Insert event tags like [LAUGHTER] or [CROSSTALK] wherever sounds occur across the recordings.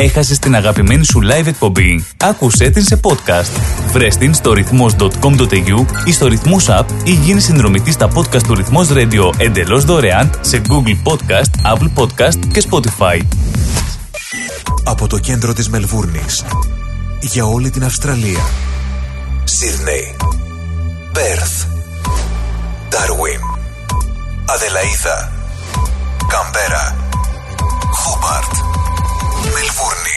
Έχασες την αγαπημένη σου live εκπομπή. Άκουσέ την σε podcast. Βρες την στο ρυθμός.com.au ή στο ρυθμός app ή γίνει συνδρομητής στα podcast του ρυθμός radio εντελώς δωρεάν σε Google Podcast, Apple Podcast και Spotify. Από το κέντρο της Μελβούρνης για όλη την Αυστραλία. Σίδνεϊ, Πέρθ, Ντάρουιν, Αδελαίδα, Καμπέρα, Χόμπαρτ, Μελβούρνη.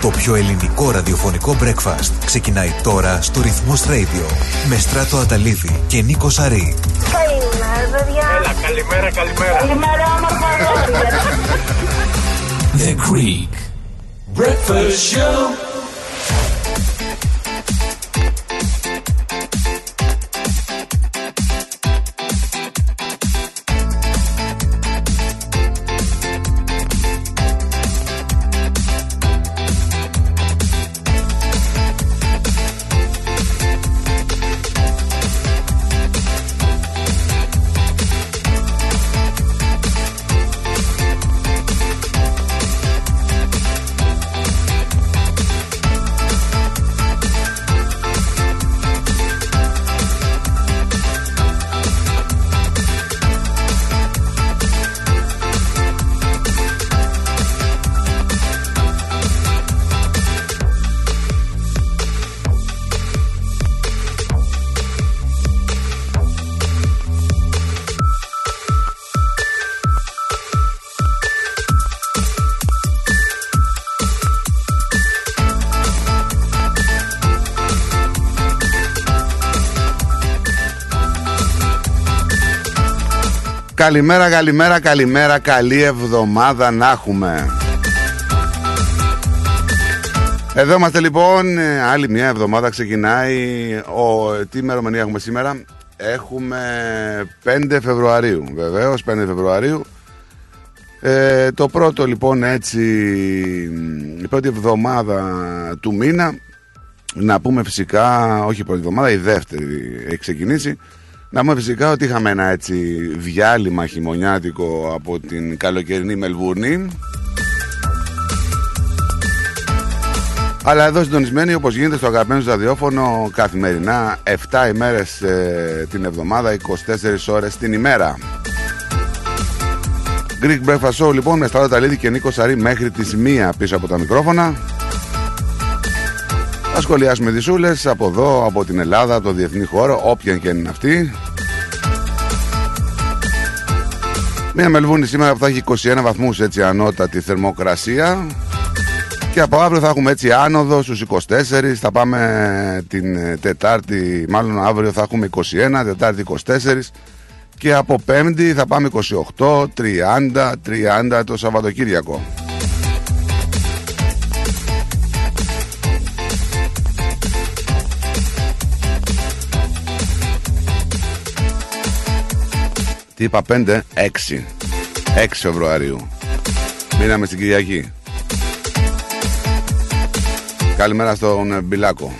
Το πιο ελληνικό ραδιοφωνικό breakfast ξεκινάει τώρα στο Ρυθμός Radio με Στράτο Αταλίδη και Νίκο Σαρή. Καλημέρα, παιδιά. Έλα, καλημέρα, καλημέρα. Καλημέρα, όμορφα αγόρια. The Creek Breakfast Show. Καλημέρα, καλημέρα, καλημέρα, καλή εβδομάδα να έχουμε. Εδώ είμαστε λοιπόν, ε, άλλη μια εβδομάδα ξεκινάει. Ο, τι ημερομηνία έχουμε σήμερα, έχουμε 5 Φεβρουαρίου, βεβαίως 5 Φεβρουαρίου. Ε, το πρώτο λοιπόν έτσι, η πρώτη εβδομάδα του μήνα, να πούμε φυσικά, όχι η πρώτη εβδομάδα, η δεύτερη έχει ξεκινήσει. Να πούμε φυσικά ότι είχαμε ένα έτσι διάλειμμα χειμωνιάτικο από την καλοκαιρινή Μελβούρνη. Αλλά εδώ συντονισμένοι όπως γίνεται στο αγαπημένο σας ραδιόφωνο καθημερινά 7 ημέρες ε, την εβδομάδα, 24 ώρες την ημέρα. Greek Breakfast Show λοιπόν με Σταύρο Ταλίδη και Νίκο Σαρή μέχρι τις 1 πίσω από τα μικρόφωνα. Θα σχολιάσουμε δισούλες από εδώ, από την Ελλάδα, από το διεθνή χώρο, όποια και είναι αυτή. Μια Μελβούνη σήμερα που θα έχει 21 βαθμούς έτσι ανώτατη θερμοκρασία και από αύριο θα έχουμε έτσι άνοδο στους 24, θα πάμε την Τετάρτη, μάλλον αύριο θα έχουμε 21, Τετάρτη 24 και από Πέμπτη θα πάμε 28, 30, 30 το Σαββατοκύριακο. Τι είπα 5, 6. 6 Φεβρουαρίου. Μείναμε στην Κυριακή. Καλημέρα στον Μπιλάκο.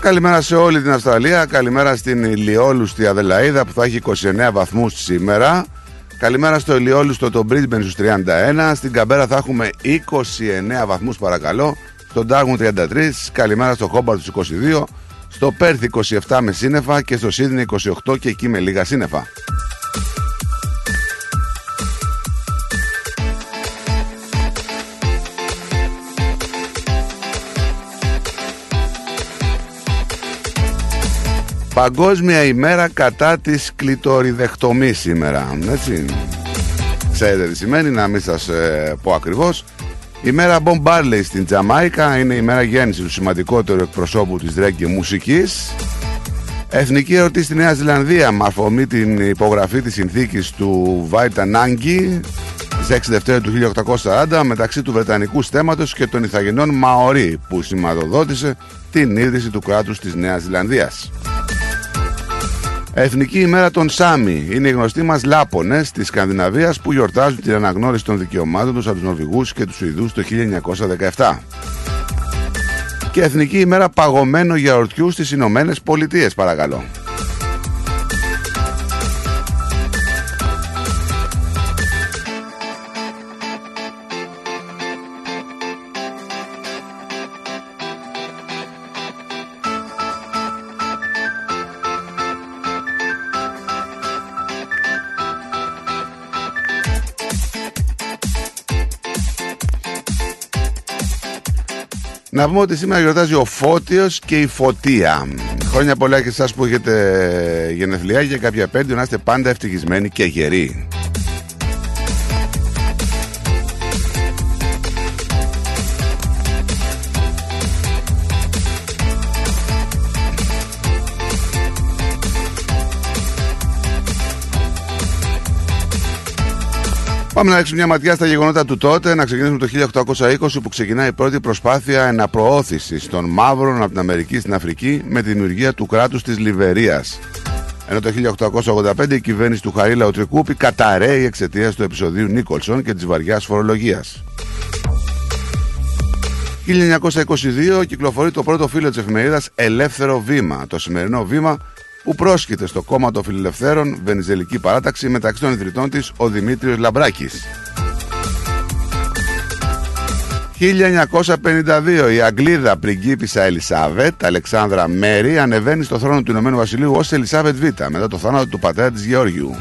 Καλημέρα σε όλη την Αυστραλία. Καλημέρα στην ηλιόλουστη Αδελαίδα που θα έχει 29 βαθμούς σήμερα. Καλημέρα στο ηλιόλουστο το Brisbane στους 31. Στην Καμπέρα θα έχουμε 29 βαθμούς παρακαλώ. Στον Darwin 33. Καλημέρα στο Hobart στους 22. Στο Perth 27 με σύννεφα και στο Sydney 28 και εκεί με λίγα σύννεφα. Παγκόσμια ημέρα κατά της κλειτοριδεχτομής σήμερα, έτσι. Ξέρετε τι σημαίνει, να μην σας ε, πω ακριβώς. Η μέρα Bob Marley στην Τζαμάικα είναι η μέρα γέννησης του σημαντικότερου εκπροσώπου της ρέγγι μουσικής. Εθνική ερωτή στη Νέα Ζηλανδία με αφορμή την υπογραφή της συνθήκης του Βάιτα Νάγκη στις 6 Δευτέρα του 1840 μεταξύ του Βρετανικού στέματος και των Ιθαγενών Μαωρί που σηματοδότησε την ίδρυση του κράτους της Νέας Ζηλανδίας. Εθνική ημέρα των Σάμι είναι οι γνωστοί μας Λάπονες της Σκανδιναβίας που γιορτάζουν την αναγνώριση των δικαιωμάτων τους από τους Νορβηγούς και τους Σουηδούς το 1917. και Εθνική ημέρα παγωμένου γιαουρτιού στις Ηνωμένες Πολιτείες παρακαλώ. Να πούμε ότι σήμερα γιορτάζει ο Φώτιος και η Φωτία. Χρόνια πολλά και εσάς που έχετε γενεθλιά και κάποια επέντιο να είστε πάντα ευτυχισμένοι και γεροί. Πάμε να ρίξουμε μια ματιά στα γεγονότα του τότε. Να ξεκινήσουμε το 1820 που ξεκινάει η πρώτη προσπάθεια εναπροώθησης των μαύρων από την Αμερική στην Αφρική με τη δημιουργία του κράτους της Λιβερίας. Ενώ το 1885 η κυβέρνηση του Χαρίλα Οτρικούπη καταραίει εξαιτίας του επεισοδίου Νίκολσον και της βαριάς φορολογίας. 1922 κυκλοφορεί το πρώτο φύλλο της εφημερίδας Ελεύθερο Βήμα. Το σημερινό βήμα που πρόσκειται στο κόμμα των φιλελευθέρων Βενιζελική Παράταξη μεταξύ των ιδρυτών της ο Δημήτριος Λαμπράκης. 1952 η Αγγλίδα πριγκίπισσα Ελισάβετ Αλεξάνδρα Μέρη ανεβαίνει στο θρόνο του Ηνωμένου Βασιλείου ως Ελισάβετ Β μετά το θάνατο του πατέρα της Γεώργιου.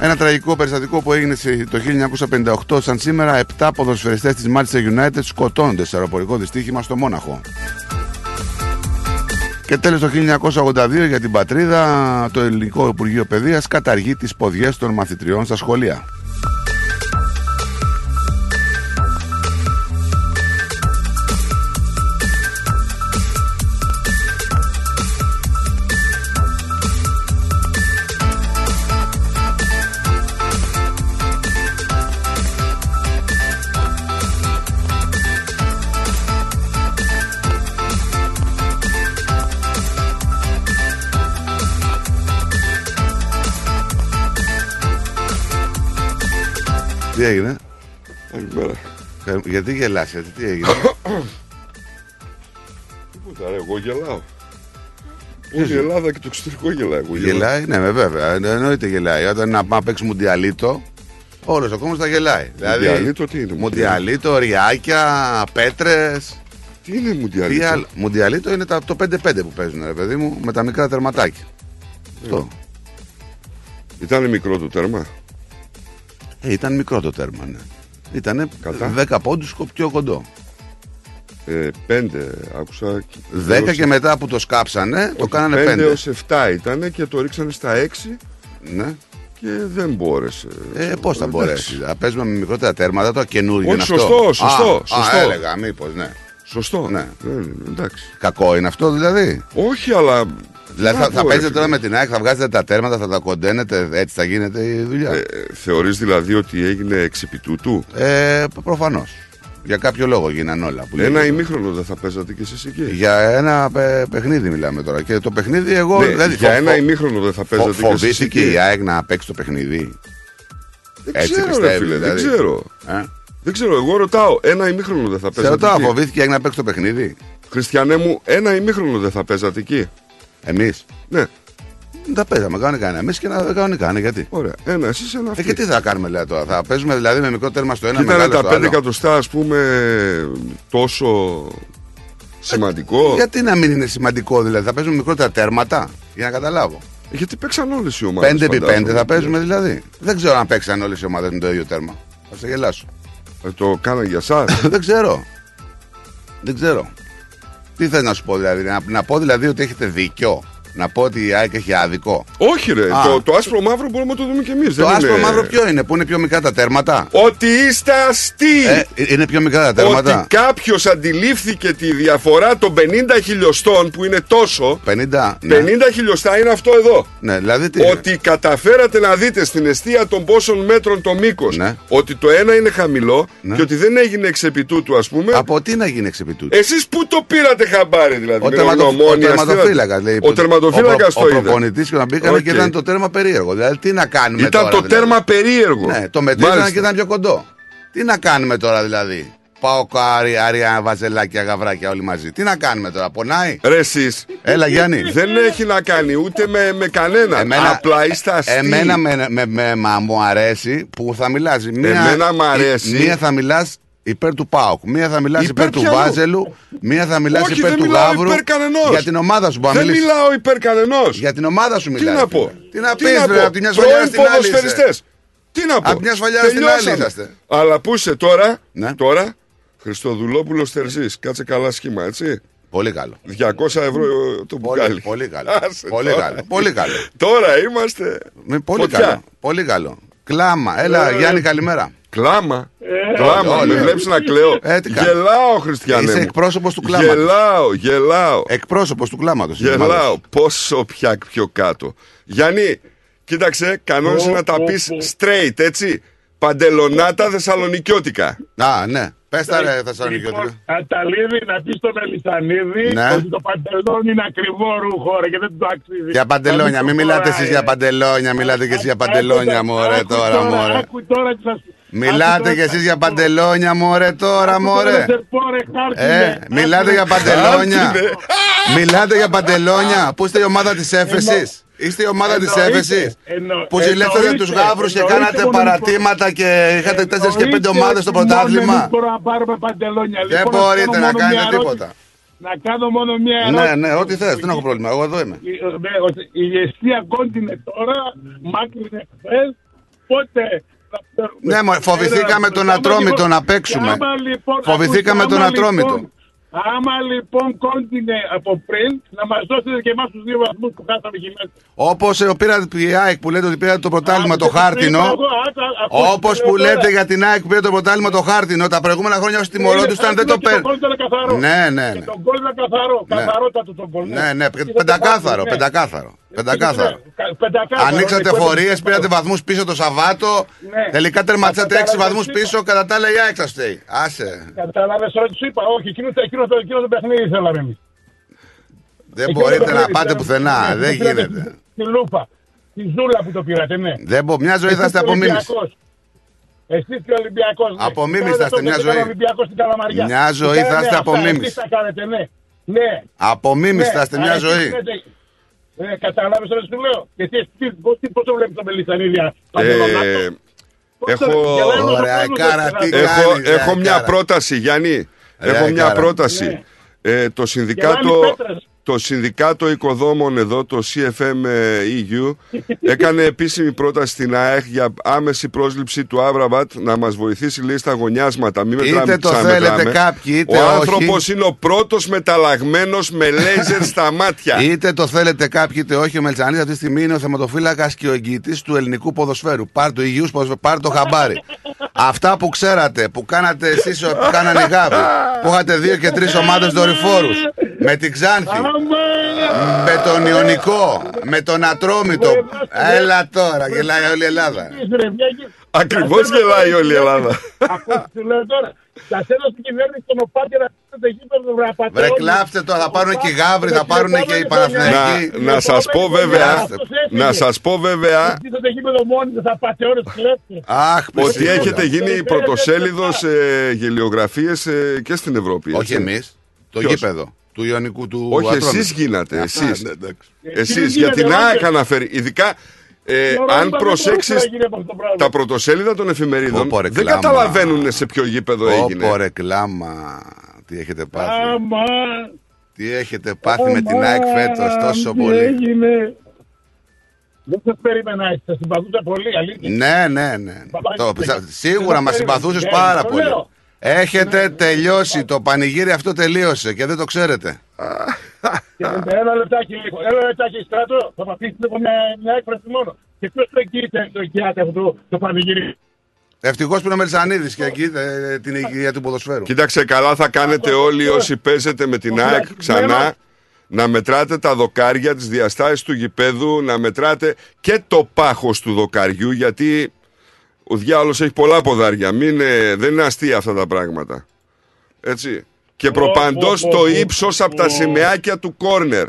Ένα τραγικό περιστατικό που έγινε σε- το 1958 σαν σήμερα 7 ποδοσφαιριστές της Manchester United σκοτώνονται σε αεροπορικό δυστύχημα στο Μόναχο. Και τέλος το 1982 για την πατρίδα το Ελληνικό Υπουργείο Παιδείας καταργεί τις ποδιές των μαθητριών στα σχολεία. Έγινε, Καλημέρα. Ε, γιατί γελάσαι, τι έγινε; [COUGHS] Τίποτα, ρε, εγώ γελάω. Όλη η Ελλάδα και το εξωτερικό γελάει. Εγώ γελάω. γελάει, ναι, με βέβαια, Ε, εννοείται γελάει. Όταν να πάμε να παίξει μουντιαλίτο, όλος ο κόσμος θα γελάει. Δηλαδή, Μουντιαλίτο τι είναι, Μουντιαλίτο, ριάκια, πέτρες. Τι είναι Τι μουντιαλίτο. άλλο. Μουντιαλίτο είναι τα, το 5-5 που παίζουν, ρε παιδί μου, με τα μικρά τερματάκια. Αυτό. Ήταν μικρό το τέρμα; Ε, ήταν μικρό το τέρμα, ναι. Ήτανε Κατά. 10 πόντους πιο κοντό. Ε, πέντε άκουσα. 10 και μετά που το σκάψανε, το κάνανε 5. 5 έως 7 ήταν και το ρίξανε στα 6 Ναι. και δεν μπόρεσε. Ε, πώς θα Εντάξει. μπορέσει. Θα παίζουμε με μικρότερα τέρματα, το καινούργιο Όχι, είναι αυτό. σωστό, σωστό, Α, σωστό. Α, έλεγα, μήπως, ναι. Σωστό. Ναι. Ε, εντάξει. Κακό είναι αυτό δηλαδή. Όχι, αλλά. Δηλαδή θα, θα Μπράβο, ρε, παίζετε τώρα φίλε. με την ΑΕΚ, θα βγάζετε τα τέρματα, θα τα κοντένετε, έτσι θα γίνεται η δουλειά. Ε, θεωρείς δηλαδή ότι έγινε εξ επί τούτου. Ε, Προφανώς. Για κάποιο λόγο γίνανε όλα. Που Ένα λέγεται. ημίχρονο δεν θα παίζατε κι εσείς εκεί; Για ένα παι- παιχνίδι μιλάμε τώρα. Και το παιχνίδι εγώ. Ναι, δηλαδή, για φο- ένα φο- ημίχρονο δεν θα φο- παίζατε κι εσείς Φοβήθηκε εκεί; η ΑΕΚ να παίξει το παιχνίδι; Δεν Έτσι ξέρω, ρε πιστεύεις, φίλε, δηλαδή; δεν ξέρω. Ε; Δεν ξέρω, εγώ ρωτάω, ένα ημίχρονο δεν θα Σε παίζατε ρωτάω, εκεί. φοβήθηκε η ΑΕΚ να παίξει το παιχνίδι; Χριστιανέ μου, ένα ημίχρονο δεν θα παίζατε εκεί. Εμείς; Ναι, Τα παίζαμε κανονικά. Εμείς και να κανονικά. ναι, Γιατί; ωραία. Ένα, εσείς ένα Ε, αυτή. και τι θα κάνουμε δηλαδή τώρα. Θα παίζουμε δηλαδή με μικρό τέρμα στο ένα Ήταν μεγάλο τα στο 5 άλλο. εκατοστά, ας πούμε, τόσο σημαντικό. Γιατί να μην είναι σημαντικό δηλαδή. Θα παίζουμε μικρότερα τέρματα. Για να καταλάβω. Γιατί παίξαν όλες οι ομάδες. 5 επί 5 φαντάζομαι. θα παίζουμε δηλαδή. Δεν ξέρω αν παίξαν όλες οι ομάδες με το ίδιο τέρμα. Θα σε γελάσω. Ε, Το κάναν για σας. [LAUGHS] Δεν ξέρω. Δεν ξέρω. Τι θες να σου πω δηλαδή. Να, να πω δηλαδή ότι έχετε δίκιο; Να πω ότι η ΑΕΚ έχει άδικο. Όχι ρε, Α. το, το άσπρο μαύρο μπορούμε να το δούμε κι εμείς. Το δεν άσπρο είναι- μαύρο ποιο είναι, που είναι πιο μικρά τα τέρματα; Ότι είστε αστεί. Ε, είναι πιο μικρά τα τέρματα; Ότι κάποιος αντιλήφθηκε τη διαφορά των 50 χιλιοστών που είναι τόσο. 50. 50 Ναι. χιλιοστά είναι αυτό εδώ. ναι, δηλαδή τι. είναι; Ότι καταφέρατε να δείτε στην αιστεία των πόσων μέτρων το μήκος Ναι. ότι το ένα είναι χαμηλό Ναι. και ότι δεν έγινε εξ επί τούτου, ας πούμε. Από τι να γίνει εξ επί τούτου. Εσείς πού το πήρατε χαμπάρι, δηλαδή. Ο, με τερματο, ο γνωμόνια, τερματοφύλακα λέει. Ο τερματοφύλακα ο, το ο είδε. προπονητής και να μπήκανε και Οκ. ήταν το τέρμα περίεργο. Δηλαδή τι να κάνουμε Ήταν τώρα. το δηλαδή; τέρμα περίεργο. Ναι, το μετρήσανε Μάλιστα. και ήταν πιο κοντό. Τι να κάνουμε τώρα δηλαδή; πάω άρια, άρια βαζελάκια, γαβράκια όλοι μαζί. Τι να κάνουμε τώρα, πονάει; Ρε εσείς, Έλα Γιάννη. δεν έχει να κάνει ούτε με, με κανέναν. Απλά είστε αστεί. εμένα με, με, με- μα, μου αρέσει που θα μιλάς. Μία, Εμένα μ' αρέσει. Μία θα μιλάς υπέρ του Πάουκ. Μία θα μιλάς υπέρ, Υπέρ του ποιανού; Βάζελου. Μία θα μιλάς Όχι, υπέρ δεν του μιλάω Γαύρου. υπέρ κανενός. Για την ομάδα σου που Δεν μιλάω υπέρ κανενός. Για την ομάδα σου Τι μιλάς. να πω. Τι να Τι πεις, να βρε, πω. από τη μια σφαλιά Πρώην στην άλλη. είσαι. ποδοσφαιριστές. Τι να πω. Απ' μια σφαλιά στην Τελειώσαμε. άλλη είσαστε. Αλλά πού είσαι τώρα. Ναι. Τώρα. Χριστοδουλόπουλος Τερζής. Κάτσε καλά σχήμα, έτσι. Πολύ καλό. 200 ευρώ το Πολύ, μπουκάλι. πολύ καλό. Άσε πολύ τώρα. καλό. Πολύ καλό. Τώρα είμαστε. Με πολύ Φωτιά. καλό. Πολύ καλό. Κλάμα. Έλα, Ε, Γιάννη, καλημέρα. Κλάμα. Κλάμα. όλοι. Με βλέπεις να κλαίω. Ε, τι κάνω. Γελάω, Χριστιανέ. Είσαι μου. εκπρόσωπος του κλάματος. Γελάω, γελάω. Εκπρόσωπος του κλάματος. Γελάω. Πόσο πια πιο κάτω. Γιάννη, κοίταξε, κανόνες είναι να τα πεις straight, έτσι. Παντελονάτα θεσσαλονικιώτικα. Α, ναι. Πες τα ρε Θεσσαλονίκη. Λοιπόν, Αταλίδη να πεις στο Μελισανίδη Ναι. ότι το παντελόνι είναι ακριβό ρούχο ρε, και δεν του αξίζει. Για παντελόνια, μην μιλάτε εσείς εσείς για παντελόνια, μιλάτε και εσείς για παντελόνια, μωρέ τώρα, μωρέ. Άκου τώρα τι σας... Μιλάτε κι εσεί για παντελόνια, μωρέ τώρα, μωρέ. Ε, Ε, μιλάτε για παντελόνια. Μιλάτε για παντελόνια. Πού είστε η ομάδα τη έφεση. Είστε η ομάδα τη Εννοείται, έφεση. εννο- Που ζηλέψατε εννοείται, του γάβρου και εννοείται κάνατε μόνο παρατήματα και είχατε 4 και 5 ομάδε στο πρωτάθλημα. Δεν μπορούμε να πάρουμε παντελόνια. Δεν Λοιπόν, μπορείτε κάνω να μόνο κάνετε μια τίποτα. ερώτηση. Να κάνω μόνο μια ερώτηση. Ναι, ναι, ό,τι θε, δεν έχω πρόβλημα. Εγώ εδώ είμαι. Η- ναι, ότι Η ηγεσία κόντινε τώρα, μάκρυνε χθε. Πότε. Θα φέρουμε. Ναι, μωρέ, φοβηθήκαμε τον Άμα Ατρόμητο λοιπόν- να παίξουμε. άμα λοιπόν- Φοβηθήκαμε άμα τον λοιπόν- Ατρόμητο. Άμα λοιπόν κόντινε από πριν, να μα δώσετε και εμά του δύο βαθμού που χάσαμε εκεί μέσα. Όπω πήρατε η ΑΕΚ που λέτε ότι πήρατε το πρωτάθλημα το Άκουσε, χάρτινο. είπα εγώ, άκου- ακούστε Όπω τι που λέω λέτε τώρα. για την ΑΕΚ που πήρε το πρωτάθλημα το χάρτινο. Τα προηγούμενα χρόνια όσοι τιμωρόντουσαν δεν το παίρνει. παίρνουν. Το γκολ ήταν καθαρό. Ναι, ναι, Και ναι. το γκολ ήταν καθαρό. Ναι. Καθαρότατο το γκολ. Ναι, ναι, Είδατε πεντακάθαρο, ναι. πεντακάθαρο. Πεντακάθαρο. Ναι, πεντακάθαρο, Ανοίξατε ναι, φορείε, πέντε- πήρατε βαθμούς πίσω το Σαββάτο. Ναι. Τελικά τερματίσατε Κατάλαβες 6 βαθμούς τι πίσω. Κατά τα άλλα η ΑΕΚ σα φταίει. Άσε. Κατάλαβε ό,τι σου είπα. Όχι, εκείνο, το- εκείνο, το- εκείνο το παιχνίδι θέλαμε εμείς. Δεν μπορείτε να πάτε πουθενά. Δεν γίνεται. Τη λούπα. Τη ζούλα που το πήρατε, ναι. Δεν μπο... Μια ζωή θα είστε απομίμηση. Εσείς και ο Ολυμπιακός. Απομίμηση θα είστε, μια ζωή. Ολυμπιακός στην Καλαμαριά. Μια ζωή θα είστε απομίμηση. Εσείς τα κάνετε, ναι. Ναι. Απομίμηση θα είστε Ναι, μια εσείς ζωή. Λέτε- Ναι, κατάλαβε τώρα τι σου λέω. Και τι, τι, πώς- τι, πώς το βλέπεις το Μελισανίδη. Ε, έχω- Ωραία, κάρα, τι Έχω, κάνεις, ρε, έχω μια κάρα. πρόταση, Γιάννη. Ρε, έχω μια κάρα. πρόταση. Ναι. Ε, το, συνδικάτο, Γελάνε πέτρες. Το συνδικάτο οικοδόμων εδώ, το CFM ε, EU, έκανε επίσημη πρόταση στην ΑΕΚ για άμεση πρόσληψη του Άβραμπατ να μας βοηθήσει λέει στα γωνιάσματα. Μην Είτε μετράμε, το ξαναμετράμε. θέλετε κάποιοι, είτε Ο όχι. άνθρωπος είναι ο πρώτος μεταλλαγμένος με λέιζερ στα μάτια. Είτε το θέλετε κάποιοι είτε όχι, ο Μελτσανίδης αυτή τη στιγμή είναι ο θεματοφύλακας και ο εγγυητής του ελληνικού ποδοσφαίρου. Πάρ το υγιούς ποδοσφαίρου, πάρ το χαμπάρι. Αυτά που ξέρατε, που κάνατε εσείς, που κάνανε οι γάβοι, που είχατε δύο και τρεις ομάδες δορυφόρους, με την Ξάνθη, με τον Ιωνικό, με τον Ατρόμητο. Έλα τώρα, γελάει όλη η Ελλάδα. Ακριβώς γελάει όλη η Ελλάδα. Σου λέω τώρα. Θα θέλω στην κυβέρνηση τον Οπάτη να πει το γήπεδο βρε απατεώνες. Βρε κλάψτε το, θα πάρουν και οι Γάβροι, θα πάρουν και οι Παναθηναϊκοί. να, να σας πω βέβαια, να σας πω βέβαια Στήσατε το γήπεδο μόνοι σας απατεώνες κλέφτες. Αχ, ότι ψίχουλα. έχετε γίνει πρωτοσέλιδος ε, γελιογραφίες ε, και στην Ευρώπη. Όχι έτσι. εμείς, το Ποιος; γήπεδο του Ιωνικού του Όχι, Ατρόμητου. εσείς γίνατε, Α, εσείς. ναι, εντάξει. Εσείς τι για την γίνεται, ΑΕΚ Ρόμπερ. αναφέρει. Ειδικά ε, Τώρα, αν δεν μπορούσε προσέξεις να γίνει αυτό το πράγμα. τα πρωτοσέλιδα των εφημερίδων Πω, πω, ρε, δεν κλάμα. καταλαβαίνουν σε ποιο γήπεδο έγινε. Όπο ρε κλάμα. Τι έχετε πάθει; Άμα. Τι έχετε πάθει με την ΑΕΚ φέτος τόσο τι πολύ; έγινε. Δεν σας περίμενα έτσι, σας συμπαθούσα πολύ, αλήθεια. Ναι, ναι, ναι. Παπά, Το, δεν- ψα- σίγουρα δεν μας το συμπαθούσες περίμενα. πάρα Το πολύ. Λέω. Έχετε τελειώσει. Το πανηγύρι αυτό τελείωσε και δεν το ξέρετε. Και Ένα λεπτάκι λίγο, ένα λεπτάκι στράτο, θα μα πείτε μια, μια έκφραση μόνο. Και ποιος το εγγύεται, το εγγυάται αυτό το πανηγύρι; Ευτυχώς που είναι ο Μελισανίδης και εκεί ε, την υγεία του ποδοσφαίρου. Κοίταξε, καλά θα κάνετε όλοι όσοι παίζετε με την ΑΕΚ ξανά να μετράτε τα δοκάρια, τις διαστάσεις του γηπέδου, να μετράτε και το πάχος του δοκαριού, γιατί ο διάολος έχει πολλά ποδάρια. Μην, ε, δεν είναι αστεία αυτά τα πράγματα. Έτσι. Και προπαντός πω, πω, το πω, ύψος από τα πω. σημαίακια του κόρνερ.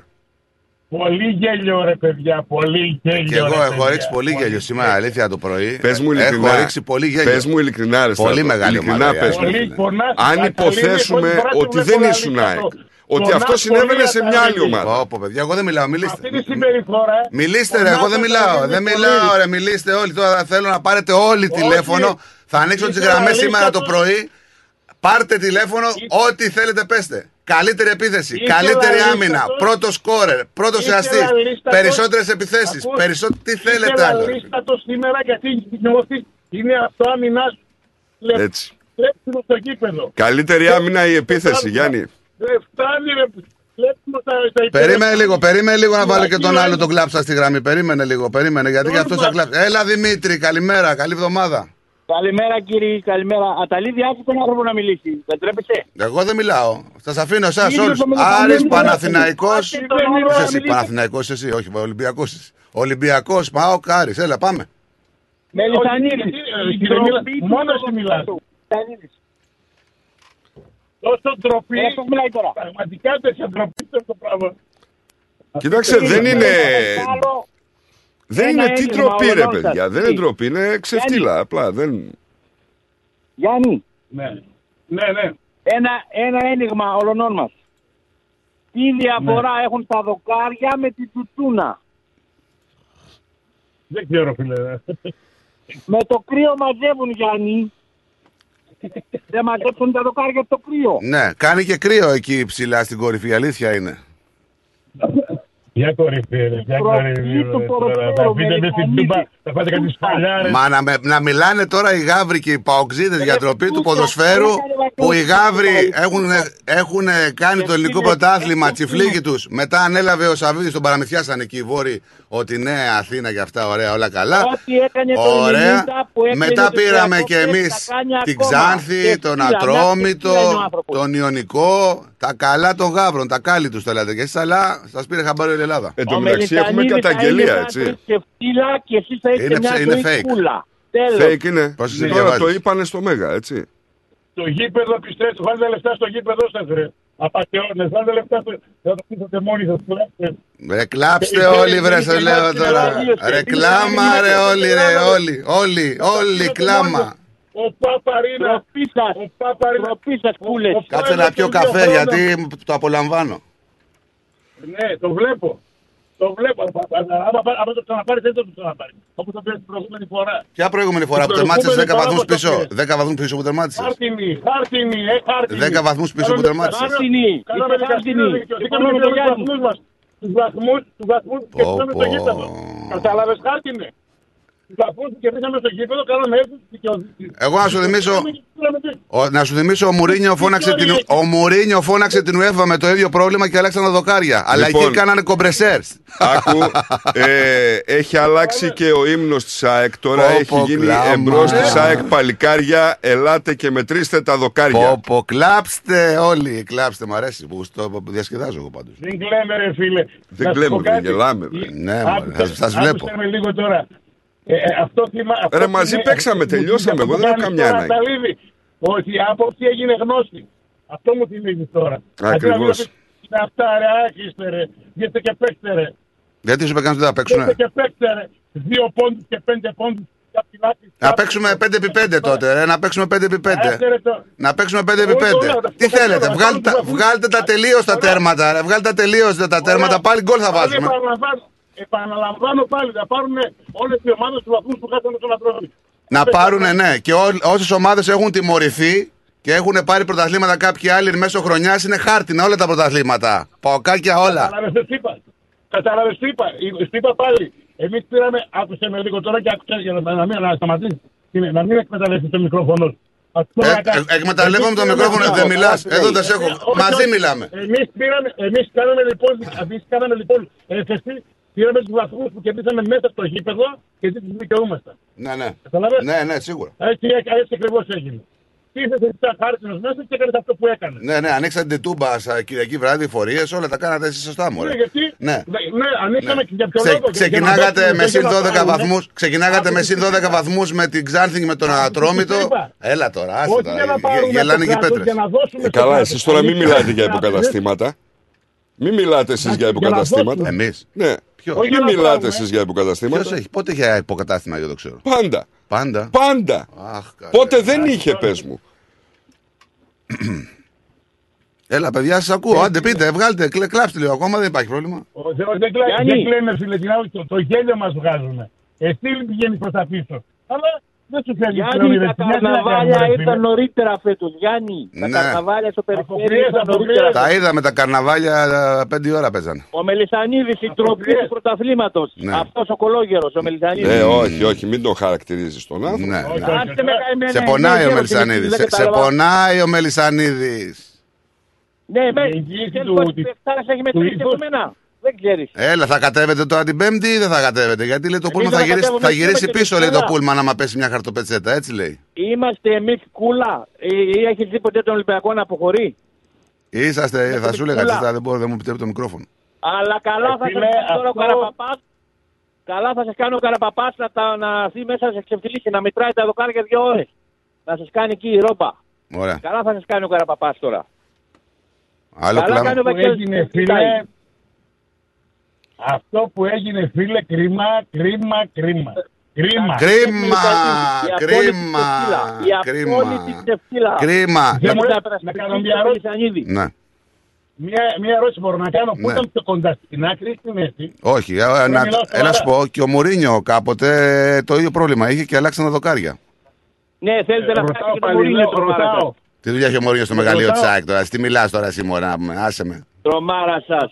Πολύ γέλιο ρε παιδιά, πολύ γέλιο. Και εγώ ρε, έχω παιδιά. ρίξει πολύ γέλιο σήμερα, αλήθεια το πρωί. Πες μου ειλικρινά. Έχω ρίξει πολύ γέλιο. Πες μου ειλικρινά, ρε Πολύ Στράτο. μεγάλη Ειλικρινά ομάδα, πες μου. Πολύ Πολύ πονάς, Αν Αταλίδη, υποθέσουμε πρώτη φορά ότι το δεν βλέπω ήσουν αλήθεια ΑΕΚ, αυτό. ότι Πονάς αυτός πολύ, συνέβαινε σε μια άλλη Αταλίδη. ομάδα. Πω, πω, παιδιά, εγώ δεν μιλάω, Αυτή τη μιλήστε. συμπεριφορά. Μιλήστε ρε, πονάς, εγώ δεν μιλάω. Αταλίδη, Δεν πολύ. μιλάω, ρε, μιλήστε όλοι. Τώρα θέλω να πάρετε όλοι τηλέφωνο. Θα ανοίξω τις Ήθελα γραμμές λίστα σήμερα το το- πρωί. Πάρτε τηλέφωνο, ό,τι θέλετε πέστε. Καλύτερη επίθεση, Ήθελα καλύτερη λίστα άμυνα, το- πρώτος σκόρερ, πρώτος Ήθελα εαστή, λίστα το- περισσότερες επιθέσεις, Ακούς, περισσότερο. Τι θέλετε ήθελα άλλο. ρε. λίστα το σήμερα γιατί νιώθεις είναι αυτό άμυνά σου. Λε- Έτσι. Κλέψιμο στο γήπεδο. Καλύτερη άμυνα η επίθεση, Γιάννη. Δεν φτάνει ρε. Κλέψιμο στα στα υπέρ- Περίμενε λίγο, περίμενε λίγο να βάλω και τον Φυλακή, άλλο ε. τον κλάψα στη γραμμή. Περίμενε λίγο, περίμενε γιατί και αυτός θα κλάψει. Έλα Δημήτρη, καλημέρα, καλή εβδομάδα. Καλημέρα κύριε, καλημέρα. Αταλίδη, άκου τον άνθρωπο να μιλήσει. Δεν τρέπεσαι. Εγώ δεν μιλάω. Σας αφήνω εσάς Ίδιος όλους. το μιλάμε, Άρης δεν μιλάμε. Παναθηναϊκός Άσε τον Δεν άνθρωπο μιλάμε, να Εσύ μιλήσει. Παναθηναϊκός εσύ, όχι Ολυμπιακός. Ολυμπιακός, πάω Κάρι. Έλα, πάμε. Μελισανίδης. Όχι, εσύ, κύριε Μίλα, μόνο εσύ μιλάς. Μελισανίδης. Τόσο ντροπή. Ε, πώς μιλάει τώρα. Πραγματικά τέτοια ντροπή αυτό το πράγμα. Κοιτάξτε, δεν είναι. Άλλο, Δεν Ένα είναι τι έγκλημα ντροπή, ρε όλων σας. παιδιά. Δεν είναι Τι; ντροπή, είναι ξεφτύλα. Απλά δεν. Γιάννη, Ναι. Ναι, ναι. ένα, ένα ένιγμα όλων μας. Τι διαφορά Ναι. έχουν τα δοκάρια με την τουτούνα. Δεν ξέρω, φίλε. Με το κρύο μαζεύουν, Γιάννη. Δεν μαζεύουν τα δοκάρια από το κρύο. Ναι, κάνει και κρύο εκεί ψηλά στην κορυφή, αλήθεια είναι. [LAUGHS] Για κορυφή, ρε. Για Προφή κορυφή. του ρε, ποροφέρου, τώρα. Θα πείτε με την Μελισανίδη. τούμπα. Θα πάτε κάτι σπαλιάρες. Μα να, με- να μιλάνε τώρα οι γάβροι και οι παοξίδες για ντροπή του τούτο, ποδοσφαίρου έκανε που οι βακούση. γάβροι έχουν, έχουν κάνει το ελληνικό φίλε, πρωτάθλημα έχουν τσιφλίκι τους. Μετά ανέλαβε ο Σαββίδης τον παραμυθιάσαν εκεί οι βόρειοι ότι ναι Αθήνα και αυτά ωραία όλα καλά. Ό,τι έκανε το Ωραία. 90 που έκλεινε Μετά τους πήραμε διακόπτες, και τα εμείς κάνει την ακόμα. Ξάνθη, Και τον στείλα, μια Ατρόμητο, και στείλα ο άνθρωπος. τον Ιωνικό, τα καλά των γάβρων, τα κάλλη τους θέλατε και εσείς, αλλά σας πήρε χαμπάρι όλη η Ελλάδα. Εν τω Ο μεταξύ έχουμε Μελισανίδης θα καταγγελία, είναι έτσι. μια ξεφτύλα και εσείς θα έχετε Είναι μια ψε- είναι ζωή fake. κούλα. Τέλος. Fake είναι. Πώς Ναι. σε Τώρα διαβάζεις; το είπανε στο Μέγα, έτσι. Το γήπεδο πιστεύετε, βάλτε λεφτά στο γήπεδο σας ρε. Απαταιώνες, βάλτε λεφτά στο... Θα το πείσετε μόνοι σας. κλάψτε. Ρε κλάψτε Ε, όλοι ε, βρε ε, σε ε, λέω ε, τώρα. ε, Ρε ε, κλάμα ε, ρε ε, όλοι ε, ρε ε, όλοι όλοι όλοι κλάμα. Ο Παπαρίνας. Τροπή σας. Ο Παπαρίνας. Τροπή σας, κούλες. Ο- ο- Κάτσε να πιω καφέ γιατί το απολαμβάνω. Ναι, το βλέπω. Το βλέπω. Άμα άμα το ξαναπάρει, δεν θα το ξαναπάρει. Όπως το πήρε την προηγούμενη φορά. Ποια προηγούμενη φορά που Την τερμάτισες 10 προηγούμενη βαθμούς φορά πίσω; που το 10 βαθμούς πίσω που τερμάτισες; Χάρτινη, χάρτινη, ε, χάρτινη. 10 βαθμούς πίσω που τερμάτισες. Χάρτινη, Κάναμε είστε δικαστήριο χάρτινη. δικαιοσύνη. Συμφωνώ με τον τους Γιάννη. βαθμούς μας. Τους βαθμούς, τους βαθμούς που Πω, κερδίσαμε στο πω. γήπεδο. Κατάλαβες χάρτινε. Τους βαθμούς που κερδίσαμε στο γήπεδο, κάναμε έτσι τις δικαιοσύνη. Εγώ να σου θυμίσω Ο- να σου θυμίσω, ο Μουρίνιο φώναξε, την, ο Μουρίνιο φώναξε την UEFA με το ίδιο πρόβλημα και αλλάξαν τα δοκάρια. Αλλά Λοιπόν. εκεί κάνανε κομπρεσέρς. Άκου, [LAUGHS] ε, έχει αλλάξει και ο ύμνος της ΑΕΚ. Τώρα Πω, έχει πω, γίνει κλάμα. εμπρός της ΑΕΚ παλικάρια. Ελάτε και μετρήστε τα δοκάρια. Πω, πω, κλάψτε όλοι. Κλάψτε, μ' αρέσει που το διασκεδάζω εγώ πάντως. Δεν κλαίμε ρε φίλε. Δεν Να σου κλαίμε, πω δεν κάτι. γελάμε, βρε. Ναι, μωρέ, Άκουσε- σας- σας βλέπω. άκουσε με λίγο τώρα. Ε, ε, αυτό θυμά, αυτό Ρε, μαζί είναι- παίξαμε, μου τελειώσαμε, θυμίζει εγώ δεν έχω αυτό που καμιά κάνεις τώρα, ανάγκη. Ταλίδη, Ότι η άποψη έγινε γνώση. Αυτό μου θυμίζει τώρα. Ακριβώς. Αντί να βλέπεις, Είναι αυτά ρε, άχιστε ρε. Βγείτε και παίξτε ρε. Γιατί σου έκανε ότι θα Βγείτε παίξουνε. και παίξτε ρε. Δύο πόντους και πέντε πόντους. Κάποιοι λάθη. Να παίξουμε 5x5 τότε, ρε. Να παίξουμε 5x5. Άσε, ρε, το- Να παίξουμε Εγώ το 5x5. λέω, Τι το θέλετε, λέω, βγάλτε τα, το λέω. βγάλτε τα τελείως τα τέρματα, ρε. Βγάλτε τα τελείως τα τέρματα. Ωραία. Πάλι γκολ θα Πάλι βάζουμε. Επαναλαμβάνω- Επαναλαμβάνω πάλι, θα πάρουν όλες οι ομάδες τους βαθμούς που χάσανε στον Ατρόμητο. Να πάρουνε, ναι. Και όσες ομάδες έχουν τιμωρηθεί και έχουν πάρει πρωταθλήματα κάποιοι άλλοι μέσω χρονιάς είναι χάρτινα όλα τα πρωταθλήματα. Παοκάκια όλα. Κατάλαβες τι είπα. Κατάλαβες τι είπα. Τι είπα πάλι. Εμείς πήραμε, άκουσε με λίγο τώρα και άκουσε για να, να, μην- να σταματήσεις. Είναι, Να μην εκμεταλλευτεί το μικρόφωνο. Ε, ε, εκμεταλλεύομαι το μικρόφωνο, δεν μιλάς. Εδώ δεν σε έχω. Μαζί μιλάμε. Εμείς πήραμε, εμείς κάναμε λοιπόν, εμείς κάναμε λοιπόν έφεση, πήραμε τους βαθμούς που κερδίσαμε μέσα στο γήπεδο και τι τους δικαιούμαστε. Ναι, ναι. Καταλαβες; Ναι, ναι, σίγουρα. Έτσι, έτσι ακριβώς έγινε. Τι ήρθε σαν χάρτινο μέσα και έκανε αυτό που έκανες. Ναι, ναι, ανοίξατε την τούμπα σαν Κυριακή βράδυ, φορείες, όλα τα κάνατε εσείς σωστά μου. Ναι, γιατί, Ναι. ναι, ναι, ανοίξαμε και για ποιο Ξε- λόγο; για- για να ξεκινάγατε δώσουμε με και συν να 12 πάρουμε. βαθμούς. Ξεκινάγατε με συν 12 βαθμούς με την Ξάνθη και με τον Ατρόμητο. είπα. Έλα τώρα, άσε Όχι τώρα. για να γε- πάρουμε Γελάνε το και οι κράτος, πέτρε. για να δώσουμε Ε, στο καλά, κράτος. εσείς τώρα μην Αλήθεια, μιλάτε για να- υποκαταστήματα. Μην μιλάτε εσείς για υποκαταστήματα. Εμείς. Ναι. Ποιος; Μην για να μιλάτε πάρουμε. εσείς για υποκαταστήματα. Ποιος έχει, πότε είχε υποκατάστημα, δεν το ξέρω. Πάντα. Πάντα. Πάντα. Αχ, καλέ. Πότε δεν είχε, πες μου. Έλα, παιδιά, σας ακούω. Άντε, πείτε, βγάλτε, κλε- κλάψτε λίγο ακόμα, δεν υπάρχει πρόβλημα. Ο Θεός δεν κλαίει, Γιάννη. δεν κλαίνε φίλε, την άλλη, το, το γέλιο μας βγάζουν. Εσύ πηγαίνεις προς τα πίσω. Αλλά δεν σου φέρνει Γιάννη, τα καρναβάλια ήρθαν νωρίτερα φέτος. Γιάννη, τα Ναι. καρναβάλια στο περιφέρει Αποκρύες, ήρθαν αποκρύες. νωρίτερα. Τα είδαμε τα καρναβάλια ε, πέντε ώρα παίζανε. Ο Μελισανίδης, η τροπή Αποκρύες. του πρωταθλήματος. Ναι. Αυτός ο κολόγερος, ο Μελισανίδης. Ε, όχι, όχι, μην τον χαρακτηρίζεις τον άνθρωπο. Ναι, Όχι, ναι. όχι. Άστε με καημένα, Σε είναι πονάει ο γέρος, Μελισανίδης. δεν Σε, σε κατάλαβα. πονάει ο Μελισανίδης. Ναι, με, Η εγγύηση ξέρεις του- πως της- η Πεχτάρας έχει του μετρήσει ύφους. από μένα. Δεν ξέρεις. Έλα, θα κατέβετε τώρα την Πέμπτη ή δεν θα κατέβετε; Γιατί λέει το Εμείς πούλμα δεν θα θα γυρίσει, κατέβουμε, θα γυρίσει είμαστε πίσω, λέει το Δευτέρα. πούλμα, άμα πέσει μια χαρτοπετσέτα. Έτσι λέει. Είμαστε εμείς κούλα. Ε, Ή έχεις δει ποτέ τον Ολυμπιακό να αποχωρεί; Είσαστε, θα σου έλεγα, πούλα. τσίστα, δεν μπορώ, δεν μου επιτρέπει το μικρόφωνο. Αλλά καλά θα σας φίλε, κάνει τώρα ο αυτό- Καραπαπάς. Καλά θα σας κάνει ο Καραπαπάς να, τα, να έρθει μέσα να σας ξεφτυλίσει, να μετράει τα δοκάρια δύο ώρες. Να σας κάνει εκεί η ρόμπα. Ωραία. Καλά θα σας κάνει ο Καραπαπάς τώρα. Άλλο Καλά κάνει κλάμα. ο που Βαγγέλης έγινε που κοιτάει. φίλε αυτό που έγινε φίλε κρίμα, κρίμα, κρίμα. Κρίμα. Κρίμα, Η απόλυτη κρίμα, ξεφτύλα. Η κρίμα. απόλυτη ξεφτύλα. Κρίμα. Δεν Να μου μην λες, τα να περασπιστείς κάνω τον μια ερώτηση. Μελισανίδη. Ναι. Μια, μια ερώτηση μπορώ να κάνω. Πού Ναι. ήταν πιο κοντά στην άκρη ή στη μέση. Όχι, ε, ε, να, μιλάω έλα σοβαρά. σου πω, και ο Μουρίνιο κάποτε ε, το ίδιο πρόβλημα είχε και αλλάξανε δοκάρια. Ναι, θέλετε να Ρωτάω φτιάξετε και το πάλι, Μουρίνιο λέω, τρομάρα σας. ρωτάω. Τι δουλειά έχει ο Μουρίνιος στο μεγαλείο Ρωτάω. Τσάκ τώρα. Τι μιλάς τώρα εσύ, μωρά, να πούμε, άσε με. Τρομάρα σας.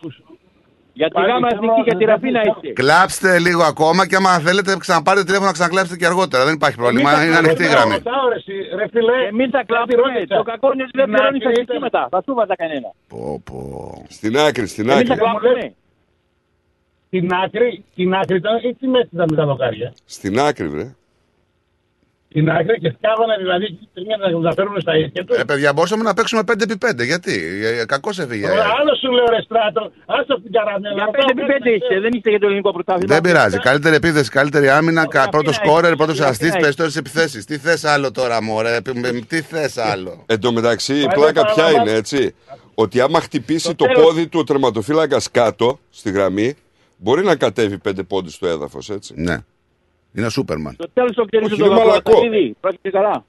Για τη Πάλι γάμα θέλω εθνική και να τη δεν Ραφίνα θέλω- είστε. Κλάψτε λίγο ακόμα και άμα θέλετε ξαναπάρετε τηλέφωνο να ξανακλάψετε και αργότερα. Δεν υπάρχει πρόβλημα. Εμείς θα Είναι ανοιχτή η Ρωτάω, γραμμή. ρωτάω, ρε, εσύ, ρε φίλε. Εμείς θα κάτι κλάψουμε. ρώτησα. Το κακό είναι ότι δεν Στην πληρώνεις τα άκρη ήταν- συστήματα. Θα σου βάζα κανένα. Πω, πω. Στην άκρη, στην Εμείς θα άκρη. κλάψουμε. Στην άκρη, στην άκρη ήταν ή στη μέση ήταν με τα δοκάρια. Στην άκρη, βρε. Στην άκρη και σκάβανε δηλαδή για να τα φέρουν στα ίδια τους. Ε, παιδιά, μπορούσαμε να παίξουμε 5x5. Γιατί, Κακός έφυγε. Ωραία, Άλλο σου λέω ρε στράτο, άσο την καραμέλα. Για πέντε επί πέντε είστε. Δεν είστε για το ελληνικό πρωτάθλημα. Δεν πειράζει. Καλύτερη επίθεση, καλύτερη άμυνα, Ωραία, πρώτος αυτή να σκόρερ, έχει. πρώτο Αυτή να αστή, έχει. περισσότερε επιθέσεις. Τι θες άλλο τώρα, μωρέ, π- μ- τι θες άλλο; Εν τω μεταξύ, η Πάλι πλάκα ποια παραλαμβάνω. είναι, έτσι; Ότι άμα χτυπήσει το τέλος. πόδι του ο τερματοφύλακας κάτω στη γραμμή, μπορεί να κατέβει πέντε πόντους στο έδαφος, έτσι; Ναι. Είναι ο Σούπερμαν. Το τέλος το ξέρεις Όχι, τον είναι μαλακό. Παπαδίδη. Πρόκειται καλά.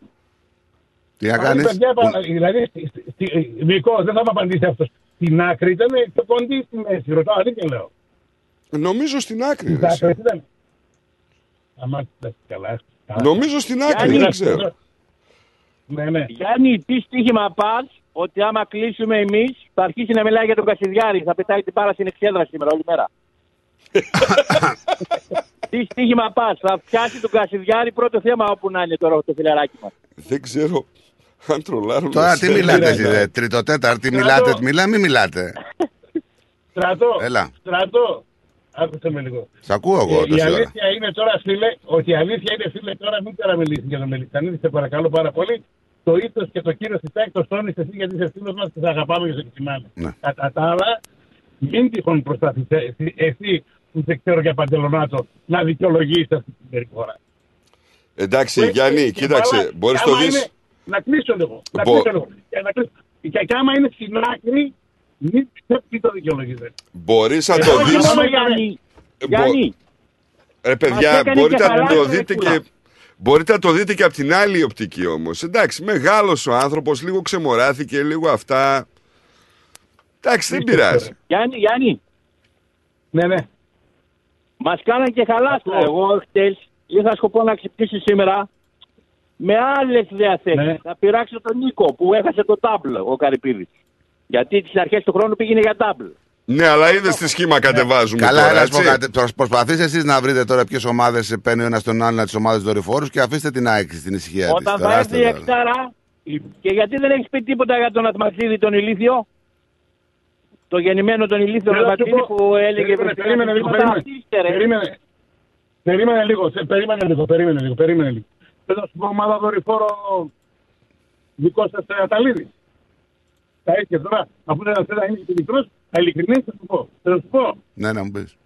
Τι να Πάλι, κάνεις; παιδιά, πα- Δηλαδή, στη- στη- στη- Νικό, δεν θα μου απαντήσει αυτός. Στην άκρη ήταν πιο κοντή στη μέση. Ρωτάω, αλήθεια λέω. Νομίζω στην άκρη. Στην ρε, εσύ. άκρη ήταν. Αμά, εντάξει, καλά. καλά. Νομίζω στην άκρη, Γιάννη. δεν ξέρω. Ναι, ναι. Γιάννη, τι στοίχημα πας ότι άμα κλείσουμε εμείς θα αρχίσει να μιλάει για τον Κασιδιάρη. Θα πετάει την πάρα στην εξέδρα σήμερα όλη μέρα. Τι στοίχημα πας. Θα πιάσει τον Κασιδιάρη πρώτο θέμα όπου να είναι τώρα το φιλαράκι μας. Δεν ξέρω αν τρολάρουν. Τώρα τι εσένα. μιλάτε, Στράτο. εσεί, τριτοτέταρτη, μιλάτε, μιλά, μην μιλάτε. Στρατό, Έλα. στρατό. Άκουσε με λίγο. Σ' ακούω εγώ Ε, η τόση ώρα. αλήθεια είναι τώρα, φίλε, ότι η αλήθεια είναι, φίλε, τώρα μην καραμελήσεις για τον Μελισανίδη, σε παρακαλώ πάρα πολύ. Το ήθος και το κύριο της ΤΑΚ το τόνισε εσύ γιατί είσαι φίλος μας και σε αγαπάμε και σε εκτιμάμε. Ναι. Κατά τα άλλα, μην τυχόν προσπαθεί εσύ, εσύ που σε ξέρω για παντελονάτο να δικαιολογήσει αυτή την περιφορά. Εντάξει, Γιάννη, Και κοίταξε, βάλα, μπορείς άμα το δεις. είναι- Να κλείσω λίγο. Να Μπο- κλείσω λίγο. Και, να κλείσω. και, και άμα είναι στην άκρη, μην τι το δικαιολογείτε. Μπορείς να Ε, το όχι, δεις. άμα- Άμα, Γιάννη, Γιάννη, Ρε Μας παιδιά, έκανε μπορείτε και να το χαλάρωσε, δείτε κούλα. και. Μπορείτε να το δείτε και από την άλλη οπτική όμως. Εντάξει, μεγάλος ο άνθρωπος, λίγο ξεμοράθηκε, λίγο αυτά. Εντάξει, δεν πειράζει. Γιάννη, Γιάννη, Ναι, ναι. Μας κάναν και χαλάστρα. Εγώ χτες είχα σκοπό να ξυπνήσει σήμερα με άλλες διαθέσεις. Ναι. Να πειράξω τον Νίκο που έχασε το τάμπλ ο Καρυπίδης. Γιατί τις αρχές του χρόνου πήγαινε για τάμπλ. Ναι, αλλά είδες τι σχήμα κατεβάζουμε. Καλά, τώρα, έλα, να σου πω έτσι. κάτι. Προσ- Προσπαθήστε εσείς να βρείτε τώρα ποιες ομάδες παίρνει ο ένας τον άλλον τις ομάδες δορυφόρους και αφήστε την ΑΕΚ στην ησυχία της. Όταν θα έρθει η Εκτάρα, και γιατί δεν έχεις πει τίποτα για τον Ατμαξίδη τον Ηλίθιο, το γεννημένο τον Ηλίθιο Θέλω να σου Ατμαξίδη πω- που έλεγε Περίμενε, περίμενε λίγο, «Τίποτα, περίμενε. αυτοί είστε, ρε». Περίμενε. Περίμενε λίγο, σε- περίμενε λίγο, περίμενε λίγο, περίμενε λίγο. Θέλω να σου πω ομάδα δορυφόρο δικό σας ε, Αταλίδη. Τα έχει τώρα, αφού δεν θέλει να είναι και μικρός, θα ειλικρινείς θα σου πω. Θα σου πω. Ναι, να μου πεις.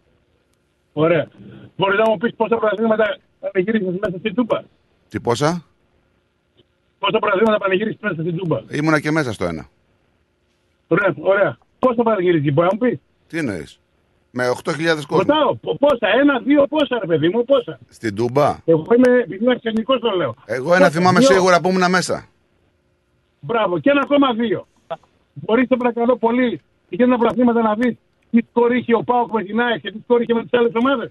Ωραία. Μπορείς να μου πεις πόσα παραδείγματα πανηγύρισες μέσα στην Τούμπα; Τι πόσα; Πόσα παραδείγματα πανηγύρισες μέσα στην Τούμπα; Ήμουνα και μέσα στο ένα. Ωραία, ωραία. Πώς θα πανηγυρίζει, μπορεί να μου πεις; Τι εννοείς; Με 8.000 κόσμο. Ρωτάω, πο- πόσα, ένα, δύο, πόσα ρε παιδί μου, πόσα; Στην Τούμπα. Εγώ είμαι πεισμένο τεχνικό το λέω. Εγώ ένα θυμάμαι Δύο; σίγουρα που ήμουν μέσα. Μπράβο, και ένα ακόμα δύο. Μπορείς σε παρακαλώ πολύ για ένα πρωταθλήματα να δεις τι σκορ είχε ο Πάοκ με την ΑΕΚ και τι σκορ είχε με τις άλλες ομάδες.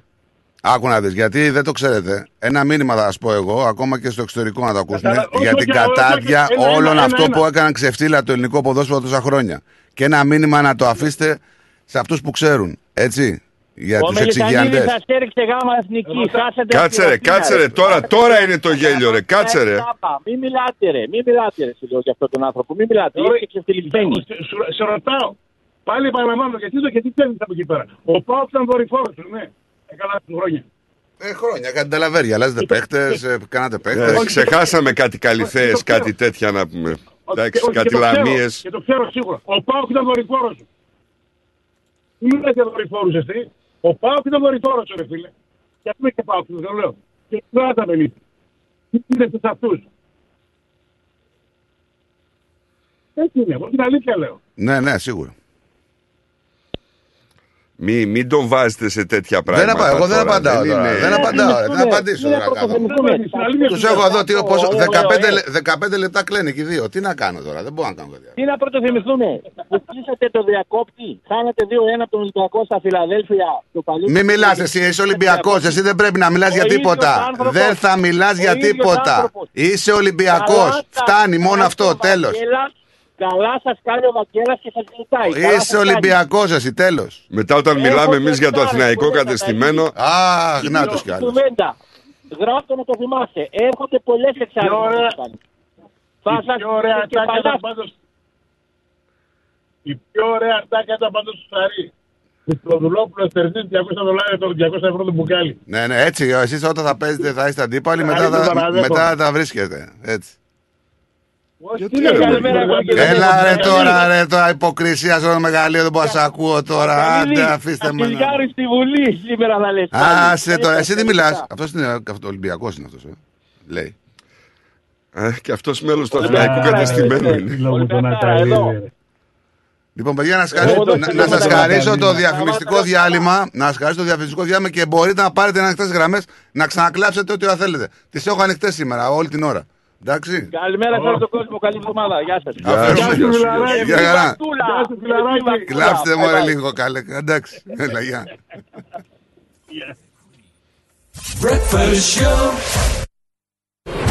Άκου να δεις, γιατί δεν το ξέρετε. Ένα μήνυμα θα σας πω εγώ, ακόμα και στο εξωτερικό να το ακούσουν, Καλά, όχι, για όχι, την όχι, κατάδια όχι, ένα, όλων ένα, αυτό ένα, που ένα. έκαναν ξεφτύλα το ελληνικό ποδόσφαιρο τόσα χρόνια. Και ένα μήνυμα να το αφήσετε σε αυτούς που ξέρουν. Έτσι. Για Ο τους Μελισανίδης εξηγιαντές. σας έριξε γάμα εθνική. Χάσατε Κάτσε ρε, στη Ραφίνα, κάτσε ρε. Τώρα, τώρα είναι το γέλιο ρε. Κάτσε ρε. Τάπα. Μην μιλάτε ρε, μην μιλάτε ρε, σου λέω για αυτόν τον άνθρωπο. Μην μιλάτε, Ωραία. είστε ξεφτυλισμένοι. Σε, σε- σε ρωτάω. Πάλι επαναλαμβάνω και τι το και τι ξέρει από εκεί πέρα. Ο Πάοκ ήταν δορυφόρος σου, ναι. Έκανα του χρόνια. Ε, χρόνια, κάτι ταλαβέρια. Αλλάζετε παίχτες, ε, κάνατε Ε, παίχτες. ξεχάσαμε κάτι καλυθέες, το ξέρω. κάτι τέτοια να πούμε. Όχι, Εντάξει, όχι, κάτι και το ξέρω, λαμίες. Και το ξέρω σίγουρα. Ο Πάοκ ήταν δορυφόρος σου. Μην μιλάτε για δορυφόρου εσύ. Ο Πάοκ ήταν δορυφόρος σου, ρε φίλε. Και αυτό και Πάοκ, δεν το λέω. Και τώρα τα μελίτη. Τι είναι σε αυτούς. Έτσι είναι, εγώ την αλήθεια λέω. Ναι, ναι, σίγουρα. Μη, μην τον βάζετε σε τέτοια Δεν πράγματα. απα- εγώ δεν τώρα, απαντάω δεν τώρα. είναι- Δεν απαντάω. είναι- Δεν απαντήσω είναι τώρα. κάπου. πρωτοβουλία. Στην αλήθεια Τους σου έχω λέω. εδώ τι, πόσο, Ωραίο, 15, ωραίο. λε- 15 λεπτά κλαίνε και οι δύο. Τι να κάνω τώρα, δεν μπορώ να κάνω κάτι άλλο. Τι να πρωτοθυμηθούμε, που κλείσατε το διακόπτη, χάνατε 2-1 από τον Ολυμπιακό στα Φιλαδέλφια. Το παλιό- Μην μιλάς εσύ, είσαι Ολυμπιακός. Εσύ δεν πρέπει να μιλάς Ο για ίδιος τίποτα. άνθρωπος. Δεν θα μιλάς Ο για ίδιος τίποτα. άνθρωπος. Είσαι Ολυμπιακός. Καλά τα- Φτάνει μόνο καλά αυτό, ο τέλος. Βαγγέλας, Καλά σας κάνει ο Βαγγέλας και σας ζητάει. Καλά σας Είσαι κάνει. Ολυμπιακός, εσύ τέλος. Μετά όταν Έχω μιλάμε εμείς για το τεσσάρες αθηναϊκό πολλές κατεστημένο. Αχ, να του κι άλλου. Κουβέντα. Γράφτε να το θυμάστε. Έρχονται πολλές εξάρτητε. Πιο ωραία- Θα Η σας πιο ωραία και ατάκα παλιά. ήταν πάντως... Η πιο ωραία ατάκα ήταν πάντως του Σαρή. Χριστοδουλόπουλο στερνίζει 200 δολάρια το 200 ευρώ το μπουκάλι. Ναι, ναι, έτσι. Εσείς όταν θα παίζετε θα είστε αντίπαλοι, μετά Καλύτερα θα, παραδέχομαι. μετά θα βρίσκετε. Έτσι. Όχι, είναι, καλημέρα, Ευαγγέλη. Έλα ρε Καλή. τώρα, ρε τώρα, υποκρισία στο μεγαλείο, δεν μπορώ να σε ακούω τώρα. Άντε, αφήστε με. να- Καπηλιάρη στη Βουλή σήμερα θα λες. Άσε τώρα, εσύ τι μιλάς. μιλάς. Αυτός είναι Ολυμπιακός είναι αυτός. Λέει. Ε, και αυτός μέλος του αθηναϊκού κατεστημένου είναι. Λόγω του Εδώ. Ναταλίδη. Λοιπόν, παιδιά, να, σας Εγώ χαρίσω- το να, ξέρω να σας με τα χαρίσω το Βαγγέλη. διαφημιστικό Σταμάτα. διάλειμμα. Να σας χαρίσω το διαφημιστικό διάλειμμα και μπορείτε να πάρετε ανοιχτές γραμμές να ξανακλάψετε ό,τι ώρα θέλετε. Τις έχω ανοιχτές σήμερα, όλη την ώρα. Εντάξει. Καλημέρα σε όλο τον κόσμο. Καλή εβδομάδα. Γεια σας. Γεια Αφού- σου, γεια σου, γεια σου. Γεια χαρά. Γεια σου, φιλαράκι. Κλάψτε μου λίγο καλέ. Εντάξει. Έλα, γεια. Breakfast show.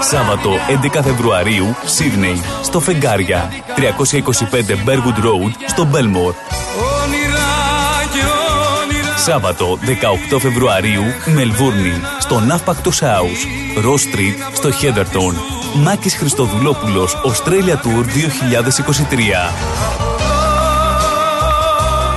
Σάββατο 11 Φεβρουαρίου, Σίδνεϊ, στο Φεγγάρια, 325 Bergwood Road, στο Μπέλμορ. Σάββατο 18 Φεβρουαρίου, Μελβούρνη, στο Ναύπακτος House, Ross Street, στο Χέδερτον. Μάκης Χριστοδουλόπουλος, Australia Tour 2023.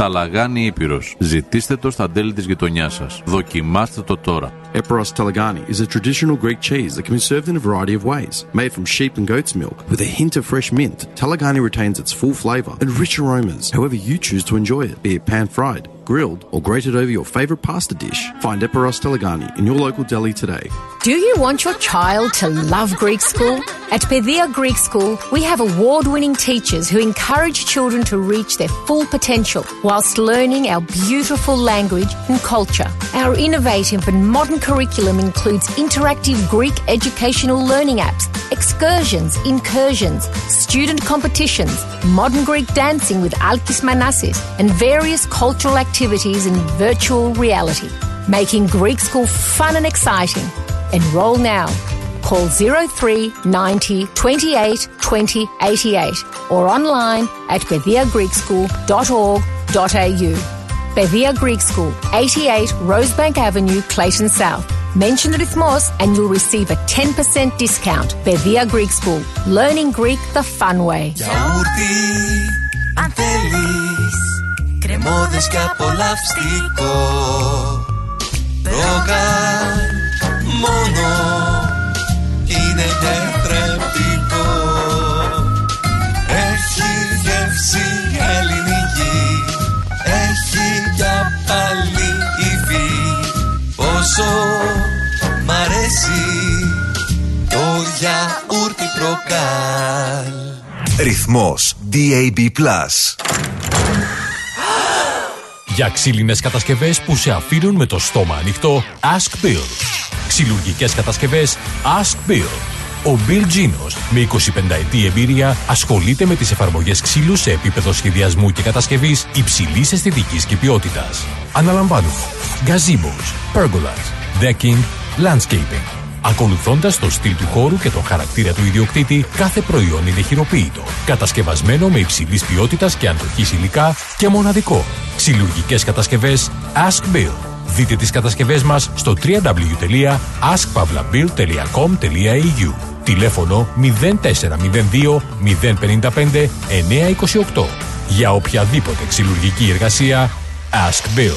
Ταλαγάνι Ήπειρος. Ζητήστε το στα τέλη της γειτονιάς σας. Δοκιμάστε το τώρα. Eperos Telegani is a traditional Greek cheese that can be served in a variety of ways. Made from sheep and goat's milk with a hint of fresh mint, Telegani retains its full flavour and rich aromas however you choose to enjoy it, be it pan fried, grilled, or grated over your favourite pasta dish. Find Eperos Telegani in your local deli today. Do you want your child to love Greek school? At Pedia Greek School, we have award winning teachers who encourage children to reach their full potential whilst learning our beautiful language and culture. Our innovative and modern curriculum includes interactive Greek educational learning apps, excursions, incursions, student competitions, modern Greek dancing with Alkis Manassis, and various cultural activities in virtual reality, making Greek school fun and exciting. Enroll now. Call 03 90 28 20 88 or online at pediagreekschool.org.au. Bevia Greek School, 88 Rosebank Avenue, Clayton South. Mention Rhythmos and you'll receive a 10% discount. Bevia Greek School, learning Greek the fun way. Γιαούρτι, αν θέλεις Κρεμόδες και απολαυστικό. Ρόγαν μόνο Είναι τετρεπτικό Έχει γεύση ελληνική Έχει για πάλι υφή. Πόσο μ' αρέσει Το γιαούρτι προκάλ Ρυθμός DAB+. Για ξύλινες κατασκευές που σε αφήνουν με το στόμα ανοιχτό, Ask Bill. Ξυλουργικές κατασκευές Ask Bill. Ο Bill Genos, με 25 ετή εμπειρία, ασχολείται με τις εφαρμογές ξύλου σε επίπεδο σχεδιασμού και κατασκευής υψηλής αισθητικής και ποιότητας. Αναλαμβάνουμε gazebos, pergolas, decking, landscaping. Ακολουθώντας το στυλ του χώρου και τον χαρακτήρα του ιδιοκτήτη, κάθε προϊόν είναι χειροποίητο. Κατασκευασμένο με υψηλής ποιότητας και αντοχής υλικά και μοναδικό. Ξυλουργικές κατασκευές Ask Bill. Δείτε τις κατασκευές μας στο www.askpavlabill.com.au Τηλέφωνο 0402 055 928 Για οποιαδήποτε ξυλουργική εργασία Ask Bill.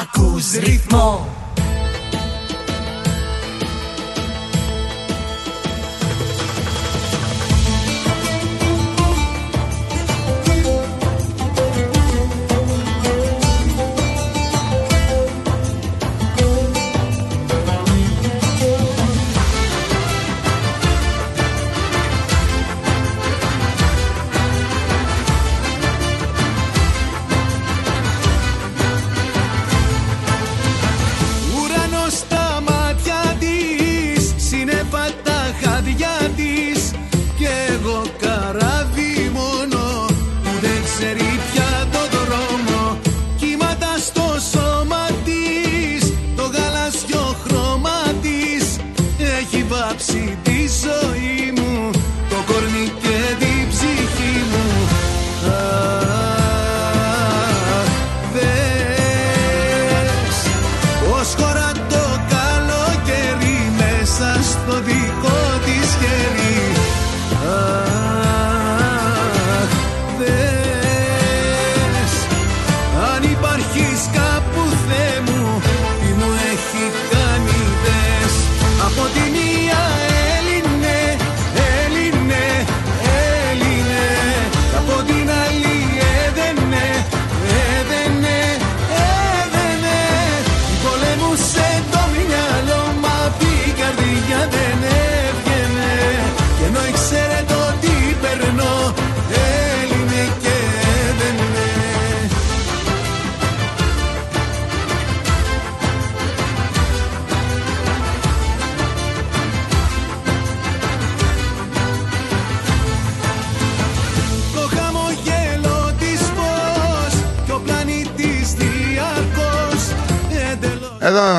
ακούς ρυθμό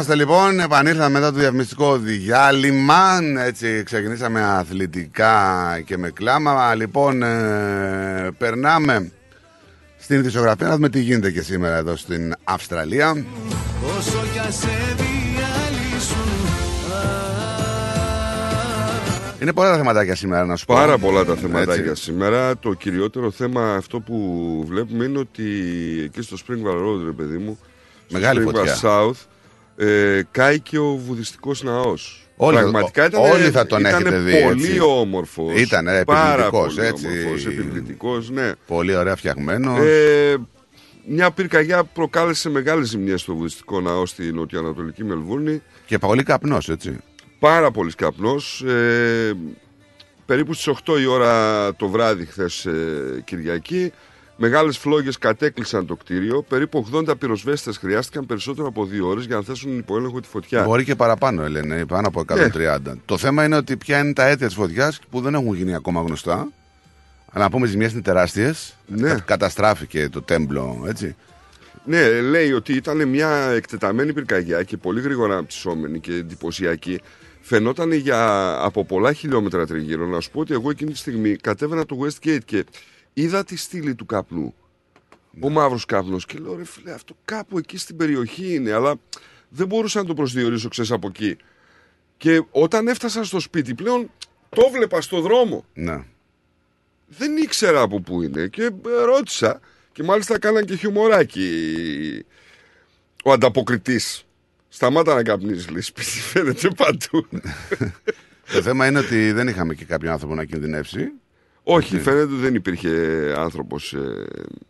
είμαστε λοιπόν, επανήλθαμε μετά το διαφημιστικό διάλειμμα. Έτσι ξεκινήσαμε αθλητικά και με κλάμα. Λοιπόν, ε, περνάμε στην ειδησιογραφία να δούμε τι γίνεται και σήμερα εδώ στην Αυστραλία. Όσο κι ας σε διαλύσουν Είναι πολλά τα θεματάκια σήμερα να σου πω. Πάρα πολλά τα θεματάκια Έτσι. σήμερα. Το κυριότερο θέμα αυτό που βλέπουμε είναι ότι εκεί στο Springvale Road, ρε παιδί μου, στο Μεγάλη Springvale φωτιά. South, ε, κάει και ο βουδιστικός ναός. Όλοι- Πραγματικά ήταν, όλοι θα τον ήτανε έχετε δει, πολύ έτσι. όμορφος. Ήτανε, ρε, Πάρα επιβλητικός, πολύ έτσι. όμορφος, επιβλητικός, ναι. Πολύ ωραία φτιαγμένο. Ε, μια πυρκαγιά προκάλεσε μεγάλες ζημιές στο βουδιστικό ναό στη νοτιοανατολική Μελβούρνη. Και πολύ καπνός, έτσι. Πάρα πολύ καπνός. Ε, περίπου στις 8 η ώρα το βράδυ χθες ε, Κυριακή. Μεγάλες φλόγες κατέκλυσαν το κτίριο. Περίπου 80 πυροσβέστες χρειάστηκαν περισσότερο από δύο ώρες για να θέσουν υπό έλεγχο τη φωτιά. Μπορεί και παραπάνω, λένε, πάνω από 130. Ναι. Το θέμα είναι ότι ποια είναι τα αίτια της φωτιάς που δεν έχουν γίνει ακόμα γνωστά. Αλλά να πούμε, οι ζημιές είναι τεράστιες. Ναι. Καταστράφηκε το τέμπλο, έτσι. Ναι, λέει ότι ήταν μια εκτεταμένη πυρκαγιά και πολύ γρήγορα αναπτυσσόμενη και εντυπωσιακή. Φαινόταν για από πολλά χιλιόμετρα τριγύρω. Να σου πω ότι εγώ εκείνη τη στιγμή κατέβαινα το Westgate και είδα τη στήλη του καπνού. Ο μαύρος καπνός. Και λέω, ρε φίλε, αυτό κάπου εκεί στην περιοχή είναι, αλλά δεν μπορούσα να το προσδιορίσω, ξέρεις από εκεί. Και όταν έφτασα στο σπίτι πλέον, το βλέπα στο δρόμο. Ναι. Δεν ήξερα από πού είναι και ε, ρώτησα και μάλιστα κάναν και χιουμοράκι ο ανταποκριτής. Σταμάτα να καπνίζεις, λέει, σπίτι [LAUGHS] φαίνεται παντού. [LAUGHS] το θέμα είναι ότι δεν είχαμε και κάποιον άνθρωπο να κινδυνεύσει. Όχι, φαίνεται ότι δεν υπήρχε άνθρωπος ε,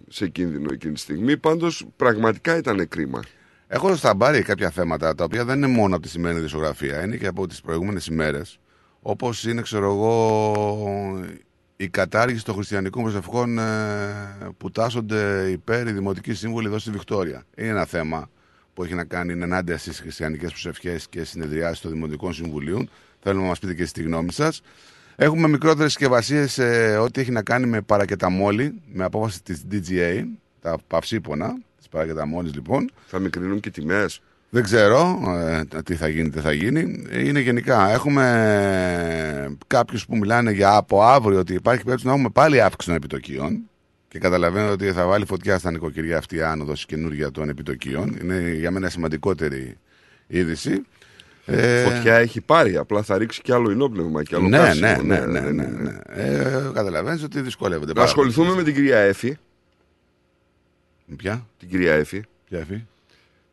σε κίνδυνο εκείνη τη στιγμή. Πάντως πραγματικά ήταν κρίμα. Έχω στα μπάρι κάποια θέματα τα οποία δεν είναι μόνο από τη σημερινή δισογραφία, είναι και από τις προηγούμενες ημέρες. Όπως είναι, ξέρω εγώ, η κατάργηση των χριστιανικών προσευχών ε, που τάσσονται υπέρ οι δημοτικοί σύμβουλοι εδώ στη Βικτόρια. Είναι ένα θέμα που έχει να κάνει είναι ενάντια στις χριστιανικές προσευχές και συνεδριάσεις των Δημοτικών Συμβουλίων. Θέλουμε να μας πείτε και εσείς τη γνώμη σας. Έχουμε μικρότερες συσκευασίες σε ό,τι έχει να κάνει με παρακεταμόλη, με απόφαση της DGA, τα παυσίπονα της παρακεταμόλης λοιπόν. Θα μικρύνουν και τιμές. Δεν ξέρω ε, τι θα γίνει, τι θα γίνει. Είναι γενικά. Έχουμε κάποιους που μιλάνε για από αύριο ότι υπάρχει περίπτωση να έχουμε πάλι αύξηση των επιτοκίων. Και καταλαβαίνω ότι θα βάλει φωτιά στα νοικοκυριά αυτή η άνοδος καινούργια των επιτοκίων. Είναι για μένα σημαντικότερη είδηση. Ε, Φωτιά έχει πάρει, απλά θα ρίξει κι άλλο ενόπνευμα και άλλο ναι, καύσιμο. ναι, ναι, ναι, ναι, ναι. Ε, καταλαβαίνεις ότι δυσκολεύεται. Να πάρα ασχοληθούμε πολύ. με την κυρία Έφη. Ποια; Την κυρία Έφη. Ποια Έφη;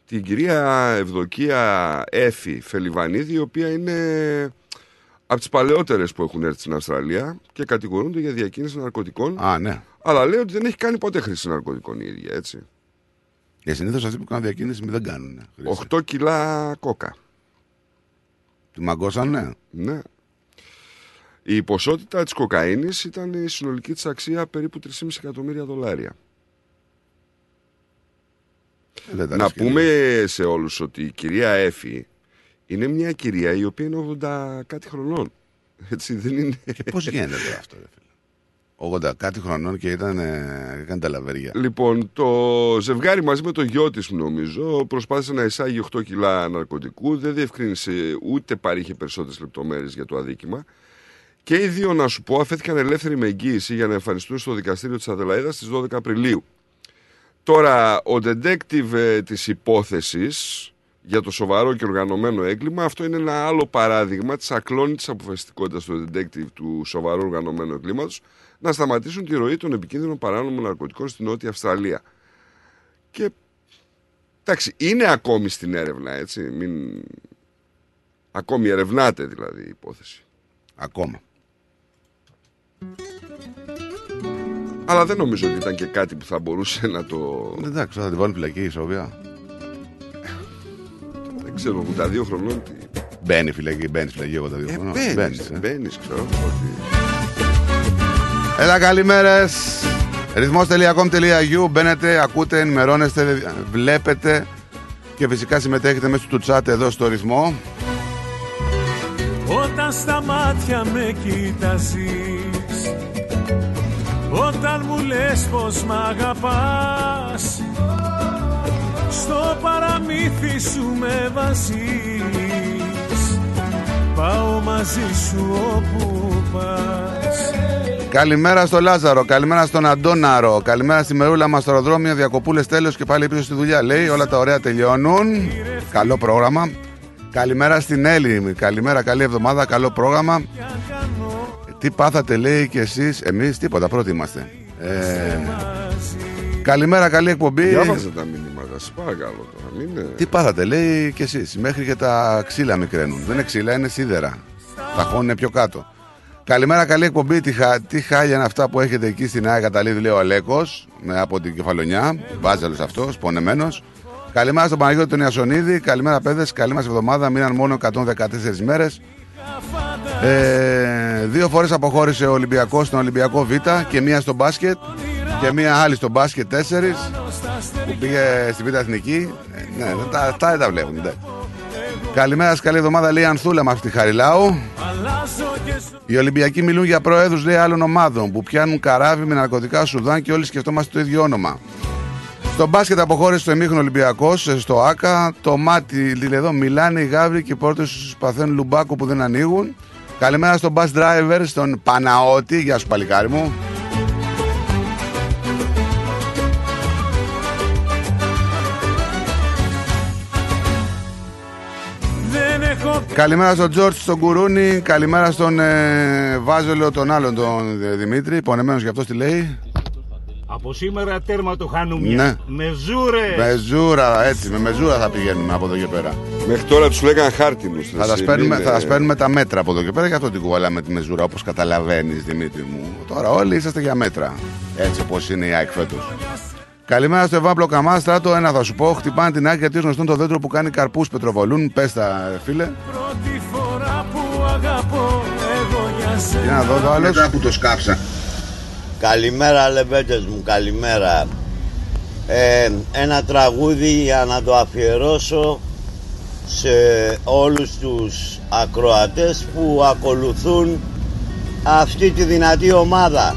Την κυρία Ευδοκία Έφη Φελιβανίδη, η οποία είναι από τις παλαιότερες που έχουν έρθει στην Αυστραλία και κατηγορούνται για διακίνηση ναρκωτικών. Α, ναι. Αλλά λέει ότι δεν έχει κάνει ποτέ χρήση ναρκωτικών η ίδια, έτσι. Για συνήθως αυτοί που κάνουν διακίνηση δεν κάνουν. 8 κιλά κόκα. Τη μαγκώσαν, ναι. Ναι. Η ποσότητα της κοκαίνης ήταν η συνολική της αξία περίπου 3,5 εκατομμύρια δολάρια. Ε, δεν τα Να λες και πούμε σε όλους ότι η κυρία Έφη είναι μια κυρία η οποία είναι 80 κάτι χρονών. Έτσι δεν είναι. Και πώς γίνεται τώρα αυτό, ρε φίλε; 80 κάτι χρονών και ήταν. Ε, έκανε τα λαβέρια. Λοιπόν, το ζευγάρι μαζί με το γιο της νομίζω προσπάθησε να εισάγει 8 κιλά ναρκωτικού. Δεν διευκρίνησε ούτε παρήχε περισσότερες λεπτομέρειες για το αδίκημα. Και οι δύο, να σου πω, αφέθηκαν ελεύθεροι με εγγύηση για να εμφανιστούν στο δικαστήριο της Αδελαίδας στις 12 Απριλίου. Τώρα, ο detective ε, της υπόθεσης για το σοβαρό και οργανωμένο έγκλημα, αυτό είναι ένα άλλο παράδειγμα της ακλόνητης αποφασιστικότητας του detective του σοβαρού οργανωμένου εγκλήματος να σταματήσουν τη ροή των επικίνδυνων παράνομων ναρκωτικών στην Νότια Αυστραλία. Και εντάξει, είναι ακόμη στην έρευνα, έτσι. Μην... Ακόμη ερευνάται δηλαδή η υπόθεση. Ακόμα. Αλλά δεν νομίζω ότι ήταν και κάτι που θα μπορούσε να το. Εντάξει, θα την βάλουν φυλακή η Σόβια. Δεν ξέρω, 82 χρονών. Τι... Μπαίνει φυλακή, μπαίνει φυλακή 82 χρονών. Μπαίνεις, Μπαίνεις, ε. μπαίνεις, ξέρω ότι. Έλα, καλημέρες. ρυθμός.com.au Μπαίνετε, ακούτε, ενημερώνεστε, βλέπετε και φυσικά συμμετέχετε μέσω του chat εδώ στο ρυθμό. Όταν στα μάτια με κοιτάζεις Όταν μου λες πως μ' αγαπάς στο παραμύθι σου με βάζεις Πάω μαζί σου όπου πας Καλημέρα στο Λάζαρο, καλημέρα στον Αντώναρο, καλημέρα στη Μερούλα μας στο αεροδρόμιο. Διακοπούλες τέλος και πάλι πίσω στη δουλειά. Λέει όλα τα ωραία τελειώνουν. Καλό πρόγραμμα. Καλημέρα στην Έλλη. Καλημέρα, καλή εβδομάδα, καλό πρόγραμμα. Τι πάθατε, λέει και εσείς. Εμείς τίποτα, πρώτοι είμαστε. Ε, καλημέρα, καλή εκπομπή. Διάβαζε τα μηνύματα, σε παρακαλώ τώρα. Μην είναι... Τι πάθατε, λέει και εσείς. Μέχρι και τα ξύλα μικραίνουν. Δεν είναι ξύλα, είναι σίδερα. Τα χώνουν πιο κάτω. Καλημέρα, καλή εκπομπή. Τι, χα... τι χάλια είναι αυτά που έχετε εκεί στην Άγια Καταλήδη, λέει ο Αλέκος, από την Κεφαλονιά. Βάζελος αυτός, πονεμένος. Καλημέρα στον Παναγιώτη τον Ιασονίδη. Καλημέρα, παιδες. Καλή μα εβδομάδα. Μείναν μόνο 114 μέρες. Ε, δύο φορές αποχώρησε ο Ολυμπιακός στον Ολυμπιακό Β και μία στο μπάσκετ και μία άλλη στο μπάσκετ 4 που πήγε στην Β Εθνική. Ε, ναι, τα, αυτά δεν τα βλέπουν. ναι. Καλημέρα, σας, καλή εβδομάδα, λέει η Ανθούλα με αυτή τη Χαριλάου. Οι Ολυμπιακοί μιλούν για προέδρους λέει άλλων ομάδων που πιάνουν καράβι με ναρκωτικά Σουδάν και όλοι σκεφτόμαστε το ίδιο όνομα. Στο μπάσκετ αποχώρησε το εμίχνο Ολυμπιακός στο ΑΚΑ. Το μάτι εδώ μιλάνε οι γάβροι και οι πόρτες τους παθαίνουν λουμπάκο που δεν ανοίγουν. Καλημέρα στον bus driver, στον Παναώτη. Γεια σου, παλικάρι μου. Καλημέρα στον Τζόρτ, στον Κουρούνι. Καλημέρα στον ε, Βάζελο, τον άλλον, τον ε, Δημήτρη. Πονεμένος γι' αυτός τι λέει. Από σήμερα τέρμα το χάνουμε. Ναι. Με ζούρε. Μεζούρα, έτσι, με μεζούρα θα πηγαίνουμε από εδώ και πέρα. Μέχρι τώρα τους λέγανε χάρτινου. Θα τα παίρνουμε, θα σας παίρνουμε τα μέτρα από εδώ και πέρα, γι' αυτό την κουβαλάμε τη μεζούρα, όπως καταλαβαίνεις, Δημήτρη μου. Τώρα όλοι είσαστε για μέτρα. Έτσι όπως είναι η ΑΕΚ φέτος. Καλημέρα στο Ευάπλο Καμάς, στράτο. Ένα θα σου πω. Χτυπάνε την ΑΕΚ γιατί γνωστόν το δέντρο που κάνει καρπούς πετροβολούν. Πες τα, φίλε. πρώτη φορά που αγαπώ εγώ για σένα Για να δω το άλλος. Μετά που το σκάψα. Καλημέρα λεβέντες μου, καλημέρα. Ε, ένα τραγούδι για να το αφιερώσω σε όλους τους ακροατές που ακολουθούν αυτή τη δυνατή ομάδα.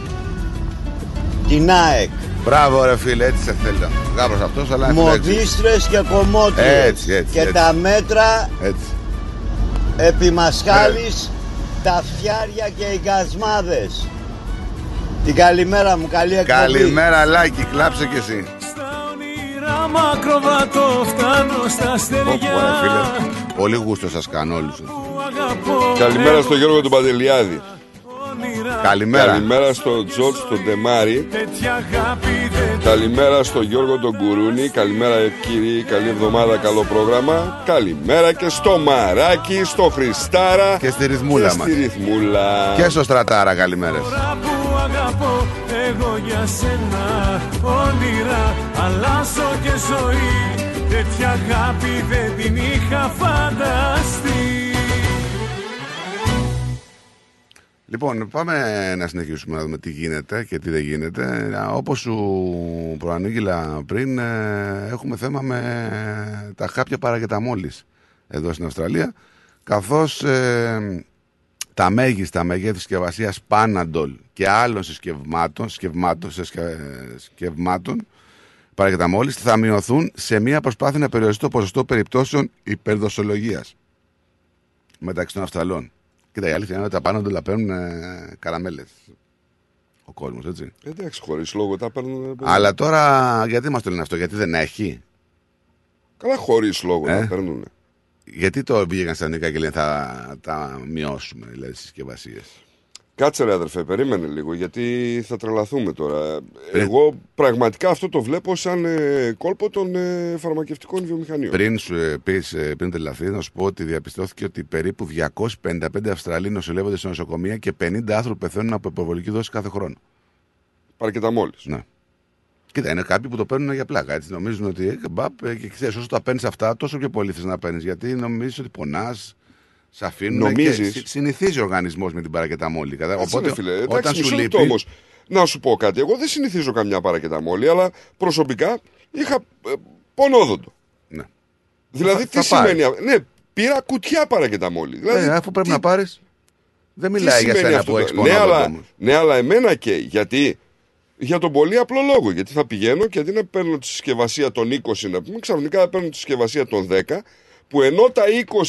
Την ΑΕΚ. Μπράβο, ρε φίλε, έτσι σε θέλει. Γάβρο αυτός, αλλά είναι φλέξι. Μοδίστρες και κομμότριες. Έτσι, έτσι, Και έτσι. τα μέτρα Έτσι. επί μασχάλης, τα φτιάρια και οι γκασμάδες. Την καλημέρα μου, καλή εκπομπή. Καλημέρα, Λάκη, κλάψε κι εσύ. όνειρα μακροβατώ φτάνω στα Ω, στεριά ρε φίλε. Πολύ γούστο σας κάνω όλους. Καλημέρα στον Γιώργο τον Παντελιάδη. Καλημέρα. Καλημέρα στον Τζορτ τον Ντεμάρη. Τέτοια αγάπη δεν Καλημέρα στον Γιώργο τον Κουρούνη. Καλημέρα κύριοι, καλή εβδομάδα, καλό πρόγραμμα. Καλημέρα και στο Μαράκι, στο Χριστάρα Και στη ρυθμούλα και μας. στη Ρυθμούλα. Και στο στρατάρα, καλημέρες. που αγαπώ εγώ για σένα όνειρα αλλάζω και ζωή τέτοια αγάπη δεν την είχα φανταστεί Λοιπόν, πάμε να συνεχίσουμε να δούμε τι γίνεται και τι δεν γίνεται. Όπως σου προανήγγειλα πριν, ε, έχουμε θέμα με τα χάπια παρακεταμόλη εδώ στην Αυστραλία. Καθώς τα μέγιστα μεγέθη συσκευασίας Panadol και άλλων συσκευμάτων, συσκευμάτων, συσκε- συσκευμάτων παρακεταμόλης θα μειωθούν σε μια προσπάθεια να περιοριστεί το ποσοστό περιπτώσεων υπερδοσολογίας μεταξύ των Αυστραλών. Κοίτα, η αλήθεια είναι ότι τα πάνω του παίρνουν ε, καραμέλες. Ο κόσμος, έτσι. Εντάξει, χωρίς λόγο τα παίρνουν. Αλλά τώρα γιατί μας το λένε αυτό, Γιατί δεν έχει; Καλά, χωρίς λόγο Ε; τα παίρνουν. Γιατί το βγήκαν στα ελληνικά και λένε θα τα μειώσουμε, δηλαδή στι συσκευασίες. Κάτσε ρε αδερφέ, περίμενε λίγο γιατί θα τρελαθούμε τώρα. Εγώ πραγματικά αυτό το βλέπω σαν ε, κόλπο των ε, φαρμακευτικών βιομηχανίων. Πριν σου ε, πεις, ε, πριν τελαθεί, να σου πω ότι διαπιστώθηκε ότι περίπου 255 Αυστραλοί νοσηλεύονται σε νοσοκομεία και 50 άνθρωποι πεθαίνουν από υποβολική δόση κάθε χρόνο. Παρκεταμόλης. Ναι. Κοίτα, είναι κάποιοι που το παίρνουν για πλάκα. Έτσι. Νομίζουν ότι ε, μπαπ, ε, και ξέρεις, όσο τα παίρνεις αυτά, τόσο πιο πολύ θες να παίρνεις. Γιατί νομίζεις ότι πονάς, σε αφήνουν. Νομίζεις; Και συ- συνηθίζει ο οργανισμός με την παρακεταμόλη. Κατά... Κάτσε, Οπότε, ρε φίλε, όταν εντάξει, σου μισό λείπει. λεπτό όμως. Να σου πω κάτι. Εγώ δεν συνηθίζω καμιά παρακεταμόλη, αλλά προσωπικά είχα ε, πονόδοντο. Ναι. Δηλαδή Θα- τι θα πάρεις. σημαίνει. αυτό; Ναι, πήρα κουτιά παρακεταμόλη. Δηλαδή, ε, αφού πρέπει να πάρεις. Δεν τι μιλάει για σημαίνει σένα αυτό που το- έχεις ναι, πονόδοντο αλλά, όμως. ναι, αλλά εμένα και γιατί Για τον πολύ απλό λόγο. Γιατί θα πηγαίνω και αντί να παίρνω τη συσκευασία των 20, να πούμε, ξαφνικά θα παίρνω τη συσκευασία των 10, που ενώ τα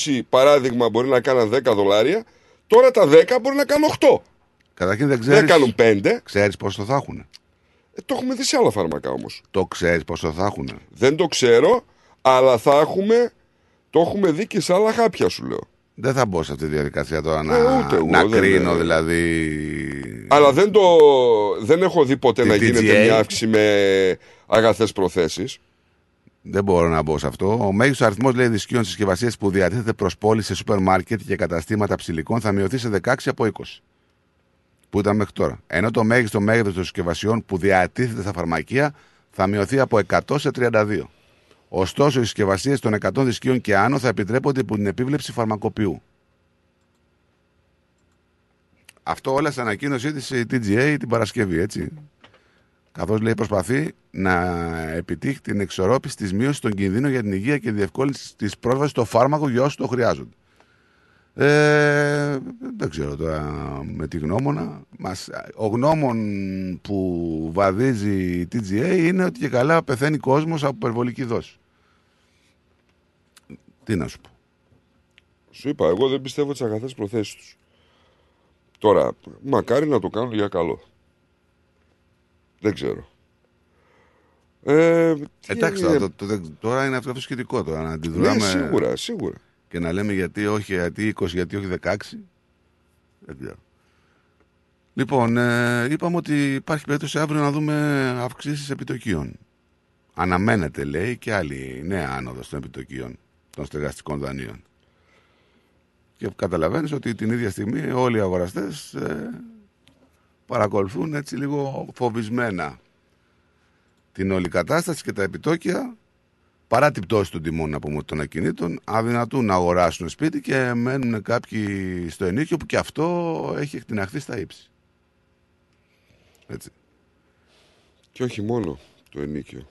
20 παράδειγμα μπορεί να κάνουν 10 δολάρια, τώρα τα 10 μπορεί να κάνουν 8. Καταρχήν δεν Δεν ξέρει. κάνουν 5. Ξέρεις πόσο θα έχουν. Ε, το έχουμε δει σε άλλα φάρμακα όμως. Το ξέρεις πόσο θα έχουν. Δεν το ξέρω, αλλά θα έχουμε. Το έχουμε δει και σε άλλα χάπια σου λέω. Δεν θα μπω σε αυτή τη διαδικασία τώρα να, Ε, ούτε εγώ, να δεν- κρίνω δηλαδή. Αλλά δεν, το, δεν έχω δει ποτέ Τη να γίνεται TGA. μια αύξηση με αγαθές προθέσεις. Δεν μπορώ να μπω σε αυτό. Ο μέγιστος αριθμός λέει δισκίων συσκευασίας που διατίθεται προς πώλη σε σούπερ μάρκετ και καταστήματα ψηλικών θα μειωθεί σε 16 από 20. Που ήταν μέχρι τώρα. Ενώ το μέγιστο μέγεθος των συσκευασιών που διατίθεται στα φαρμακεία θα μειωθεί από 100 σε 32. Ωστόσο, οι συσκευασίες των 100 δισκίων και άνω θα επιτρέπονται υπό την επίβλεψη φαρμακοποιού. Αυτό όλα σε ανακοίνωσή της η TGA την Παρασκευή, έτσι. Καθώς λέει προσπαθεί να επιτύχει την εξορρόπηση της μείωσης των κινδύνων για την υγεία και διευκόλυνση της πρόσβασης στο φάρμακο για όσους το χρειάζονται. Ε, δεν ξέρω τώρα με τη γνώμονα. Μας, ο γνώμων που βαδίζει η TGA είναι ότι και καλά πεθαίνει κόσμος από υπερβολική δόση. Τι να σου πω. Σου είπα, εγώ δεν πιστεύω τις αγαθές προθέσεις τους. Τώρα, μακάρι να το κάνουν για καλό. Δεν ξέρω. Ε, τι Εντάξει, είναι- τώρα, το- το- τώρα είναι αυτό το σχετικό τώρα να αντιδράμε. Ναι, σίγουρα, σίγουρα. Και να λέμε γιατί όχι, γιατί 20, γιατί όχι 16. Δεν ξέρω. Λοιπόν, ε, είπαμε ότι υπάρχει περίπτωση αύριο να δούμε αυξήσεις επιτοκίων. Αναμένεται, λέει, και άλλη νέα άνοδος των επιτοκίων των στεγαστικών δανείων. Και καταλαβαίνεις ότι την ίδια στιγμή όλοι οι αγοραστές ε, παρακολουθούν έτσι λίγο φοβισμένα την όλη κατάσταση και τα επιτόκια παρά την πτώση των τιμών να πούμε, των ακινήτων, αδυνατούν να αγοράσουν σπίτι και μένουν κάποιοι στο ενίκιο που και αυτό έχει εκτιναχθεί στα ύψη. Έτσι. Και όχι μόνο το ενίκιο.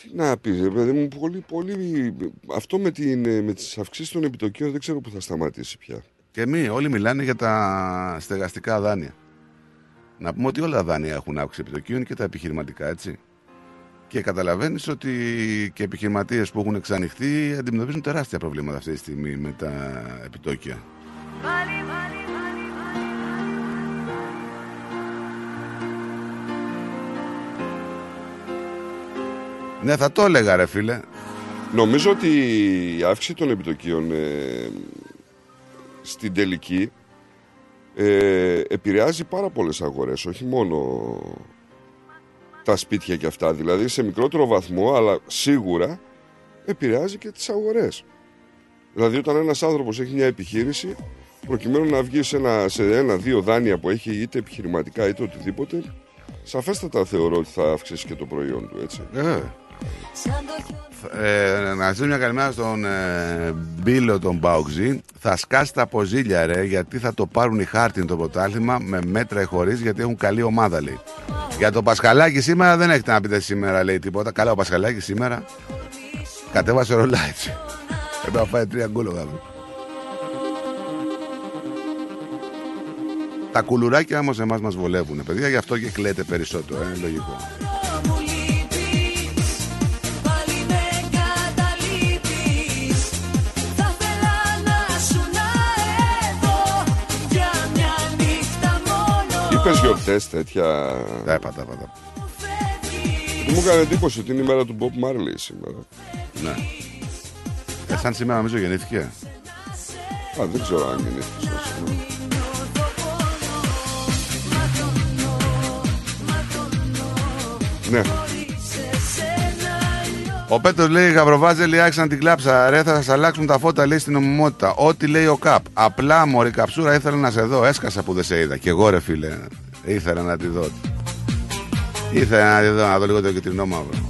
Τι να πεις, ρε παιδί μου, πολύ, πολύ... Αυτό με, την, με τις αυξήσεις των επιτοκίων δεν ξέρω που θα σταματήσει πια. Και μη, όλοι μιλάνε για τα στεγαστικά δάνεια. Να πούμε ότι όλα τα δάνεια έχουν αύξηση επιτοκίων και τα επιχειρηματικά, έτσι. Και καταλαβαίνεις ότι και επιχειρηματίες που έχουν εξανοιχθεί αντιμετωπίζουν τεράστια προβλήματα αυτή τη στιγμή με τα επιτόκια. Ναι, θα το έλεγα ρε φίλε. Νομίζω ότι η αύξηση των επιτοκίων ε, στην τελική ε, επηρεάζει πάρα πολλές αγορές, όχι μόνο τα σπίτια και αυτά. Δηλαδή σε μικρότερο βαθμό, αλλά σίγουρα επηρεάζει και τις αγορές. Δηλαδή όταν ένας άνθρωπος έχει μια επιχείρηση, προκειμένου να βγει σε ένα, σε ένα-δύο δάνεια που έχει είτε επιχειρηματικά είτε οτιδήποτε, σαφέστατα θεωρώ ότι θα αυξήσει και το προϊόν του, έτσι. Ε, ε, να ζητήσω μια καλημέρα στον ε, Μπίλο τον Μπαουξή. Θα σκάσει τα ποζίλια ρε, γιατί θα το πάρουν οι χάρτιν το πρωτάθλημα με μέτρα ή χωρίς, γιατί έχουν καλή ομάδα λέει. Για το Πασχαλάκι σήμερα δεν έχετε να πείτε σήμερα λέει τίποτα. Καλά, ο Πασχαλάκι σήμερα κατέβασε ρολά έτσι. Πρέπει να φάει τρία γκολ ο γάμος. Τα κουλουράκια όμως εμάς μας βολεύουν, παιδιά, γι' αυτό και κλαίτε περισσότερο. ε, Είναι λογικό. Είπες γιορτές τέτοια... Τα έπατα, έπατα. Μου έκανε εντύπωση ότι είναι η μέρα του Bob Marley σήμερα. Ναι. Ε, σαν σήμερα νομίζω γεννήθηκε. Α, δεν ξέρω αν γεννήθηκε σαν σήμερα. Ναι. Ο Πέτρος λέει: Γαβροβάζελοι άρχισαν την κλάψα. Ρε, θα σας αλλάξουν τα φώτα, λέει στην νομιμότητα. Ό,τι λέει ο Καπ. Απλά μωρή καψούρα ήθελα να σε δω. Έσκασα που δεν σε είδα. Και εγώ, ρε φίλε, ήθελα να τη δω. Ήθελα να τη δω, να δω λίγο το κυτρινό μαύρο.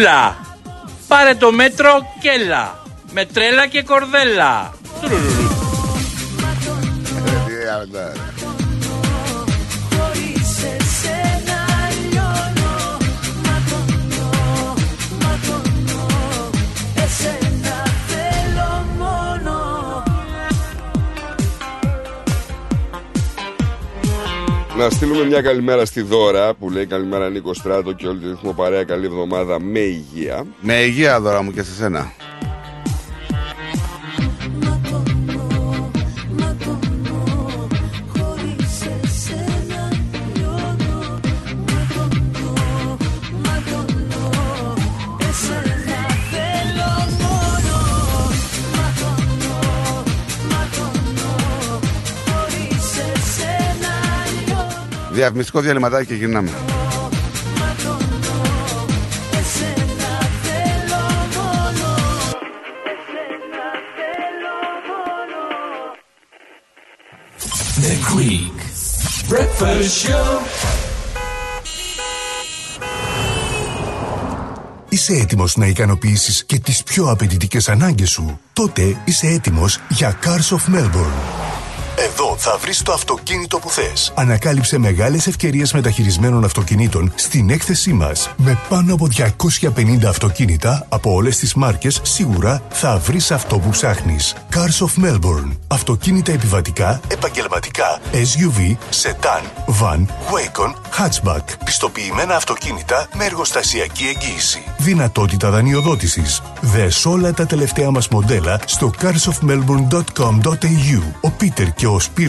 Πουλά. Πάρε το μέτρο και έλα. Με τρέλα και κορδέλα. Να στείλουμε μια καλημέρα στη Δώρα που λέει καλημέρα Νίκο Στράτο και όλη τη ρυθμό παρέα. Καλή εβδομάδα με υγεία. Με υγεία δώρα μου και σε σένα. Διαφημιστικό διαλυματάκι και γυρνάμε. Εσένα θέλω μόνο Εσένα θέλω μόνο The Greek Breakfast Show. Είσαι έτοιμος να ικανοποιήσεις και τις πιο απαιτητικές ανάγκες σου; Τότε είσαι έτοιμος για Cars of Melbourne. Εδώ θα βρεις το αυτοκίνητο που θες. Ανακάλυψε μεγάλες ευκαιρίες μεταχειρισμένων αυτοκινήτων στην έκθεσή μας. Με πάνω από 250 αυτοκίνητα από όλες τις μάρκες, σίγουρα θα βρεις αυτό που ψάχνεις. Cars of Melbourne. Αυτοκίνητα επιβατικά, επαγγελματικά, SUV, sedan, van, Wacon, hatchback. Πιστοποιημένα αυτοκίνητα με εργοστασιακή εγγύηση. Δυνατότητα δανειοδότησης. Δες όλα τα τελευταία μας μοντέλα στο carsofmelbourne.com.au. Ο Πίτερ και ο Σπύρος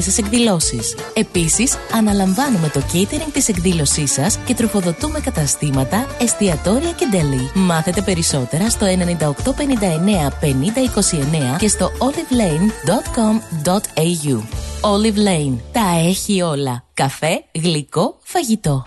σας εκδηλώσεις. Επίσης, αναλαμβάνουμε το catering της εκδήλωσής σας και τροφοδοτούμε καταστήματα, εστιατόρια και ντελή. Μάθετε περισσότερα στο 9859 5029 και στο olivelane.com.au. Olive Lane. Τα έχει όλα. Καφέ, γλυκό, φαγητό.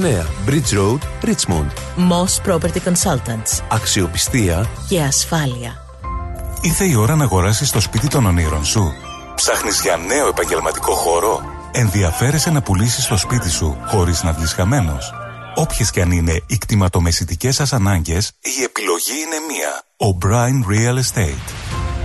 Bridge Road, Richmond. Moss Property Consultants. Αξιοπιστία Και ασφάλεια. Ήρθε η ώρα να αγοράσεις το σπίτι των ονείρων σου. Ψάχνεις για νέο επαγγελματικό χώρο; Ενδιαφέρεσαι να πουλήσεις το σπίτι σου χωρίς να βγεις χαμένος; Όποιες και αν είναι οι κτηματομεσητικές σας ανάγκες, η επιλογή είναι μία. O'Brien Real Estate.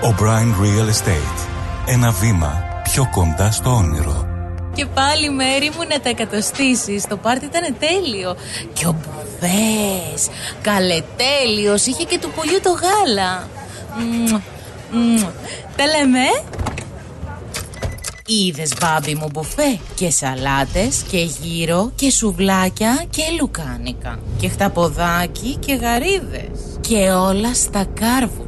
O'Brien Real Estate. Ένα βήμα πιο κοντά στο όνειρο. Και πάλι μέρη μου να τα εκατοστήσεις. Το πάρτι ήταν τέλειο. Και ο Μπουβές. Καλετέλειος Είχε και του πολιού το γάλα. Μμμ, μμμ. Τα λέμε. Ε; Είδες μπάμπι μου μπουφέ. Και σαλάτες και γύρο Και σουβλάκια και λουκάνικα. Και χταποδάκι και γαρίδες. Και όλα στα κάρβουνα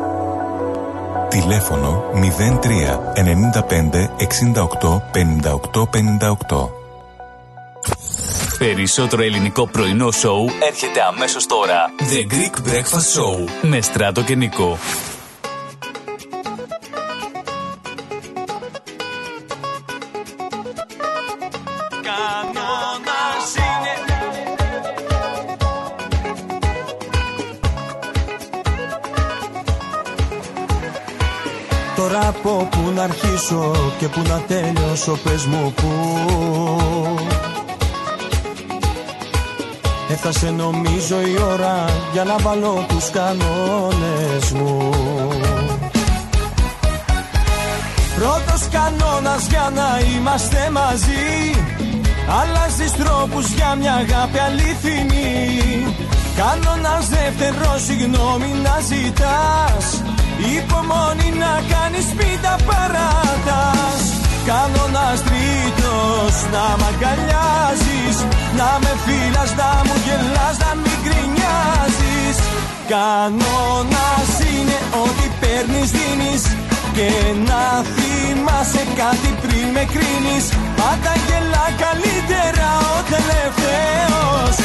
Τηλέφωνο 03 95 68 58 58. Περισσότερο ελληνικό πρωινό σοου έρχεται αμέσως τώρα. The Greek Breakfast Show με Στράτο και Νικό. Να αρχίσω και που να τέλειωσω πες μου που Έφτασε νομίζω η ώρα για να βάλω τους κανόνες μου. Πρώτος κανόνας για να είμαστε μαζί. Αλλάζεις τρόπους για μια αγάπη αληθινή. Κανόνας δεύτερος συγγνώμη να ζητάς Υπομονή να κάνεις μην τα παράτας Κανόνας τρίτος να μ' αγκαλιάζεις. Να με φύλας, να μου γελάς, να μην γκρινιάζεις. Κανόνας είναι ότι παίρνεις δίνεις. Και να θυμάσαι κάτι πριν με κρίνεις. Πάντα γελά καλύτερα ο τελευταίος.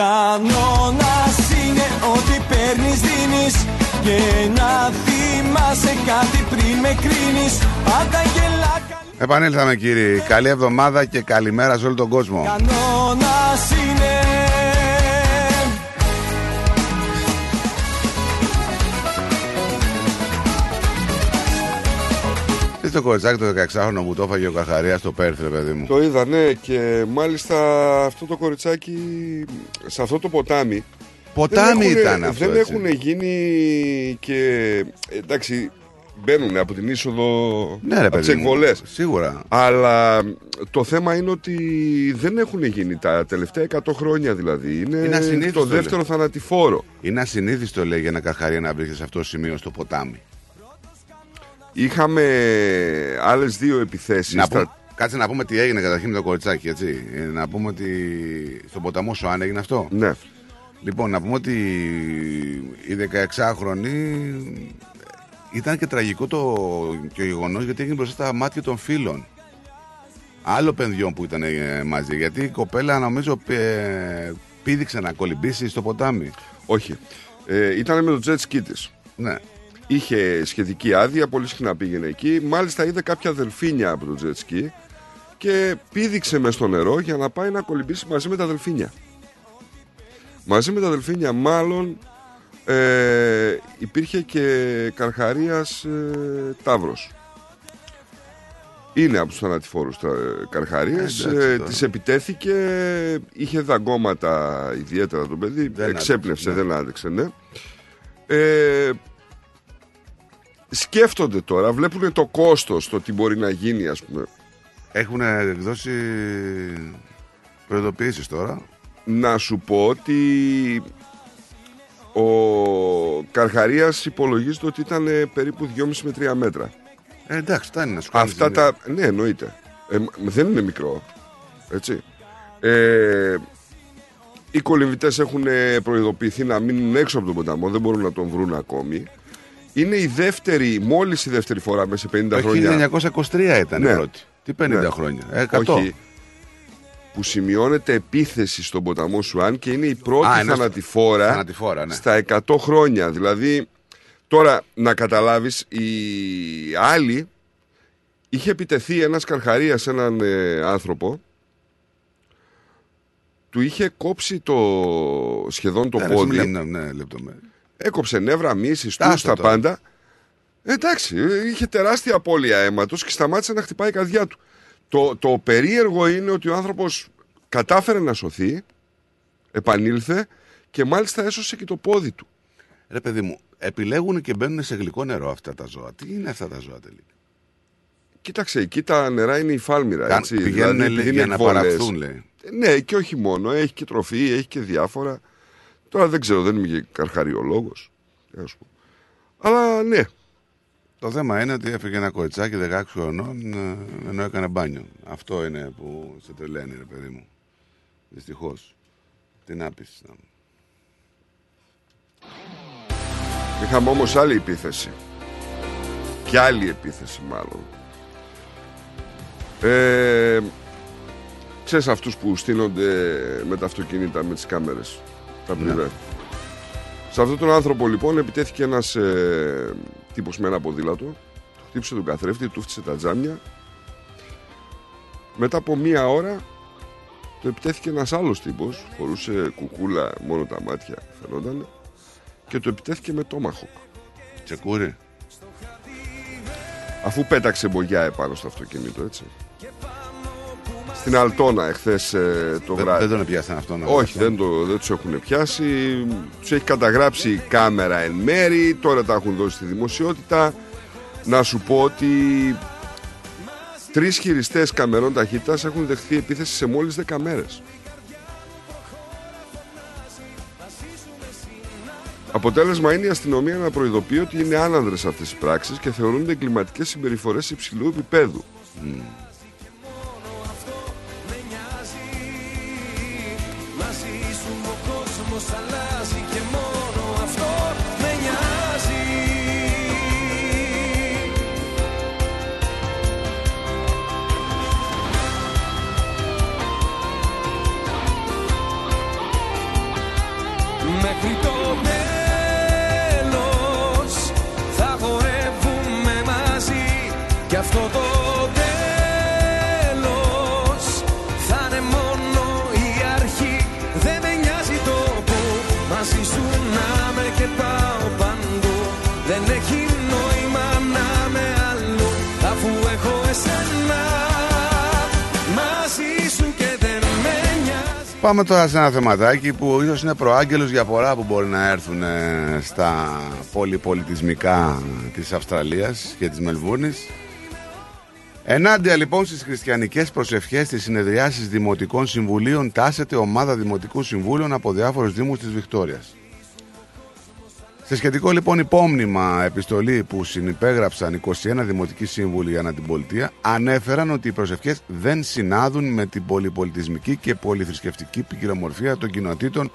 Κανόνας είναι ότι παίρνεις δίνεις και να θυμάσαι κάτι πριν με κρίνεις Πάντα γελά Επανήλθαμε κύριοι. Καλή εβδομάδα και καλημέρα σε όλο τον κόσμο. κανόνας είναι Τι το κοριτσάκι το 16χρονο που το έφαγε ο Καχαρία στο Πέρθ, ρε παιδί μου. Το είδα, ναι, και μάλιστα αυτό το κοριτσάκι σε αυτό το ποτάμι. Ποτάμι δεν έχουνε- ήταν αυτό, Δεν έτσι. έχουν γίνει και. Εντάξει, μπαίνουν από την είσοδο Ναι, ρε από τις παιδί μου, εκβολές. Σίγουρα. Αλλά το θέμα είναι ότι δεν έχουν γίνει τα τελευταία 100 χρόνια δηλαδή. Είναι, Είναι ασυνήθιστο, το δεύτερο λέει. θανατηφόρο. Είναι ασυνήθιστο, λέει, για ένα Καχαρία να βρίσκεται σε αυτό το σημείο στο ποτάμι. Είχαμε άλλες δύο επιθέσεις. Να πούμε, κάτσε να πούμε τι έγινε καταρχήν με το κοριτσάκι, έτσι. Ε, Να πούμε ότι στον ποταμό Σοάν έγινε αυτό. Ναι. Λοιπόν, να πούμε ότι η 16χρονη ήταν και τραγικό το και ο γεγονός γιατί έγινε μπροστά στα μάτια των φίλων. Άλλο παιδιών που ήταν ε, μαζί. Γιατί η κοπέλα νομίζω ε, πήδηξε να κολυμπήσει στο ποτάμι. Όχι. Ε, ήταν με το jet ski της. Ναι. Είχε σχετική άδεια, πολύ συχνά πήγαινε εκεί. Μάλιστα είδε κάποια δελφίνια από το jet ski και πήδηξε μες στο νερό για να πάει να κολυμπήσει μαζί με τα δελφίνια. Μαζί με τα δελφίνια μάλλον ε, υπήρχε και Καρχαρίας ε, Ταύρος. Είναι από τους θανατηφόρους τα ε, Καρχαρίες. Ε, εντάξει, Ε, τώρα. της επιτέθηκε, είχε δαγκώματα ιδιαίτερα το παιδί, εξέπνευσε, δεν άντεξε, ναι. Ε, σκέφτονται τώρα, βλέπουν το κόστος, το τι μπορεί να γίνει, ας πούμε. Έχουν εκδώσει προειδοποιήσεις τώρα. Να σου πω ότι ο Καρχαρίας υπολογίζεται ότι ήταν ε, περίπου 2,5 με 3 μέτρα. Ε, εντάξει, φτάνει να σου κάνεις Αυτά ζημιά. τα. Ναι, εννοείται. Ε, μ- δεν είναι μικρό. Έτσι. Ε, οι κολυμβητές έχουν ε, προειδοποιηθεί να μείνουν έξω από τον ποταμό, δεν μπορούν να τον βρουν ακόμη. Είναι η δεύτερη, μόλις η δεύτερη φορά μέσα σε 50 Το χρόνια. 1923 ήταν Ναι. η πρώτη. Τι 50 Ναι. χρόνια. Ε, 100. Όχι. Που σημειώνεται επίθεση στον ποταμό Σουάν και είναι η πρώτη Α, είναι στο- θανατηφόρα, θανατηφόρα, ναι. στα 100 χρόνια. Δηλαδή, τώρα να καταλάβεις, η άλλη είχε επιτεθεί ένας καρχαρίας σε έναν ε, άνθρωπο του είχε κόψει το, σχεδόν το Ε, πόδι μην λέμε, ναι, ναι, λεπτομέρειες. έκοψε νεύρα, μύση, Άστο τους, τα τώρα. πάντα. Ε, εντάξει, ε, είχε τεράστια απώλεια αίματος και σταμάτησε να χτυπάει η καρδιά του. Το, το περίεργο είναι ότι ο άνθρωπος κατάφερε να σωθεί, επανήλθε και μάλιστα έσωσε και το πόδι του. Ρε παιδί μου, επιλέγουν και μπαίνουν σε γλυκό νερό αυτά τα ζώα. Τι είναι αυτά τα ζώα τελικά; Κοίταξε, εκεί τα νερά είναι η φάλμυρα. Καν- Έτσι, πηγαίνουν, δηλαδή, λέει, επειδή για είναι να εκβόλες. παραχθούν, λέει. Ε, Ναι, και όχι μόνο. Έχει και τροφή, έχει και διάφορα. Τώρα δεν ξέρω, δεν είμαι και καρχαριολόγος. Αλλά ναι, Το θέμα είναι ότι έφυγε ένα κοριτσάκι 16 χρονών ε, ενώ έκανε μπάνιο. Αυτό είναι που σε τρελαίνει, ρε παιδί μου. Δυστυχώς. Τι να πεις. να- Είχαμε όμως άλλη επίθεση. Και άλλη επίθεση μάλλον. Ε, ξέρεις αυτούς που στείνονται με τα αυτοκίνητα, με τις κάμερες. Τα Ναι. πριβέ. Σε αυτόν τον άνθρωπο λοιπόν επιτέθηκε ένας ε, τύπος με ένα ποδήλατο. Του χτύπησε τον καθρέφτη, του φτύσε τα τζάμια. Μετά από μία ώρα το επιτέθηκε ένας άλλος τύπος. Φορούσε κουκούλα μόνο τα μάτια φαινόταν. Και το επιτέθηκε με τόμαχοκ. Τσεκούρι. Αφού πέταξε μπογιά επάνω στο αυτοκίνητο, έτσι. Στην Αλτόνα εχθές ε, το Δεν- βράδυ. δεν τον πιάσαν αυτόν, Όχι, αυτό. δεν, το, δεν τους έχουν πιάσει. Τους έχει καταγράψει η κάμερα εν μέρη. Τώρα τα έχουν δώσει στη δημοσιότητα. Να σου πω ότι τρεις χειριστές καμερών ταχύτητας έχουν δεχθεί επίθεση σε μόλις 10 μέρες. Αποτέλεσμα είναι η αστυνομία να προειδοποιεί ότι είναι άνανδρες αυτές οι πράξεις και θεωρούνται εγκληματικές συμπεριφορές υψηλού επίπεδου. Μαζί αυτό το τέλος θα είναι μόνο η αρχή. Δεν με νοιάζει το που μαζί σου να με και πάω παντού. Δεν έχει νόημα να με αλλού αφού έχω εσένα μαζί σου και δεν με νοιάζει. Πάμε τώρα σε ένα θεματάκι που ίσως είναι προάγγελος για πολλά που μπορεί να έρθουν ε, στα πολυπολιτισμικά της Αυστραλίας και της Μελβούρνης. Ενάντια λοιπόν στις χριστιανικές προσευχές στις συνεδριάσεις Δημοτικών Συμβουλίων τάσεται ομάδα Δημοτικού Συμβούλων από διάφορους δήμους της Βικτόριας. Σε σχετικό λοιπόν υπόμνημα επιστολή που συνυπέγραψαν 21 δημοτικοί σύμβουλοι ανά την πολιτεία, ανέφεραν ότι οι προσευχές δεν συνάδουν με την πολυπολιτισμική και πολυθρησκευτική ποικιλομορφία των κοινοτήτων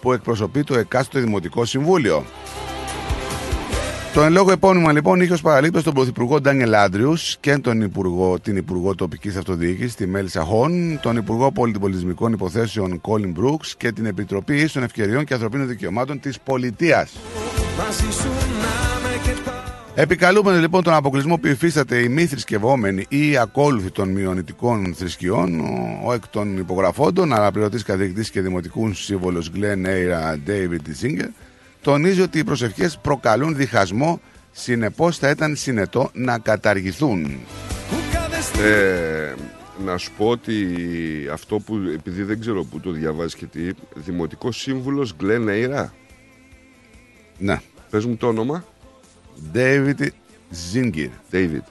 που εκπροσωπεί το εκάστοτε Δημοτικό Συμβούλιο. Το εν λόγω επώνυμα λοιπόν είχε ως παραλήπτο τον Πρωθυπουργό Ντάνιελ Άντριους και τον Υπουργό, την Υπουργό Τοπικής Αυτοδιοίκησης, τη Μέλισσα Χον, τον Υπουργό Πολιτισμικών Υποθέσεων Κόλιν Μπρούξ και την Επιτροπή Ίσων Ευκαιριών και Ανθρωπίνων Δικαιωμάτων της Πολιτείας. μαζί σου να με και πάω Επικαλούμενοι λοιπόν τον αποκλεισμό που υφίσταται οι μη θρησκευόμενοι ή οι ακόλουθοι των μειονητικών θρησκειών, ο, ο εκ των υπογραφόντων, αναπληρωτής καθηγητής και δημοτικούς σύμβολος Glenn Eira David Singer, τονίζει ότι οι προσευχές προκαλούν διχασμό, συνεπώς θα ήταν συνετό να καταργηθούν. Ε, να σου πω ότι αυτό που, επειδή δεν ξέρω πού το διαβάζεις και τι, Δημοτικός Σύμβουλος Γκλέν Έιρα. Ναι. Πες μου το όνομα. David Ζίνγκυρ. David.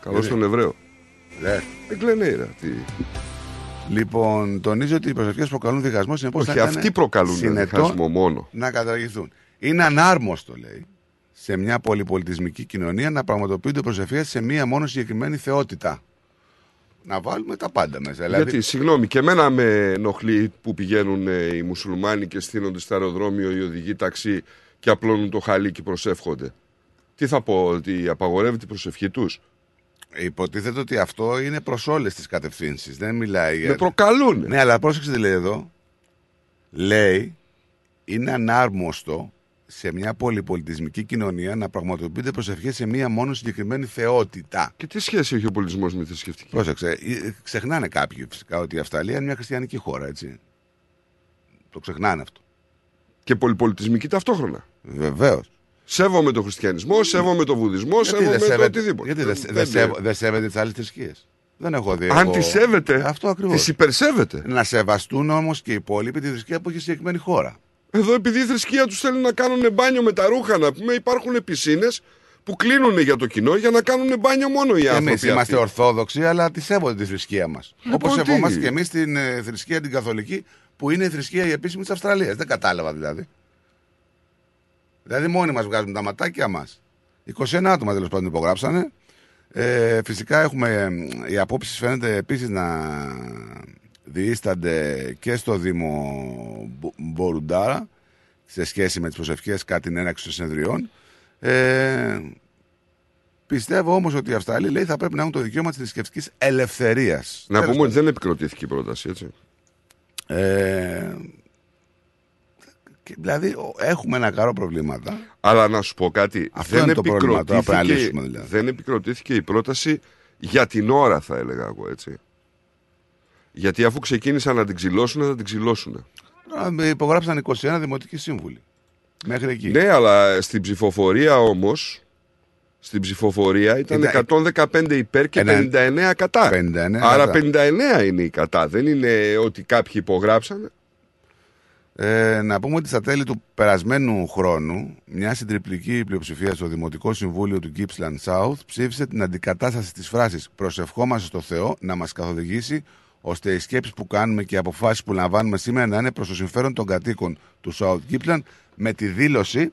Καλός Γιατί; στον Εβραίο. Λε. Εγκλενέιρα. Τι. Λοιπόν, τονίζει ότι οι προσευχέ προκαλούν διχασμό. Συνεπώς Όχι, αυτοί προκαλούν διχασμό μόνο. Να καταργηθούν. Είναι ανάρμοστο, λέει, σε μια πολυπολιτισμική κοινωνία να πραγματοποιούνται προσευχές σε μία μόνο συγκεκριμένη θεότητα. Να βάλουμε τα πάντα μέσα. Δηλαδή, Γιατί, συγγνώμη, και εμένα με ενοχλεί που πηγαίνουν ε, οι μουσουλμάνοι και στείνονται στο αεροδρόμιο οι οδηγοί ταξί και απλώνουν το χαλί και προσεύχονται. Τι θα πω, ότι απαγορεύεται η προσευχή τους; Υποτίθεται ότι αυτό είναι προς όλες τις κατευθύνσεις. Δεν μιλάει. για- Με προκαλούν. Ναι, αλλά πρόσεξε τι λέει εδώ. Λέει, είναι ανάρμοστο σε μια πολυπολιτισμική κοινωνία να πραγματοποιούνται προσευχές σε μία μόνο συγκεκριμένη θεότητα. Και τι σχέση έχει ο πολιτισμός με τη θρησκευτική; Πρόσεξε, ε, ξεχνάνε κάποιοι φυσικά ότι η Αυστραλία είναι μια χριστιανική χώρα, έτσι. Το ξεχνάνε αυτό. Και πολυπολιτισμική ταυτόχρονα. Βεβαίως. Σέβομαι τον χριστιανισμό, σέβομαι τον βουδισμό, σέβομαι το οτιδήποτε. γιατί δεν Δεν- δεν σέβ- δεν σέβεται τις άλλες θρησκείες. Δεν έχω δει. Αν εγώ- τη σέβεται, Αυτό ακριβώς. τις υπερσέβεται. Να σεβαστούν όμως και οι υπόλοιποι τη θρησκεία που έχει συγκεκριμένη χώρα. Εδώ επειδή η θρησκεία τους θέλει να κάνουν μπάνιο με τα ρούχα, να πούμε, υπάρχουν πισίνε που κλείνουν για το κοινό για να κάνουν μπάνιο μόνο οι άνθρωποι. Εμείς είμαστε αυτοί. ορθόδοξοι, αλλά τη σέβονται τη θρησκεία μας. Λοιπόν, Όπως τι- σεβόμαστε και εμείς την ε, θρησκεία την καθολική, που είναι η θρησκεία η επίσημη της Αυστραλίας. Δεν κατάλαβα δηλαδή. Δηλαδή, μόνοι μας βγάζουμε τα ματάκια μας. 21 άτομα τέλος πάντων υπογράψανε. Ε, φυσικά έχουμε, ε, οι απόψεις φαίνεται επίσης να διήστανται και στο Δήμο Μπο- Μπορουντάρα σε σχέση με τις προσευχές κατά την έναξη των συνεδριών. Ε, πιστεύω όμως ότι οι Αυστραλοί λέει, θα πρέπει να έχουν το δικαίωμα της θρησκευτικής ελευθερίας. Να Τέλος πούμε ότι δεν επικροτήθηκε η πρόταση, έτσι. Ε, και δηλαδή ο- έχουμε ένα καρό προβλήματα. Αλλά να σου πω κάτι. Αυτό δεν, είναι το πρόβλημα, τώρα πρέπει να επικροτήθηκε, λύσουμε, δηλαδή. δεν επικροτήθηκε η πρόταση για την ώρα, θα έλεγα εγώ έτσι. Γιατί αφού ξεκίνησαν να την ξυλώσουν, θα την ξυλώσουν. Τώρα, με Υπογράψαν 21 δημοτικοί σύμβουλοι. Μέχρι εκεί. Ναι, αλλά στην ψηφοφορία όμως. Στην ψηφοφορία ήταν Ήταν- 115 υπέρ και Ένα- 59 κατά. 59 Άρα κατά. 59 είναι η κατά. Δεν είναι ότι κάποιοι υπογράψανε. Ε, να πούμε ότι στα τέλη του περασμένου χρόνου, μια συντριπτική πλειοψηφία στο Δημοτικό Συμβούλιο του Gippsland South ψήφισε την αντικατάσταση της φράσης Προσευχόμαστε στο Θεό να μας καθοδηγήσει ώστε οι σκέψεις που κάνουμε και οι αποφάσεις που λαμβάνουμε σήμερα να είναι προς το συμφέρον των κατοίκων του South Gippsland με τη δήλωση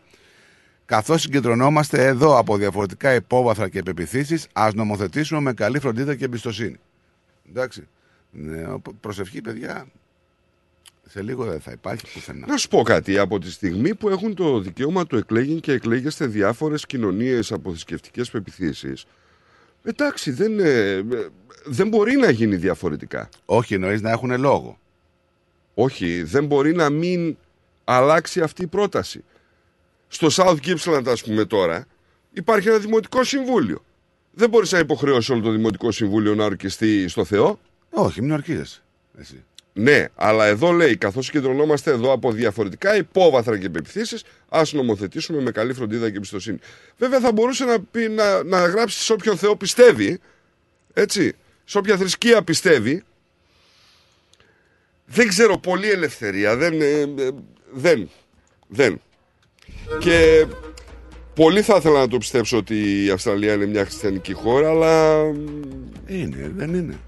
Καθώς συγκεντρωνόμαστε εδώ από διαφορετικά υπόβαθρα και πεπιθήσεις, ας νομοθετήσουμε με καλή φροντίδα και εμπιστοσύνη. Εντάξει. Ναι, προσευχή, παιδιά, σε λίγο δεν θα υπάρχει πουθενά. Να σου πω κάτι. Από τη στιγμή που έχουν το δικαίωμα του εκλέγην και εκλέγεστε διάφορες κοινωνίες από θρησκευτικές πεπιθήσεις. Εντάξει, δεν, ε, δεν μπορεί να γίνει διαφορετικά. Όχι, εννοείς να έχουν λόγο. Όχι, δεν μπορεί να μην αλλάξει αυτή η πρόταση. Στο South Gippsland, ας πούμε τώρα, υπάρχει ένα δημοτικό συμβούλιο. Δεν μπορείς να υποχρεώσεις όλο το δημοτικό συμβούλιο να ορκιστεί στο Θεό. Όχι, μην ορκίζεσαι. Εσύ. Ναι, αλλά εδώ λέει, καθώς κεντρωνόμαστε εδώ από διαφορετικά υπόβαθρα και πεπιθήσεις, ας νομοθετήσουμε με καλή φροντίδα και εμπιστοσύνη. Βέβαια, θα μπορούσε να, πει, να, να γράψει σε όποιον Θεό πιστεύει, έτσι, σε όποια θρησκεία πιστεύει. Δεν ξέρω, πολύ ελευθερία. Δεν. ε, ε, δεν. Δεν. Και πολύ θα ήθελα να το πιστέψω ότι η Αυστραλία είναι μια χριστιανική χώρα, αλλά. Είναι, δεν είναι.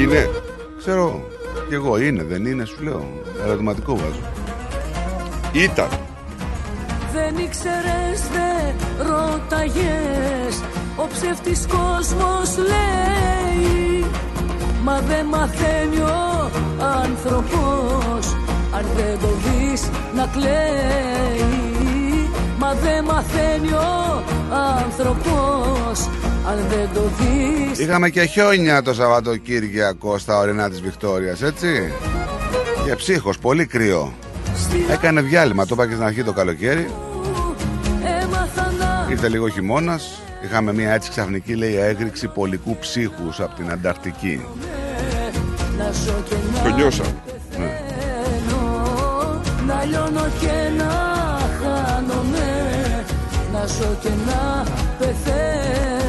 Είναι. Ξέρω κι εγώ, είναι, δεν είναι, σου λέω. Ερωτηματικό βάζω. Ήταν. Δεν ήξερες, δεν ρώταγες Ο ψεύτης κόσμος λέει Μα δεν μαθαίνει ο άνθρωπος Αν δεν το δεις να κλαίει Μα δεν μαθαίνει ο άνθρωπος Αν δεν το δεις Είχαμε και χιόνια το Σαββατοκύριακο στα ορεινά της Βικτόριας, έτσι. Και ψύχος, πολύ κρύο. Έκανε διάλειμμα, το είπα και στην αρχή το καλοκαίρι. Έμαθα να Ήρθε λίγο χειμώνας. Είχαμε μια έτσι ξαφνική λέει έκρηξη πολικού ψύχους από την Ανταρκτική. να ζω και να Το νιώσα. Ναι. πεθαίνω, Να λιώνω και να χάνομαι Να ζω και να πεθαίνω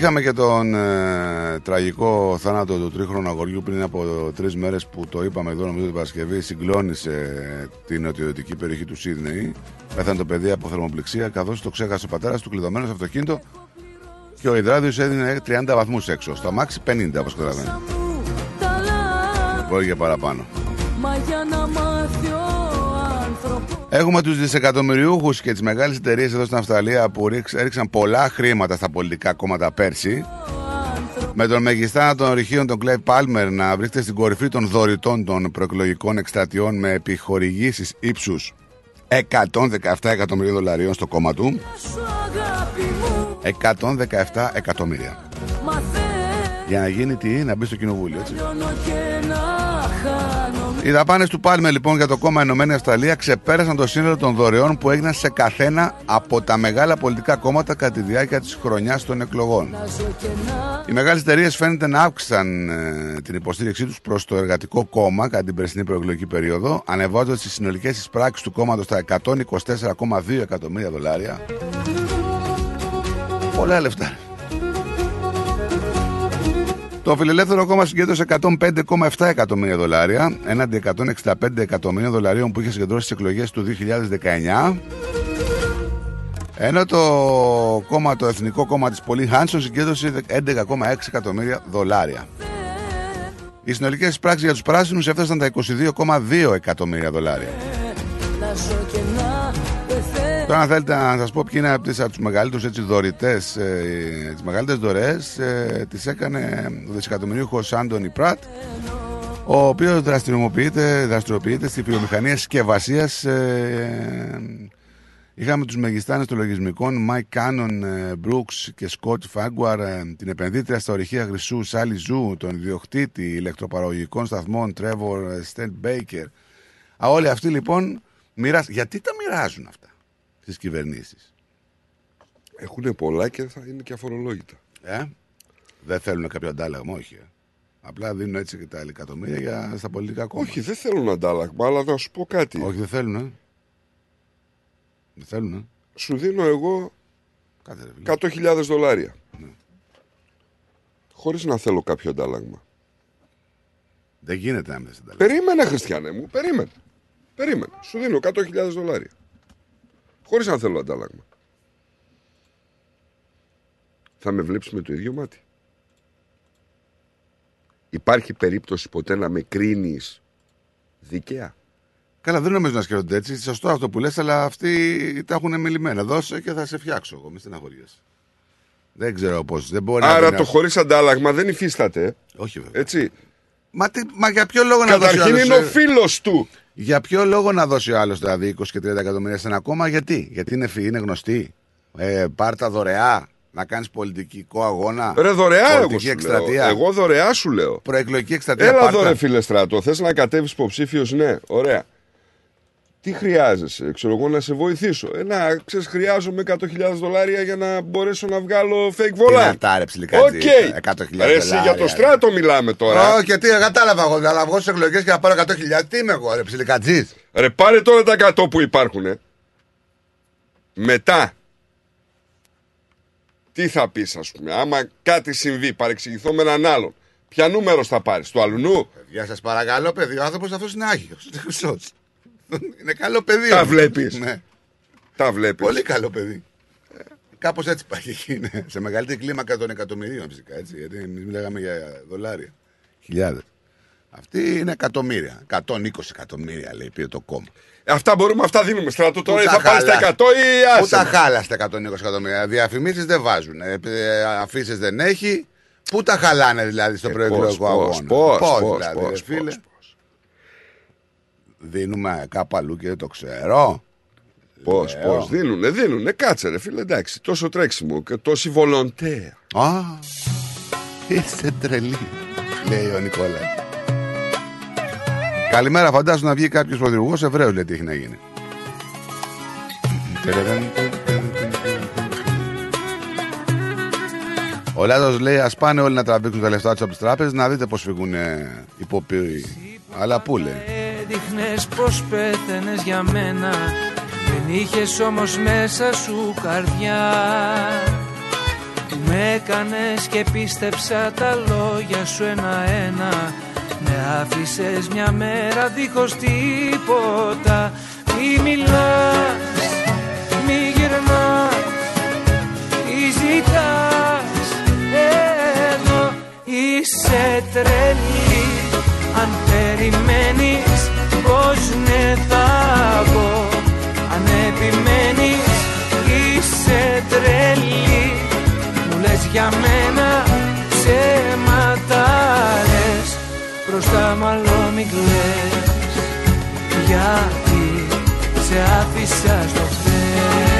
Είχαμε και τον ε, τραγικό θάνατο του τρίχρονου αγοριού πριν από τρεις μέρες που το είπαμε εδώ, νομίζω την Παρασκευή. Συγκλώνησε την νοτιοδυτική περιοχή του Σίδνεϊ. Πέθανε το παιδί από θερμοπληξία, καθώς το ξέχασε ο πατέρας του κλειδωμένος στο αυτοκίνητο και ο υδράδιο έδινε 30 βαθμούς έξω. Στο αμάξι 50, όπως καταλαβαίνετε. Μπορεί και παραπάνω. Μα για να μάθει ο άνθρωπος Έχουμε τους δισεκατομμυριούχους και τις μεγάλες εταιρείες εδώ στην Αυστραλία που ρίξ- έριξαν πολλά χρήματα στα πολιτικά κόμματα πέρσι. Με τον μεγιστάνα των ορυχείων τον Κλέι Πάλμερ να βρίσκεται στην κορυφή των δωρητών των προεκλογικών εκστρατιών με επιχορηγήσεις ύψους 117 εκατομμυρίων δολαρίων στο κόμμα του. 117 εκατομμύρια. Για να γίνει τι, να μπει στο κοινοβούλιο, έτσι. Λιώνω και να χάνω Οι δαπάνες του Πάλμε λοιπόν για το κόμμα Ενωμένη Αυστραλία ξεπέρασαν το σύνολο των δωρεών που έγιναν σε καθένα από τα μεγάλα πολιτικά κόμματα κατά τη διάρκεια της χρονιάς των εκλογών. Οι μεγάλες εταιρείες φαίνεται να αύξησαν ε, την υποστήριξή τους προς το εργατικό κόμμα κατά την περσινή προεκλογική περίοδο, ανεβάζοντας τις συνολικές εισπράξεις του κόμματος στα 124,2 εκατομμύρια δολάρια. Πολλά λεφτά. Το φιλελεύθερο κόμμα συγκέντρωσε 105,7 εκατομμύρια δολάρια έναντι 165 εκατομμύρια δολαρίων που είχε συγκεντρώσει στις εκλογές του 2019. Ενώ το κόμμα, το Εθνικό Κόμμα της Πολύ Χάνσον συγκέντρωσε 11,6 εκατομμύρια δολάρια. Οι συνολικές πράξεις για τους πράσινους έφτασαν τα 22,2 εκατομμύρια δολάρια. Τώρα, αν θέλετε να σας πω ποιοι είναι από τις- από τους μεγαλύτερους δωρητές, ε, τις μεγαλύτερες δωρεές, ε, τις έκανε ο δισεκατομμυρίουχος Anthony Pratt, ο οποίος δραστηριοποιείται, δραστηριοποιείται στη βιομηχανία συσκευασίας. Ε, είχαμε τους μεγιστάνες των λογισμικών Mike Cannon, ε, Brookes και Scott Farquhar, ε, την επενδύτρια στα ορυχεία χρυσού Sally Zou, τον ιδιοκτήτη ηλεκτροπαραγωγικών σταθμών Trevor Stent Baker. Α, όλοι αυτοί λοιπόν μοιράζουν. Γιατί τα μοιράζουν αυτά; Στις κυβερνήσεις. Έχουν πολλά και θα είναι και αφορολόγητα. Ε; Δεν θέλουν κάποιο αντάλλαγμα, όχι. ε. Απλά δίνουν έτσι και τα εκατομμύρια για, στα πολιτικά κόμματα. Όχι, δεν θέλουν αντάλλαγμα, αλλά θα σου πω κάτι. Όχι, δεν θέλουν. Ε. Δεν θέλουν. Ε. Σου δίνω εγώ Κάτσε, ρε, φίλε. 100.000 δολάρια. Χωρίς να θέλω κάποιο αντάλλαγμα. Δεν γίνεται να μην θες αντάλλαγμα. Περίμενε, Χριστιανέ μου, περίμενε. Περίμενε. Σου δίνω 100.000 δολάρια. Χωρίς να θέλω αντάλλαγμα. Θα με βλέπεις με το ίδιο μάτι. Υπάρχει περίπτωση ποτέ να με κρίνεις δίκαια. Καλά, δεν νομίζω να σκέφτονται έτσι. Σωστό αυτό που λες, αλλά αυτοί τα έχουν μιλημένα. Δώσε και θα σε φτιάξω εγώ, μη στεναχωριέσαι. Δεν ξέρω πώς. Δεν μπορεί να Άρα δίνει- το χωρίς αντάλλαγμα δεν υφίσταται. Όχι βέβαια. Έτσι. Μα, τι, μα για ποιο λόγο να δώσει. Καταρχήν ο άλλος, είναι ο ε, φίλος του. Για ποιο λόγο να δώσει ο άλλος δηλαδή 20 και 30 εκατομμύρια σε ένα κόμμα, γιατί; Γιατί είναι φίλοι, είναι γνωστοί. Ε, πάρτα δωρεά, να κάνεις πολιτικό αγώνα. Ρε δωρεά εγώ πολιτική σου εκστρατεία. λέω. Εγώ δωρεά σου λέω. Προεκλογική εκστρατεία. Έλα πάρτα. εδώ ρε φίλε στράτο, θες να κατέβεις υποψήφιος, ναι, ωραία. Τι χρειάζεσαι, ξέρω εγώ να σε βοηθήσω. Ε, να, ξέρεις, χρειάζομαι 100.000 δολάρια για να μπορέσω να βγάλω φέιγ Τι βολάν. είναι αυτά, ρε ψιλικάτζη, Οκ. 100.000 Ρε, εσύ δολάρια, για το ρε. στράτο μιλάμε τώρα. Όχι, γιατί κατάλαβα εγώ. Να βγω στις εκλογές και να πάρω 100.000. Τι είμαι εγώ, ρε ψιλικατζής. Ρε, πάρε τώρα τα 100 που υπάρχουν. Μετά. Τι θα πεις ας πούμε, άμα κάτι συμβεί, παρεξηγηθώ με έναν άλλον. Ποια νούμερο θα πάρεις, του αλουνού; Παιδιά, σας παρακαλώ, παιδί. Ο άνθρωπος αυτός είναι άγιος. [LAUGHS] είναι καλό παιδί. Τα όμως. βλέπεις. Ναι. Τα βλέπεις. Πολύ καλό παιδί. Κάπως έτσι πάει εκεί. Ναι. Σε μεγαλύτερη κλίμακα των εκατομμυρίων φυσικά. Έτσι, γιατί εμείς μιλάγαμε για δολάρια. Χιλιάδες. Αυτή είναι εκατομμύρια. 120 εκατομμύρια λέει πήρε το κόμμα. Αυτά μπορούμε, αυτά δίνουμε στρατό τώρα. Πού ή τα Θα πάρεις τα 100 χάλα- ή Πού άσε. τα με. χάλα στα 120 εκατομμύρια; Διαφημίσεις δεν βάζουν. Αφήσεις δεν έχει. Πού τα χαλάνε δηλαδή στο Ε, προεκλογικό πώς, αγώνα; πώς, πώς, δηλαδή, πώς, ρε πώς, φίλε; Δίνουμε κάπου αλλού και δεν το ξέρω. Πώς, Λέω. πώς, δίνουνε, δίνουνε. Κάτσε, ρε φίλε, εντάξει. Τόσο τρέξιμο και τόση βολοντέα. Α, είσαι τρελή, λέει ο Νικόλας. Καλημέρα, φαντάζομαι να βγει κάποιος πρωθυπουργός Εβραίος, λέει τι έχει να γίνει. Ο Λάδος λέει: Α πάνε όλοι να τραβήξουν τα λεφτά τους από τις τράπεζες να δείτε πώς φύγουν υποποιοί. Αλλά πού λέει. Έδειχνες πως πέθαινες για μένα. Δεν είχες όμως μέσα σου καρδιά. Την Με έκανες και πίστεψα τα λόγια σου ένα-ένα. Με άφησες μια μέρα δίχως τίποτα. Μη μιλάς, μη γυρνάς, τι ζητάς. Εδώ είσαι τρελή Αν περιμένεις πως ναι θα πω. Αν επιμένεις είσαι τρελή. Μου λες για μένα ψέματα λες Μπροστά μάλλον μην κλαις. Γιατί σε άφησα στο χθες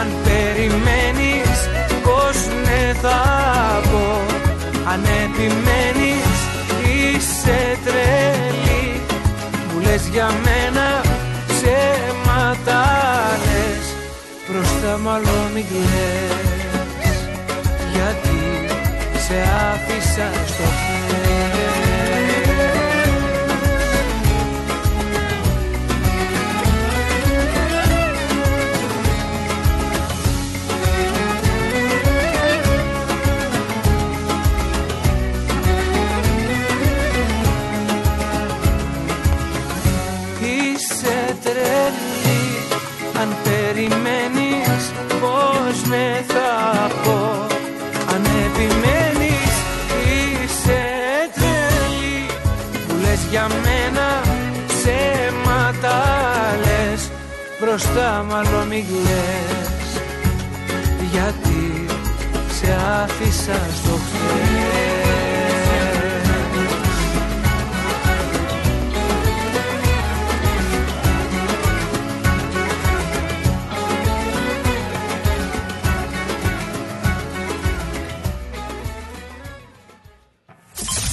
Αν περιμένεις πως ναι θα πω Αν επιμένεις είσαι τρελή. Μου λες για μένα ψέματα λες Μπροστά μάλλον μην κλαις. Γιατί σε άφησα στο χέρι Αν περιμένεις πως ναι θα πω. Αν επιμένεις είσαι τρελή. Που λες για μένα ψέματα λες. Μπροστά μάλλον μην κλαις Γιατί σε άφησα στο χθες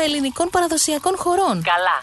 ελληνικών παραδοσιακών χωρών. Καλά,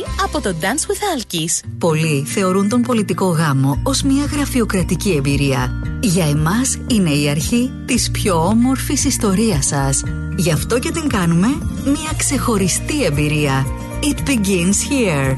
από το Dance with Alkis. Πολλοί θεωρούν τον πολιτικό γάμο ως μια γραφειοκρατική εμπειρία. Για εμάς είναι η αρχή της πιο όμορφης ιστορίας σας. Γι' αυτό και την κάνουμε μια ξεχωριστή εμπειρία. It begins here.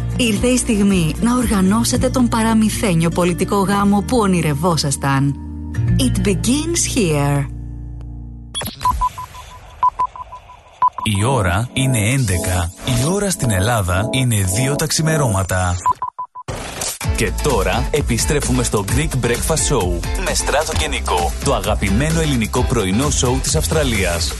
Ήρθε η στιγμή να οργανώσετε τον παραμυθένιο πολιτικό γάμο που ονειρευόσασταν. It begins here. Η ώρα είναι 11. Η ώρα στην Ελλάδα είναι 2 τα ξημερώματα. Και τώρα επιστρέφουμε στο Greek Breakfast Show με Στράτο και Νικό, το αγαπημένο ελληνικό πρωινό σοου της Αυστραλίας.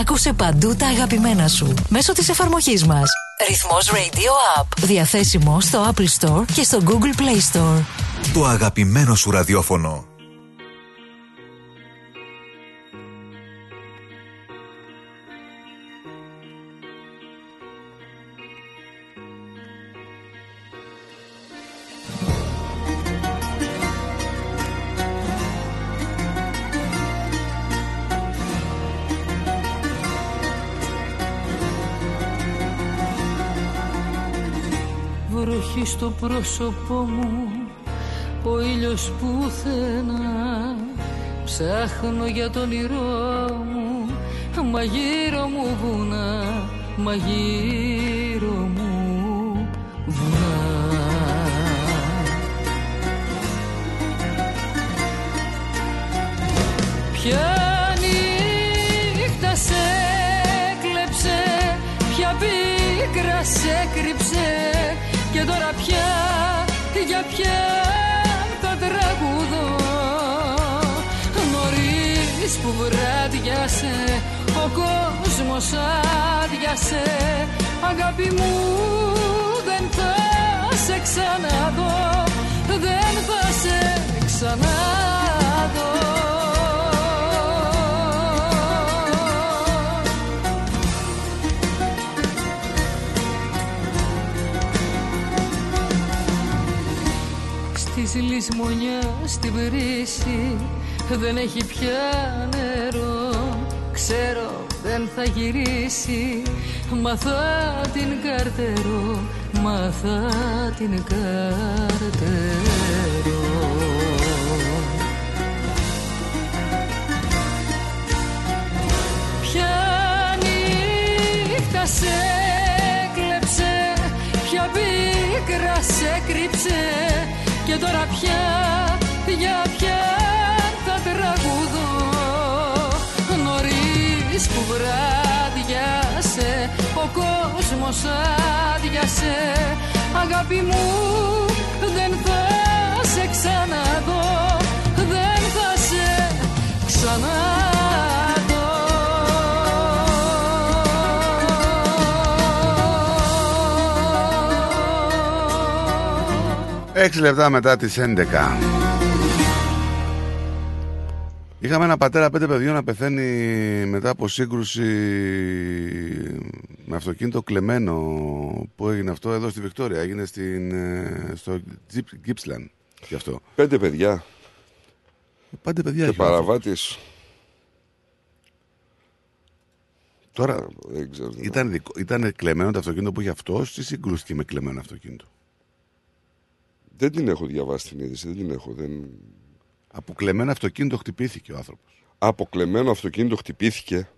Άκουσε παντού τα αγαπημένα σου μέσω της εφαρμογής μας. Ρυθμός Radio App. Διαθέσιμο στο Apple Store και στο Google Play Store. Το αγαπημένο σου ραδιόφωνο. Στο πρόσωπό μου ο ήλιος πουθενά. Ψάχνω για τον όνειρό μου μα γύρω μου βουνά μα γύρω μου βουνά. Ποια Ο κόσμος άδειασε. Αγάπη μου δεν θα σε ξαναδώ. Δεν θα σε ξαναδώ. Στις λησμονιά στη βρύση δεν έχει πια νερό Ξέρω δεν θα γυρίσει. Μα θα την καρτερώ Μα θα την καρτερώ Ποια νύχτα σε κλέψε Ποια πίκρα σε κρύψε. Και τώρα πια για πια θα τραγουδώ. Νωρίς που βράδιασε Ο κόσμος άδειασε Αγάπη μου δεν θα σε ξαναδώ Δεν θα σε ξαναδώ Έξι λεπτά μετά τις 11. Είχαμε ένα πατέρα πέντε παιδιών να πεθαίνει μετά από σύγκρουση με αυτοκίνητο κλεμμένο που έγινε αυτό; Εδώ στη Βικτόρια. Έγινε στην, ε, στο Gyp- Gippsland γι' αυτό. Πέντε παιδιά. Πέντε παιδιά Και έχει ο άνθρωπος. παραβάτης. Τώρα Δεν ξέρω. ήταν, δικό, ήταν κλεμμένο το αυτοκίνητο που είχε αυτός ή συγκρούστηκε με κλεμμένο αυτοκίνητο; Δεν την έχω διαβάσει την είδηση. Δεν την έχω. Δεν... Από κλεμμένο αυτοκίνητο χτυπήθηκε ο άνθρωπος. Από κλεμμένο αυτοκίνητο χτυπήθηκε.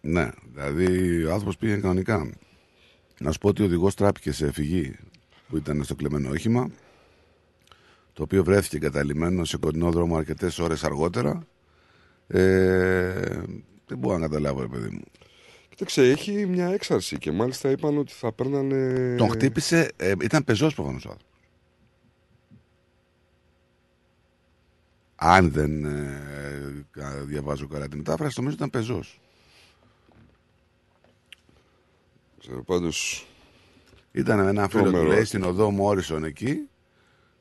Ναι, δηλαδή ο άνθρωπος πήγε κανονικά. Να σου πω ότι ο οδηγός τράπηκε σε φυγή που ήταν στο κλεμμένο όχημα, το οποίο βρέθηκε εγκαταλειμμένο σε κοντινό δρόμο αρκετές ώρες αργότερα. Ε, δεν μπορώ να καταλάβω, ρε παιδί μου. Κοίταξε, έχει μια έξαρση και μάλιστα είπαν ότι θα παίρνανε. Τον χτύπησε, ε, ήταν πεζός προφανώς ο άνθρωπος. Αν δεν ε, κα- διαβάζω καλά τη μετάφραση, νομίζω ήταν πεζός. Ξέρω, πάντως, Ήταν ένα φίλο του Τρομερό. λέει στην οδό Μόρισον εκεί,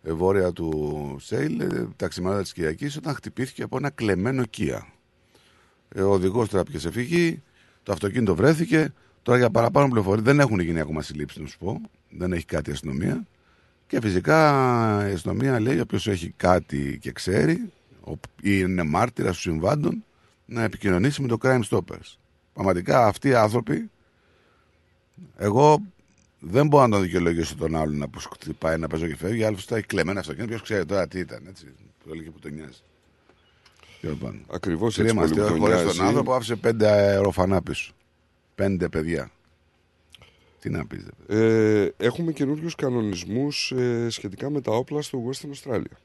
ε, βόρεια του Σέιλ, ε, τα ξημερώματα της Κυριακής, όταν χτυπήθηκε από ένα κλεμμένο Kia. Ε, ο οδηγός τράπηκε σε φυγή, το αυτοκίνητο βρέθηκε. Τώρα για παραπάνω πληροφορίες δεν έχουν γίνει ακόμα συλλήψεις, να σου πω. Δεν έχει κάτι η αστυνομία. Και φυσικά η αστυνομία λέει: Όποιος έχει κάτι και ξέρει, ο- ή είναι μάρτυρας του συμβάντων, να επικοινωνήσει με το Crime Stoppers. Πραγματικά αυτοί οι άνθρωποι εγώ δεν μπορώ να τον δικαιολογήσω τον άλλον να που χτυπάει ένα πεζό και φεύγει. Άλλο θα έχει κλεμμένα αυτοκίνητα. Ποιος ξέρει τώρα τι ήταν. Έτσι. Που έλεγε που τον νοιάζει. Τέλος πάντων. Ακριβώς έτσι. Κρίμα, πολύ μου χωρίς νοιάζει. τον άνθρωπο άφησε πέντε αεροφανά πίσω. Πέντε παιδιά. Τι να πεις, ρε Ε, έχουμε καινούριους κανονισμούς ε, σχετικά με τα όπλα στο Western Australia.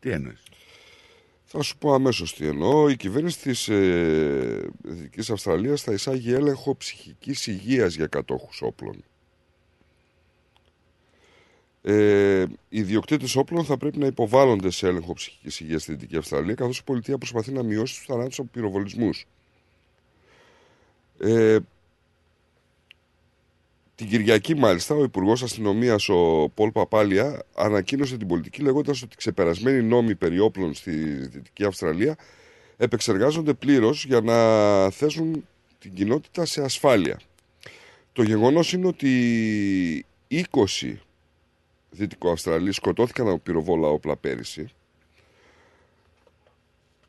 Τι εννοείς; Θα σου πω αμέσως τι εννοώ. Η κυβέρνηση της ε, Δυτικής Αυστραλίας θα εισάγει έλεγχο ψυχικής υγείας για κατόχους όπλων. Ε, οι ιδιοκτήτες όπλων θα πρέπει να υποβάλλονται σε έλεγχο ψυχικής υγείας στη Δυτική Αυστραλία, καθώς η πολιτεία προσπαθεί να μειώσει τους θανάτους από πυροβολισμούς. Ε, την Κυριακή, μάλιστα, ο Υπουργός Αστυνομίας, ο Πολ Παπάλια, ανακοίνωσε την πολιτική λέγοντας ότι ξεπερασμένοι νόμοι περί όπλων στη Δυτική Αυστραλία επεξεργάζονται πλήρως για να θέσουν την κοινότητα σε ασφάλεια. Το γεγονός είναι ότι 20 Δυτικοαυστραλοί σκοτώθηκαν από πυροβόλα όπλα πέρυσι.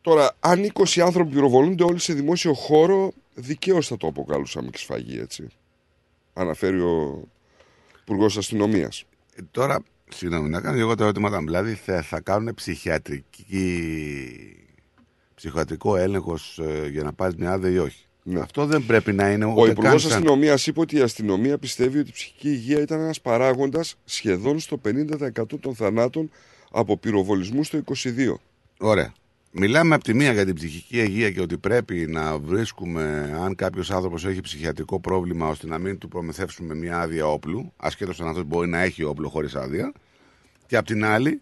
Τώρα, αν 20 άνθρωποι πυροβολούνται όλοι σε δημόσιο χώρο, δικαίως θα το αποκαλούσαμε και σφαγή, έτσι. Αναφέρει ο Υπουργός Αστυνομίας. Ε, Τώρα, συγγνώμη, να κάνω εγώ το ερώτημα. Δηλαδή θα, θα κάνουν ψυχιατρική, ψυχιατρικό έλεγχος ε, για να πάρεις μια άδεια ή όχι; Αυτό δεν πρέπει να είναι Ο ούτε Υπουργός καν σαν- Αστυνομίας είπε ότι η αστυνομία πιστεύει ότι η ψυχική υγεία ήταν ένας παράγοντας σχεδόν στο 50% των θανάτων από πυροβολισμούς στο 22. Ωραία. Μιλάμε από τη μία για την ψυχική υγεία και ότι πρέπει να βρίσκουμε αν κάποιος άνθρωπος έχει ψυχιατρικό πρόβλημα ώστε να μην του προμηθεύσουμε μια άδεια όπλου, ασχέτως αν αυτό μπορεί να έχει όπλο χωρίς άδεια. Και απ' την άλλη,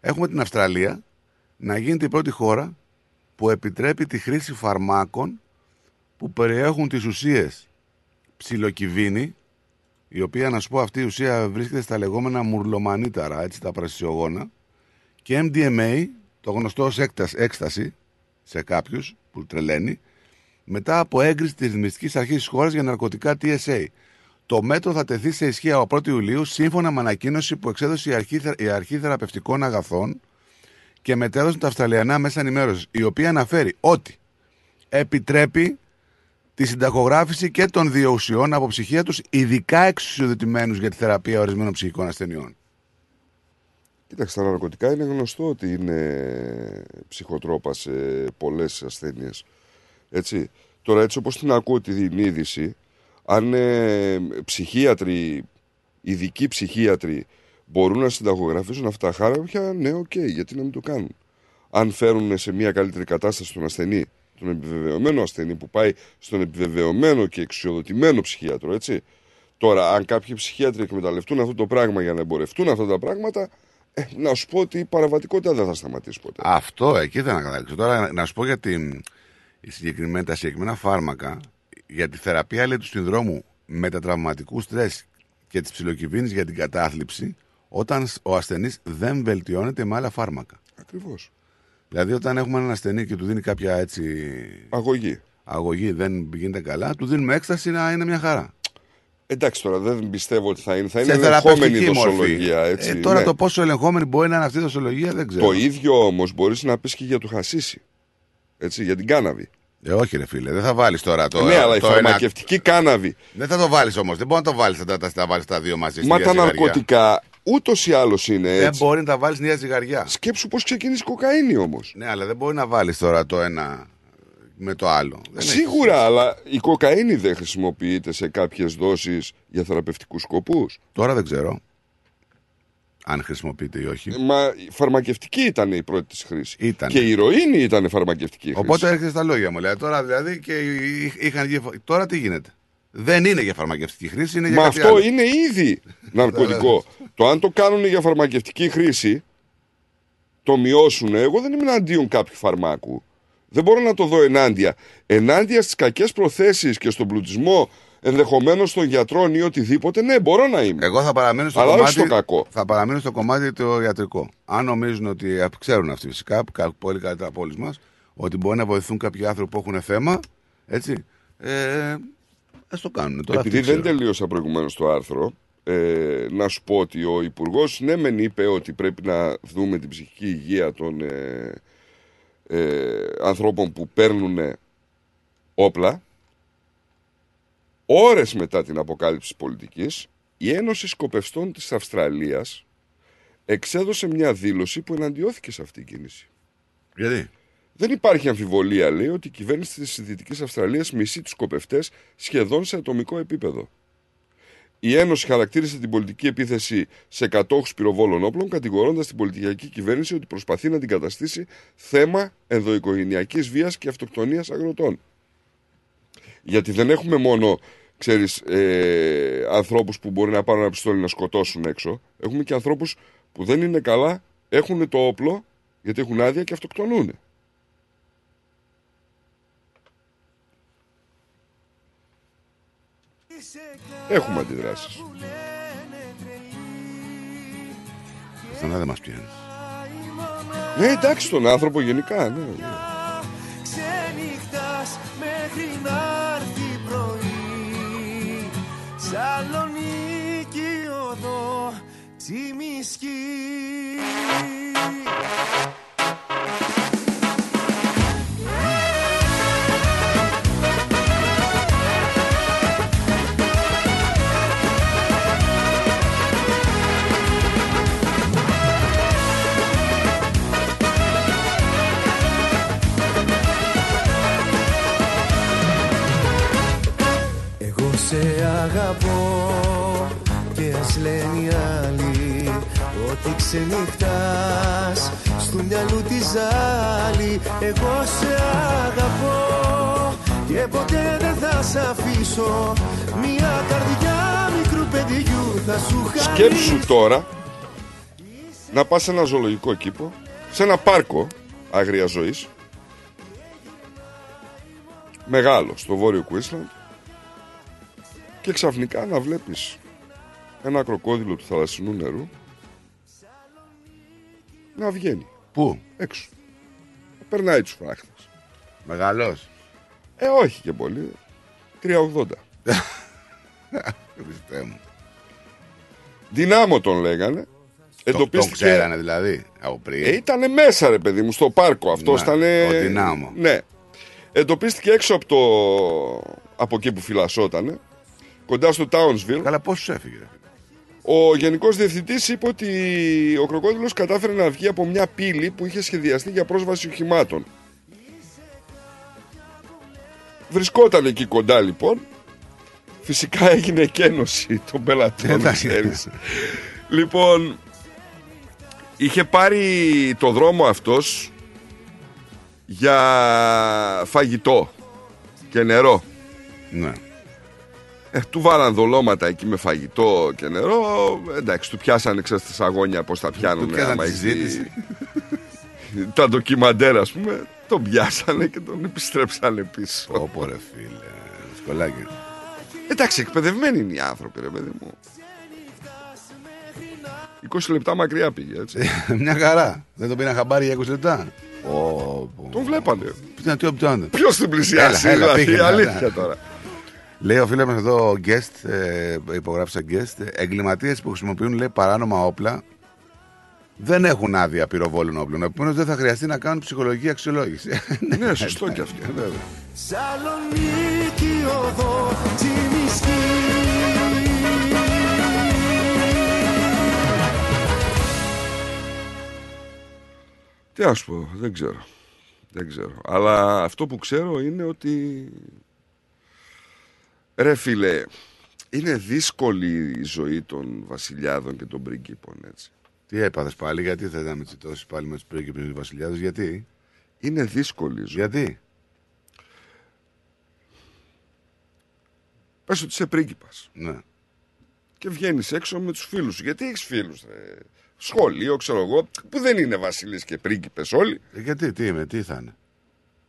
έχουμε την Αυστραλία να γίνεται η πρώτη χώρα που επιτρέπει τη χρήση φαρμάκων που περιέχουν τις ουσίες ψιλοκυβίνη, η οποία να σου πω αυτή η ουσία βρίσκεται στα λεγόμενα μουρλομανίταρα, έτσι τα πρασιογόνα, και MDMA, το γνωστό ως έκτας- έκσταση σε κάποιους που τρελαίνει, μετά από έγκριση της Ρυθμιστικής Αρχής της χώρας για ναρκωτικά TSA. Το μέτρο θα τεθεί σε ισχύ από 1η Ιουλίου σύμφωνα με ανακοίνωση που εξέδωσε η Αρχή, Θε- η Αρχή Θεραπευτικών Αγαθών και μετέδωσε τα Αυστραλιανά Μέσα Ενημέρωσης, η οποία αναφέρει ότι επιτρέπει τη συνταγογράφηση και των δύο ουσιών από ψυχίατρους ειδικά εξουσιοδοτημένους για τη θεραπεία ορισμένων ψυχικών ασθενειών. Κοίταξε, τα ναρκωτικά είναι γνωστό ότι είναι ψυχοτρόπα σε πολλές ασθένειες. Έτσι. Τώρα έτσι όπως την ακούω την είδηση, αν ε, ψυχίατροι, ειδικοί ψυχίατροι μπορούν να συνταγογραφήσουν αυτά τα χάπια, ναι, οκ, γιατί να μην το κάνουν. Αν φέρουν σε μια καλύτερη κατάσταση τον ασθενή, τον επιβεβαιωμένο ασθενή που πάει στον επιβεβαιωμένο και εξουσιοδοτημένο ψυχίατρο, έτσι. Τώρα, αν κάποιοι ψυχίατροι εκμεταλλευτούν αυτό το πράγμα για να εμπορευτούν αυτά τα πράγματα, ε, να σου πω ότι η παραβατικότητα δεν θα σταματήσει ποτέ. Αυτό εκεί θα να καταλήξω. Τώρα να σου πω για την, η συγκεκριμένη, τα συγκεκριμένα φάρμακα για τη θεραπεία λέει, του συνδρόμου μετατραυματικού στρες και της ψιλοκυβίνης για την κατάθλιψη όταν ο ασθενής δεν βελτιώνεται με άλλα φάρμακα. Ακριβώς. Δηλαδή όταν έχουμε έναν ασθενή και του δίνει κάποια έτσι... Αγωγή. Αγωγή δεν γίνεται καλά, του δίνουμε έκσταση να είναι μια χαρά. Εντάξει τώρα, δεν πιστεύω ότι θα είναι. Θα Σε είναι ελεγχόμενη θεραπευτική μορφή. δοσολογία. Έτσι, Ε, τώρα ναι. το πόσο ελεγχόμενη μπορεί να είναι αυτή η δοσολογία δεν ξέρω. Το ίδιο όμως μπορείς να πεις και για το χασίσι. Έτσι, για την κάναβη. Ε, όχι, ρε φίλε, δεν θα βάλεις τώρα το. ναι, αλλά η το ένα- φαρμακευτική κάναβη. Δεν θα το βάλεις όμως. Δεν μπορεί να το βάλεις. Θα τα, τα βάλεις τα δύο μαζί. στη Μα ίδια τα ζυγαριά. ναρκωτικά ούτως ή άλλως είναι Δεν έτσι. μπορεί να τα βάλεις στην ίδια ζυγαριά. Σκέψου πώς ξεκίνησε η κοκαίνη όμως. Ναι, αλλά δεν μπορεί να βάλεις τώρα το ένα με το άλλο. Δεν έχει- Σίγουρα, αλλά η κοκαίνη δεν χρησιμοποιείται σε κάποιες δόσεις για θεραπευτικούς σκοπούς. Τώρα δεν ξέρω. Αν χρησιμοποιείται ή όχι. Μα η φαρμακευτική ήταν η πρώτη της χρήση. Ήταν. Και η ηρωίνη ήταν φαρμακευτική χρήση. Οπότε έρχεται στα λόγια μου. Λέει, τώρα δηλαδή και εί- είχαν βγει- Τώρα τι γίνεται; Δεν είναι για φαρμακευτική χρήση, είναι για Μα κάτι αυτό άλλο. είναι ήδη [LAUGHS] ναρκωτικό. το αν το κάνουν για φαρμακευτική χρήση, το μειώσουν. Εγώ δεν είμαι εναντίον κάποιου φαρμάκου. Δεν μπορώ να το δω ενάντια. Ενάντια στις κακές προθέσεις και στον πλουτισμό ενδεχομένως των γιατρών ή οτιδήποτε, ναι, μπορώ να είμαι. Εγώ θα παραμείνω στο Αλλά όχι κομμάτι, στο κακό. Θα παραμείνω στο κομμάτι το ιατρικό. Αν νομίζουν ότι ε, ξέρουν αυτοί φυσικά, κα- πολύ καλύτερα από όλους μας, ότι μπορεί να βοηθούν κάποιοι άνθρωποι που έχουν θέμα, έτσι. Ε, ας το κάνουν. Τώρα Επειδή αυτοί δεν ξέρουν. τελείωσα προηγουμένως το άρθρο, ε, να σου πω ότι ο Υπουργός ναι, μεν είπε ότι πρέπει να δούμε την ψυχική υγεία των ε, ε, ανθρώπων που παίρνουν όπλα. Ώρες μετά την αποκάλυψη της πολιτικής, η Ένωση Σκοπευστών της Αυστραλίας εξέδωσε μια δήλωση που εναντιώθηκε σε αυτή την κίνηση. Γιατί; Δεν υπάρχει αμφιβολία, λέει, ότι η κυβέρνηση της Δυτικής Αυστραλίας μισεί τους σκοπευτές σχεδόν σε ατομικό επίπεδο. Η Ένωση χαρακτήρισε την πολιτική επίθεση σε κατόχους πυροβόλων όπλων, κατηγορώντας την πολιτική κυβέρνηση ότι προσπαθεί να την καταστήσει θέμα ενδοοικογενειακής βίας και αυτοκτονίας αγροτών. Γιατί δεν έχουμε μόνο ξέρεις, ε, ανθρώπους που μπορεί να πάρουν ένα πιστόλι να σκοτώσουν έξω. Έχουμε και ανθρώπους που δεν είναι καλά, έχουν το όπλο, γιατί έχουν άδεια και αυτοκτονούν. Έχουμε αντιδράσεις. Πουθενά δεν μας πιάνεις. Ναι, εντάξει, τον άνθρωπο γενικά, ναι. ναι. Ξενυχτάς μέχρι να έρθει πρωί Σαλονίκη οδό Τσιμισκή λένε οι άλλοι. Ότι ξενυχτάς στο μυαλού τη ζάλη Εγώ σε αγαπώ και ποτέ δεν θα σ' αφήσω. Μια καρδιά μικρού παιδιού θα σου Σκέψου τώρα να πας σε ένα ζωολογικό κήπο, σε ένα πάρκο άγρια ζωής, μεγάλο, στο βόρειο Κουίσλαντ, και ξαφνικά να βλέπεις ένα κροκόδιλο του θαλασσινού νερού να βγαίνει. Πού; Έξω. Να περνάει τους φράχτες. Μεγάλος. Ε, όχι και πολύ. 380. [LAUGHS] Χριστέ μου. Δυνάμο τον λέγανε. Το, τον ξέρανε δηλαδή από πριν. Ε, ήτανε μέσα ρε παιδί μου στο πάρκο. Αυτό Ναι, ήταν. ο Δυνάμο. Ναι. Εντοπίστηκε έξω από, το... από εκεί που φυλασσότανε. Κοντά στο Townsville. Καλά, πόσους έφυγε. Ρε. Ο Γενικός Διευθυντής είπε ότι ο κροκόδιλο κατάφερε να βγει από μια πύλη που είχε σχεδιαστεί για πρόσβαση οχημάτων. Βρισκόταν εκεί κοντά λοιπόν. Φυσικά έγινε εκένωση των πελατών, Εντάξει. ξέρεις. λοιπόν, είχε πάρει το δρόμο αυτός για φαγητό και νερό. Ναι. Ε, του βάλαν δολώματα εκεί με φαγητό και νερό. Εντάξει, του πιάσανε ξέρεις στα αγώνια πώς τα πιάνουν. πιάσανε άμα τη έχει συζήτηση. δει [LAUGHS] τα ντοκιμαντέρ, ας πούμε. Τον πιάσανε και τον επιστρέψανε πίσω. Όπο ρε φίλε. Σκολάκι. Εντάξει, εκπαιδευμένοι είναι οι άνθρωποι, ρε παιδί μου. 20 λεπτά μακριά πήγε, έτσι. Μια χαρά. Δεν τον πήραν χαμπάρι για 20 λεπτά. Ω, πω. Τον βλέπανε. Τι τι όποιον. Ποιο την πλησιάσει, Έλα, έλα, δηλαδή, πήγαινε, αλήθεια έλα. τώρα. Λέει ο φίλος μας εδώ, ο guest, ε, υπογράφησα guest, εγκληματίες που χρησιμοποιούν λέει, παράνομα όπλα δεν έχουν άδεια πυροβόλων όπλων. Επομένως δεν θα χρειαστεί να κάνουν ψυχολογική αξιολόγηση. [LAUGHS] Ναι, σωστό και αυτό. Βέβαια. Σαλονίκη οδό Τσιμισκή Τι να σου πω, δεν ξέρω. Δεν ξέρω. Αλλά αυτό που ξέρω είναι ότι. Ρε φίλε, είναι δύσκολη η ζωή των βασιλιάδων και των πριγκίπων, έτσι. Τι έπαθες πάλι, γιατί θες να με τσιτώσεις πάλι με τους πρίγκιπες τους βασιλιάδες, γιατί; Είναι δύσκολη η ζωή. Γιατί; Πες ότι είσαι πρίγκιπας Ναι. και βγαίνεις έξω με τους φίλους σου. Γιατί έχεις φίλους, ρε; Σχολείο, ξέρω εγώ, που δεν είναι βασιλείς και πρίγκιπες όλοι. Ε, γιατί, τι είμαι, τι θα είναι;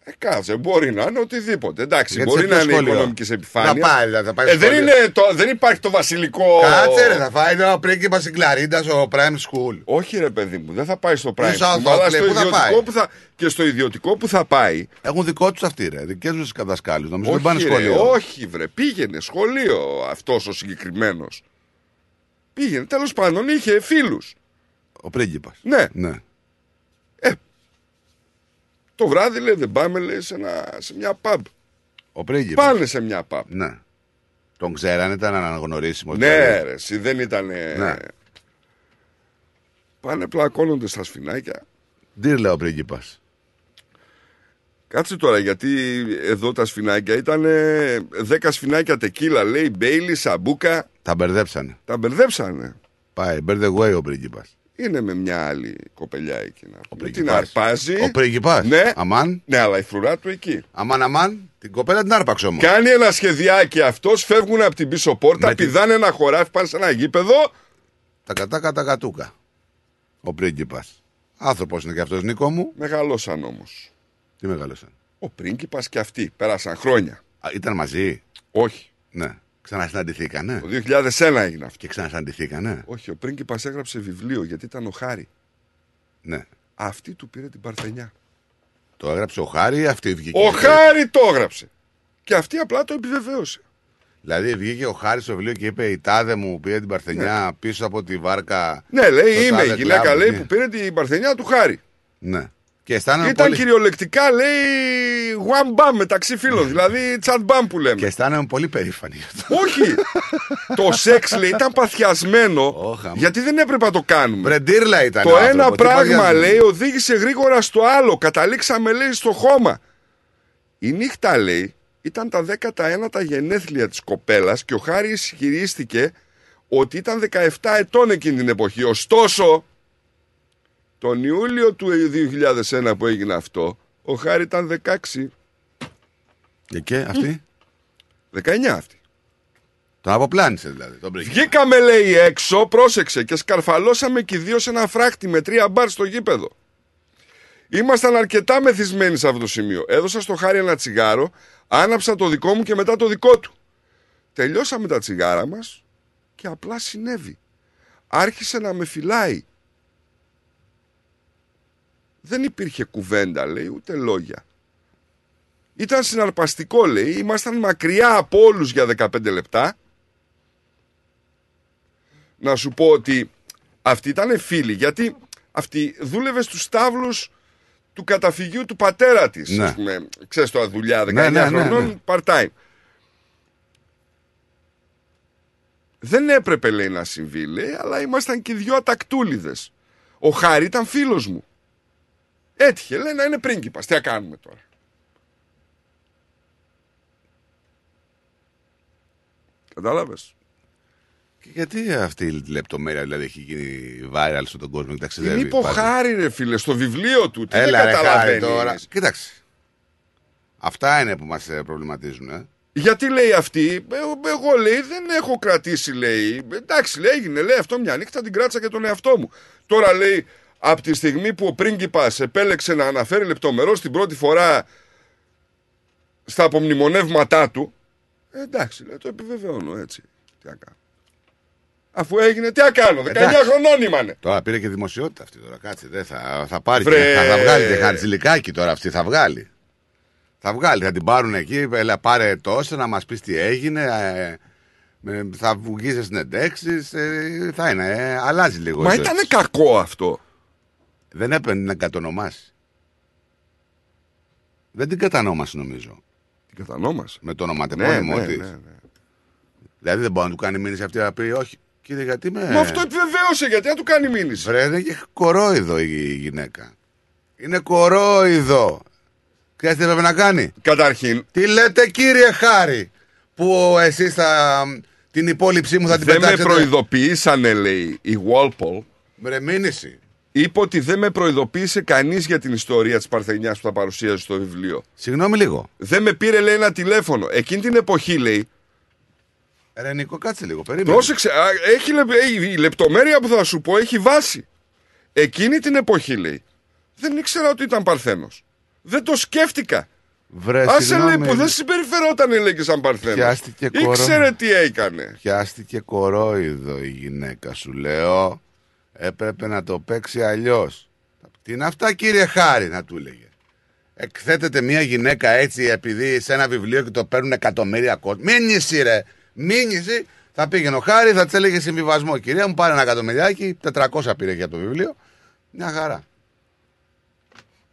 Ε, κάτσε, μπορεί να είναι οτιδήποτε. Εντάξει, Γιατί μπορεί σε να ποιο είναι σχολείο; οικονομικής επιφάνειας. Να πάει, δηλαδή, θα πάει ε, δεν, σχολείο. είναι το, δεν υπάρχει το βασιλικό. Κάτσε ρε, θα φάει ένα πρίγκιπα στην Κλαρίντα στο Prime School. Όχι, ρε παιδί μου, δεν θα πάει στο prime. Στο school, αλλά Southampton, στο πού θα ιδιωτικό πάει; που θα, και στο ιδιωτικό που θα πάει. Έχουν δικό τους αυτοί, ρε. Δικές τους δασκάλου. Νομίζω δεν Όχι, πάνε ρε, σχολείο. όχι, βρε, πήγαινε σχολείο αυτός ο συγκεκριμένος. Πήγαινε, τέλος πάντων είχε φίλους. Ο πρίγκιπας. Ναι. ναι. Το βράδυ λέει δεν πάμε λέει, σε, ένα, σε μια pub. Ο πρίγκιπας. Πάνε σε μια pub. Ναι. Τον ξέρανε, ήταν αναγνωρίσιμο. Ναι, ρε, εσύ δεν ήταν. Ναι. Πάνε πλακώνονται στα σφινάκια. Ντύρ, λέει ο πρίγκιπας; Κάτσε τώρα, γιατί εδώ τα σφινάκια ήταν 10 σφινάκια τεκίλα, λέει Μπέιλι, Σαμπούκα. Τα μπερδέψανε. Τα μπερδέψανε. Πάει, μπερδεύει ο πρίγκιπας. Είναι με μια άλλη κοπελιά εκεί. να πούμε. Την πρίγκιπας. αρπάζει. Ο πρίγκιπας. Ναι. Αμάν. Ναι, αλλά η φρουρά του εκεί. Αμάν, αμάν. Την κοπέλα την άρπαξε όμως. Κάνει ένα σχεδιάκι αυτός, φεύγουν από την πίσω πόρτα, Με τη- πηδάνε ένα χωράφι, πάνε σε ένα γήπεδο. Τα κατάκα τα κατούκα. Ο πρίγκιπας. Άνθρωπος είναι και αυτός, Νίκο μου. Μεγαλώσαν όμως. Τι μεγάλωσαν. Ο πρίγκιπας και αυτοί. Πέρασαν χρόνια. Α, ήταν μαζί; Όχι. Ναι. Ξανασυναντηθήκανε. Το 2001 έγινε αυτό. Και ξανασυναντηθήκανε. Όχι, ο πρίγκιπας έγραψε βιβλίο γιατί ήταν ο Χάρη. Ναι. Αυτή του πήρε την παρθενιά. Το έγραψε ο Χάρη ή αυτή βγήκε. Ο Χάρη το έγραψε. Και αυτή απλά το επιβεβαίωσε. Δηλαδή βγήκε ο Χάρη στο βιβλίο και είπε: Η τάδε μου πήρε την παρθενιά πίσω από τη βάρκα. Ναι, λέει, στο είμαι η τάδε γυναίκα κλαμπ». λέει, Ναι. που πήρε την παρθενιά του Χάρη. Ναι. Και αισθάνομαι Ήταν πολύ... κυριολεκτικά, λέει, one bam μεταξύ φίλων. δηλαδή, chat bam που λέμε. Και αισθάνομαι πολύ περήφανη γι' αυτό. Όχι. το σεξ, λέει, ήταν παθιασμένο. γιατί δεν έπρεπε να το κάνουμε. Βρεντήρλα ήταν. Το ο ένα άνθρωπος, τι πράγμα, παθιασμένο. λέει, οδήγησε γρήγορα στο άλλο. Καταλήξαμε, λέει, στο χώμα. Η νύχτα, λέει, ήταν τα 19 γενέθλια της κοπέλας και ο Χάρης ισχυρίστηκε ότι ήταν 17 ετών εκείνη την εποχή. Ωστόσο, τον Ιούλιο του 2001 που έγινε αυτό, ο Χάρη ήταν 16. Και, και αυτή; 19 αυτή. Τον αποπλάνησε δηλαδή. Τον πρίγκιπα. Βγήκαμε, λέει, έξω, πρόσεξε και σκαρφαλώσαμε και οι δύο σε ένα φράχτη με τρία μπαρ στο γήπεδο. Ήμασταν αρκετά μεθυσμένοι σε αυτό το σημείο. Έδωσα στο χάρη ένα τσιγάρο, άναψα το δικό μου και μετά το δικό του. Τελειώσαμε τα τσιγάρα μας και απλά συνέβη. Άρχισε να με φυλάει. Δεν υπήρχε κουβέντα, λέει, ούτε λόγια. Ήταν συναρπαστικό, λέει. Ήμασταν μακριά από όλους για 15 λεπτά. Να σου πω ότι αυτή ήταν φίλη, γιατί αυτή δούλευε στους στάβλους του καταφυγίου του πατέρα της. Ναι. Ας πούμε, ξέρεις τώρα δουλειά 19 Ναι, ναι, ναι, χρονών, ναι. part-time. Δεν έπρεπε, λέει, να συμβεί, λέει, αλλά ήμασταν και οι δυο ατακτούλιδες. Ο Χάρη ήταν φίλος μου. Έτυχε, λέει, να είναι πρίγκιπας. Τι να κάνουμε τώρα. Κατάλαβες. Και γιατί αυτή η λεπτομέρεια δηλαδή έχει γίνει viral στον κόσμο και ταξιδεύει; Την είπε ο πάλι. Χάρη, ρε φίλε, στο βιβλίο του. Τι Έλα, δεν ρε, Χάρη, καταλαβαίνεις. τώρα. Κοίταξε. Αυτά είναι που μας ε, προβληματίζουν. Ε. Γιατί λέει αυτή, «Ε, εγώ λέει δεν έχω κρατήσει λέει. Εντάξει λέει έγινε λέει αυτό μια νύχτα την κράτησα και τον εαυτό μου. Τώρα λέει από τη στιγμή που ο πρίγκιπας επέλεξε να αναφέρει λεπτομερώς την πρώτη φορά στα απομνημονεύματά του. Ε, εντάξει λέει το επιβεβαιώνω έτσι. Τι να κάνω. Αφού έγινε τι να κάνω. 19 Εντάξει. χρονών ήμανε. Τώρα πήρε και δημοσιότητα αυτή τώρα. Κάτσε, δεν θα, θα πάρει. Βρε. Και, θα, θα βγάλει και χαρτζηλικάκι τώρα αυτή. Θα βγάλει. Θα βγάλει, θα την πάρουν εκεί. Έλα, πάρε τόσο να μας πεις τι έγινε. ε, με- θα βγεις σε συνεντεύξει. Ε, θα είναι. Ε, αλλάζει λίγο. Μα η ζωή ήταν της. κακό αυτό. Δεν έπαιρνε να κατονομάσει. Δεν την κατανόμασε νομίζω. Την κατανόμασε. Με το ονοματεπώνυμο Ναι, ναι, της. ναι, ναι. Δηλαδή δεν μπορεί να του κάνει μήνυση αυτή να πει όχι. Κύριε, γιατί με. Μα αυτό επιβεβαίωσε γιατί να του κάνει μήνυση. Βρε, είναι και κορόιδο η γυναίκα. Είναι κορόιδο. Ξέρετε τι έπρεπε να κάνει; Καταρχήν. Τι λέτε κύριε Χάρη που εσείς θα, την υπόλοιψή μου θα την Δεν με πετάξετε. προειδοποιήσανε, λέει η Walpole. Βρε μήνυση. Είπε ότι δεν με προειδοποίησε κανείς για την ιστορία της Παρθενιάς που θα παρουσίαζε στο βιβλίο. Συγγνώμη λίγο. Δεν με πήρε, λέει, ένα τηλέφωνο. Εκείνη την εποχή, λέει. Ρε Νίκο, κάτσε λίγο. Περίμενε. Πρόσεξε, α, έχει, λεπ- έχει- η λεπτομέρεια που θα σου πω έχει βάση. Εκείνη την εποχή, λέει. Δεν ήξερα ότι ήταν Παρθένος. Δεν το σκέφτηκα. Βρε, Άσε λέει συγγνώμη. που δεν συμπεριφερόταν λέει και σαν Παρθένος. Πιάστηκε κορό. Ήξερε τι έκανε. Πιάστηκε κορόιδο η γυναίκα σου λέω. Έπρεπε να το παίξει αλλιώς. Τι είναι αυτά κύριε Χάρη να του έλεγε. Εκθέτεται μια γυναίκα έτσι επειδή σε ένα βιβλίο και το παίρνουν εκατομμύρια κόσμο. Μήνυση ρε. Μήνυση. Θα πήγαινε ο Χάρη, θα της έλεγε συμβιβασμό. Κυρία μου πάρε ένα εκατομμυριάκι, 400 πήρε για το βιβλίο. Μια χαρά.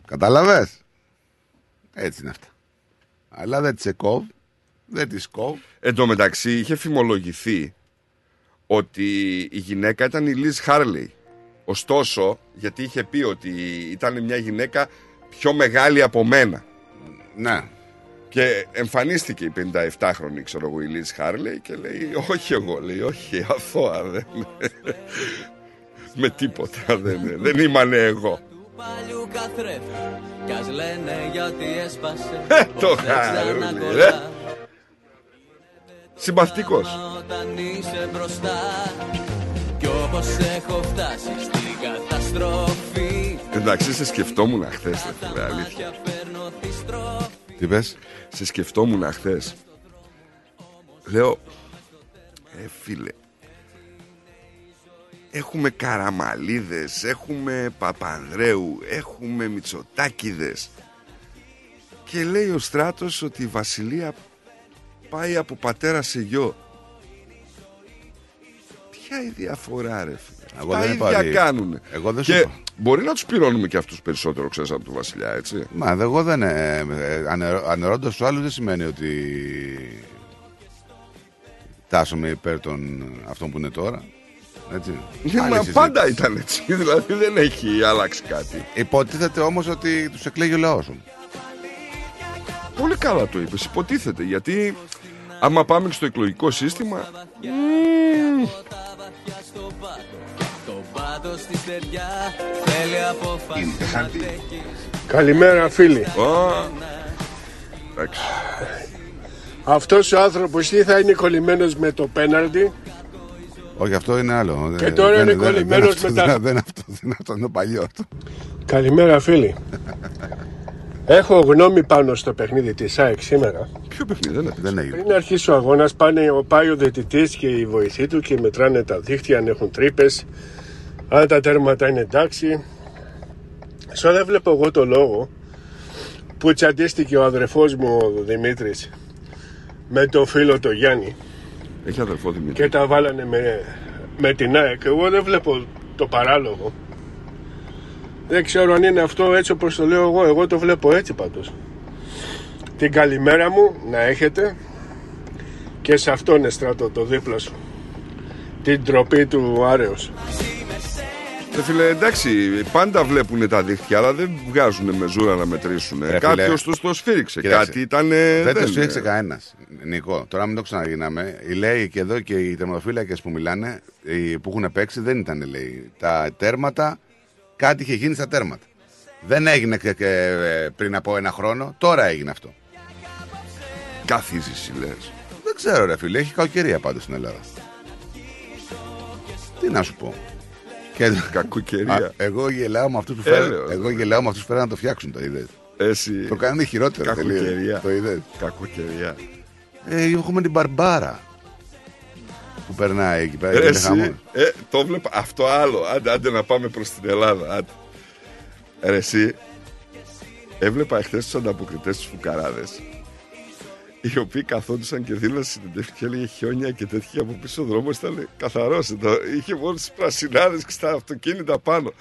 Κατάλαβες. Έτσι είναι αυτά. Αλλά δεν της κόβ. Δεν της κόβ. Εν τω μεταξύ είχε φημολογηθεί ότι η γυναίκα ήταν η Λιζ Χάρλι. Ωστόσο, γιατί είχε πει ότι ήταν μια γυναίκα πιο μεγάλη από μένα. Ναι. Και εμφανίστηκε η 57χρονη, ξέρω εγώ, η Λίζ Χάρλεϊ και λέει: Όχι, εγώ, λέει, όχι, αθώα δεν. Με τίποτα δεν, δεν ήμανε εγώ. παλιού καθρέφτη Κι ας λένε γιατί έσπασε Ε, το Πως δεν χαρούλι, ξανακολλά. ρε. Συμπαθητικός. Όταν είσαι μπροστά Κι όπως έχω φτάσει στην καταστροφή Εντάξει, σε σκεφτόμουν χθες, ρε φίλε, αλήθεια. Παίρνω τη στροφή Τι πες; Σε σκεφτόμουν χθες. Λέω, ε, φίλε, έχουμε καραμαλίδες, έχουμε Παπανδρέου, έχουμε Μητσοτάκηδες. Και λέει ο Στράτος ότι η Βασιλεία πάει από πατέρα σε γιο. Ποια η διαφορά ρε φίλε. Εγώ Τα δεν είπα ίδια ότι- κάνουν. Εγώ δεν σου και είπα. μπορεί να τους πληρώνουμε και αυτούς περισσότερο, ξέρεις, από τον Βασιλιά, έτσι. Μα δε- εγώ δεν. Ε, ε, ανερω- ανερώντας του άλλου δεν σημαίνει ότι. Τάσομαι υπέρ των αυτών που είναι τώρα. Έτσι. Ναι, Άλλη μα συζήτηση. πάντα ήταν έτσι. [LAUGHS] Δηλαδή δεν έχει αλλάξει κάτι. Υποτίθεται όμως ότι τους εκλέγει ο λαός. Πολύ καλά το είπες. Υποτίθεται. Γιατί άμα πάμε και στο εκλογικό σύστημα. μμμ, Το πάτο στη στεριά Θέλει απόφαση να τρέχει Καλημέρα φίλοι. Εντάξει. Αυτός ο άνθρωπος ή θα είναι κολλημένος με το πέναλτι Όχι, αυτό είναι άλλο. Και Δεν- τώρα δεν- είναι δεν- κολλημένος δεν- με τα- [LAUGHS] Δεν δεν είναι αυτό, δεν είναι αυτός, είναι παλιός αυτό. Καλημέρα φίλοι. [LAUGHS] Έχω γνώμη πάνω στο παιχνίδι της ΑΕΚ σήμερα. Ποιο παιχνίδι δεν Δεν έγινε. Πριν αρχίσει ο αγώνας πάνε, ο- πάει ο διαιτητής και η βοηθή του και μετράνε τα δίχτυα αν έχουν τρύπες, αν τα τέρματα είναι εντάξει. Σω δεν βλέπω εγώ το λόγο που τσαντίστηκε ο αδερφός μου ο Δημήτρης με τον φίλο το Γιάννη Έχει αδερφό Δημήτρη. και τα βάλανε με, με την ΑΕΚ. Εγώ δεν βλέπω το παράλογο. Δεν ξέρω αν είναι αυτό έτσι όπως το λέω εγώ. Εγώ το βλέπω έτσι πάντως. Την καλημέρα μου να έχετε και σε αυτόν εστράτο το δίπλα σου. Την τροπή του Άρεος. Ρε φίλε, εντάξει, πάντα βλέπουν τα δίχτυα, αλλά δεν βγάζουν μεζούρα να μετρήσουν. Ρε Κάποιος φίλε, τους το σφύριξε. κοίταξε, Κάτι ήταν. Δεν το σφίξε κανένας. Νικό, τώρα μην το ξαναγίναμε. Οι λέει και εδώ και οι τερματοφύλακες που μιλάνε, οι που έχουν παίξει, δεν ήταν λέει. Τα τέρματα, κάτι είχε γίνει στα τέρματα. Δεν έγινε και, και, ε, πριν από ένα χρόνο, τώρα έγινε αυτό. Καθίζεις, λες. Δεν ξέρω, ρε φίλε, έχει κακοκαιρία πάντως στην Ελλάδα. Τι να σου πω. Και... Κακοκαιρία. Α, εγώ γελάω με αυτούς που φέραν. Έλεος. Εγώ γελάω με αυτούς που φέραν να το φτιάξουν, το είδες. Εσύ. Το κάνουν χειρότερο. τελείως. Κακοκαιρία. Το είδες. Κακοκαιρία. Ε, έχουμε την Μπαρμπάρα που περνάει εκεί πέρα. Ρε, και είναι εσύ, χαμός. ε, το βλέπα. Αυτό άλλο. Άντε, άντε να πάμε προς την Ελλάδα. Άντε. Ρε, εσύ, έβλεπα εχθέ τους ανταποκριτές τους Φουκαράδες. Οι οποίοι καθόντουσαν και δήλωσαν συνεντεύξει και έλεγε χιόνια και τέτοια από πίσω ο δρόμος ήταν καθαρός. Είχε μόνο τις πρασινάδες και στα αυτοκίνητα πάνω.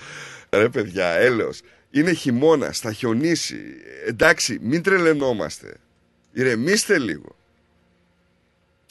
Ρε, παιδιά, έλεος. Είναι χειμώνα, θα χιονίσει. Εντάξει, μην τρελαινόμαστε. Ηρεμήστε λίγο.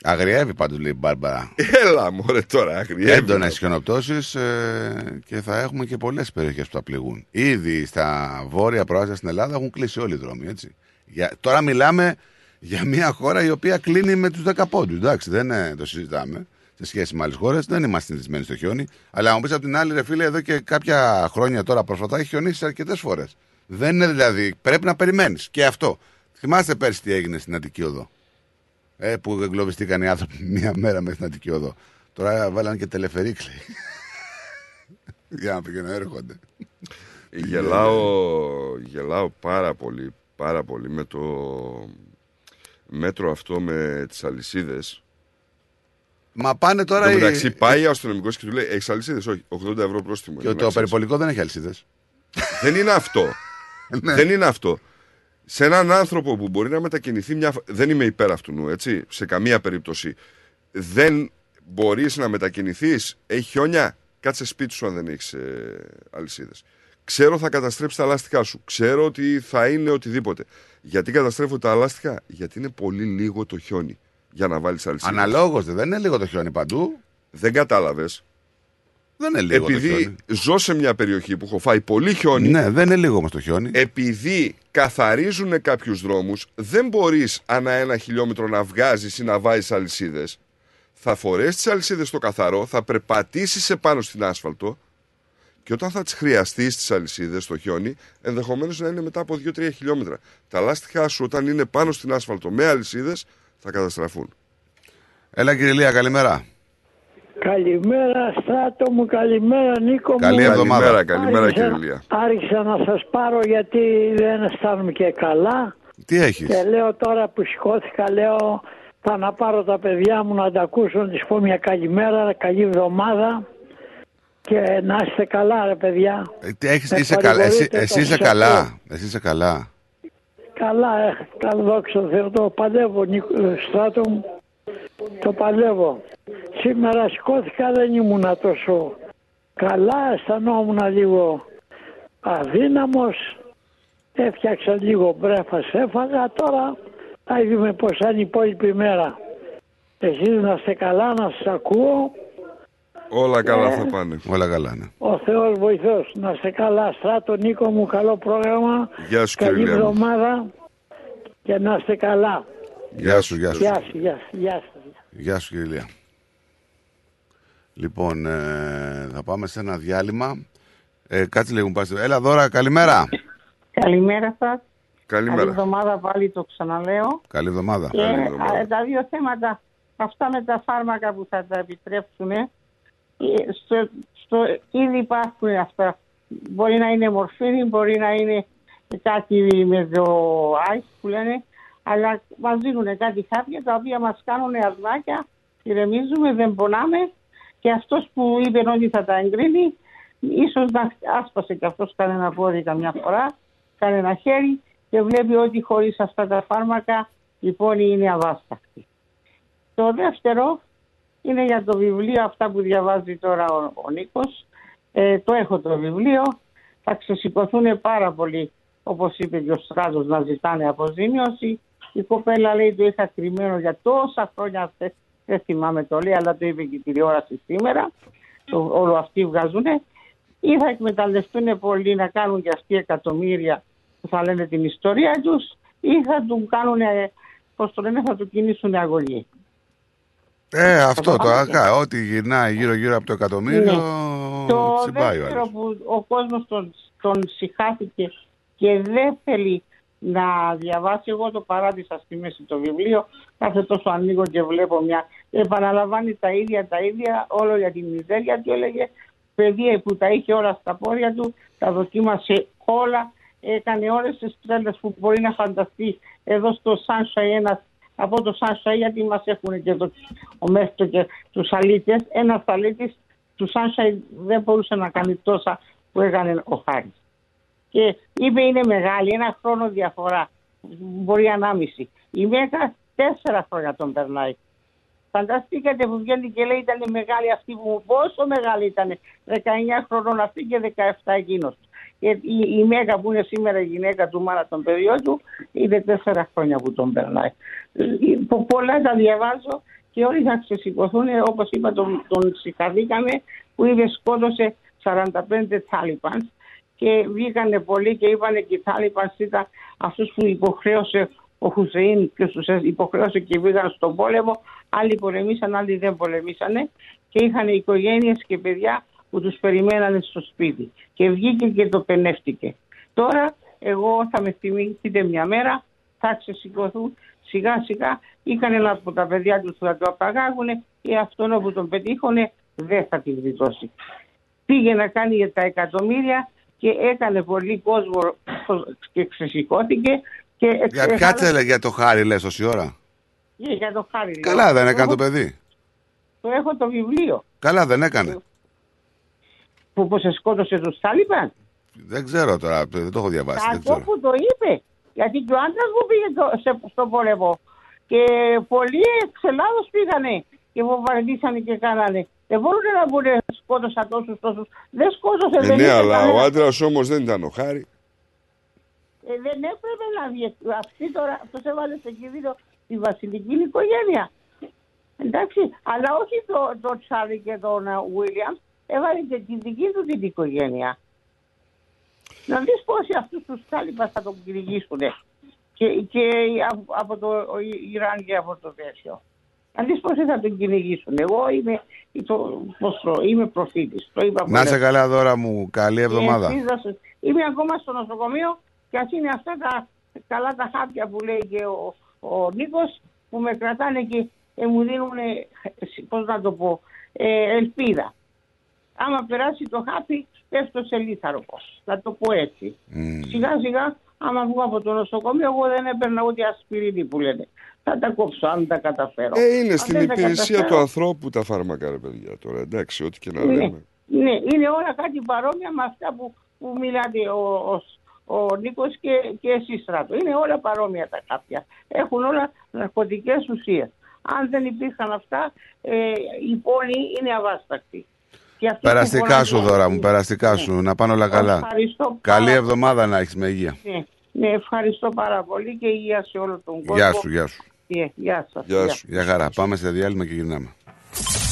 Αγριεύει πάντως λέει η Μπάρμπαρα. Έλα, μωρέ τώρα, αγριεύει. Έντονες χιονοπτώσεις ε, και θα έχουμε και πολλές περιοχές που θα πληγούν. Ήδη στα βόρεια προάστια στην Ελλάδα έχουν κλείσει όλοι οι δρόμοι. Έτσι. Για, τώρα μιλάμε για μια χώρα η οποία κλείνει με τους 10 πόντους. Εντάξει, δεν ε, το συζητάμε. Σε σχέση με άλλες χώρες δεν είμαστε συνηθισμένοι στο χιόνι. Αλλά μου πεις από την άλλη, ρε φίλε, εδώ και κάποια χρόνια τώρα πρόσφατα έχει χιονίσει αρκετές φορές. Δεν είναι δηλαδή, πρέπει να περιμένεις. Και αυτό. Θυμάστε πέρσι τι έγινε στην Αττική Οδό. Ε, που εγκλωβιστήκαν οι άνθρωποι [LAUGHS] μία μέρα μέσα στην Αττική Οδό. Τώρα βάλανε και τελεφερίκ, λέει. [LAUGHS] Για να πηγαίνουν έρχονται. Γελάω, γελάω πάρα πολύ, πάρα πολύ με το μέτρο αυτό με τις αλυσίδες. Μα πάνε τώρα Εν τω οι- μεταξύ πάει ο αστυνομικός και του λέει έχεις αλυσίδες, όχι, 80 ευρώ πρόστιμο. Και είναι, το να ξέρεις. περιπολικό δεν έχει αλυσίδες. Δεν είναι αυτό. [LAUGHS] Ναι. Δεν είναι αυτό. Σε έναν άνθρωπο που μπορεί να μετακινηθεί μια. φ- Δεν είμαι υπέρ αυτού, νου, έτσι. Σε καμία περίπτωση. Δεν μπορείς να μετακινηθείς. Έχει χιόνια. Κάτσε σπίτι σου αν δεν έχεις ε, αλυσίδες. Ξέρω θα καταστρέψει τα λάστιχά σου. Ξέρω ότι θα είναι οτιδήποτε. Γιατί καταστρέφω τα λάστιχα, Γιατί είναι πολύ λίγο το χιόνι για να βάλεις αλυσίδες. Αναλόγως δεν είναι λίγο το χιόνι παντού. Δεν κατάλαβες. Δεν είναι λίγο το Επειδή χιόνι. ζω σε μια περιοχή που έχω φάει πολύ χιόνι. Ναι, δεν είναι λίγο όμως το χιόνι. Επειδή καθαρίζουν κάποιους δρόμους, δεν μπορείς ανά ένα χιλιόμετρο να βγάζεις ή να βάζεις αλυσίδες. Θα φορέσεις τις αλυσίδες στο καθαρό, θα περπατήσεις επάνω στην άσφαλτο και όταν θα τις χρειαστείς τις αλυσίδες στο χιόνι, ενδεχομένως να είναι μετά από 2-3 χιλιόμετρα. Τα λάστιχά σου όταν είναι πάνω στην άσφαλτο με αλυσίδες θα καταστραφούν. Έλα κύριε Λία, καλημέρα. Καλημέρα Στράτο μου, καλημέρα Νίκο μου. Καλή εβδομάδα. Καλημέρα, καλημέρα Άρχισα- κύριε Λία. Άρχισα να σας πάρω γιατί δεν αισθάνομαι και καλά Τι έχεις; και λέω τώρα που σηκώθηκα λέω θα να πάρω τα παιδιά μου να τα ακούσω να τις πω μια καλημέρα, καλή εβδομάδα και να είστε καλά ρε παιδιά. Έχεις, Με είσαι καλά. Εσύ, παρηγορείτε, εσύ το είσαι σας καλά. ακούω. Εσύ είσαι καλά. Καλά, ε, καλό δόξα τω Θεώ, το παλεύω Νίκο, ε, Στράτο μου, το παλεύω. Σήμερα σηκώθηκα δεν ήμουνα τόσο καλά, αισθανόμουν λίγο αδύναμος, έφτιαξα λίγο μπρέφας, έφαγα, τώρα θα δούμε πώς θα είναι η υπόλοιπη μέρα. Εσείς να είστε καλά, να σας ακούω, Όλα καλά Ε. θα πάνε. Όλα καλά, ναι. ο Θεός βοηθός, να είστε καλά. Στράτο Νίκο μου, καλό πρόγραμμα, Γεια σου καλή κύριε Λία. μου. εβδομάδα και να είστε καλά. Γεια σου, γεια σου. Γεια σου, γεια σου, γεια σου. Γεια σου κύριε Λία. Λοιπόν, ε, θα πάμε σε ένα διάλειμμα. Ε, κάτσε λίγο, μου πας. Έλα δώρα, καλημέρα. Καλημέρα σας. Καλή Καλημέρα. εβδομάδα πάλι το ξαναλέω. Καλή εβδομάδα. Και α, τα δύο θέματα, αυτά με τα φάρμακα που θα τα επιτρέψουν, ε, στο, στο, ήδη υπάρχουν αυτά. Μπορεί να είναι μορφήνη, μπορεί να είναι κάτι με το ice που λένε, αλλά μας δίνουν κάτι χάπια τα οποία μας κάνουν ασμάκια, ηρεμίζουμε, δεν πονάμε και αυτός που είπε ότι θα τα εγκρίνει, ίσως να άσπασε και αυτός κανένα πόδι καμιά φορά, κανένα χέρι και βλέπει ότι χωρίς αυτά τα φάρμακα η πόνη είναι αβάσταχτη. Το δεύτερο είναι για το βιβλίο, αυτά που διαβάζει τώρα ο, ο Νίκος. Ε, το έχω το βιβλίο. Θα ξεσηκωθούν πάρα πολύ, όπως είπε και ο Στράτος, να ζητάνε αποζημίωση. Η κοπέλα λέει το είχα κρυμμένο για τόσα χρόνια, δεν, δεν θυμάμαι το λέει, αλλά το είπε και η τηλεόραση σήμερα. Το, όλο αυτοί βγάζουν. Ή θα εκμεταλλευτούν πολύ να κάνουν και αυτοί εκατομμύρια που θα λένε την ιστορία τους ή θα του κάνουν, πώς το λένε, θα του κινήσουν αγωγή. Ε, αυτό το πάμε ακά. Ό,τι γυρνάει γύρω-γύρω από το εκατομμύριο, Ναι. Το τσιμπάει ο δεύτερο άλλος. που ο κόσμος τον, τον συχάθηκε και δεν θέλει να διαβάσει, εγώ το παράτησα στη μέση το βιβλίο, κάθε τόσο ανοίγω και βλέπω μια, επαναλαμβάνει τα ίδια τα ίδια, όλο για την μιζέρια του έλεγε, παιδί που τα είχε όλα στα πόδια του, τα δοκίμασε όλα, έκανε όλες τις τρέλες που μπορεί να φανταστεί εδώ στο Sunshine ένας από το Sunshine γιατί μας έχουν και το, ο Μέστο και τους αλήτες. Ένας αλήτης του Sunshine δεν μπορούσε να κάνει τόσα που έκανε ο Χάρης. Και είπε είναι μεγάλη, ένα χρόνο διαφορά. Μπορεί ανάμιση. Η Μέκα τέσσερα χρόνια τον περνάει. Φανταστήκατε που βγαίνει και λέει ήταν μεγάλη αυτή που πόσο μεγάλη ήταν. 19 χρονών αυτή και 17 εκείνος. Και η, η Μέγα που είναι σήμερα η γυναίκα του μάνα των παιδιών του είναι τέσσερα χρόνια που τον περνάει. Ε, πο- Πολλά τα διαβάζω και όλοι θα ξεσηκωθούν όπως είπα τον, τον συγχαρήκαμε που είπε σκότωσε 45 Τάλιπανς και βγήκανε πολλοί και είπανε και οι Τάλιπανς ήταν αυτούς που υποχρέωσε ο Χουσεΐν και τους υποχρέωσε και βγήκαν στον πόλεμο. Άλλοι πολεμήσαν, άλλοι δεν πολεμήσανε και είχαν οικογένειες και παιδιά που τους περιμένανε στο σπίτι. Και βγήκε και το πενεύτηκε. Τώρα εγώ θα με θυμηθείτε μια μέρα, θα ξεσηκωθούν σιγά σιγά. Είχαν ένα από τα παιδιά τους που θα το απαγάγουν και αυτόν που τον πετύχωνε δεν θα την γλιτώσει. Πήγε να κάνει για τα εκατομμύρια και έκανε πολύ κόσμο και ξεσηκώθηκε. Και Για έχανε- κάτσε λέει, για το χάρι λες τόση ώρα. Ε, για το χάρη. λέω. Καλά δεν έκανε Εγώ το παιδί. Το έχω το βιβλίο Καλά δεν έκανε. που πως σε σκότωσε τους Τάλιπαν. Δεν ξέρω τώρα, δεν το έχω διαβάσει. Δεν Αυτό ξέρω. που το είπε. Γιατί και ο άντρας μου πήγε το- σε- στο πόλεμο. Και πολλοί εξ Ελλάδος πήγανε και βομβαρδίσανε και κάνανε. Δεν μπορούν να πούνε σκότωσα τόσους τόσους. Δεν σκότωσε, Ε, δεν ναι, είχε αλλά κανένα. ο άντρας όμως δεν ήταν ο Χάρη. Ε, δεν έπρεπε να βγει. Αυτή τώρα, αυτός έβαλε σε κίνδυνο τη βασιλική οικογένεια. Εντάξει, αλλά όχι το, το Τσάρλι και τον Βίλιαμ. έβαλε και τη δική του την οικογένεια. Να δεις πόσοι αυτούς τους τάλιπας θα τον κυνηγήσουν και, και από, από το Ιράν και από το τέτοιο. Να δεις πόσοι θα τον κυνηγήσουν. Εγώ είμαι, το, πώς το, είμαι προφήτης. Το είπα Να σε πολλές καλά δώρα μου, καλή εβδομάδα. και εσείς δώσε- Είμαι ακόμα στο νοσοκομείο και ας είναι αυτά τα καλά τα χάπια που λέει και ο, ο Νίκος που με κρατάνε και ε, μου δίνουν, πώς να το πω, ε, ελπίδα. Άμα περάσει το χάπι, πέφτω σε λίθαρο πώς. Να το πω έτσι. Σιγά σιγά, άμα βγω από το νοσοκομείο, εγώ δεν έπαιρνα ούτε ασπιρίνη που λένε. Θα τα κόψω αν τα καταφέρω. Ε, είναι Αν στην δεν τα υπηρεσία του καταφέρω, ανθρώπου τα φάρμακα, ρε παιδιά. Τώρα εντάξει, ό,τι και να ναι, λέμε. ναι, είναι όλα κάτι παρόμοια με αυτά που, που μιλάτε ο, ο, ο Νίκος και, και εσείς στράτο. Είναι όλα παρόμοια τα κάποια. Έχουν όλα ναρκωτικές ουσίες. Αν δεν υπήρχαν αυτά, ε, η πόλη είναι αβάστακτη. Και αυτοί που Περαστικά σου φωνάζουν- δώρα μου, περαστικά σου. Να πάνε όλα καλά. Ευχαριστώ Καλή πάρα εβδομάδα να έχεις με υγεία. Ναι, ναι, ευχαριστώ πάρα πολύ και υγεία σε όλο τον κόσμο. Γεια σου, γεια σου. Ναι, γεια σας. Γεια σου. Γεια χαρά. Πάμε σε διάλειμμα και γυρνάμε.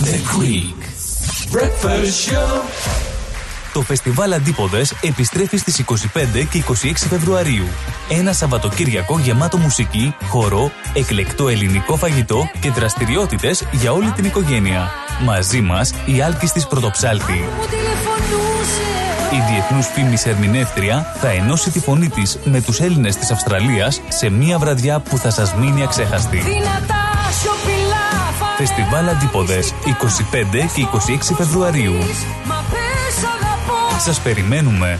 The Greek Breakfast Show. Το φεστιβάλ Αντίποδες επιστρέφει στις 25 και 26 Φεβρουαρίου. Ένα Σαββατοκύριακο γεμάτο μουσική, χορό, εκλεκτό ελληνικό φαγητό και δραστηριότητες για όλη την οικογένεια. Μαζί μας η Άλκης της Πρωτοψάλτη. Η διεθνούς φήμης ερμηνεύτρια θα ενώσει τη φωνή της με τους Έλληνες της Αυστραλίας σε μια βραδιά που θα σας μείνει αξέχαστη. Δυνατά σιωπηλά Φεστιβάλ Αντίποδες 25 και 26 Φεβρουαρίου. Μα πες αγαπώ Σας περιμένουμε.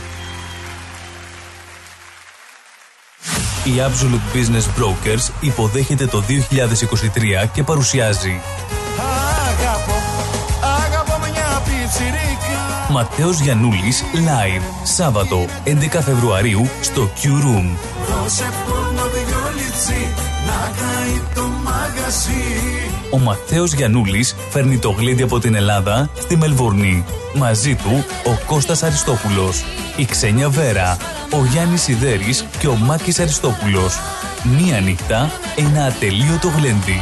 Η Absolute Business Brokers υποδέχεται το 2023 και παρουσιάζει Ματέος Γιαννούλης Live Σάββατο 11 Φεβρουαρίου στο Q Room. Δώσε πόνο δυο λιτσί να καεί το μαγαζί Ο Ματέος Γιαννούλης φέρνει το γλέντι από την Ελλάδα στη Μελβορνή. Μαζί του ο Κώστας Αριστόπουλος, η Ξένια Βέρα, ο Γιάννης Σιδέρης και ο Μάκης Αριστόπουλος. Μία νύχτα, ένα ατελείωτο γλέντι.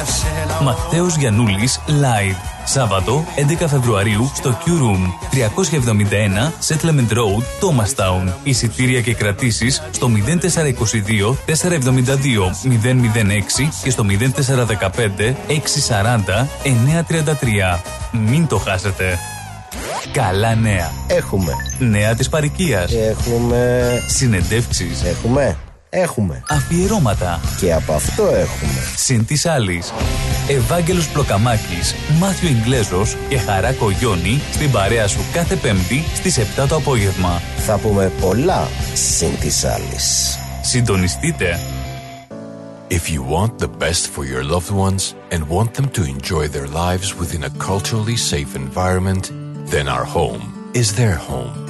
Κοριτσάρα μου για σένα Ματέος Γιαννούλης Live. Σάββατο 11 Φεβρουαρίου στο Q Room 371 Settlement Road, Thomastown. Εισιτήρια και κρατήσεις στο 0422 472 006 και στο 0415 640 933. Μην το χάσετε. Καλά νέα. Έχουμε. Νέα της παροικίας. Έχουμε. Συνεντεύξεις. Έχουμε. Έχουμε. Αφιερώματα. Και από αυτό έχουμε. Συν της άλλης. Ευάγγελος Πλοκαμάκης, Μάθιο Ιγκλέζος και Χαρά Κογιόνι στην παρέα σου κάθε Πέμπτη στις 7 το απόγευμα. Θα πούμε πολλά συν της άλλης. Συντονιστείτε. If you want the best for your loved ones and want them to enjoy their lives within a culturally safe environment, then our home is their home.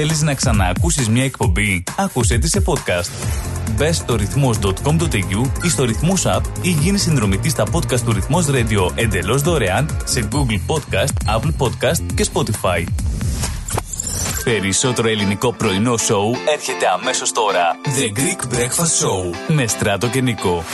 Θέλεις να ξαναακούσεις μια εκπομπή; Άκουσέ τη σε podcast. Μπες στο ρυθμός.com.au ή στο ρυθμός app ή γίνεις συνδρομητής στα podcast του ρυθμός radio εντελώς δωρεάν σε Google Podcast, Apple Podcast και Spotify. Περισσότερο ελληνικό πρωινό σοου έρχεται αμέσως τώρα. The Greek Breakfast Show με Στράτο και Νικό.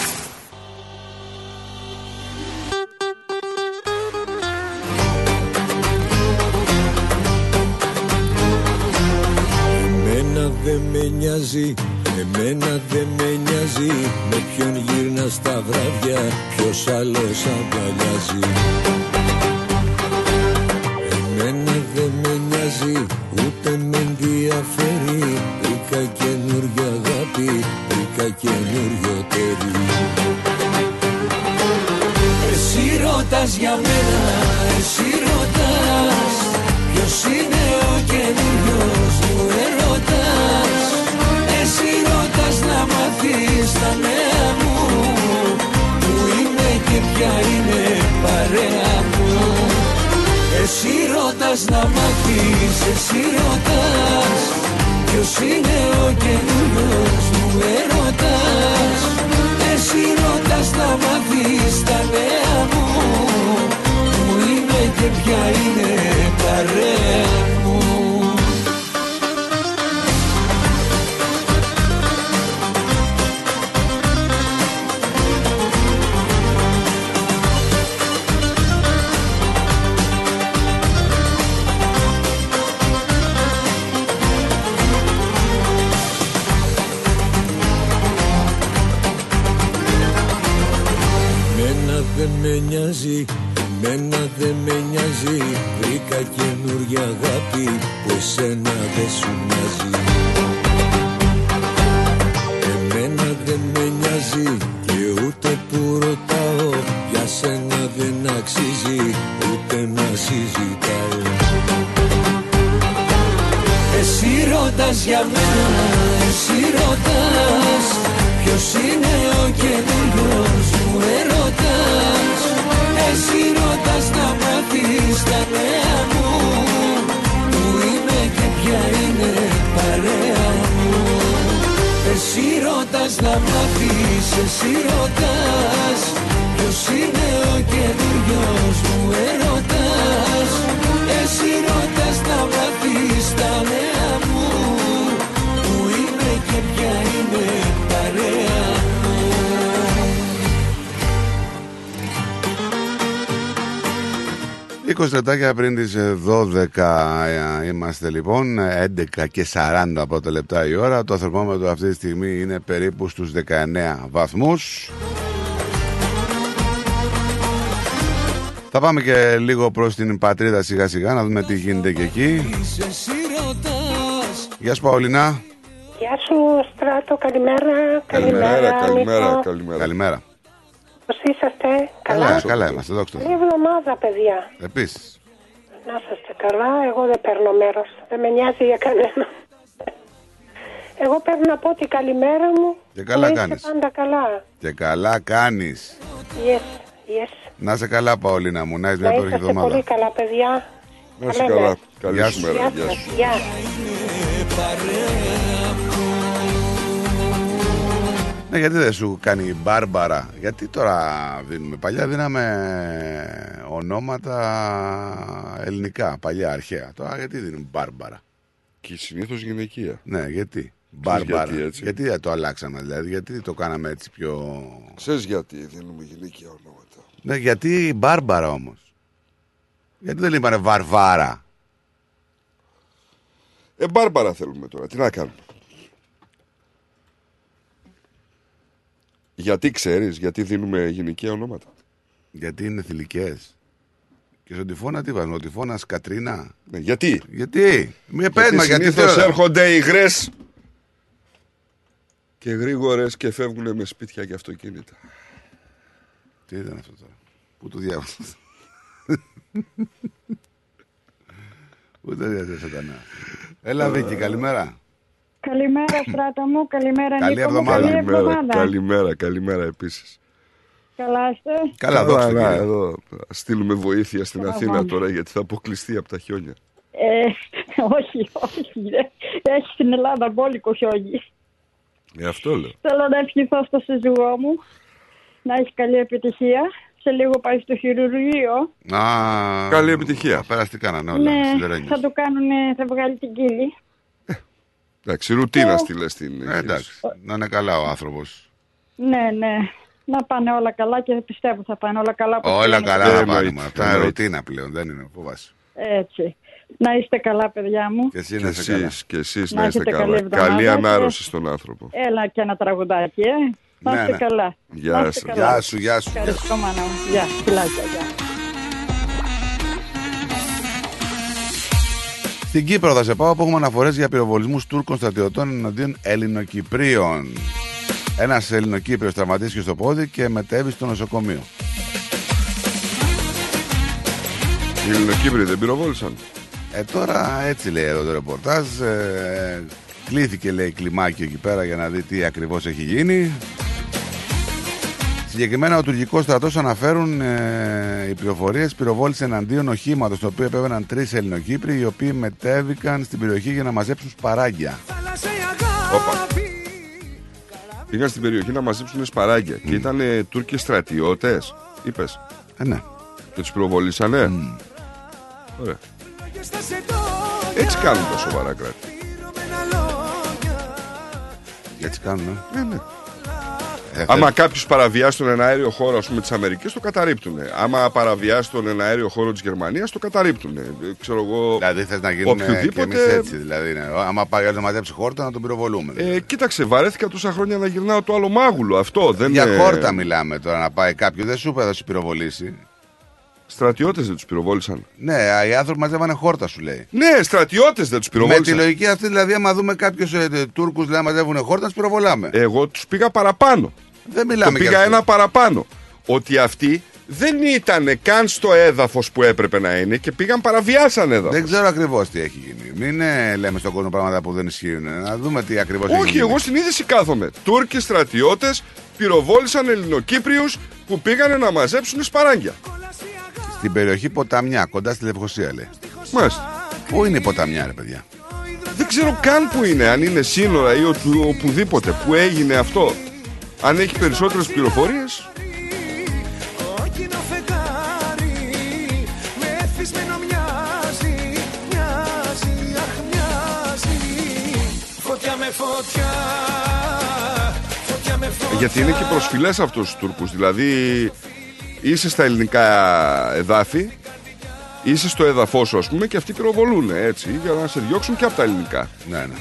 Νοιάζει, εμένα δεν με νοιάζει. Με ποιον γυρνά μένα στα βράδια ποιος άλλος αγκαλιάζει είμαστε λοιπόν, 11 και 40 πρώτα λεπτά η ώρα. Το θερμόμετρο αυτή τη στιγμή είναι περίπου στους 19 βαθμούς. Θα πάμε και λίγο προς την πατρίδα σιγά σιγά να δούμε τι γίνεται και εκεί. Εσύ ρωτάς Γεια σου Παολινά. Γεια σου Στράτο, καλημέρα. Καλημέρα, καλημέρα, Νίκο. καλημέρα. Καλημέρα. Πώς είσαστε, καλά. Καλά, καλά είμαστε, δόξα τω Καλή Θεώ. εβδομάδα, παιδιά. Επίσης. Να είστε καλά, εγώ δεν παίρνω μέρος. Δεν με νοιάζει για κανένα. Εγώ παίρνω να πω την καλημέρα μου. Και καλά να είστε κάνεις. πάντα καλά. Και καλά κάνεις. Yes, yes. Να είσαι καλά Παολίνα μου, να έχεις Να μια υπέροχη είσαστε πολύ εβδομάδα. καλά, παιδιά. Να είσαι Τα λέμε. καλά. Καλή Γεια σου σου. μέρα. Γεια Γεια σας, σου. γεια. Ναι, γιατί δεν σου κάνει η Μπάρμπαρα; Γιατί τώρα δίνουμε. Παλιά δίναμε ονόματα ελληνικά, παλιά, αρχαία. Τώρα γιατί δίνουμε Μπάρμπαρα; Και συνήθως γυναικεία. Ναι, γιατί; Μπάρμπαρα. γιατί έτσι; γιατί δεν το αλλάξαμε, δηλαδή. Γιατί το κάναμε έτσι πιο. Ξέρεις γιατί δίνουμε γυναικεία ονόματα. Ναι, γιατί η Μπάρμπαρα όμως. Γιατί δεν είπανε Βαρβάρα; Ε, Μπάρμπαρα θέλουμε τώρα. Τι να κάνουμε; Γιατί ξέρεις, γιατί δίνουμε γυναικεία ονόματα; Γιατί είναι θηλυκές. Και στον τυφώνα τι βάζουμε, ο τυφώνας Κατρίνα; Ναι, γιατί; Γιατί; Μια πέσμα, γιατί συνήθως τώρα. έρχονται υγρές και γρήγορες και φεύγουν με σπίτια και αυτοκίνητα. Τι ήταν αυτό τώρα; Πού το διάβασα. [LAUGHS] Πού το διάβασα σατανά; Έλα Βίκη, καλημέρα. Καλημέρα, Στράτο μου. Καλημέρα, Καλή Νίκο μου. εβδομάδα. Καλή Καλημέρα, εβδομάδα. καλημέρα, καλημέρα επίσης. Καλά είστε; Καλά, δόξα τω να, Θεώ. εδώ. Θα στείλουμε βοήθεια στην Καλά, Αθήνα πάμε. τώρα γιατί θα αποκλειστεί από τα χιόνια. Ε, όχι, όχι. δεν. Έχει στην Ελλάδα μπόλικο χιόνι. Ε, αυτό λέω. Θέλω να ευχηθώ στο σύζυγό μου να έχει καλή επιτυχία. Σε λίγο πάει στο χειρουργείο. Α, Καλή επιτυχία. θα Περαστικά να είναι όλα. ναι, σιδερένιες. θα του κάνουν, θα βγάλει την κύλη. Εντάξει, ρουτίνα στείλε στην. Ε, εντάξει, να είναι καλά ο άνθρωπος. Ναι, ναι. Να πάνε όλα καλά και πιστεύω θα πάνε όλα καλά. όπως Όλα είναι. καλά θα Εννοείται, πάρουμε. Αυτά είναι εννοείται. ρουτίνα πλέον, δεν είναι φοβάσαι. Έτσι. Να είστε καλά, παιδιά μου. Και εσύ Και να είσαι καλά. εσείς, και εσείς Να να είστε έχετε καλή καλά. εβδομάδα Καλή και- ανάρρωση στον άνθρωπο. Έλα και ένα τραγουδάκι, ε. Να Ναι, είστε ναι. καλά. Γεια Να είστε σου. καλά. Γεια σου, γεια σου. γεια σου. Ευχαριστώ, μάνα μου. Γεια, φιλάκια, γεια. Στην Κύπρο θα σε πάω που έχουμε αναφορές για πυροβολισμούς Τούρκων στρατιωτών εναντίον Ελληνοκυπρίων. Ένας Ελληνοκύπριος τραυματίστηκε στο πόδι και μετέβη στο νοσοκομείο. Οι Ελληνοκύπροι δεν πυροβόλησαν. Ε, τώρα έτσι λέει εδώ το ρεπορτάζ. Ε, κλήθηκε λέει κλιμάκι εκεί πέρα για να δει τι ακριβώς έχει γίνει. Συγκεκριμένα, ο τουρκικός στρατός αναφέρουν ε, οι πληροφορίες πυροβόλησε εναντίον οχήματος στο οποίο επέβαιναν τρεις Ελληνοκύπροι οι οποίοι μετέβηκαν στην περιοχή για να μαζέψουν σπαράγγια. Όπα. Πήγαν στην περιοχή να μαζέψουν σπαράγγια και ήταν Τούρκοι στρατιώτες. Είπες; Ε, ναι. Και τους πυροβολήσανε; Ωραία. Έτσι κάνουν τα σοβαρά κράτη. Έτσι κάνουν, Ναι, ναι. Ε. Άμα κάποιος παραβιάσει τον εναέριο χώρο ας πούμε, της Αμερικής, το καταρρύπτουν. Άμα παραβιάσει τον εναέριο χώρο της Γερμανίας, το καταρρύπτουν. Ξέρω εγώ. Δηλαδή θες να γίνουμε και οποιοδήποτε. εμείς έτσι. Δηλαδή, ναι. Άμα πάει να μαζέψει χόρτα να τον πυροβολούμε. Ε, κοίταξε, βαρέθηκα τόσα χρόνια να γυρνάω το άλλο μάγουλο. Αυτό δεν Για είναι. χόρτα μιλάμε τώρα να πάει κάποιος. Δεν σου είπε θα σου πυροβολήσει. Στρατιώτες δεν τους πυροβόλησαν. Ναι, οι άνθρωποι μαζεύανε χόρτα σου λέει. Ναι, στρατιώτες δεν τους Με πυροβόλησαν. τη λογική αυτή, δηλαδή, άμα δούμε κάποιους ε, Τούρκους να μαζεύουν χόρτα, τους πυροβολάμε. Εγώ τους πήγα παραπάνω. Δεν μιλάμε το για πήγα αυτό. ένα παραπάνω. Ότι αυτοί δεν ήταν καν στο έδαφος που έπρεπε να είναι και πήγαν παραβιάσαν έδαφος. Δεν ξέρω ακριβώς τι έχει γίνει. Μην ε, λέμε στον κόσμο πράγματα που δεν ισχύουν. Να δούμε τι ακριβώς έχει Όχι, γίνει. εγώ στην είδηση κάθομαι. Τούρκοι στρατιώτες πυροβόλησαν Ελληνοκύπριους που πήγανε να μαζέψουν σπαράγγια. Στην περιοχή Ποταμιά, κοντά στη Λευκοσία λέει. Μάλιστα. Πού είναι η Ποταμιά, ρε παιδιά; Δεν ξέρω καν που είναι, αν είναι σύνορα ή οπου- οπουδήποτε. Που έγινε αυτό; Αν έχει περισσότερες πληροφορίες; Κόκκινο φεγγάρι με εθισμένο μοιάζει, μοιάζει, αχ μοιάζει Φωτιά με φωτιά, φωτιά με φωτιά Γιατί είναι και προσφυλές αυτούς τους Τούρκους Δηλαδή είσαι στα ελληνικά εδάφη Είσαι στο έδαφο σου ας πούμε Και αυτοί πυροβολούν έτσι Για να σε διώξουν και από τα ελληνικά. Ναι, ναι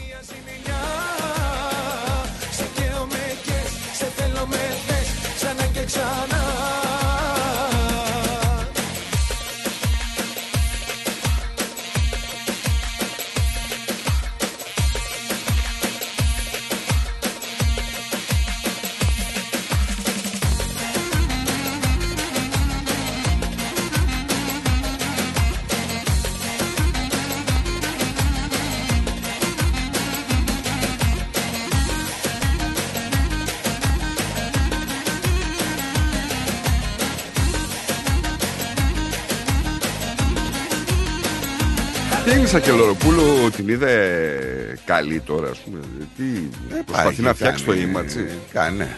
Τι έγινε σαν Κελοροπούλου την είδε καλή τώρα ας πούμε Τι προσπαθεί Πάει να και φτιάξει το κάνει- image Κάνει, ναι.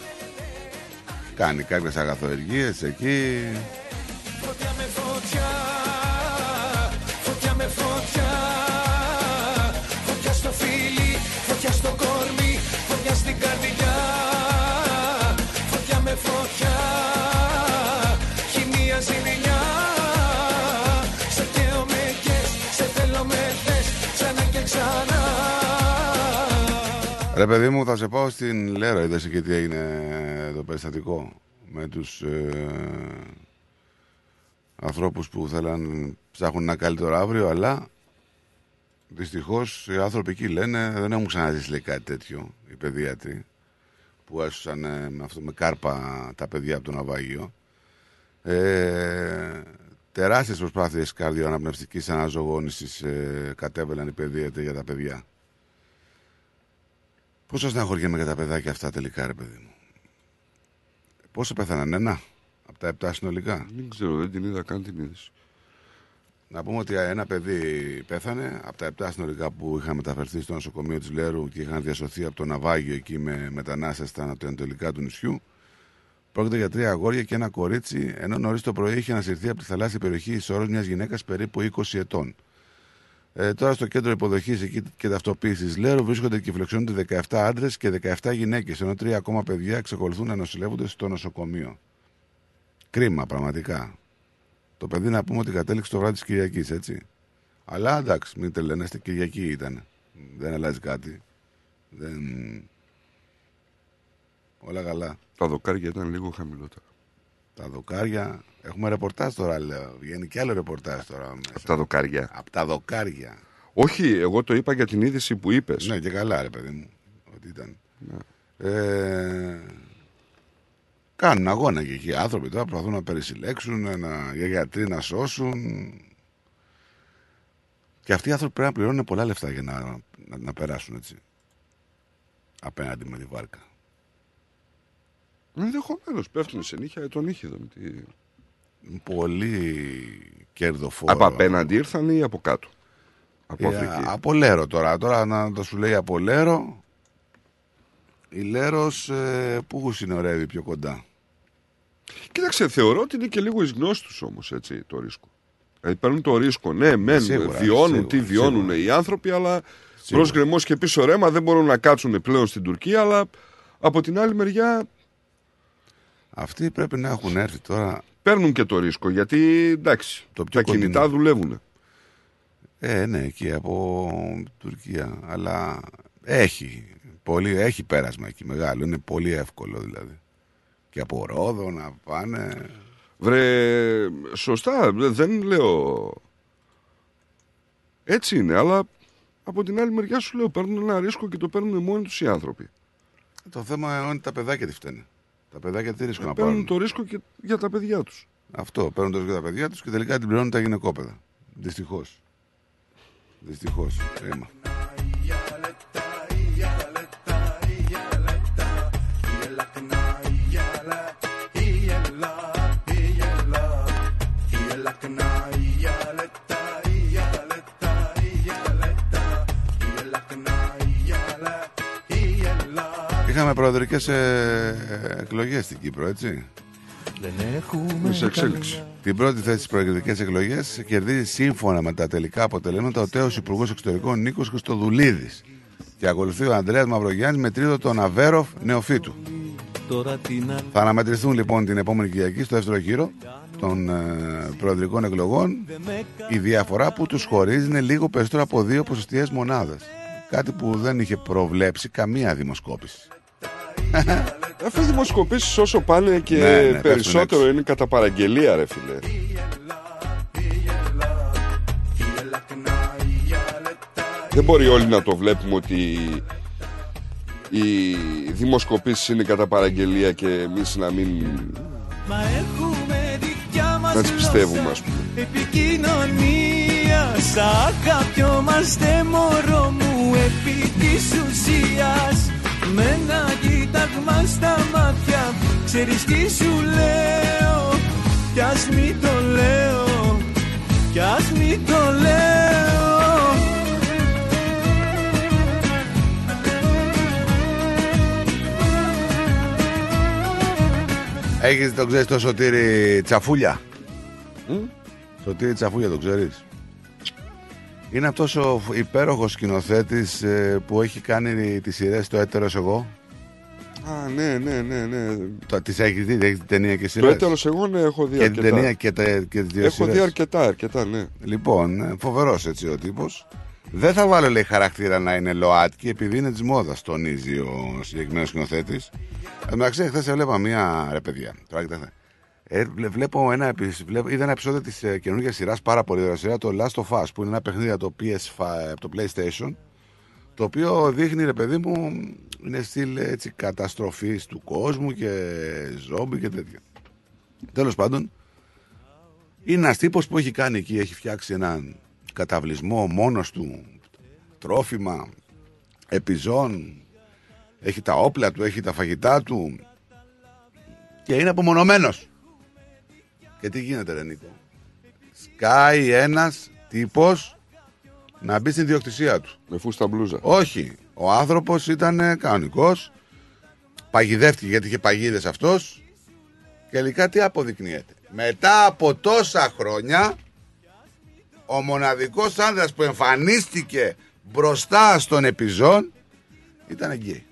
Κάνει κάποιες αγαθοεργίες εκεί. Φωτιά με φωτιά, φωτιά Ρε παιδί μου, θα σε πάω στην Λέρα. Είδες και τι έγινε το περιστατικό με τους ε, ανθρώπους που θέλαν ψάχνουν ένα καλύτερο αύριο, αλλά δυστυχώς οι άνθρωποι εκεί λένε δεν έχουν ξαναζήσει λέει, κάτι τέτοιο οι παιδίατροι που έσωσαν ε, με, αυτό, με κάρπα τα παιδιά από το ναυάγιο. Ε, τεράστιες προσπάθειες καρδιοαναπνευστικής αναζωογόνησης ε, κατέβαλαν οι παιδίατροι για τα παιδιά. Πόσο στεναχωριέμαι για τα παιδάκια αυτά τελικά, ρε παιδί μου; Πόσο πέθαναν, ένα; Από τα επτά συνολικά; Δεν ξέρω, δεν την είδα καν την είδηση Να πούμε ότι ένα παιδί πέθανε από τα επτά συνολικά που είχαν μεταφερθεί στο νοσοκομείο της Λέρου και είχαν διασωθεί από το ναυάγιο εκεί με μετανάστες στα ανατολικά του νησιού. Πρόκειται για τρία αγόρια και ένα κορίτσι, ενώ νωρίς το πρωί είχε ανασυρθεί από τη θαλάσσια περιοχή η σωρό μιας γυναίκας περίπου 20 ετών. Ε, τώρα στο κέντρο υποδοχής και ταυτοποίησης Λέρου βρίσκονται και φιλοξενούνται 17 άντρες και 17 γυναίκες, ενώ τρία ακόμα παιδιά εξακολουθούν να νοσηλεύονται στο νοσοκομείο. Κρίμα, πραγματικά. Το παιδί να πούμε ότι κατέληξε το βράδυ της Κυριακής, έτσι. Αλλά εντάξει, μην τρελαίνεστε, Κυριακή ήταν. Δεν αλλάζει κάτι. Δεν... Όλα καλά. Τα δοκάρια ήταν λίγο χαμηλότερα. Τα δοκάρια. Έχουμε ρεπορτάζ τώρα, λέω. Βγαίνει και άλλο ρεπορτάζ τώρα. Μέσα. Από τα δοκάρια. Από τα δοκάρια. Όχι, εγώ το είπα για την είδηση που είπες. Ναι, και καλά, ρε παιδί μου. Ότι ήταν. Ε, κάνουν αγώνα και εκεί οι άνθρωποι τώρα προσπαθούν να περισυλλέξουν, να, για γιατροί να σώσουν. Και αυτοί οι άνθρωποι πρέπει να πληρώνουν πολλά λεφτά για να, να, να περάσουν έτσι. Απέναντι με τη βάρκα. Ενδεχομένως πέφτουν σε νύχια, ε, τον είχε εδώ. Με τη- Πολύ κερδοφόρο. Από απέναντι ήρθαν ή από κάτω; Από Ε, Αφρική. από Λέρο τώρα. Τώρα να το σου λέει από Λέρο. Η Λέρος ε, πού συνορεύει πιο κοντά. Κοίταξε, θεωρώ ότι είναι και λίγο εις γνώστους όμως το ρίσκο. Δηλαδή παίρνουν το ρίσκο. Ναι, μεν Σίγουρα, βιώνουν σίγουρα, τι βιώνουν σίγουρα. οι άνθρωποι, αλλά Σίγουρα. προ γκρεμός και πίσω ρέμα δεν μπορούν να κάτσουν πλέον στην Τουρκία. Αλλά από την άλλη μεριά Αυτοί πρέπει να έχουν έρθει τώρα. Παίρνουν και το ρίσκο. Γιατί εντάξει, Το πιο τα κινητά κοντινό. δουλεύουν. Ε, ναι, εκεί από Τουρκία. Αλλά έχει. Πολύ, έχει πέρασμα εκεί μεγάλο. Είναι πολύ εύκολο δηλαδή. Και από Ρόδο να πάνε. Βρε, σωστά, δεν λέω. Έτσι είναι, αλλά από την άλλη μεριά σου λέω παίρνουν ένα ρίσκο και το παίρνουν μόνοι τους οι άνθρωποι. Το θέμα είναι τα παιδάκια τι φταίνε. Τα παιδάκια τι ρίσκο να Παίρνουν πάρουν. το ρίσκο και για τα παιδιά τους. Αυτό, παίρνουν το ρίσκο για τα παιδιά τους και τελικά την πληρώνουν τα γυναικόπαιδα. Δυστυχώς. Δυστυχώς. Κρίμα. Είχαμε προεδρικές ε, εκλογές στην Κύπρο, έτσι. Είναι σε εξέλιξη. Την πρώτη θέση στις προεκλογικέ εκλογές κερδίζει σύμφωνα με τα τελικά αποτελέσματα ο τέος Υπουργός Εξωτερικών Νίκος Χριστοδουλίδης. Και ακολουθεί ο Ανδρέας Μαυρογιάννης με τρίτο τον Αβέροφ Νεοφίτου. Θα αναμετρηθούν λοιπόν την επόμενη Κυριακή στο δεύτερο γύρο των ε, προεδρικών εκλογών. Η διαφορά που τους χωρίζει είναι λίγο περισσότερο από δύο ποσοστιαίες μονάδες. Κάτι που δεν είχε προβλέψει καμία δημοσκόπηση. Αυτέ οι δημοσκοπήσεις όσο πάνε και Ναι, ναι, πέφτουν περισσότερο έξω. είναι κατά παραγγελία, ρε φίλε. Δεν μπορεί όλοι να το βλέπουμε ότι οι δημοσκοπήσεις είναι κατά παραγγελία και εμείς να μην Μα έχουμε δικιά μας να τις πιστεύουμε γλώσσα ας πούμε. Επικοινωνία Σ' αγαπιόμαστε μωρό μου Επί της ουσίας Με ένα κοίταγμα στα μάτια Ξέρεις τι σου λέω Κι ας μην το λέω Κι ας μην το λέω Έχεις το ξέρεις το Σωτήρι Τσαφούλια. Σωτήρι Τσαφούλια το ξέρεις. Είναι αυτός ο υπέροχος σκηνοθέτης ε, που έχει κάνει τις σειρές το έτερος εγώ. Α, ναι, ναι, ναι, ναι. Το, τις έχεις δει, έχεις την ταινία και Το σειρές; έτερος εγώ ναι, έχω δει Και την αρκετά. ταινία και, τα, και τις δύο Έχω σειρές; δει αρκετά, αρκετά, ναι. Λοιπόν, ε, φοβερός έτσι ο τύπος. Δεν θα βάλω λέει χαρακτήρα να είναι ΛΟΑΤΚΙ επειδή είναι της μόδας, τονίζει ο συγκεκριμένος σκηνοθέτης. Εν μεταξύ, χθες έβλεπα μία. ρε παιδιά. Τώρα κοιτάξτε. Ε, βλέ- βλέπω ένα, επει- βλέπω, είδα ένα επεισόδιο της ε, καινούργιας σειράς, πάρα πολύ ωραία σειρά, το Last of Us, που είναι ένα παιχνίδι από το, PS5, από το PlayStation, το οποίο δείχνει, ρε παιδί μου, είναι στυλ έτσι καταστροφής του κόσμου και ζόμπι και τέτοια. Τέλος πάντων, είναι ένας τύπος που έχει κάνει εκεί, έχει φτιάξει έναν καταβλισμό μόνος του, τρόφιμα, επιζών, έχει τα όπλα του, έχει τα φαγητά του και είναι απομονωμένος. Και τι γίνεται ρε Νίκο; Σκάει ένας τύπος να μπει στην ιδιοκτησία του. Με φούστα μπλούζα. Όχι. Ο άνθρωπος ήταν ε, κανονικός. Παγιδεύτηκε γιατί είχε παγίδες αυτός. Και τελικά τι αποδεικνύεται. Μετά από τόσα χρόνια ο μοναδικός άνδρας που εμφανίστηκε μπροστά στον επιζών ήταν γκέι.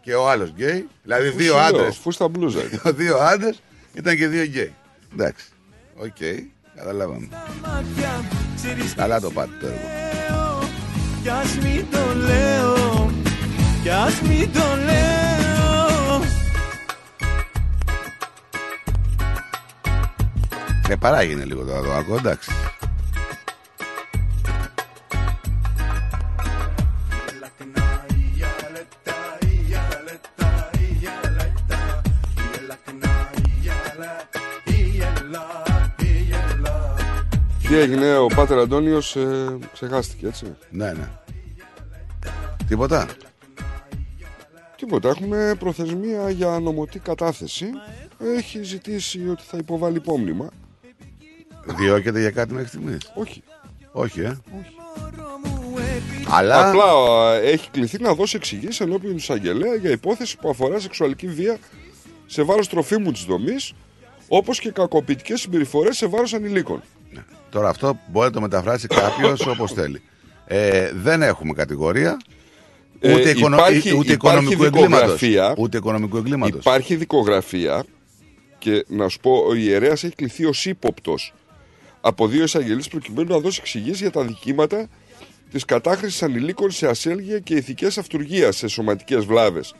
Και ο άλλος γκέι, δηλαδή Αφού δύο σου λέω, άντρες. Φούστα μπλούζα. ήταν. [LAUGHS] δύο άντρες ήταν και δύο γκέι. Εντάξει. OK. Okay. Καταλάβαμε. Καλά το πάτε το έργο. Κι ας μην το λέω, κι ε, παράγει λίγο το άκο, εντάξει. Τι έγινε, ο Πάτερ Αντώνιος ε, ξεχάστηκε, έτσι. Ναι, ναι. Τίποτα; Τίποτα, έχουμε προθεσμία για νομοτή κατάθεση. Έχει ζητήσει ότι θα υποβάλει υπόμνημα. Διώκεται για κάτι μέχρι στιγμής; Όχι. Όχι, ε. Αλλά. Απλά ε, έχει κληθεί να δώσει εξηγήσεις ενώπιον του εισαγγελέα για υπόθεση που αφορά σεξουαλική βία σε βάρος τροφίμου της δομής, όπως και κακοποιητικές συμπεριφορές σε βάρος ανηλίκων. Τώρα αυτό μπορεί να το μεταφράσει κάποιος [COUGHS] όπως θέλει. Ε, δεν έχουμε κατηγορία. Ε, Ούτε, οικονο... υπάρχει- ούτε υπάρχει οικονομικού εγκλήματος. δικογραφία. Ούτε οικονομικού εγκλήματος. Υπάρχει δικογραφία και να σου πω, ο ιερέας έχει κληθεί ως ύποπτος από δύο εισαγγελίες προκειμένου να δώσει εξηγήσεις για τα δικήματα της κατάχρησης ανηλίκων σε ασέλγεια και ηθικές αυτουργία σε σωματικές βλάβες.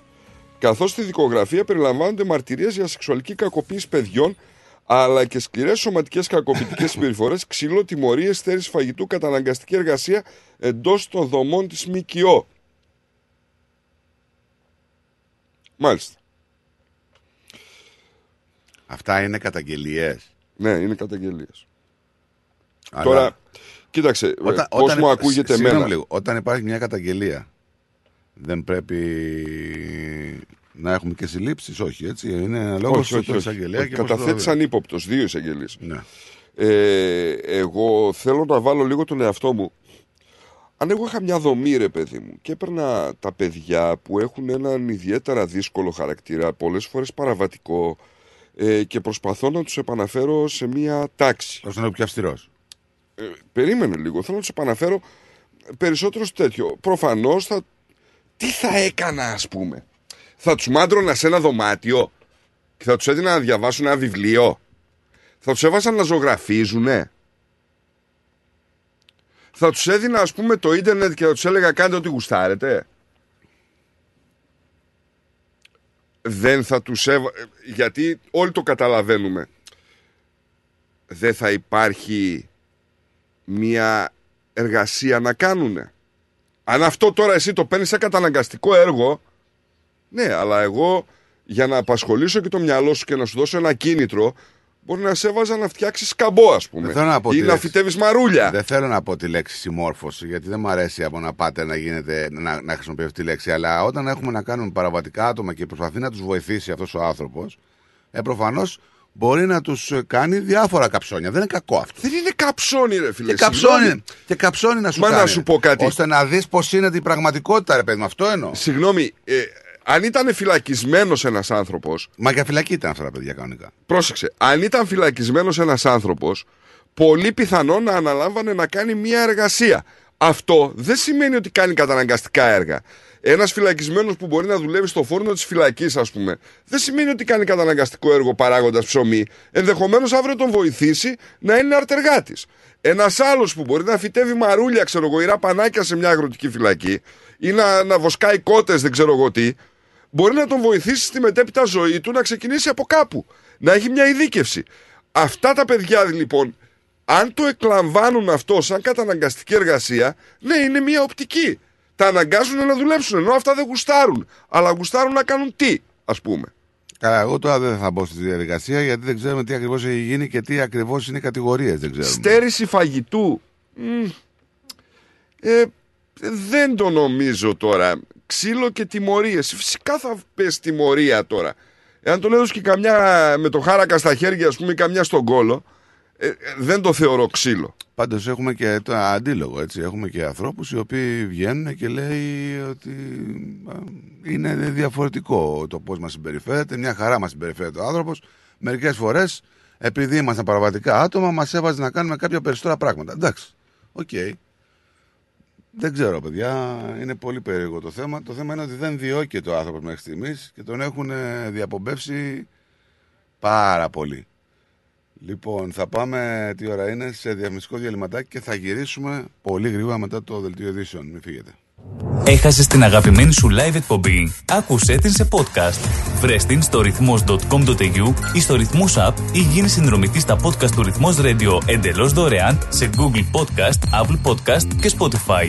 Καθώς στη δικογραφία περιλαμβάνονται μαρτυρίες για σεξουαλική κακοποίηση παιδιών αλλά και σκληρές σωματικές κακοποιητικές [LAUGHS] συμπεριφορές, ξύλο, τιμωρίες, στέρηση φαγητού, καταναγκαστική εργασία εντός των δομών της ΜΚΟ. Μάλιστα. Αυτά είναι καταγγελίες. Ναι, είναι καταγγελίες. Τώρα, κοίταξε, Όταν, πώς όταν- μου ακούγεται συγγνώμη εμένα. λίγο, όταν υπάρχει μια καταγγελία, δεν πρέπει να έχουμε και συλλήψεις, όχι έτσι. Είναι λόγος όχι, όχι, όχι. εισαγγελέα και πώς το- Καταθέτησαν ύποπτος, δύο εισαγγελίε. Ναι. Ε, εγώ θέλω να βάλω λίγο τον εαυτό μου. Αν εγώ είχα μια δομή, ρε παιδί μου, και έπαιρνα τα παιδιά που έχουν έναν ιδιαίτερα δύσκολο χαρακτήρα, πολλές φορές παραβατικό, ε, και προσπαθώ να τους επαναφέρω σε μια τάξη. Ώστε να είναι πιο αυστηρός; Ε, περίμενε λίγο, θέλω να τους επαναφέρω περισσότερο στο τέτοιο. Προφανώς θα... Τι θα έκανα, ας πούμε; Θα τους μάντρωνα σε ένα δωμάτιο και θα τους έδινα να διαβάσουν ένα βιβλίο. Θα τους έβαζα να ζωγραφίζουνε. Θα τους έδινα ας πούμε το ίντερνετ και θα τους έλεγα κάντε ό,τι γουστάρετε. Δεν θα τους έβα... ε, Γιατί όλοι το καταλαβαίνουμε. Δεν θα υπάρχει μια εργασία να κάνουνε. Αν αυτό τώρα εσύ το παίρνεις σαν καταναγκαστικό έργο, ναι, αλλά εγώ για να απασχολήσω και το μυαλό σου και να σου δώσω ένα κίνητρο, μπορεί να σε έβαζα να φτιάξεις σκαμπό, ας πούμε. Δεν θέλω να πω ή τη να λέξη. φυτεύει μαρούλια. Δεν θέλω να πω τη λέξη συμμόρφωση, γιατί δεν μου αρέσει από να πάτε να, γίνεται, να, να χρησιμοποιεί αυτή τη λέξη. Αλλά όταν έχουμε να κάνουμε παραβατικά άτομα και προσπαθεί να τους βοηθήσει αυτός ο άνθρωπος, ε, προφανώς μπορεί να τους κάνει διάφορα καψόνια. Δεν είναι κακό αυτό. Δεν είναι καψόνι, ρε φίλε. Και καψόνι, και καψόνι να σου Μα να κάνει. σου πω κάτι. Ώστε να δεις πώς είναι η πραγματικότητα, ρε παιδί μου. Αυτό εννοώ. Συγγνώμη, ε, αν ήταν φυλακισμένος ένας άνθρωπο. Μα για φυλακή ήταν αυτά τα παιδιά κανονικά. Πρόσεξε, αν ήταν φυλακισμένος ένας άνθρωπος, πολύ πιθανό να αναλάμβανε να κάνει μια εργασία. Αυτό δεν σημαίνει ότι κάνει καταναγκαστικά έργα. Ένας φυλακισμένος που μπορεί να δουλεύει στο φούρνο της φυλακής, ας πούμε, δεν σημαίνει ότι κάνει καταναγκαστικό έργο παράγοντας ψωμί. Ενδεχομένως αύριο τον βοηθήσει να είναι αρτεργάτης. Ένας άλλος που μπορεί να φυτεύει μαρούλια, ξέρω εγώ, ή ραπανάκια σε μια αγροτική φυλακή, ή να, να βοσκάει κότες, δεν ξέρω εγώ τι, μπορεί να τον βοηθήσει στη μετέπειτα ζωή του να ξεκινήσει από κάπου. Να έχει μια ειδίκευση. Αυτά τα παιδιά λοιπόν, αν το εκλαμβάνουν αυτό σαν καταναγκαστική εργασία, ναι, είναι μια οπτική. Τα αναγκάζουν να δουλέψουν, ενώ αυτά δεν γουστάρουν. Αλλά γουστάρουν να κάνουν τι, ας πούμε. Καλά, εγώ τώρα δεν θα μπω στη διαδικασία γιατί δεν ξέρουμε τι ακριβώς έχει γίνει και τι ακριβώς είναι οι κατηγορίες. Δεν ξέρουμε. Στέρηση φαγητού. Μμ. Ε, δεν το νομίζω τώρα. Ξύλο και τιμωρίες. Φυσικά θα πες τιμωρία τώρα. Εάν τον έδωσε και καμιά με το χάρακα στα χέρια, ας πούμε, ή καμιά στον κόλο, ε, ε, δεν το θεωρώ ξύλο. Πάντως έχουμε και το αντίλογο. Έτσι. Έχουμε και ανθρώπους οι οποίοι βγαίνουν και λέει ότι α, είναι διαφορετικό το πώς μας συμπεριφέρεται. Μια χαρά μας συμπεριφέρεται ο άνθρωπος. Μερικές φορές, επειδή ήμασταν παραβατικά άτομα, μας έβαζε να κάνουμε κάποια περισσότερα πράγματα. Εντάξει. Οκ. Δεν ξέρω, παιδιά. Είναι πολύ περίεργο το θέμα. Το θέμα είναι ότι δεν διώκεται ο άνθρωπος μέχρι στιγμής και τον έχουν ε, διαπομπεύσει πάρα πολύ. Λοιπόν, θα πάμε, τι ώρα είναι, σε διαφημιστικό διαλειμματάκι και θα γυρίσουμε πολύ γρήγορα μετά το δελτίο ειδήσεων. Μην φύγετε. Έχασες την αγαπημένη σου live εκπομπή. Άκουσέ την σε podcast. Βρες την στο ρυθμός.com.au ή στο ρυθμός app ή γίνεις συνδρομητής στα podcast του ρυθμός radio εντελώς δωρεάν σε Google Podcast, Apple Podcast και Spotify.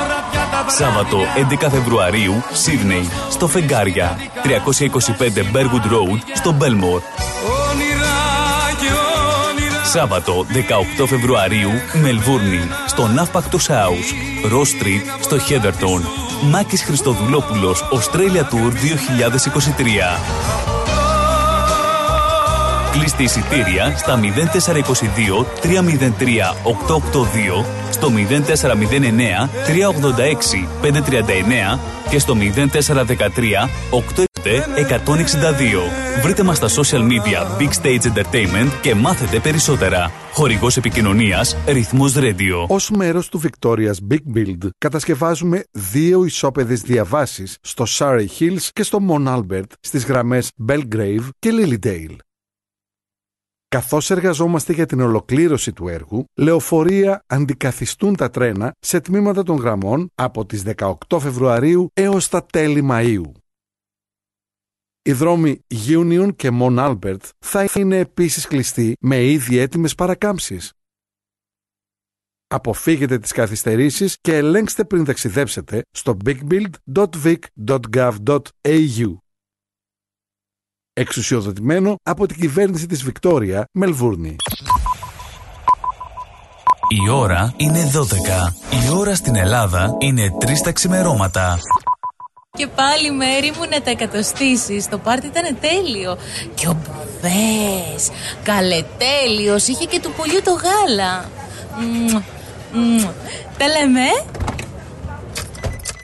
Σάββατο 11 Φεβρουαρίου, Σίδνεϊ, στο Φεγγάρια. 325 Bergwood Road, στο Μπέλμορ. Σάββατο 18 Φεβρουαρίου, Μελβούρνη, στο Ναύπακτος House, Ross Street, στο Χέδερτον. Μάκης Χριστοδουλόπουλος, Australia Tour 2023. Κλείστε εισιτήρια στα 0422 303 882, στο 0409 386 539 και στο 0413 86162. Βρείτε μας στα social media Big Stage Entertainment και μάθετε περισσότερα. Χορηγός επικοινωνίας Ρυθμός Radio. Ως μέρος του Victoria's Big Build κατασκευάζουμε δύο ισόπεδες διαβάσεις στο Surrey Hills και στο Mon Albert στις γραμμές Belgrave και Lilydale. Καθώς εργαζόμαστε για την ολοκλήρωση του έργου, λεωφορεία αντικαθιστούν τα τρένα σε τμήματα των γραμμών από τις 18 Φεβρουαρίου έως τα τέλη Μαΐου. Οι δρόμοι Union και Mon Albert θα είναι επίσης κλειστοί με ήδη έτοιμες παρακάμψεις. Αποφύγετε τις καθυστερήσεις και ελέγξτε πριν ταξιδέψετε στο bigbuild.vic.gov.au. Εξουσιοδοτημένο από την κυβέρνηση της Βικτόρια, Μελβούρνη. Η ώρα είναι 12. Η ώρα στην Ελλάδα είναι 3 τα ξημερώματα. Και πάλι μέρη μου να τα εκατοστήσεις Το πάρτι ήταν τέλειο Και ο Μπουβές Καλετέλειος Είχε και του πουλιού το γάλα Μμμ, μμμ. Τα λέμε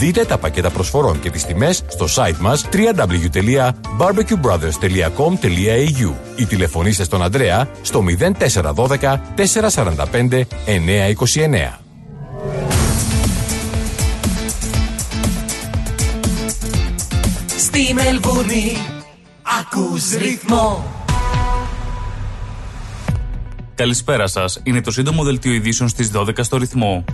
Δείτε τα πακέτα προσφορών και τις τιμές στο site μας www.barbecuebrothers.com.au ή τηλεφωνήστε στον Ανδρέα στο 0412 445 929. Στη Μελβούρνη ακούς ρυθμό Καλησπέρα σας. Είναι το σύντομο δελτίο ειδήσεων στις 12 στο ρυθμό.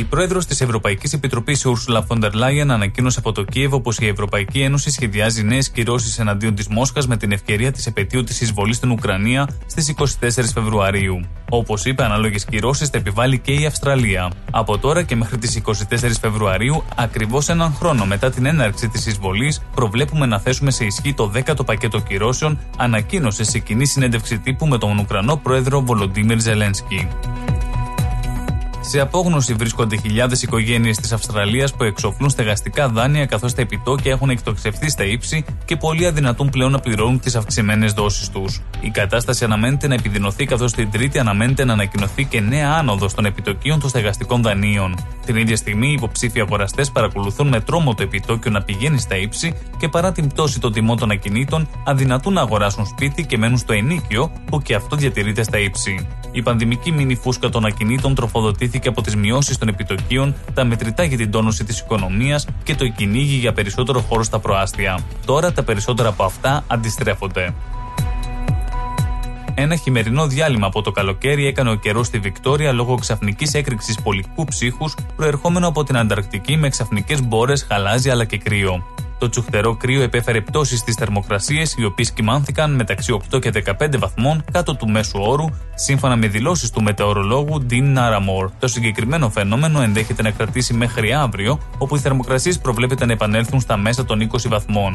Η πρόεδρος της Ευρωπαϊκής Επιτροπής, Ursula von der Leyen, ανακοίνωσε από το Κίεβο πως η Ευρωπαϊκή Ένωση σχεδιάζει νέες κυρώσεις εναντίον της Μόσχας με την ευκαιρία της επαιτίου της εισβολής στην Ουκρανία στις 24 Φεβρουαρίου. Όπως είπε, ανάλογες κυρώσεις θα επιβάλλει και η Αυστραλία. Από τώρα και μέχρι τις 24 Φεβρουαρίου, ακριβώς έναν χρόνο μετά την έναρξη της εισβολής, προβλέπουμε να θέσουμε σε ισχύ το 10ο πακέτο κυρώσεων, ανακοίνωσε σε κοινή συνέντευξη τύπου με τον Ουκρανό πρόεδρο Βολοντίμιρ Ζελένσκι. Σε απόγνωση βρίσκονται χιλιάδες οικογένειες της Αυστραλίας που εξοφλούν στεγαστικά δάνεια καθώς τα επιτόκια έχουν εκτοξευθεί στα ύψη και πολλοί αδυνατούν πλέον να πληρώνουν τις αυξημένες δόσεις τους. Η κατάσταση αναμένεται να επιδεινωθεί καθώς την Τρίτη αναμένεται να ανακοινωθεί και νέα άνοδος των επιτοκίων των στεγαστικών δανείων. Την ίδια στιγμή, οι υποψήφοι αγοραστές παρακολουθούν με τρόμο το επιτόκιο να πηγαίνει στα ύψη και παρά την πτώση των τιμών των ακινήτων, αδυνατούν να αγοράσουν σπίτι και μένουν στο ενίκιο που και αυτό διατηρείται στα ύψη. Η πανδημική μήνυ φούσκα των ακινήτων τροφοδοτήθηκε από τις μειώσεις των επιτοκίων, τα μετρητά για την τόνωση της οικονομίας και το κυνήγι για περισσότερο χώρο στα προάστια. Τώρα τα περισσότερα από αυτά αντιστρέφονται. Ένα χειμερινό διάλειμμα από το καλοκαίρι έκανε ο καιρός στη Βικτόρια λόγω ξαφνικής έκρηξης πολικού ψύχους προερχόμενο από την Ανταρκτική με ξαφνικές μπόρες, χαλάζι αλλά και κρύο. Το τσουχτερό κρύο επέφερε πτώσεις στις θερμοκρασίες, οι οποίες κυμάνθηκαν μεταξύ 8 και 15 βαθμών κάτω του μέσου όρου, σύμφωνα με δηλώσεις του μετεωρολόγου Dean Naramore. Το συγκεκριμένο φαινόμενο ενδέχεται να κρατήσει μέχρι αύριο, όπου οι θερμοκρασίες προβλέπεται να επανέλθουν στα μέσα των 20 βαθμών.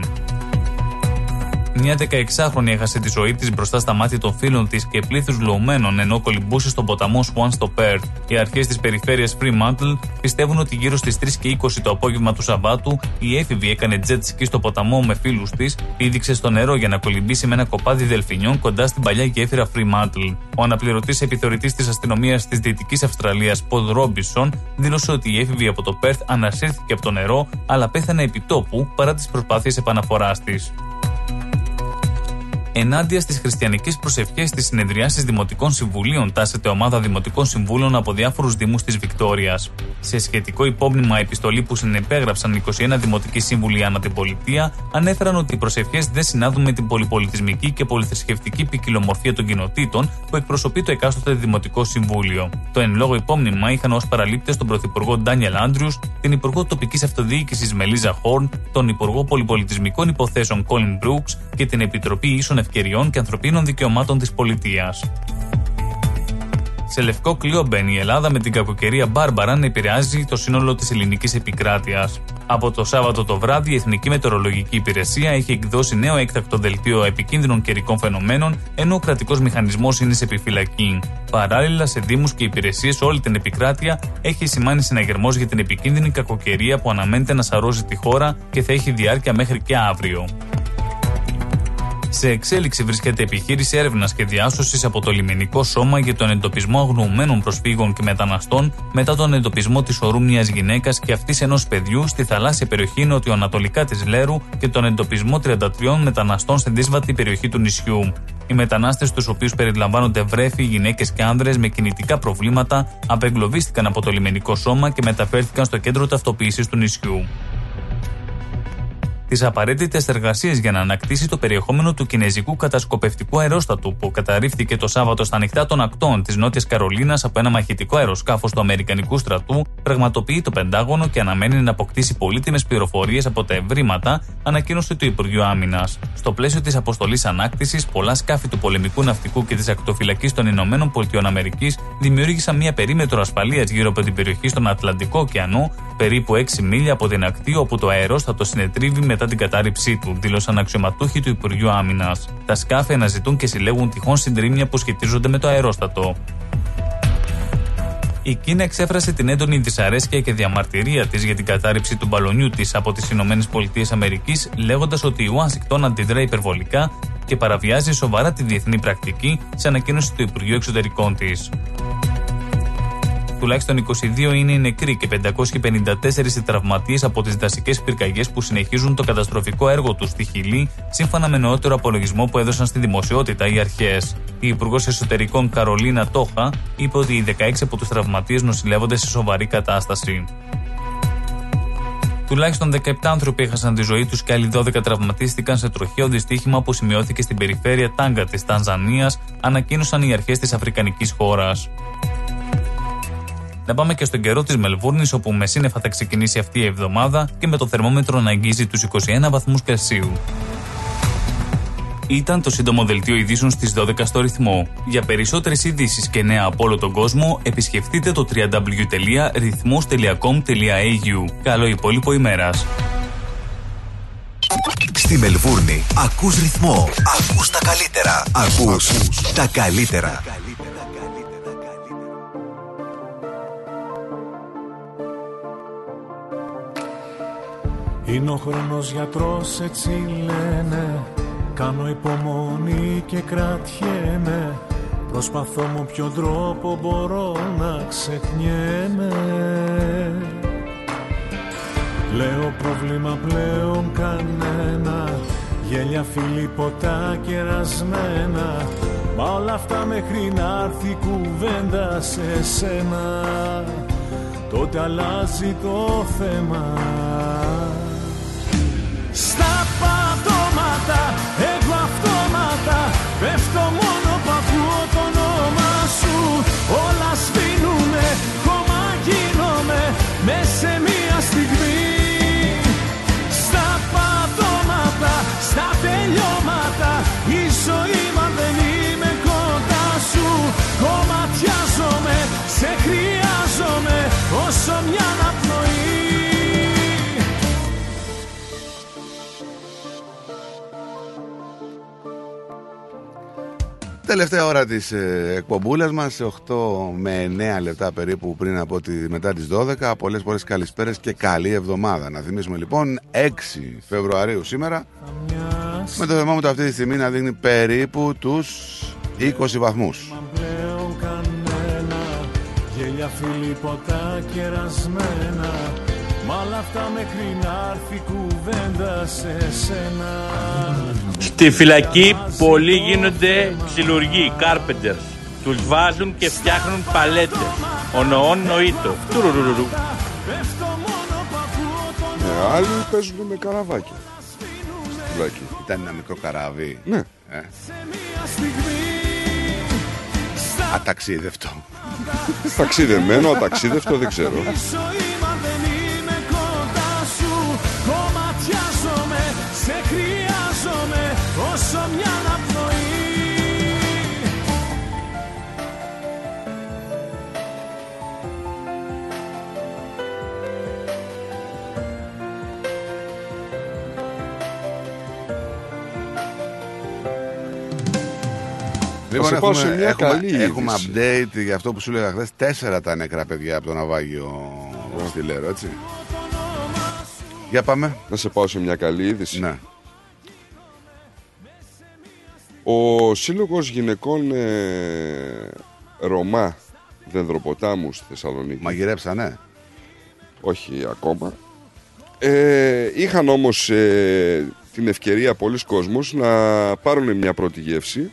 Μια 16χρονη έχασε τη ζωή της μπροστά στα μάτια των φίλων της και πλήθους λοωμένων ενώ κολυμπούσε στον ποταμό Swan στο Perth. Οι αρχές της περιφέρειας Fremantle πιστεύουν ότι γύρω στις 3 και 20 το απόγευμα του Σαββάτου η έφηβη έκανε jet ski στο ποταμό με φίλους της, πήδηξε στο νερό για να κολυμπήσει με ένα κοπάδι δελφινιών κοντά στην παλιά γέφυρα Fremantle. Ο αναπληρωτής επιθεωρητής της αστυνομίας της Δυτικής Αυστραλίας, Paul Robinson, δήλωσε ότι η έφηβη από το Perth ανασύρθηκε από το νερό, αλλά πέθανε επί τόπου παρά τις προσπάθειες επαναφοράς της ενάντια στις χριστιανικές προσευχές στι συνεδριάσεις Δημοτικών Συμβουλίων τάσεται ομάδα Δημοτικών Συμβούλων από διάφορους Δήμους της Βικτόριας. Σε σχετικό υπόμνημα επιστολή που συνεπέγραψαν 21 Δημοτικοί Σύμβουλοι ανά την πολιτεία, ανέφεραν ότι οι προσευχές δεν συνάδουν με την πολυπολιτισμική και πολυθρησκευτική ποικιλομορφία των κοινοτήτων που εκπροσωπεί το εκάστοτε Δημοτικό Συμβούλιο. Το εν λόγω υπόμνημα είχαν ως παραλήπτες τον Πρωθυπουργό Ντάνιελ Άντριους, την Υπουργό Τοπικής Αυτοδιοίκησης Μελίζα Χόρν, τον Υπουργό Πολυπολιτισμικών Υποθέσεων Κόλιν Μπρούξ και την Επιτροπή Ίσων Ευκαιριών και Ανθρωπίνων Δικαιωμάτων της Πολιτείας. Σε λευκό κλειό μπαίνει η Ελλάδα με την κακοκαιρία Μπάρμπαρα να επηρεάζει το σύνολο της ελληνικής επικράτειας. Από το Σάββατο το βράδυ, η Εθνική Μετεωρολογική Υπηρεσία έχει εκδώσει νέο έκτακτο δελτίο επικίνδυνων καιρικών φαινομένων, ενώ ο κρατικός μηχανισμός είναι σε επιφυλακή. Παράλληλα, σε Δήμους και υπηρεσίες όλη την επικράτεια έχει σημάνει συναγερμός για την επικίνδυνη κακοκαιρία που αναμένεται να σαρώσει τη χώρα και θα έχει διάρκεια μέχρι και αύριο. Σε εξέλιξη βρίσκεται επιχείρηση έρευνας και διάσωσης από το λιμενικό σώμα για τον εντοπισμό αγνοωμένων προσφύγων και μεταναστών μετά τον εντοπισμό της ορού μιας γυναίκας και αυτής ενός παιδιού στη θαλάσσια περιοχή νοτιοανατολικά της Λέρου και τον εντοπισμό 33 μεταναστών στην δύσβατη περιοχή του νησιού. Οι μετανάστες, τους οποίους περιλαμβάνονται βρέφη, γυναίκες και άνδρες με κινητικά προβλήματα, απεγκλωβίστηκαν από το λιμενικό σώμα και μεταφέρθηκαν στο κέντρο ταυτοποίησης του νησιού τις απαραίτητες εργασίες για να ανακτήσει το περιεχόμενο του κινέζικου κατασκοπευτικού αερόστατου που καταρρίφθηκε το Σάββατο στα ανοιχτά των ακτών της Νότιας Καρολίνας από ένα μαχητικό αεροσκάφος του Αμερικανικού στρατού, πραγματοποιεί το Πεντάγωνο και αναμένει να αποκτήσει πολύτιμες πληροφορίες από τα ευρήματα, ανακοίνωσε το Υπουργείο Άμυνας. Στο πλαίσιο της αποστολής ανάκτησης, πολλά σκάφη του πολεμικού ναυτικού και της ακτοφυλακής των Ηνωμένων Πολιτειών Αμερικής δημιούργησαν μια περίμετρο ασφαλείας γύρω από την περιοχή στον Ατλαντικό ωκεανό, περίπου 6 μίλια από την ακτή όπου το αερόστατο συνετρίβει μετά την κατάρριψή του, δήλωσαν αξιωματούχοι του Υπουργείου Άμυνας. Τα σκάφη αναζητούν και συλλέγουν τυχόν συντρίμια που σχετίζονται με το αερόστατο. Η Κίνα εξέφρασε την έντονη δυσαρέσκεια και διαμαρτυρία της για την κατάρριψη του μπαλονιού της από τις ΗΠΑ, λέγοντας ότι η Ουάσιγκτον αντιδρά υπερβολικά και παραβιάζει σοβαρά τη διεθνή πρακτική, σε ανακοίνωση του Υπουργείου Εξωτερικών της. Τουλάχιστον 22 είναι οι νεκροί και 554 οι τραυματίες από τις δασικές πυρκαγιές που συνεχίζουν το καταστροφικό έργο τους στη Χιλή, σύμφωνα με νεότερο απολογισμό που έδωσαν στη δημοσιότητα οι αρχές. Η Υπουργός Εσωτερικών Καρολίνα Τόχα είπε ότι οι 16 από τους τραυματίες νοσηλεύονται σε σοβαρή κατάσταση. Τουλάχιστον 17 άνθρωποι έχασαν τη ζωή τους και άλλοι 12 τραυματίστηκαν σε τροχαίο δυστύχημα που σημειώθηκε στην περιφέρεια Τάγκα της Τανζανίας, ανακοίνωσαν οι αρχές της Αφρικανικής χώρας. Να πάμε και στον καιρό της Μελβούρνης, όπου με σύννεφα θα ξεκινήσει αυτή η εβδομάδα και με το θερμόμετρο να αγγίζει τους 21 βαθμούς Κελσίου. Ήταν το σύντομο δελτίο ειδήσεων στις 12 στο ρυθμό. Για περισσότερες ειδήσεις και νέα από όλο τον κόσμο, επισκεφτείτε το www.rhythmos.com.au. Καλό υπόλοιπο ημέρας. Στη Μελβούρνη ακούς ρυθμό, ακούς τα καλύτερα, ακούς τα καλύτερα. Είναι ο χρόνος γιατρός έτσι λένε. Κάνω υπομονή και κρατιέμαι. Προσπαθώ με ποιο τρόπο μπορώ να ξεχνιέμαι. Λέω πρόβλημα πλέον κανένα. Γέλια φίλοι ποτά κερασμένα. Μα όλα αυτά μέχρι να έρθει κουβέντα σε σένα. Τότε αλλάζει το θέμα στα πατώματα έχω αυτόματα Πέφτω μόνο που ακούω το όνομα σου. Όλα σβήνουνε, χώμα γίνομαι Μες σε μία στιγμή. Στα πατώματα, στα τελειώματα Η ζωή αν δεν είμαι κοντά σου. Κομματιάζομαι, σε χρειάζομαι Όσο μια να Τελευταία ώρα της ε, εκπομπούλας μας, σε 8 με 9 λεπτά περίπου πριν από τη, μετά τις 12. Πολλές πολλές καλησπέρες και καλή εβδομάδα. Να θυμίσουμε λοιπόν 6 Φεβρουαρίου σήμερα, με το θερμόμετρο αυτή τη στιγμή να δείχνει περίπου τους 20 βαθμούς. πλέον κανένα Γέλια φίλοι ποτά κερασμένα Μ' όλα αυτά μέχρι να έρθει κουβέντα σε σένα Στη φυλακή πολλοί γίνονται ξυλουργοί, carpenters. Τους βάζουν και φτιάχνουν παλέτες. Ο νοόν νοήτο. Τουρουρουρουρου. Ναι, άλλοι παίζουν με καραβάκια. Φυλακή. Ήταν ένα μικρό καράβι. Ναι. Ε. Αταξίδευτο. Ταξιδεμένο, αταξίδευτο δεν ξέρω. Κομματιάζομαι, σε χρειάζομαι όσο μια αναπνοή Λοιπόν, σε πάω έχουμε, σε μια έχουμε, καλή έχουμε είδηση. update για αυτό που σου έλεγα χθες. Τέσσερα τα νεκρά παιδιά από το ναυάγιο Στυλέρο, έτσι. Για πάμε. Να σε πάω σε μια καλή είδηση. Ναι. Ο Σύλλογος Γυναικών ε, Ρωμά Δενδροποτάμου στη Θεσσαλονίκη. Μαγειρέψανε. Όχι ακόμα. Ε, είχαν όμως ε, την ευκαιρία πολλοί κόσμος να πάρουν μια πρώτη γεύση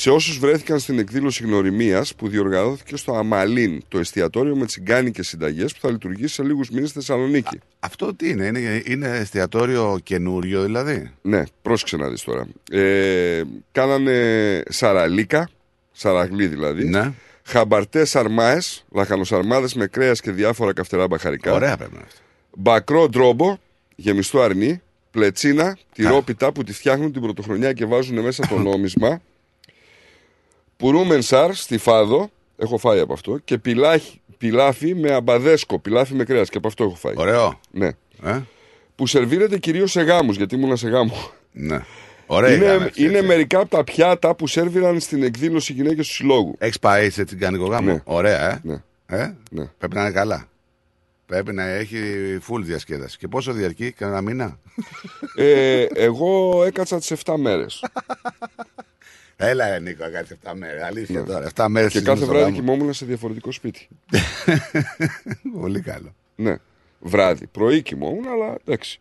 σε όσους βρέθηκαν στην εκδήλωση γνωριμίας που διοργανώθηκε στο Αμαλίν, το εστιατόριο με τσιγκάνικες συνταγές που θα λειτουργήσει σε λίγους μήνες στη Θεσσαλονίκη. Αυτό τι είναι, είναι, είναι εστιατόριο καινούριο δηλαδή; Ναι, πρόσεξε να δεις τώρα. Ε, κάνανε σαραλίκα, σαραγλί δηλαδή. Ναι. Χαμπαρτές σαρμάες, λαχανοσαρμάδες με κρέας και διάφορα καυτερά μπαχαρικά. Ωραία πρέπει να είναι αυτό. Μπακρό ντρόμπο, γεμιστό αρνί. Πλετσίνα, τυρόπιτα που τη φτιάχνουν την πρωτοχρονιά και βάζουν μέσα το [LAUGHS] νόμισμα. Πουρούμεν σάρ, στιφάδο, έχω φάει από αυτό. Και πιλάχι, πιλάφι με αμπαδέσκο, πιλάφι με κρέας και από αυτό έχω φάει. Ωραίο. Ναι. Ε; Που σερβίρεται κυρίως σε γάμους, γιατί ήμουνα σε γάμο. Ναι. Ωραία είναι, γάμη αυτή, είναι έτσι. μερικά από τα πιάτα που σέρβιραν στην εκδήλωση γυναίκες του συλλόγου. Έχεις πάει σε τσιγκάνικο γάμο; Ναι. Ωραία, ε. Ναι. ε; Ναι. Πρέπει να είναι καλά. Πρέπει να έχει full διασκέδαση. Και πόσο διαρκεί, κανένα μήνα; ε, εγώ έκατσα τις 7 μέρες. [LAUGHS] Έλα, ε, Νίκο, κάτι 7 μέρες. Αλήθεια τώρα. 7 μέρες Ναι. και κάθε βράδυ κοιμόμουν σε διαφορετικό σπίτι. [LAUGHS] Πολύ καλό. ναι. Βράδυ. Πρωί κοιμόμουν, αλλά εντάξει.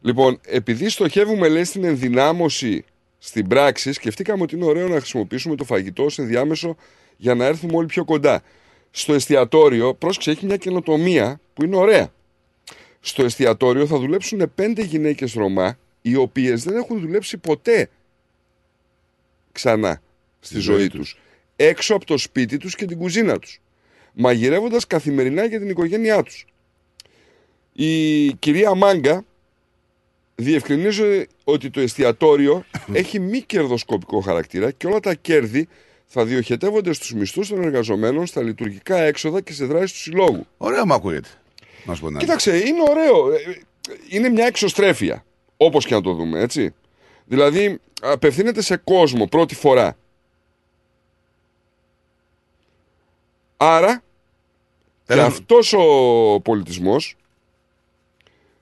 Λοιπόν, επειδή στοχεύουμε, λέει, στην ενδυνάμωση στην πράξη, σκεφτήκαμε ότι είναι ωραίο να χρησιμοποιήσουμε το φαγητό ως ενδιάμεσο για να έρθουμε όλοι πιο κοντά. Στο εστιατόριο, πρόσεξε, έχει μια καινοτομία που είναι ωραία. Στο εστιατόριο θα δουλέψουν πέντε γυναίκες Ρωμά, οι οποίες δεν έχουν δουλέψει ποτέ ξανά στη ζωή τους. Έξω από το σπίτι τους και την κουζίνα τους. Μαγειρεύοντας καθημερινά για την οικογένειά τους. Η κυρία Μάγκα διευκρινίζει ότι το εστιατόριο [LAUGHS] έχει μη κερδοσκοπικό χαρακτήρα και όλα τα κέρδη θα διοχετεύονται στους μισθούς των εργαζομένων, στα λειτουργικά έξοδα και σε δράσεις του συλλόγου. Ωραίο μου ακούγεται. Να σου πω την αλήθεια. Κοίταξε, είναι ωραίο. Ε, Είναι μια εξωστρέφεια. Όπως και να το δούμε, έτσι. Δηλαδή, απευθύνεται σε κόσμο πρώτη φορά. Άρα, και Θέλω- αυτός ο πολιτισμός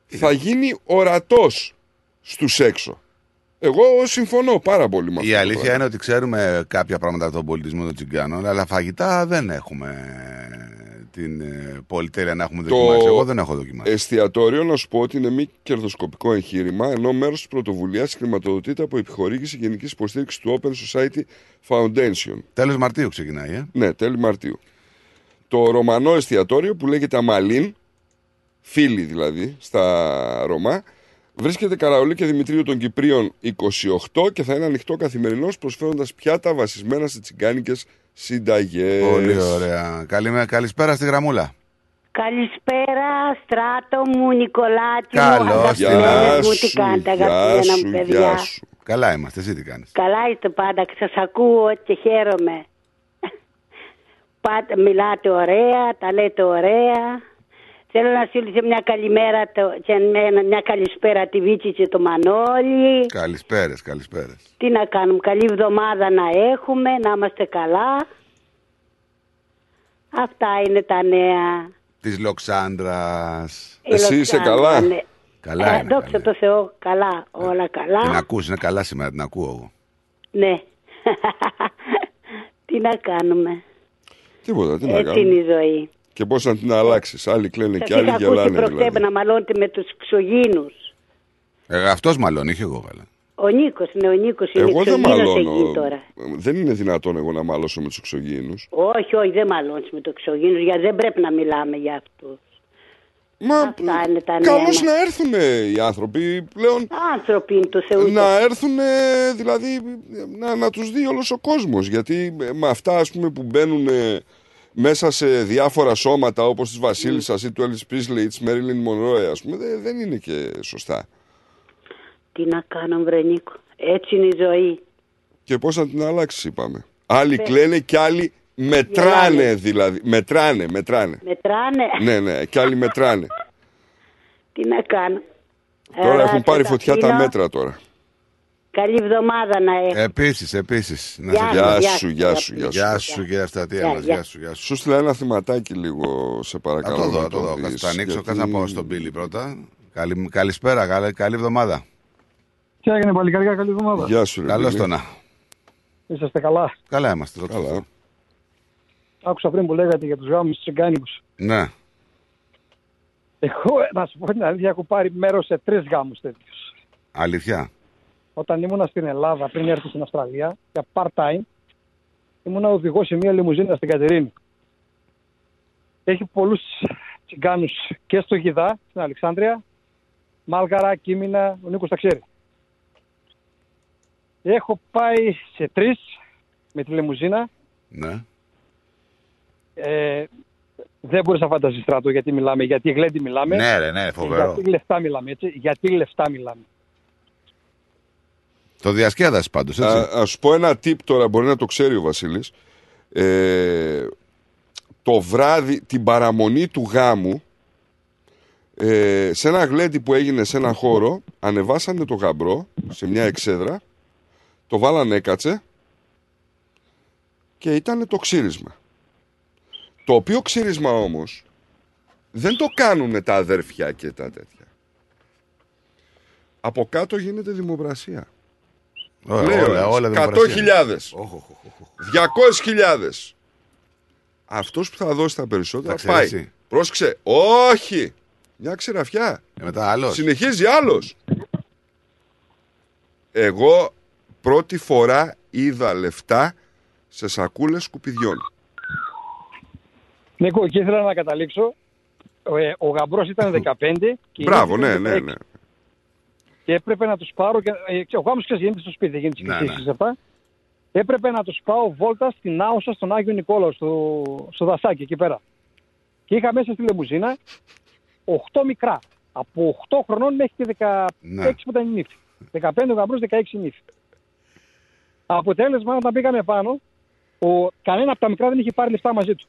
θα γίνει ορατός στους έξω. Εγώ συμφωνώ πάρα πολύ με αυτό. Η το αλήθεια πράγμα. είναι ότι ξέρουμε κάποια πράγματα από τον πολιτισμό των τσιγκάνων, αλλά φαγητά δεν έχουμε την ε, πολυτέλεια να έχουμε δοκιμάσει. Εγώ δεν έχω δοκιμάσει. εστιατόριο, να σου πω ότι είναι μη κερδοσκοπικό εγχείρημα, ενώ μέρος της πρωτοβουλίας χρηματοδοτείται από επιχορήγηση γενικής υποστήριξης του Open Society Foundation. Τέλος Μαρτίου ξεκινάει, ε. Ναι, τέλη Μαρτίου. Το ρωμανό εστιατόριο που λέγεται Αμαλίν, φίλοι δηλαδή στα Ρωμά, βρίσκεται Καραολί και Δημητρίου των Κυπρίων 28 και θα είναι ανοιχτό καθημερινώς προσφέροντας πιάτα βασισμένα σε τσιγκάνικες συνταγές. Πολύ ωραία. Καλημέρα, καλησπέρα στη γραμμούλα. Καλησπέρα, στράτο μου, Νικολάτη Καλώς, μου, αγαπημένες μου, τι σου, κάνετε, γεια αγαπημένα σου, μου γεια παιδιά. σου. Καλά είμαστε, εσύ τι κάνεις; Καλά είστε πάντα, σας ακούω και χαίρομαι. [LAUGHS] Πάτε, μιλάτε ωραία, τα λέτε ωραία. Θέλω να στείλω και μια καλημέρα το, και μια, μια καλησπέρα τη Βίτσι και το Μανώλη. Καλησπέρες, καλησπέρες. Τι να κάνουμε, καλή εβδομάδα να έχουμε, να είμαστε καλά. Αυτά είναι τα νέα. Της Λοξάνδρας. Η Λοξάνδρα, ναι. Καλά Ε, είναι. δόξα τω Θεώ, καλά, όλα καλά. Την ακούς, είναι καλά σήμερα, την ακούω εγώ. Ναι. [LAUGHS] τι να κάνουμε. Τίποτα, τι να Έτσι είναι η κάνουμε. ζωή. Και πώς να την αλλάξεις. Άλλοι κλαίνε και Σας άλλοι είχα ακούσει γελάνε. προχτέ Δηλαδή. να μαλώνετε με τους ξωγήνους. Ε, Αυτός μάλλον, είχε εγώ καλά. Ο Νίκος, ναι, ο Νίκος είναι Εγώ δεν ξωγήνος εκεί μαλώνω. τώρα. Δεν είναι δυνατόν εγώ να μάλωσω με τους εξωγήινου. Όχι, όχι, δεν μαλώνεις με το ξωγήνους, γιατί δεν πρέπει να μιλάμε για αυτούς. Μα Αυτά είναι τα νέα Καλώς μας. να έρθουν οι άνθρωποι πλέον. Άνθρωποι είναι το Θεού. Να έρθουν, δηλαδή, να, να τους δει όλος ο κόσμος. Γιατί ε, με αυτά, ας πούμε, που μπαίνουν ε, μέσα σε διάφορα σώματα όπως της Βασίλισσας ή του Elvis Presley ή της Marilyn Monroe, ας πούμε, δε- δεν είναι και σωστά. Τι να κάνω, βρε Νίκο. Έτσι είναι η ζωή. Και πώς να την αλλάξεις, είπαμε. Άλλοι Ναι. κλαίνε και άλλοι μετράνε, Γελάνε. δηλαδή. Μετράνε, μετράνε. Μετράνε. ναι, ναι, και άλλοι μετράνε. [LAUGHS] Τι να κάνω. τώρα Έλα, έχουν πάρει σε φωτιά τα αφήνω. μέτρα τώρα. Καλή εβδομάδα να έχεις. Επίσης, επίσης. Γεια σου, Γεια γεια σου, σου, γεια γεια σου, σου. γεια σου. Γεια σου, κύριε Αυστατία Γεια, μας. γεια. Γεια σου, γεια σου. Σου στείλα ένα θυματάκι λίγο, σε Θα παρακαλώ. το δω, να θα το δω. δεις, Θα το ανοίξω, γιατί- κάτσε να πάω στον Πίλι πρώτα. Καλη, καλησπέρα, καλή, καλή εβδομάδα. Τι έγινε παλικάρια, καλή εβδομάδα. Γεια σου, ρε Καλώς Πίλη. το να. Είσαστε καλά; Καλά είμαστε. δόξα τω Καλά. Θεώ. Άκουσα πριν που λέγατε για τους γάμους τους τσιγκάνικους. Ναι. Εγώ, να σου πω την αλήθεια, έχω πάρει μέρος σε τρεις γάμους τέτοιους. Αλήθεια. Όταν ήμουνα στην Ελλάδα, πριν έρθω στην Αυστραλία, για part-time, ήμουνα οδηγός σε μια λιμουζίνα στην Κατερίνη. Έχει πολλούς τσιγκάνους και στο Γιδά, στην Αλεξάνδρεια, Μάλγαρα, Κίμινα, ο Νίκος τα ξέρει. Έχω πάει σε τρεις με τη λιμουζίνα. Ναι. Ε, δεν μπορείς να φανταστείς στράτο γιατί μιλάμε, γιατί γλέντι μιλάμε. Ναι, ρε, ναι, Και φοβερό. Γιατί λεφτά μιλάμε, έτσι. Γιατί λεφτά μιλάμε. Το διασκέδασε πάντως, έτσι. Α, ας σου πω ένα tip τώρα, μπορεί να το ξέρει ο Βασίλης. Ε, το βράδυ, την παραμονή του γάμου, ε, σε ένα γλέντι που έγινε σε ένα χώρο, ανεβάσανε το γαμπρό σε μια εξέδρα, το βάλανε έκατσε και ήταν το ξύρισμα. Το οποίο ξύρισμα όμως δεν το κάνουν τα αδέρφια και τα τέτοια. Από κάτω γίνεται δημοπρασία. Όλα, Λέει ο όλα, ένας, όλα 100.000. Οχ, οχ, οχ, οχ. 200.000. Αυτός που θα δώσει τα περισσότερα Τα ξέρεις πάει. εσύ. Πρόσεξε. Όχι. Μια ξεραφιά. Ε, μετά άλλος. Συνεχίζει άλλος. Εγώ πρώτη φορά είδα λεφτά σε σακούλες σκουπιδιών. Νίκο, εκεί ήθελα να καταλήξω. Ε, ο γαμπρός ήταν 15 και η Μπράβο, νύφη ναι, ήταν ναι, 16. ναι. Και έπρεπε να τους πάρω. Και, ε, ο γάμος ξέρεις γίνεται στο σπίτι, δεν γίνεται Ναι, στις ναι. ναι, αυτά. Έπρεπε να τους πάω βόλτα στην Άουσα, στον Άγιο Νικόλαο, στο, στο δασάκι εκεί πέρα. Και είχα μέσα στη λεμουζίνα 8 μικρά. Από 8 χρονών μέχρι και 16 Ναι. που ήταν η νύφη. 15 ο γαμπρός, 16 η νύφη. Αποτέλεσμα, όταν πήγαμε πάνω, ο, κανένα από τα μικρά δεν είχε πάρει λεφτά μαζί του.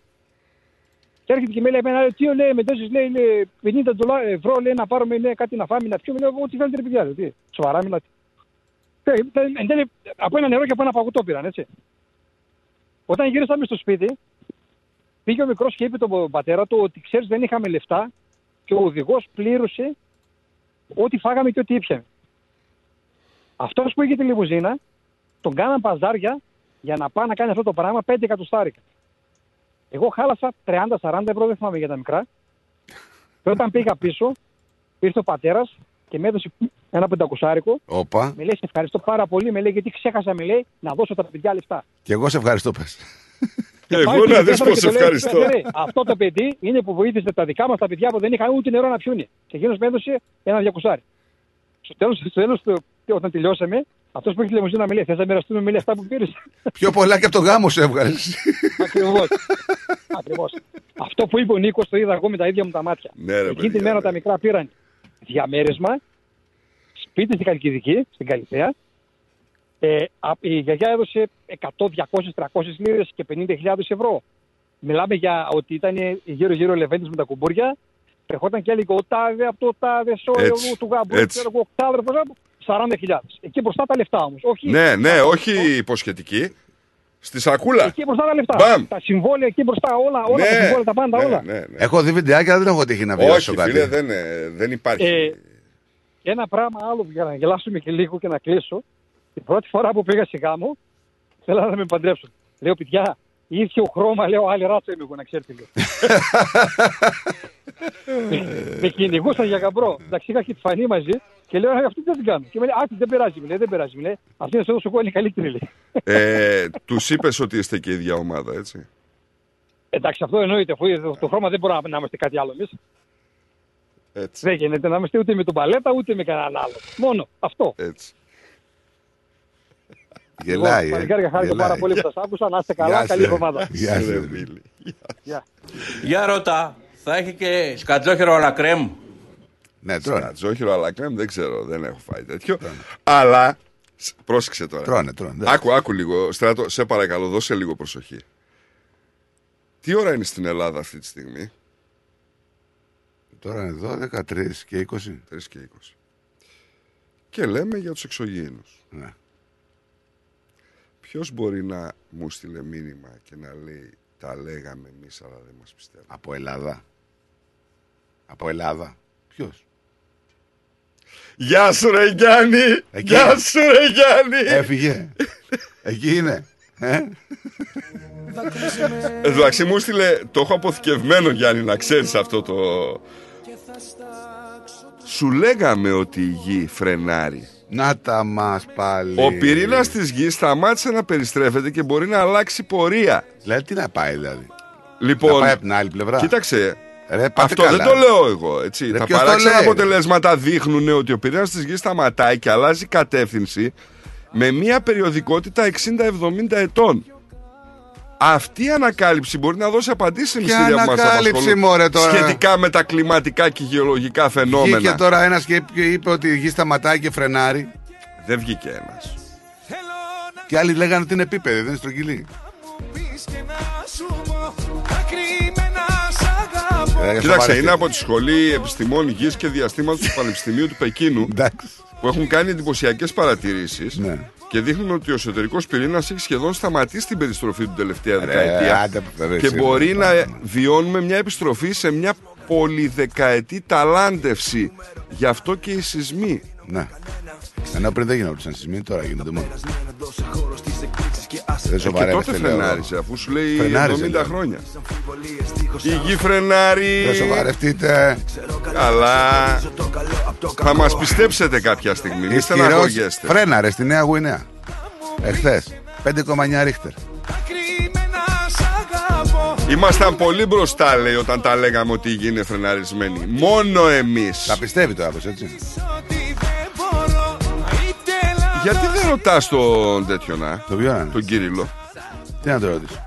Και έρχεται και με λέει εμένα, τι λέει, με τόσες λέει, λέει 50 δολά- ευρώ λέει, να πάρουμε λέει, κάτι να φάμε, να πιούμε. Λέω, ό,τι θέλετε ρε παιδιά, λέει, τι, σοβαρά μιλάτε. Ε, ε, Εν τέλει, από ένα νερό και από ένα παγωτό πήραν, έτσι. Όταν γυρίσαμε στο σπίτι, πήγε ο μικρός και είπε τον πατέρα του ότι ξέρεις δεν είχαμε λεφτά και ο οδηγός πλήρωσε ό,τι φάγαμε και ό,τι ήπιαμε. Αυτός που είχε τη λιμουζίνα, τον κάναν παζάρια για να πάει να κάνει αυτό το πράγμα 5 εκατοστάρικα. Εγώ χάλασα 30-40 ευρώ, δεν θυμάμαι για τα μικρά. [LAUGHS] Και όταν πήγα πίσω, ήρθε ο πατέρας και με έδωσε ένα πεντακοσάρικο. Όπα. Με λέει: Σε ευχαριστώ πάρα πολύ. Με λέει: Γιατί ξέχασα, με λέει, να δώσω τα παιδιά λεφτά. Και εγώ σε ευχαριστώ, πες. Πάει Εγώ στον να δεις γιατρό πως και του λέει, ευχαριστώ. «Ρε, ρε, Αυτό το παιδί είναι που βοήθησε τα δικά μας τα παιδιά που δεν είχαν ούτε νερό να πιούνε. Και εκείνος με έδωσε ένα διακοσάρι. Στο τέλος, στο τέλος, του- όταν τελειώσαμε, αυτός που έχει τη λεμουζίνα με λέει: Θες να μοιραστούμε με λέει αυτά που πήρες. Πιο πολλά και από το γάμο σου έβγαλες. Ακριβώς. Ακριβώς. Αυτό που είπε ο Νίκος το είδα εγώ με τα ίδια μου τα μάτια. Ναι, ρε, Εκείνη παιδιά, τη μέρα ναι. τα μικρά πήραν διαμέρισμα, σπίτι στην Καλκιδική, στην Καλυθέα. Ε, α- η γιαγιά έδωσε 100, 200, 300 λίρες και 50.000 ευρώ. Μιλάμε για ότι ήταν γύρω-γύρω λεβέντες με τα κουμπούρια Ερχόταν και έλεγε ο τάδε από το τάδε σώμα Έτσι, του γαμπρού, έτσι. ξέρω εγώ, οκτάδρεπος, 40.000. Εκεί μπροστά τα λεφτά όμως. Όχι, Ναι, ναι, όχι υποσχετική. Στη σακούλα. Εκεί μπροστά τα λεφτά. Μπαμ. Τα συμβόλαια εκεί μπροστά, όλα, όλα τα Ναι, συμβόλαια, τα πάντα, ναι, όλα. ναι, ναι. Έχω δει βιντεάκια, δεν έχω τύχει να βιώσω Όχι, κάτι. φίλε, δεν, ε, δεν υπάρχει. Ε, και ένα πράγμα άλλο για να γελάσουμε και λίγο και να κλείσω. Την πρώτη φορά που πήγα σε γάμο, θέλω να με παντρέψουν. Λέω, παιδιά, ήρθε ο χρώμα, λέω, άλλη ράτσα είμαι εγώ, να ξέρετε. Λέω. [LAUGHS] με, με κυνηγούσαν για γαμπρό. Εντάξει, είχα και τη φανή μαζί και λέω, «Ε, αυτή δεν την κάνω. Και με λέει, άκου, δεν περάζει, μου λέει, δεν περάζει. Μου λέει, αυτή να σε δώσω εγώ είναι καλύτερη, λέει. Ε, Τους είπες ότι είστε και η ίδια ομάδα, έτσι; Εντάξει, αυτό εννοείται, αφού το, το χρώμα δεν μπορούμε να είμαστε κάτι άλλο εμείς. Έτσι. Δεν γίνεται να είμαστε ούτε με τον παλέτα ούτε με κανέναν άλλο. Μόνο αυτό. Έτσι. Γελάει, Λοιπόν, ε. Παλικάρια, χάρηκα Γελάει. πάρα πολύ που σας άκουσα. Να είστε καλά. Γεια Καλή σε. εβδομάδα. Γεια σε. Γεια. Για ρώτα, θα έχει και σκατζόχερο αλλά κρέμ. Ναι, τρώνε. Σκατζόχυρο αλλά κρέμ δεν ξέρω, δεν έχω φάει τέτοιο. Αλλά, σ- πρόσεξε τώρα. Τρώνε, τρώνε. Άκου, άκου λίγο. Στράτο, σε παρακαλώ, δώσε λίγο προσοχή. Τι ώρα είναι στην Ελλάδα αυτή τη στιγμή, Τώρα είναι 12, 3 και 20. 3 και 20. Και λέμε για τους εξωγήινους. Ναι. Ποιος μπορεί να μου στείλε μήνυμα και να λέει τα λέγαμε εμείς αλλά δεν μας πιστεύουν. Από Ελλάδα. Από Ελλάδα. Ποιος; Γεια σου ρε Γιάννη! Εκεί. Γεια σου ρε Γιάννη! Έφυγε. Εκεί είναι. Ε; Εντάξει μου στείλε, το έχω αποθηκευμένο Γιάννη να ξέρεις αυτό το... Σου λέγαμε ότι η γη φρενάρει. Να τα μας πάλι. Ο πυρήνας της γης σταμάτησε να περιστρέφεται και μπορεί να αλλάξει πορεία. Δηλαδή τι να πάει δηλαδή; Λοιπόν, Να πάει από την άλλη πλευρά. Κοίταξε. Ρε, πάτε αυτό καλά. δεν το λέω εγώ. Έτσι. Ρε, Τα ποιος το παράξενα λέει, ρε. αποτελέσματα δείχνουν ότι ο πυρήνας της γης σταματάει και αλλάζει κατεύθυνση με μια περιοδικότητα 60-70 ετών. Αυτή η ανακάλυψη μπορεί να δώσει απαντήσεις σε Ποια μυστήρια που μας ανακάλυψη, απασχολούν μωρέ, τώρα; σχετικά με τα κλιματικά και γεωλογικά φαινόμενα. Βγήκε τώρα ένας και είπε ότι η γη σταματάει και φρενάρει. Δεν βγήκε ένας. Και άλλοι λέγανε ότι είναι επίπεδη, δεν είναι στρογγυλή. Ε, Κοίταξε, σοβαρευτείτε. είναι από τη Σχολή Επιστημών Γης και Διαστήματος του Πανεπιστημίου του Πεκίνου που έχουν κάνει εντυπωσιακές παρατηρήσεις Ναι. Και δείχνουν ότι ο εσωτερικός πυρήνας έχει σχεδόν σταματήσει την περιστροφή του τελευταία Ρε, δεκαετία άντε, ρε, και εσύ, μπορεί ρε, να πάμε. βιώνουμε μια επιστροφή σε μια πολυδεκαετή ταλάντευση. Γι' αυτό και οι σεισμοί. Ναι. Ενώ πριν δεν γινόντουσαν σεισμοί, τώρα γίνονται μόνο. Δεν Ε, και σοβαρεύεστε, τότε λέω. φρενάρισε, αφού σου λέει Φρενάριζε, 70 λέω. χρόνια. Η γη φρενάρει. Δεν σοβαρευτείτε. Καλά. Θα μας πιστέψετε κάποια στιγμή. Μη Ισχυρός στεναχωριέστε. φρέναρες στη Νέα Γουινέα. Εχθές. 5,9 ρίχτερ. Ήμασταν πολύ μπροστά, λέει, όταν τα λέγαμε ότι η γη είναι φρεναρισμένη. Μόνο εμείς. Τα πιστεύει το άνθρωπος, έτσι. Γιατί δεν ρωτάς τον τέτοιο να, Το ποιο να είναι; τον Κύριλο. Τι να το ρωτήσω;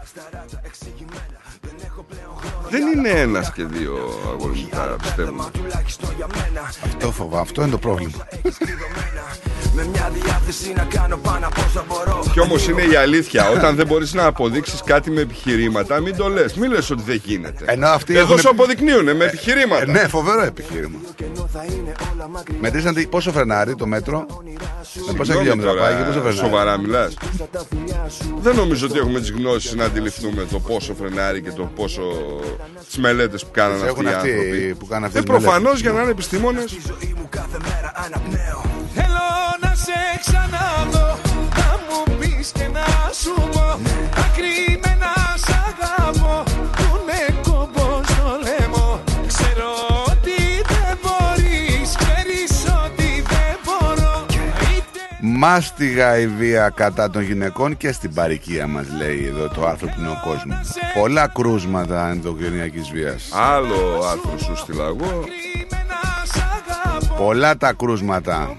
Δεν είναι ένας και δύο αγόρι μου τα πιστεύουν. Αυτό φοβάμαι. Αυτό είναι το πρόβλημα. Κι όμως είναι η αλήθεια. Όταν δεν μπορείς να αποδείξεις κάτι με επιχειρήματα, μην το λες. Μην λες ότι δεν γίνεται. Ενώ αυτοί Εδώ έχουν- σου αποδεικνύουν με επιχειρήματα. Ε, ναι, φοβερό επιχείρημα. Μετρήσαν τι- πόσο φρενάρει το μέτρο. Με πόσα Συγγνώμη χιλιόμετρα τώρα, πάει και πόσο φρενάρει. Σοβαρά μιλάς. Δεν νομίζω ότι έχουμε τις γνώσεις να αντιληφθούμε το πόσο φρενάρει και το πόσο τις μελέτες που κάνανε Τις αυτοί οι έχουν αυτοί άνθρωποι. που κάνουν αυτές Ε, τις μελέτες. προφανώς για να είναι επιστήμονες. Θέλω να σε ξαναδώ Να μου πεις και να σου πω Τα κρυμμένα σ' αγαπώ Που είναι κόμπος στο λαιμό Ξέρω ότι δεν μπορείς Ξέρεις ότι δεν μπορώ Μάστιγα η βία κατά των γυναικών και στην παροικία μας λέει εδώ το άνθρωποινο κόσμο. Πολλά κρούσματα ενδοκινιακής βίας. Άλλο άρθρο σου στείλα εγώ. Πολλά τα κρούσματα.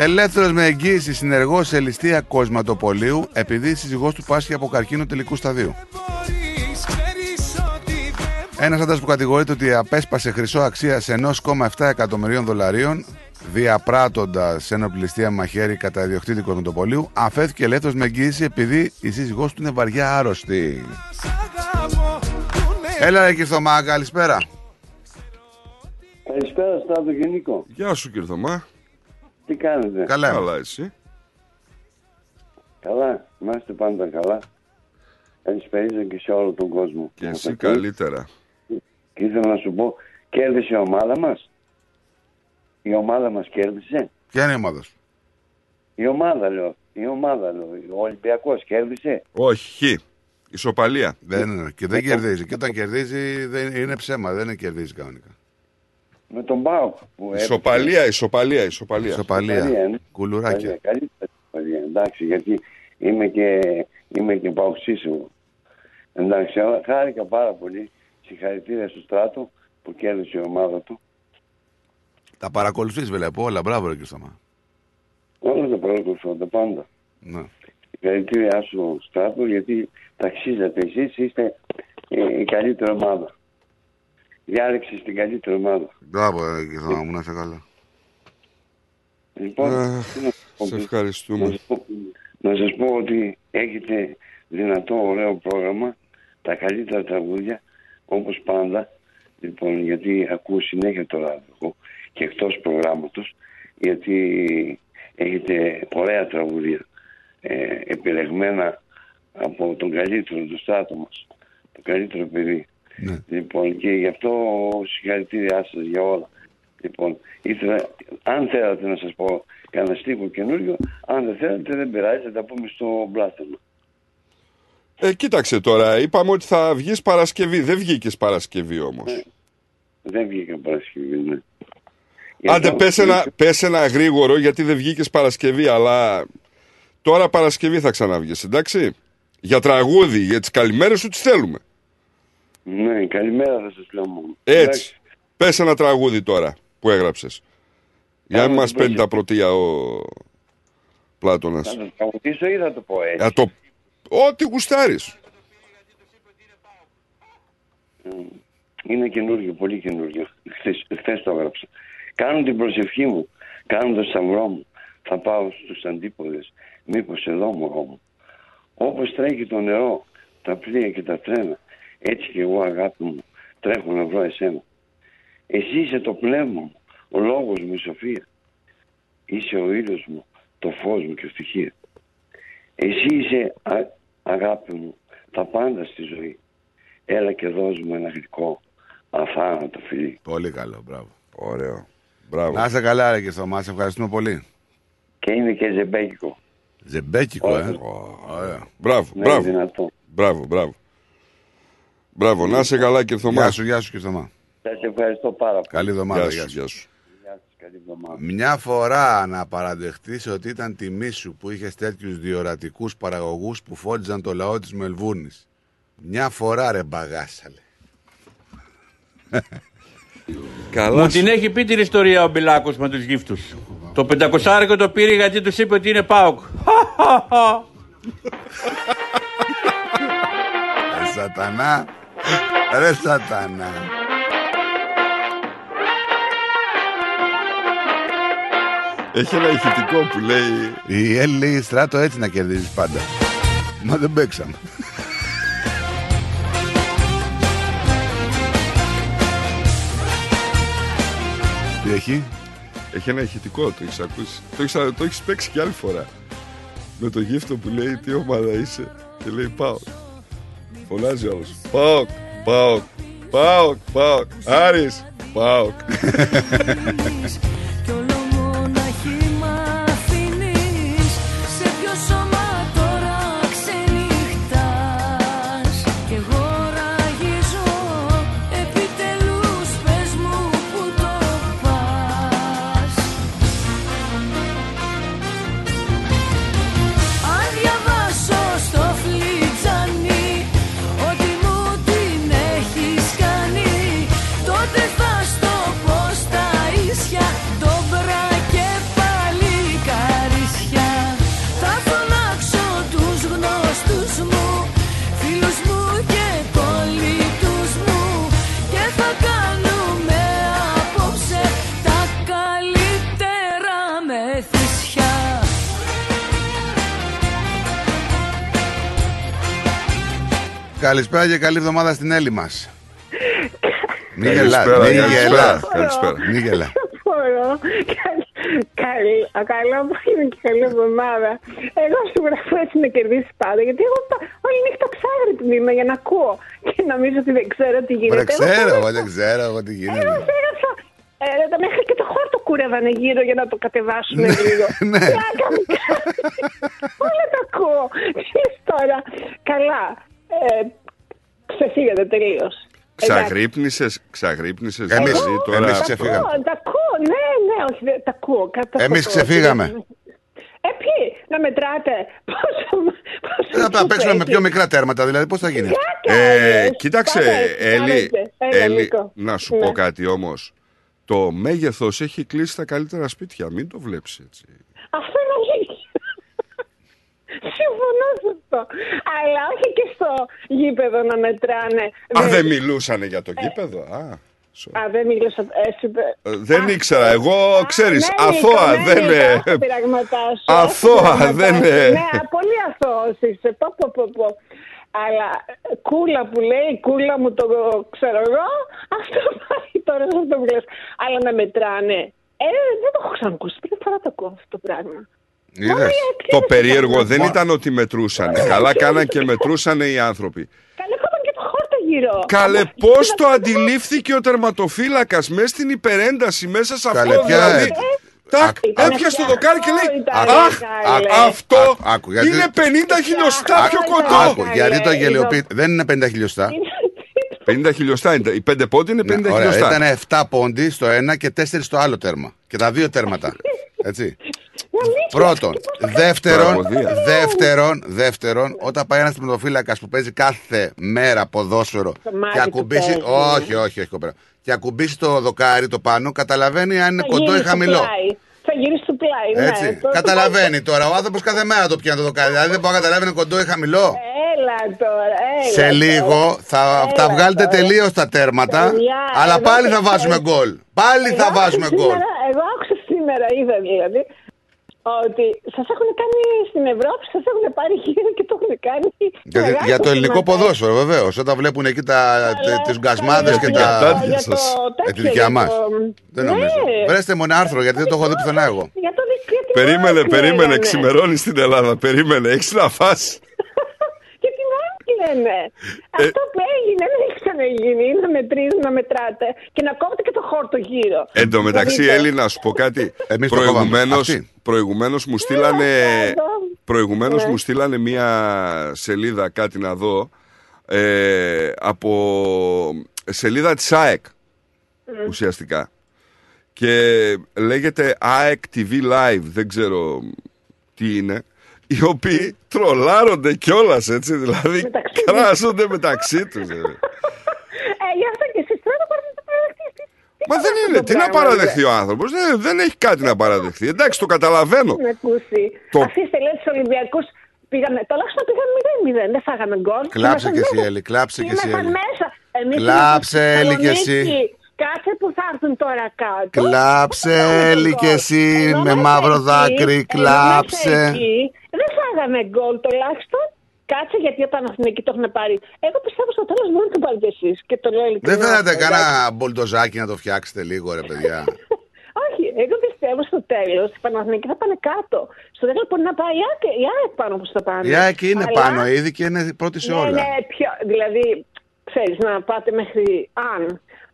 Κρυμμένα Ελεύθερος με εγγύηση συνεργός σε ληστεία κοσματοπολίου επειδή η σύζυγός του πάσχει από καρκίνο τελικού σταδίου. μπορείς Ξέρεις ότι δεν Ένας άντρας που κατηγορείται ότι απέσπασε χρυσό αξία 1,7 εκατομμυρίων δολαρίων διαπράττοντα ένοπλη μαχαίρι κατά ιδιοκτήτη κοσμοτοπολίου, αφέθηκε ελεύθερος με εγγύηση επειδή η σύζυγός του είναι βαριά άρρωστη. Έλα, ρε Κυρθωμά, καλησπέρα. Καλησπέρα, Στράτο Γενικό. Γεια σου κύριε Θωμά. Τι κάνετε. Καλά. Καλά εσύ. Καλά, είμαστε πάντα καλά. Καλησπέριζω και σε όλο τον κόσμο. Και εσύ καλύτερα. Και ήθελα να σου πω, κέρδισε η ομάδα μας; Η ομάδα μας κέρδισε; Ποια είναι η ομάδα σου; Η ομάδα λέω. Η ομάδα λέω. Ο Ολυμπιακός κέρδισε; Όχι. Χ. Ισοπαλία. Δεν είναι. Και δεν κερδίζει. Και όταν κερδίζει δεν είναι ψέμα. Δεν κερδίζει κανονικά. Με τον Μπάουκ που έπαιξε. Ισοπαλία, ισοπαλία, ισοπαλία. Ισοπαλία. Ισοπαλία, ναι. Κουλουράκια. Καλή- Καλύτερα ισοπαλία. Εντάξει, γιατί είμαι και, είμαι και παουξής εγώ. Εντάξει, αλλά χάρηκα πάρα πολύ. Συγχαρητήρια στο στράτο που κέρδισε η ομάδα του. Τα παρακολουθείς, βλέπω όλα. Μπράβο, ρε Κυρθωμά. Όλα τα παρακολουθώ, τα πάντα. Ναι. Συγχαρητήριά σου στράτο γιατί ταξίζατε εσείς είστε ε, η καλύτερη ομάδα. Διάλεξε την καλύτερη ομάδα. Μπράβο, ρε Κυρθωμά μου, να είσαι καλά. Λοιπόν, Αχ, τι να σου πω, σε να ευχαριστούμε. σας πω- να σας πω ότι έχετε δυνατό ωραίο πρόγραμμα, τα καλύτερα τραγούδια, όπως πάντα. Λοιπόν, γιατί ακούω συνέχεια το ράδιο και εκτός προγράμματος, γιατί έχετε ωραία τραγούδια ε, επιλεγμένα από τον καλύτερο του στράτο μας, το καλύτερο παιδί. Ναι. Λοιπόν, και γι' αυτό συγχαρητήριά σας για όλα. Λοιπόν, ήθελα, αν θέλατε να σας πω κανένα στίχο καινούριο, αν δεν θέλετε δεν πειράζει, θα τα πούμε στο μπλάστερμα. Ε, κοίταξε τώρα, είπαμε ότι θα βγεις Παρασκευή. Δεν βγήκες Παρασκευή όμως. Δεν βγήκα Παρασκευή, ναι. Άντε αυτό- πες ένα, πες ένα γρήγορο γιατί δεν βγήκες Παρασκευή, αλλά τώρα Παρασκευή θα ξαναβγείς, εντάξει; Για τραγούδι, για τις καλημέρες σου τις θέλουμε. Ναι, καλημέρα θα σας λέω μόνο. Έτσι. Πες ένα τραγούδι τώρα που έγραψες. Για να μην Κάνω μας την παίρνει τα πρόσεχη. πρωτεία ο Πλάτωνας. Θα το τραγουδήσω ή θα το πω έτσι; Για το... Ό,τι γουστάρεις. Είναι καινούριο, πολύ καινούριο. Χθες, χθες το έγραψα. Κάνω την προσευχή μου, κάνω το σταυρό μου. Θα πάω στους αντίποδες, μήπως εδώ μωρό μου. Όπως τρέχει το νερό, τα πλοία και τα τρένα, έτσι και εγώ αγάπη μου τρέχω να βρω εσένα. Εσύ είσαι το πνεύμα μου, ο λόγος μου η σοφία. Είσαι ο ήλιος μου, το φως μου και ευτυχία. Εσύ είσαι α- αγάπη μου, τα πάντα στη ζωή. Έλα και δώσ' μου ένα γλυκό, αθάνατο φιλί. Πολύ καλό, μπράβο. Ωραίο. Μπράβο. Να είσαι καλά, ρε Κυρθωμά, σε ευχαριστούμε πολύ. Και είναι και ζεμπέκικο. Ζεμπέκικο, ε. Ωραία. Μπράβο, Ναι, μπράβο. δυνατό. Μπράβο, μπράβο. Μπράβο, να είσαι καλά και Θωμά. Γεια σου, γεια σου Κυρθωμά. Σας ευχαριστώ πάρα πολύ. Καλή εβδομάδα, Γεια γεια σου, σου. γεια σου. Γεια σας, καλή εβδομάδα. Μια φορά να παραδεχτείς ότι ήταν τιμή σου που είχες τέτοιους διορατικούς παραγωγούς που φώτιζαν το λαό της Μελβούρνης. Μια φορά ρε μπαγάσαλε. [LAUGHS] Καλά Μου σου. την έχει πει την ιστορία ο Μπιλάκος με τους γύφτους. Το πεντακοσάρικο το πήρε γιατί τους είπε ότι είναι ΠΑΟΚ. Ρε [LAUGHS] σατανά. Ρε σατανά. Έχει ένα ηχητικό που λέει. Η Έλλη λέει στράτο έτσι να κερδίζεις πάντα. Μα δεν παίξαμε. Τι έχει; Έχει ένα ηχητικό, το έχεις ακούσει. Το έχεις το έχεις παίξει κι άλλη φορά. Με το γύφτο που λέει τι ομάδα είσαι. Και λέει πάω. Φωνάζει ο άλλος. Πάω, πάω, πάω, πάω. Άρης, πάω. [LAUGHS] [LAUGHS] Καλησπέρα και καλή εβδομάδα στην Έλλη μας. Μην γελάς, Καλησπέρα, μην καλησπέρα, γελάς. καλησπέρα. Μην γελάς. Μπορώ. Καλή, καλό απόγευμα και καλή εβδομάδα. Εγώ σίγουρα αφού έτσι να κερδίσεις πάντα. Γιατί εγώ πα- όλη νύχτα ψάχνω είμαι για να ακούω. Και νομίζω ότι δεν ξέρω τι γίνεται. Δεν Εγώ ξέρω, τώρα- εγώ δεν ξέρω εγώ τι Εγώ γίνεται. έγραψα. Ε, τα μέχρι και το χόρτο κούρευανε γύρω για να το κατεβάσουμε λίγο. Ναι. Πλάκα μου κάνει. Όλα τα ακούω. Τι λες τώρα. Καλά. Ε, ξεφύγατε τελείως. Ξαγρύπνησες, ξαγρύπνησες Εμείς- δηλαδή τώρα. εμείς Τα ξεφύγαμε. ακούω, τα ακούω, ναι, ναι, όχι, δεν- τα ακούω. Κατά Εμείς αυτό το- ξεφύγαμε. Ε, ποιοι, να μετράτε. [LAUGHS] Πόσο, πόσο Θα παίξουμε με πιο μικρά τέρματα, δηλαδή πώς θα γίνει. Ε, κοίταξε, Πάρε, Έλλη, πάρετε. Έλα, Έλλη, Νίκο. να σου Ναι. πω κάτι όμως. Το μέγεθος έχει κλείσει τα καλύτερα σπίτια. Μην το βλέπεις έτσι. Αυτό είναι αλήθεια. Συμφωνώ σε αυτό. Αλλά όχι και στο γήπεδο να μετράνε. Α, δεν μιλούσανε για το γήπεδο; Α, Α, δεν μίλησα. Εσύ, ε, δεν ήξερα. Εγώ, ξέρεις, ναι, αθώα Νίκο, ναι, δεν Νίκο, είναι. έχω πειραγματάς σου, Αθώα, έχω πειραγματάς δεν σου. είναι. Ναι, πολύ αθώος είσαι. Πω, πω, πω, πω. Αλλά ε, κούλα που λέει, κούλα μου το ξέρω εγώ, αυτό πάει τώρα σε αυτό που λες. Αλλά να μετράνε. Ε, δεν το έχω ξανακούσει. Πρώτη φορά το ακούω αυτό το πράγμα. Είδες. Το περίεργο δεν ήταν ότι μετρούσανε. Καλά κάναν και μετρούσανε οι άνθρωποι. Καλέ, είχαμε και το χόρτο γύρω. Καλέ, πώς το αντιλήφθηκε ο τερματοφύλακας μέσα στην υπερένταση, μέσα σε αυτό. Καλέ, ποια- δηλαδή. Τάκ, Ήταν έπιασε το δοκάρι και λέει ήταν, Αχ, καλέ. αυτό Άκου, άκου, γιατί- είναι 50 χιλιοστά πιο Άκου, κοντό. γιατί το γελιοποιεί. Δεν είναι 50 χιλιοστά. 50 χιλιοστά είναι. Οι 5 πόντι είναι 50 Ναι, Ωραία, χιλιοστά. ήταν 7 πόντι στο ένα και 4 στο άλλο τέρμα. Και τα δύο τέρματα. Έτσι. Πρώτον. Δεύτερον, Τραγωδία. δεύτερον, δεύτερον, όταν πάει ένας τερματοφύλακα που παίζει κάθε μέρα ποδόσφαιρο Το μάτι και του ακουμπήσει. παίζει. Όχι, όχι, όχι, κοπέρα. Και ακουμπήσει το δοκάρι το πάνω, καταλαβαίνει αν είναι Θα κοντό ή γυρίσει στο χαμηλό. πλάι. Θα γυρίσει στο πλάι, ναι. Έτσι. Το- το- Καταλαβαίνει τώρα. Ο άνθρωπος κάθε μέρα το πιάνει το δοκάρι. Δηλαδή δεν μπορεί να καταλάβει είναι κοντό ή χαμηλό. Έλα τώρα, έλα. Σε τώρα. λίγο θα Έλα τα βγάλετε τώρα. τελείως τα τέρματα, Παιδιά, αλλά εδώ πάλι και θα βάζουμε χθες- γκολ. Πάλι Εγώ θα άκουσα βάζουμε γκολ. σήμερα- Εγώ άκουσα σήμερα, είδα δηλαδή, ότι σας έχουν κάνει στην Ευρώπη, σας έχουν πάρει γύρω και το έχουν κάνει. Για, μεγάλο για το ελληνικό χρηματάκι. ποδόσφαιρο, βεβαίως. Όταν βλέπουν εκεί τα, Αλλά- τις γκασμάδες και Για τα. τα- για το Ε, τη τέτοιο, δικιά για μας. το- Δεν Ναι. νομίζω. Βρέστε μου ένα άρθρο γιατί δεν το έχω δει πουθενά εγώ. Για το δι- για την Περίμενε, ΑΕΚ περίμενε, λέγανε. ξημερώνεις στην Ελλάδα. Περίμενε, έχεις να φας. [LAUGHS] Και την ΑΕΚ λένε. Ε, Αυτό που έγινε δεν έχει ξαναγίνει. Είναι να μετρίζουν, να μετράτε και να κόβετε και το χόρτο γύρω. Εν τω μεταξύ, Δηλαδή, Έλλη, να σου πω κάτι. [LAUGHS] Εμείς το Προηγουμένως, κόβαμε. Αυτοί. προηγουμένως μου στείλανε, εδώ. προηγουμένως Ναι. μου στείλανε μία σελίδα, κάτι να δω, ε, από σελίδα της ΑΕΚ, ουσιαστικά. Και λέγεται ΑΕΚ TV Live, δεν ξέρω τι είναι, οι οποίοι τρολάρονται κιόλας έτσι, δηλαδή Μεταξύ τους. κράζονται μεταξύ τους. ε. Ε, γι' αυτό και εσείς τώρα μπορείτε να το παραδεχτείτε. Μα δεν είναι. Τι να παραδεχθεί ο άνθρωπος. Δεν, δεν έχει κάτι να παραδεχθεί. Εντάξει, το καταλαβαίνω. Να ακούσει. Το- Αφήστε λέει του Ολυμπιακούς. Πήγαμε, τουλάχιστον πήγαμε 0-0. Δεν φάγαμε γκολ. Κλάψε Ήμασταν κι εσύ, μέσα. Έλλη, κλάψε κι εσύ, Ήμασταν Έλλη. μέσα. Εμείς Κλάψε, ήμασταν Έλλη, κι Θεσσαλονίκη. εσύ. Κάτσε που θα έρθουν τώρα κάτω. Κλάψε, Δεν φάγαμε Έλλη, γκολ. κι εσύ, Ενώ με μέσα μαύρο εκεί, δάκρυ, ενώ κλάψε. μέσα εκεί, Δεν φάγαμε γκολ τουλάχιστον. Κάτσε γιατί όταν Αθηνικοί το έχουν πάρει. Εγώ πιστεύω στο τέλος μπορεί να το πάρετε εσείς. Και το λέω ειλικρινά. Δεν θέλατε αυτό, κανένα εντάξει. μπολντοζάκι να το φτιάξετε λίγο, ρε παιδιά; [LAUGHS] Όχι, εγώ πιστεύω στο τέλος οι Παναθηναϊκοί θα πάνε κάτω. Στο τέλος μπορεί να πάει η ΑΕΚ, η ΑΕΚ πάνω που θα πάνε. Η ΑΕΚ είναι Αλλά- πάνω ήδη και είναι πρώτη σε Ναι, όλα. ναι, πιο, δηλαδή, ξέρεις να πάτε μέχρι αν.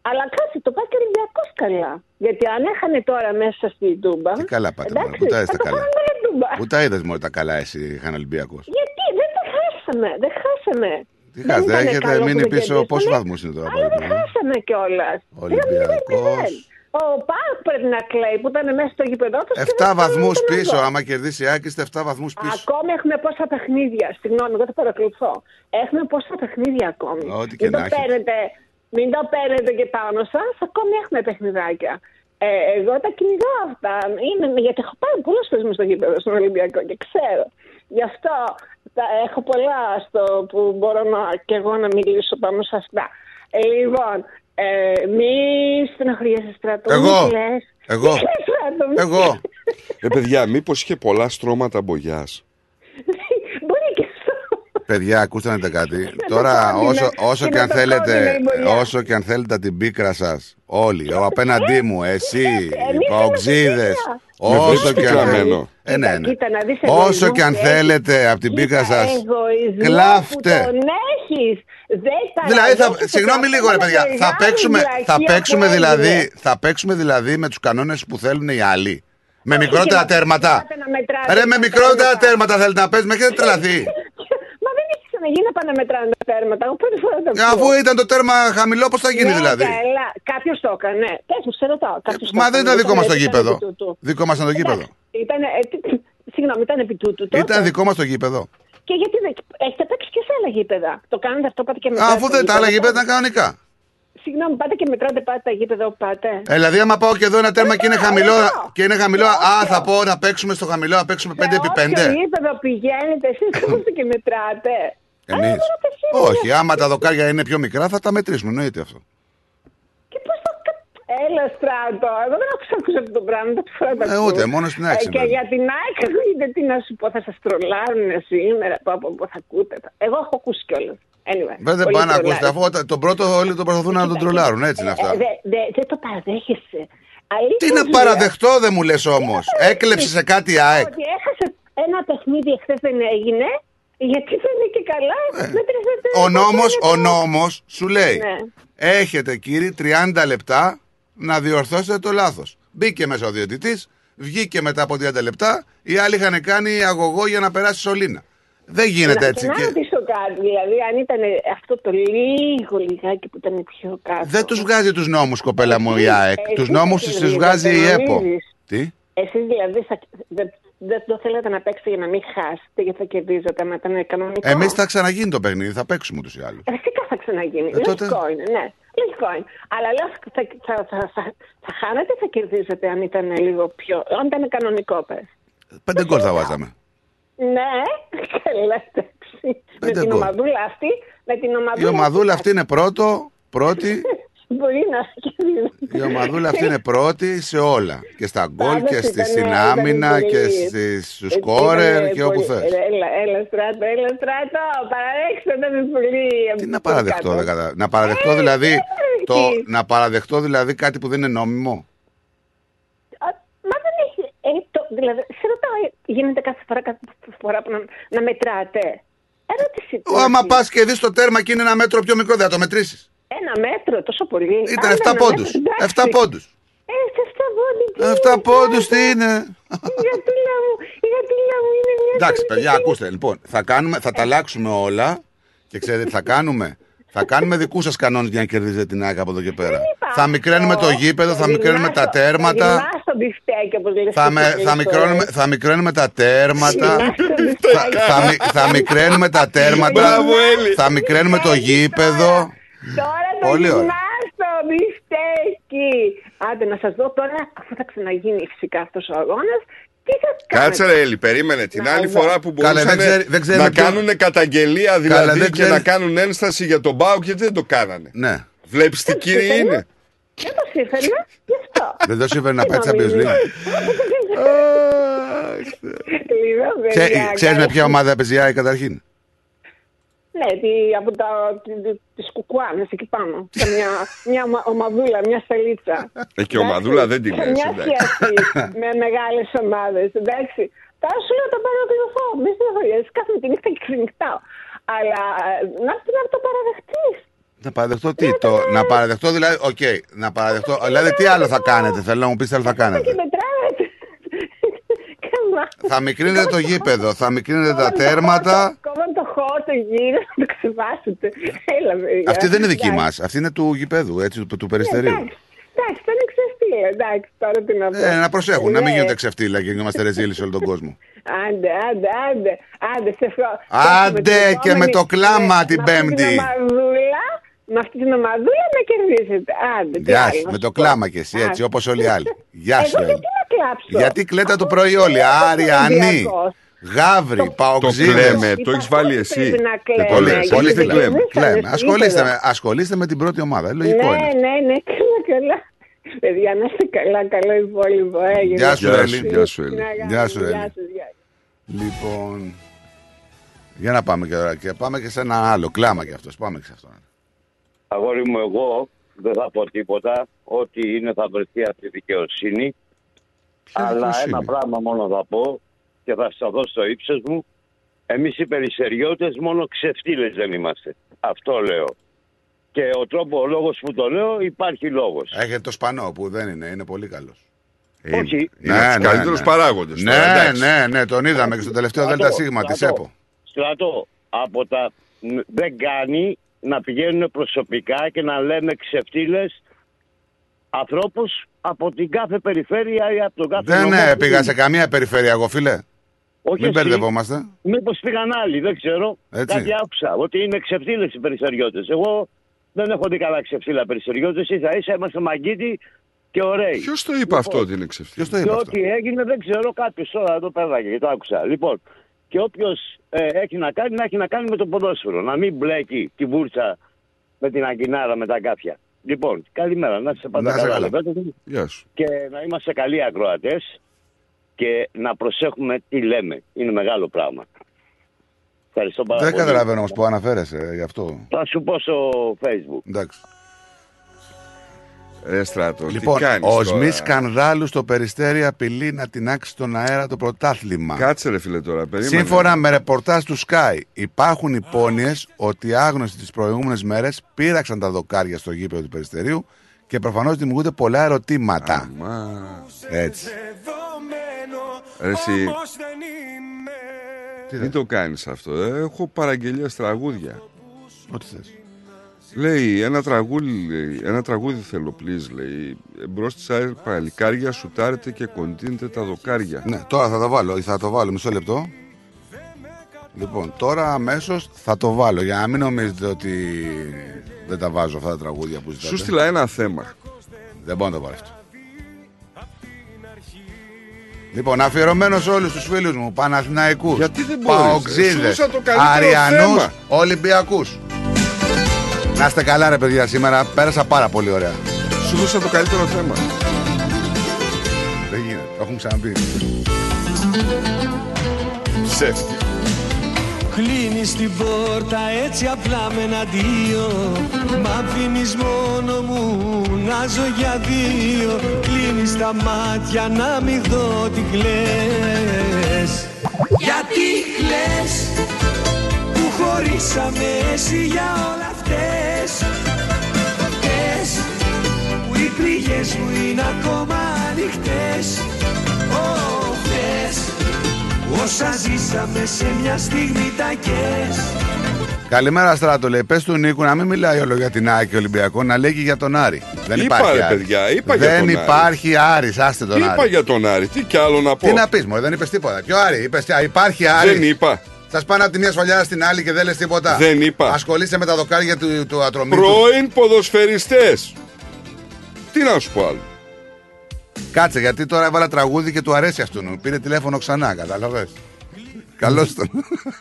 Αλλά κάτσε, το πάει και ο Ολυμπιακό καλά. Γιατί αν έχανε τώρα μέσα στην Τούμπα. Τι καλά πάτε, εντάξει, μωρέ, που τα είδες θα τα το καλά; κάνουμε για Τούμπα. Πού τα είδες μόνο τα καλά, εσύ, είχαν Ολυμπιακό. Γιατί δεν τα χάσαμε, δεν χάσαμε. Τι Δεν χάσετε, ήτανε έχετε καλό που μείνει δεν πίσω. κερδίσαμε. Πόσους βαθμούς είναι τώρα, Αλλά δεν παράδειγμα. χάσαμε κιόλας. Ολυμπιακός. Ο Πάοκ πρέπει να κλαίει που ήταν μέσα στο γήπεδο του. 7 βαθμούς πίσω. Άμα κερδίσει η Άκη, είστε 7 βαθμούς πίσω. Ακόμη έχουμε πόσα παιχνίδια. Συγγνώμη, εγώ το παρακολουθώ. Έχουμε πόσα παιχνίδια ακόμη. Ό,τι και μην, να το έχετε. παίρνετε, μην το παίρνετε και πάνω σας. Ακόμη έχουμε παιχνιδάκια. Ε, εγώ τα κυνηγάω αυτά. Είναι, γιατί έχω πάρει πολλέ φορέ στο γήπεδο στον Ολυμπιακό και ξέρω. Γι' αυτό τα, έχω πολλά στο που μπορώ να, και εγώ να μιλήσω πάνω σε αυτά. Ε, λοιπόν, ε, μη στεναχωριέσαι στρατό. Εγώ. μη κλαις. Εγώ. Μη [LAUGHS] κλαις, στρατό, μη Εγώ. Ε, παιδιά, μήπως είχε πολλά στρώματα μπογιάς. [LAUGHS] Μπορεί και αυτό. Παιδιά, ακούστε να δείτε κάτι. [LAUGHS] Τώρα, κόντινε. όσο, όσο, και αν Είναι το θέλετε, κόντινε η μπουλιά. όσο και αν θέλετε την πίκρα σας, όλοι, ο απέναντί μου, εσύ, οι παοξίδε, Με όσο βρίσκεις και αν πικραμένο. Ε, ναι, ναι. Κοίτα να δεις Όσο εγωισμό και αν που θέλετε έχεις. από την πίκρα Κοίτα, σα, εγωισμό κλάφτε. που τον έχεις. Δεν Δηλαδή, θα, παραδέχεσαι συγγνώμη το λίγο, ρε ακόμα παιδιά. Θα μεγάλη παίξουμε, θα βλακεία παίξουμε που δηλαδή, έγινε. θα παίξουμε δηλαδή με τους κανόνες που θέλουν οι άλλοι. Με μικρότερα να- τέρματα. πάτε να μετράτε Ρε, με τα μικρότερα τέρματα. τέρματα θέλετε να παίζουμε, έχετε τρελαθεί. [LAUGHS] Μα δεν έχει ξαναγίνει να πάνε να μετράνε τα τέρματα. Εγώ πρώτη φορά το Ε, Αφού ήταν το τέρμα χαμηλό, πώς θα γίνει ναι, δηλαδή; Καλά. Κάποιος το έκανε. Πες μου, σε ρωτάω. Κάποιος το Μα δεν έκανε. ήταν δικό μας το ήταν γήπεδο. επί τούτου. Δικό μας ήταν το γήπεδο. Ήταν, ε, τι- συγγνώμη, ήταν επί τούτου. τότε. Ήταν δικό μας το γήπεδο. Και γιατί δεν. Έχετε παίξει και σε άλλα γήπεδα; Το κάνετε αυτό, πάτε και μετράτε. Αφού δεν τα άλλα γήπεδα ήταν κανονικά. Συγγνώμη, πάτε και μετράτε πάτε τα γήπεδα όπου πάτε. Ε, δηλαδή, άμα πάω και εδώ ένα τέρμα και είναι χαμηλό, και είναι χαμηλό, α, θα πω να παίξουμε στο χαμηλό, να παίξουμε 5x5. Σε γήπεδο πηγαίνετε, εσείς [LAUGHS] κάθεστε και μετράτε. Εμεί. Όχι, άμα τα δοκάρια είναι πιο μικρά, θα τα μετρήσουμε. Εννοείται αυτό. Έλα στράτο, εγώ δεν άκουσα ακούσα αυτό το πράγμα, δεν φορά το Ε, ακούω. ούτε, μόνο στην ΑΕΚ Ε, Και συμβαίνει. για την ΑΕΚ, [LAUGHS] ακούγεται τι να σου πω, θα σας τρολάρουν σήμερα, πω, πω, πω, θα ακούτε. Εγώ έχω ακούσει κιόλας. Anyway, Βέβαια, δεν πολύ πάνε να τρολάρι. ακούσετε. Αφού όταν- τον πρώτο όλοι τον προσπαθούν να τον τρολάρουν. Έτσι είναι αυτά. Ε, δε- δε- Δεν το παραδέχεσαι. Αλήθεια Τι να σου λέω. παραδεχτώ, δεν μου λες όμως. Έκλεψε σε κάτι η ΑΕΚ. Ότι έχασε ένα παιχνίδι εχθές δεν έγινε, γιατί δεν είναι και καλά. μέτρησατε Ε, Ο τα νόμος, τέρματα. ο νόμος σου λέει Ναι. Έχετε κύριοι 30 λεπτά να διορθώσετε το λάθος Μπήκε μέσα ο διαιτητής Βγήκε μετά από 30 λεπτά Οι άλλοι είχαν κάνει αγωγό για να περάσει σωλήνα Δεν γίνεται Να- έτσι και να και... ρωτήσω κάτι, δηλαδή αν ήταν αυτό το λίγο λιγάκι που ήταν πιο κάτω. Δεν τους βγάζει τους νόμους κοπέλα μου η Εσείς- ΑΕΚ εσείς Τους νόμους δεν τους το βγάζει η νομίζετε, ΕΠΟ νομίζεις; Τι; Εσείς δηλαδή θα, δεν, δεν το θέλετε να παίξετε για να μην χάσετε γιατί θα κερδίζετε με ήταν κανονικό. Εμείς θα ξαναγίνει το παιχνίδι Θα παίξουμε τους οι άλλους Φυσικά θα ξαναγίνει. Ε, τότε- Λογικό είναι, ναι. Λογικό είναι. Αλλά λέω θα, θα, θα, θα, θα χάνετε ή θα κερδίζετε αν ήταν λίγο πιο. αν ήταν κανονικό πες. Πέντε γκολ θα βάζαμε Ναι, [LAUGHS] καλά, εντάξει. Με Πέντε την γκολ. ομαδούλα αυτή. Με την Η ομαδούλα, ομαδούλα αυτή είναι πρώτο Πρώτη [LAUGHS] Μπορεί να κερδίζει. Η ομαδούλα αυτή είναι πρώτη σε όλα. Και στα γκολ Πάντως και στη ήταν- συνάμυνα ήταν και πολύ- στις- στους ήταν σκόρερ και όπου πολύ- θες. Έλα, έλα, στράτο, έλα, στράτο. Παραδέξτε, ήταν πολύ. Τι να παραδεχτώ, δεν κατα- Να παραδεχτώ δηλαδή. Το, να παραδεχτώ δηλαδή κάτι που δεν είναι νόμιμο; Μα δεν έχει. Ε, το, δηλαδή, σε ρωτάω, ε, γίνεται κάθε φορά, κάθε φορά που να, να μετράτε. Ερώτηση. Ω, Άμα πας και δεις το τέρμα και είναι ένα μέτρο πιο μικρό, δεν θα το μετρήσεις. Ένα μέτρο, τόσο πολύ. Ήταν Α, 7 ένα πόντους. μέτρο, εντάξει. 7 πόντους. Ε, σε 7 πόντου. 7 πόντους τι είναι; Η γατούλα μου, η γατούλα μου είναι μια. Εντάξει, παιδιά, ακούστε. Λοιπόν, θα, κάνουμε, θα τα αλλάξουμε όλα και ξέρετε τι θα κάνουμε; Θα κάνουμε δικούς σας κανόνες για να κερδίζετε την ΑΕΚ από εδώ και πέρα. Θα μικραίνουμε το γήπεδο, θα μικραίνουμε τα τέρματα. Γυμνά στο μπιφτέκι, όπως λες Θα, και με, εσύ θα, πολλές μικρώνουμε, φορές. θα μικραίνουμε τα τέρματα. Γυμνά στο θα, θα, μι- θα μικραίνουμε τα τέρματα. Μπράβο, Έλλη. θα μικραίνουμε το γήπεδο. Τώρα το Πολύ ωραία. γυμνά στο μπιφτέκι. Άντε να σας δω τώρα, αφού θα ξαναγίνει φυσικά αυτός ο αγώνας, τι θα κάνετε; Κάτσε ρε Έλλη, περίμενε. Την άλλη εδώ. φορά που Καλά, μπορούσαν δεν ξέρει- δεν ξέρει να με ποιο- κάνουν καταγγελία δηλαδή δεν και ξέρει- να κάνουν ένσταση για τον ΠΑΟΚ γιατί δεν το κάνανε. Ναι. Βλέπεις τι κύριοι είναι. Δεν το σύμφερνα, γι' αυτό; Δεν το σύμφερε να πάει Τι Champions νομίζεις. League. Λίγο, Ξέ- παιδιά, Ξέρεις με καλά. ποια ομάδα παίζει η ΑΕΚ καταρχήν; Ναι, τι, από τα, τη- τις κουκουάνες εκεί πάνω. Σε μια, μια ομα- ομαδούλα, μια σελίτσα. Ε, και ομαδούλα δεν την Σε λες, μια εντάξει. σχέση [LAUGHS] με μεγάλες ομάδες, εντάξει. Τώρα σου λέω το παρακολουθώ, μη στεναχωριέσαι, κάθε τη νύχτα και ξενυχτάω. Αλλά ε, να, να το παραδεχτείς. Να παραδεχτώ τι, το, να παραδεχτώ δηλαδή, οκ, να παραδεχτώ, δηλαδή τι άλλο θα κάνετε, θέλω να μου πεις τι άλλο θα Και κάνετε. μετράμε. Καμά. Θα μικρύνετε το γήπεδο, θα μικρύνετε τα τέρματα. Κόβαν το χώρο γύρω να το ξεβάσετε. Έλα, παιδιά. Αυτή δεν είναι δική Εντάξει. μας, αυτή είναι του γηπέδου, έτσι, του, του περιστερίου. Εντάξει, εντάξει, δεν είναι ξεφτύλα. Εντάξει, τώρα τι να πω. Ε, να προσέχουν, να μην Ναι. γίνονται ξεφτύλα και είμαστε ρεζίλοι σε όλο τον [LAUGHS] κόσμο. Άντε, άντε, άντε, άντε, σε ευχαριστώ. Άντε και με το κλάμα την Με αυτή Πέμπτη. την ομαδούλα, με αυτή την ομαδούλα να κερδίσετε. Άντε, τι Γεια άλλο σου, να με σου το πω. κλάμα κι εσύ, έτσι, Άντε. όπως όλοι οι άλλοι. Γεια σου, Εγώ Έλλη. γιατί να κλάψω; Γιατί κλαίτε το πρωί όλοι, Άρη, Ανή, Ολυμπιακός. Γάβρι, Το Παοξίδες. κλαίμε, το έχεις βάλει εσύ. Πρέπει να κλαίμε, Πολύ, γιατί πολύ δεν κλαίμε. κερδίσανε κλαίμε. στο Ασχολείστε, γήπεδο. με, ασχολείστε με την πρώτη ομάδα. Ε, Λογικό ναι, είναι. ναι, ναι, [LAUGHS] καλά, καλά. Παιδιά, να είστε καλά, καλό υπόλοιπο. Έγινε. Γεια σου, Γεια Έλλη. σου, γεια σου, Έλλη. Να κάνουμε, Γεια σου, Έλλη. γεια σας, γεια σας. Λοιπόν. Για να πάμε και τώρα. Και πάμε και σε ένα άλλο. Κλάμα κι αυτός. Πάμε και σε αυτό. Αγόρι μου, εγώ δεν θα πω τίποτα. Ό,τι είναι θα βρεθεί από τη δικαιοσύνη. Αλλά δικαιοσύνη; ένα πράγμα μόνο θα πω και θα σας δώσω το ύψος μου. Εμείς οι περιστεριώτε μόνο ξεφτύλες δεν είμαστε. Αυτό λέω. Και ο τρόπο, ο λόγος που το λέω, υπάρχει λόγος. Έχετε το σπανό που δεν είναι. Είναι πολύ καλός. Όχι. Είναι από τους καλύτερους παράγοντες Ναι, τώρα, εντάξει. ναι, ναι, τον είδαμε και στο τελευταίο Στρατό, ΔΣ τη στρατό. ΕΠΟ. Στρατό, από τα μ, δεν κάνει να πηγαίνουν προσωπικά και να λέμε ξεφτύλες ανθρώπους από την κάθε περιφέρεια ή από τον κάθε Δεν νομό. ναι, πήγα σε καμία περιφέρεια εγώ, φίλε. Όχι Μην εσύ. μπερδευόμαστε. Μήπως πήγαν άλλοι, δεν ξέρω. Έτσι. Κάτι άκουσα, ότι είναι ξεφτύλες οι περιστεριώτες. Εγώ δεν έχω δει καλά ξεφτύλα περιστεριώτες, ίσα ίσα είμαστε μαγκίτοι και ωραίοι. Ποιος το είπε αυτό ότι είναι ξεφτύλα. Ποιος το Και ό,τι έγινε δεν ξέρω κάποιος τώρα το πέραγε και το άκουσα. Λοιπόν, και όποιος έχει να κάνει, να έχει να κάνει με το ποδόσφαιρο. Να μην μπλέκει τη βούρτσα με την αγκινάρα με τα κάπια. Λοιπόν, καλημέρα, να είσαι πάντα Να είσαι καλά. καλά. Λεβέντε. Γεια σου. Και να είμαστε καλοί ακροατές και να προσέχουμε τι λέμε. Είναι μεγάλο πράγμα. Ευχαριστώ πάρα Δεν πολύ. καταλαβαίνω όμως που αναφέρεσαι γι' αυτό. Θα σου πω στο facebook. Εντάξει. Ρε στράτο, Λοιπόν, τι κάνεις ο τώρα; Σμις Σκανδάλου στο περιστέρι απειλεί να τεινάξει στον αέρα το πρωτάθλημα. Κάτσε ρε φίλε τώρα, περίμενε. Σύμφωνα με ρεπορτάζ του Sky, υπάρχουν υπόνοιες ότι άγνωστοι τις προηγούμενες μέρες πήραξαν τα δοκάρια στο γήπεδο του περιστερίου και προφανώς δημιουργούνται πολλά ερωτήματα. Έτσι. Ρε εσύ, μην το κάνεις αυτό. ε. Έχω παραγγελίες τραγούδια. Ό,τι θες. Λέει ένα τραγούδι, λέει, ένα τραγούδι θέλω please, λέει. Εμπρός της ΑΕΛ παλικάρια σουτάρετε και κοντίνετε τα δοκάρια. Ναι, τώρα θα το βάλω, θα το βάλω μισό λεπτό. Λοιπόν, τώρα αμέσως θα το βάλω για να μην νομίζετε ότι δεν τα βάζω αυτά τα τραγούδια που ζητάτε. Σου στείλα ένα θέμα. Δεν μπορώ να το βάλω αυτό. Λοιπόν, αφιερωμένος σε όλους τους φίλους μου, Παναθηναϊκούς, Γιατί δεν μπορείς, ρε. Σου Παοξίδες, δώσα το καλύτερο Αριανούς, θέμα. Ολυμπιακούς. Να είστε καλά, ρε παιδιά, σήμερα πέρασα πάρα πολύ ωραία. Σου δώσα το καλύτερο θέμα. Δεν γίνεται, το έχουμε ξαναπεί. Ψεύτη. Κλείνεις την πόρτα έτσι απλά με ένα αντίο. Μ' αφήνεις μόνο μου να ζω για δύο. Κλείνεις τα μάτια να μην δω τι κλαις. Γιατί κλαις που χωρίσαμε εσύ για όλα αυτές; Πες που οι πληγές μου είναι ακόμα ανοιχτές. Ω, θες Όσα ζήσαμε σε μια στιγμή τα κες Καλημέρα, Στράτο. Λέει: Πες του Νίκου να μην μιλάει όλο για την ΑΕΚ και Ολυμπιακό, να λέει και για τον Άρη. Δεν Είπα, υπάρχει. ρε, Άρης. παιδιά, είπα για δεν τον Άρη. υπάρχει Άρη, άστε τον Τι είπα Άρη. για τον Άρη, τι κι άλλο να πω. Τι να πεις, Μωρέ, δεν είπες τίποτα. Ποιο Άρη, είπες υπάρχει Άρη. Δεν είπα. Σας πάνε από τη μία σφαλιά στην άλλη και δεν λες τίποτα. Δεν είπα. Ασχολείσαι με τα δοκάρια του, του ατρωμίου. Πρώην ποδοσφαιριστές. Τι να σου πω άλλο. Κάτσε, γιατί τώρα έβαλα τραγούδι και του αρέσει αυτού. Πήρε τηλέφωνο ξανά, κατάλαβες; Καλώς τον.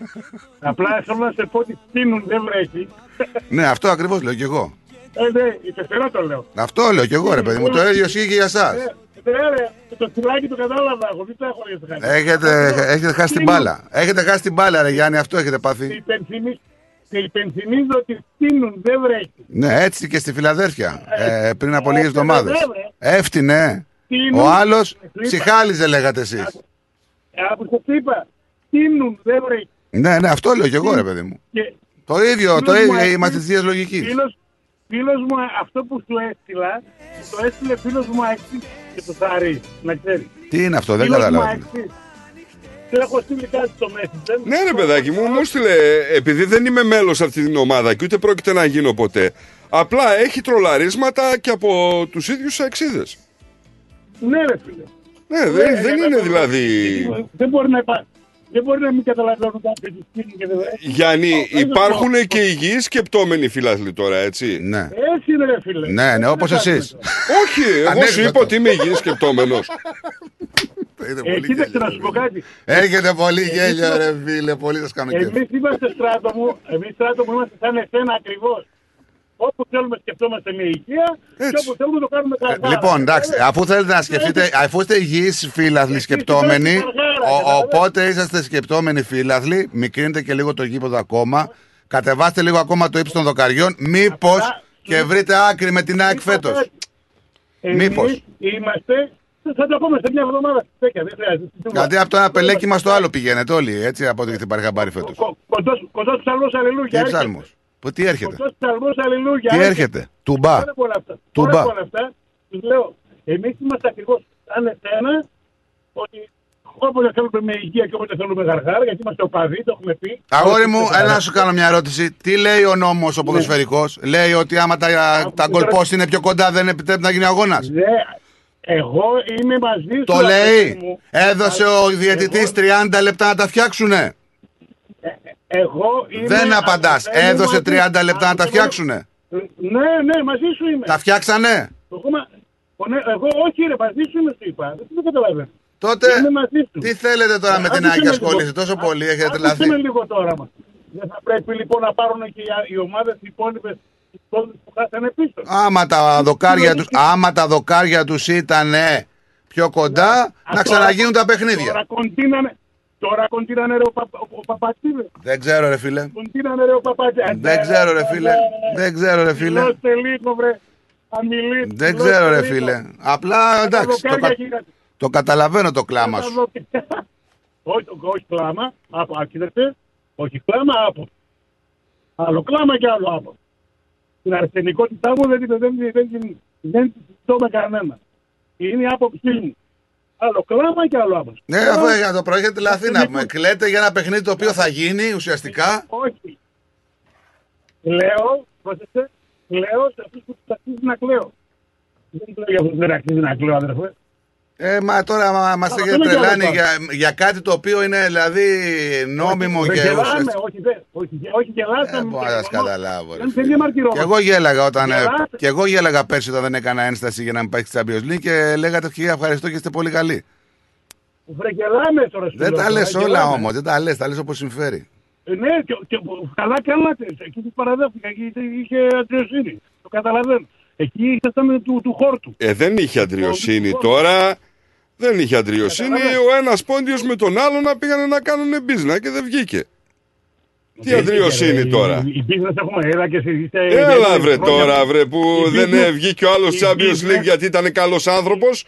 [LAUGHS] Απλά θέλω να σε πω ότι στείνουν, δεν βρέχει. ναι, αυτό ακριβώς λέω κι εγώ. Ε, ναι, η πεθερά το λέω. Αυτό λέω κι εγώ, ρε παιδί μου. Το ίδιο ισχύει και για εσάς. Ε, ναι, ρε, το φυλάκι το κατάλαβα εγώ, μην το έχω για το χάρη. Έχετε, έχετε χάσει την μπάλα. Έχετε χάσει την μπάλα, ρε Γιάννη, αυτό έχετε Και πάθει. υπενθυμί- Και υπενθυμίζω ότι στείνουν, δεν βρέχει. Ναι, έτσι και στη Φιλαδέρφια. Ε, πριν από λίγες έφτιανε, εβδομάδες. βέβαια. Έφτιανε. Τίνουν. Ο άλλος Είπα. ψυχάλιζε, λέγατε εσείς. Ε, Από το είπα, στείνουν, δεν βρέχει. Ναι, ναι, αυτό λέω κι εγώ, ρε παιδί μου. Και Το ίδιο, το Φίλος μου, ίδιο. ε, Είμαστε τη ίδια λογικής. Φίλος, φίλος μου, ε, αυτό που σου έστειλα, το έστειλε φίλος μου Αεξής και το Θαρή, να ξέρεις. Τι είναι αυτό, δεν Φίλος μου καταλαβαίνω. Αεξής. Του έχω στείλει κάτι στο Messenger. Ναι, ρε παιδάκι μου, μου στείλε. Επειδή δεν είμαι μέλος αυτής την ομάδα και ούτε πρόκειται να γίνω ποτέ. Απλά έχει τρολαρίσματα και από τους ίδιους αξίδες. Ναι, ρε φίλε. Ναι, δεν, Ε, δεν ε, είναι ε, δηλαδή. Δεν μπορεί να υπά- Δεν μπορεί να μην καταλαβαίνουν κάποιοι τι στείλουν και δεν Γιάννη, υπάρχουν και υγιεί σκεπτόμενοι φίλαθλοι τώρα, έτσι. Ναι. Έτσι είναι, ρε φίλε. Ναι, ναι, όπω εσεί. Όχι, εγώ σου Ανέκδοτο. είπα ότι είμαι υγιή σκεπτόμενο. Ε, κοίταξε να σου πω κάτι. Έρχεται πολύ γέλιο, ρε φίλε. Πολύ σα κάνω κέφι. Εμείς είμαστε στράτο μου, εμείς στράτο μου είμαστε σαν εσένα ακριβώς. Όπου θέλουμε σκεφτόμαστε με υγεία και όπου θέλουμε το κάνουμε καλά. Λοιπόν, εντάξει, αφού θέλετε να σκεφτείτε, αφού είστε υγιεί φίλαθλοι σκεπτόμενοι, ο- κατάλαβες. οπότε είσαστε σκεπτόμενοι φίλαθλοι, μικρύνετε και λίγο το γήπεδο ακόμα. Κατεβάστε λίγο ακόμα το ύψο των δοκαριών. Μήπω και βρείτε άκρη με την ΑΕΚ φέτο. Εμείς Μήπως. Είμαστε, θα το πούμε σε μια εβδομάδα. Τέτοια, δεν χρειάζεται. Γιατί από το ένα πελέκι στο άλλο πηγαίνετε όλοι, έτσι από ό,τι έχετε πάρει χαμπάρι φέτο. Κοντός, κοντός ψαλμός αλληλούια. Τι έρχεται. ψάλμο. Τι έρχεται; Κοντός ψαλμός αλληλούια. Τι έρχεται. έρχεται; Τουμπά. Τώρα από όλα αυτά. Τουμπά. Τώρα από όλα αυτά, τους λέω, εμείς είμαστε ακριβώς σαν εσένα, ότι όποτε θέλουμε με υγεία και όποτε θέλουμε γαργάρα, γιατί είμαστε οπαδοί, το έχουμε πει. Αγόρι μου, Είμαστε έλα να σου κάνω μια ερώτηση. Τι λέει ο νόμος ο ποδοσφαιρικό, Λέει ότι άμα τα, τα γκολ post είναι πιο κοντά δεν επιτρέπει να γίνει αγώνας. Ναι, εγώ είμαι μαζί σου. Το αδερφέ λέει. μου. Έδωσε ο διαιτητής 30 λεπτά να τα φτιάξουνε. Εγώ είμαι... Δεν απαντάς. αδερφέ μου, Έδωσε μαζί- 30 λεπτά να τα φτιάξουνε. Ναι, ναι, μαζί σου είμαι. Τα φτιάξανε. Εγώ, μα- ο, ναι, εγώ όχι ρε, μαζί σου είμαι σου είπα. Δεν το καταλαβαίνω. Τότε Είμαι μαζί σου. τι θέλετε τώρα με την Άκουσε Άκη με ασχολείστε λίγο. τόσο πολύ, έχετε Άκουσε τρελαθεί. με λίγο τώρα μας. Δεν θα πρέπει λοιπόν να πάρουν και οι- οι ομάδες οι υπόλοιπες που χάσανε πίσω. Άμα τα δοκάρια τους, άμα τα δοκάρια τους ήταν πιο κοντά, να ξαναγίνουν τα παιχνίδια. Τώρα κοντίνανε, τώρα κοντίνανε ρε ο, πα, ο, ο Παπατσίδε. Δεν ξέρω ρε φίλε. Κοντίνανε ρε ο Παπατσίδε. Δεν ξέρω ρε φίλε. Δεν ξέρω ρε φίλε. Μιλώστε λίγο βρε. Αν μιλήσει. Δεν ξέρω ρε φίλε. Απλά εντάξει, το, κα- το καταλαβαίνω το κλάμα σου. όχι, όχι κλάμα, από, α, κοίταξε, όχι κλάμα, από. Άλλο κλάμα και άλλο από. Την αρσενικότητά μου δεν, δεν, δεν, δεν, δεν, δεν τη συζητώ με κανένα. Είναι η άποψή μου. Άλλο κλάμα και άλλο από. Ναι, αφού για το πρωί έχετε λαθεί να πούμε. Κλαίτε για ένα παιχνίδι το οποίο θα γίνει ουσιαστικά. Όχι. Λέω, πρόσεξε, λέω σε αυτούς που τους αξίζει να κλαίω. Δεν κλαίω για αυτούς που δεν αξίζει να κλαίω, αδερφέ. Ε, μα τώρα μα, μας Α, έχετε αυτό είναι τρελάνει καλό για, για κάτι το οποίο είναι δηλαδή νόμιμο Δεν και γελάμε, ουσιαστικό. όχι, δεν- όχι, όχι γελάσαμε. Ε, μπορώ να σας καταλάβω. ρε Δεν φίλε. δεν διαμαρτυρόμαστε. Και εγώ γέλαγα όταν. ε, Γελάτε. Και εγώ γέλαγα πέρσι όταν δεν έκανα ένσταση για να μην πάει στη Champions League και λέγατε και ευχαριστώ και είστε πολύ καλοί. Βρε γελάμε τώρα σου Δεν λέω τα τώρα, λες όλα γελάμε. όμως, δεν τα λες, τα λες όπως συμφέρει. Ε, Ναι, και, και, καλά κάνατε. Εκεί που παραδέχτηκα, εκεί είχε αντιοσύνη. Το καταλαβαίνω. Εκεί ήσασταν του, του χόρτου. Ε, δεν είχε αντριοσύνη τώρα. Δεν είχε αντριοσύνη. Ο ένας πόντιος με τον άλλο να πήγανε να κάνουν business και δεν βγήκε. Τι αντριοσύνη τώρα. Η business έχουμε, έλα και εσείς είστε... Έλα βρε χρόνια- τώρα βρε που Η δεν business- ε, βγήκε ο άλλος η Champions League business- γιατί ήταν καλός άνθρωπος.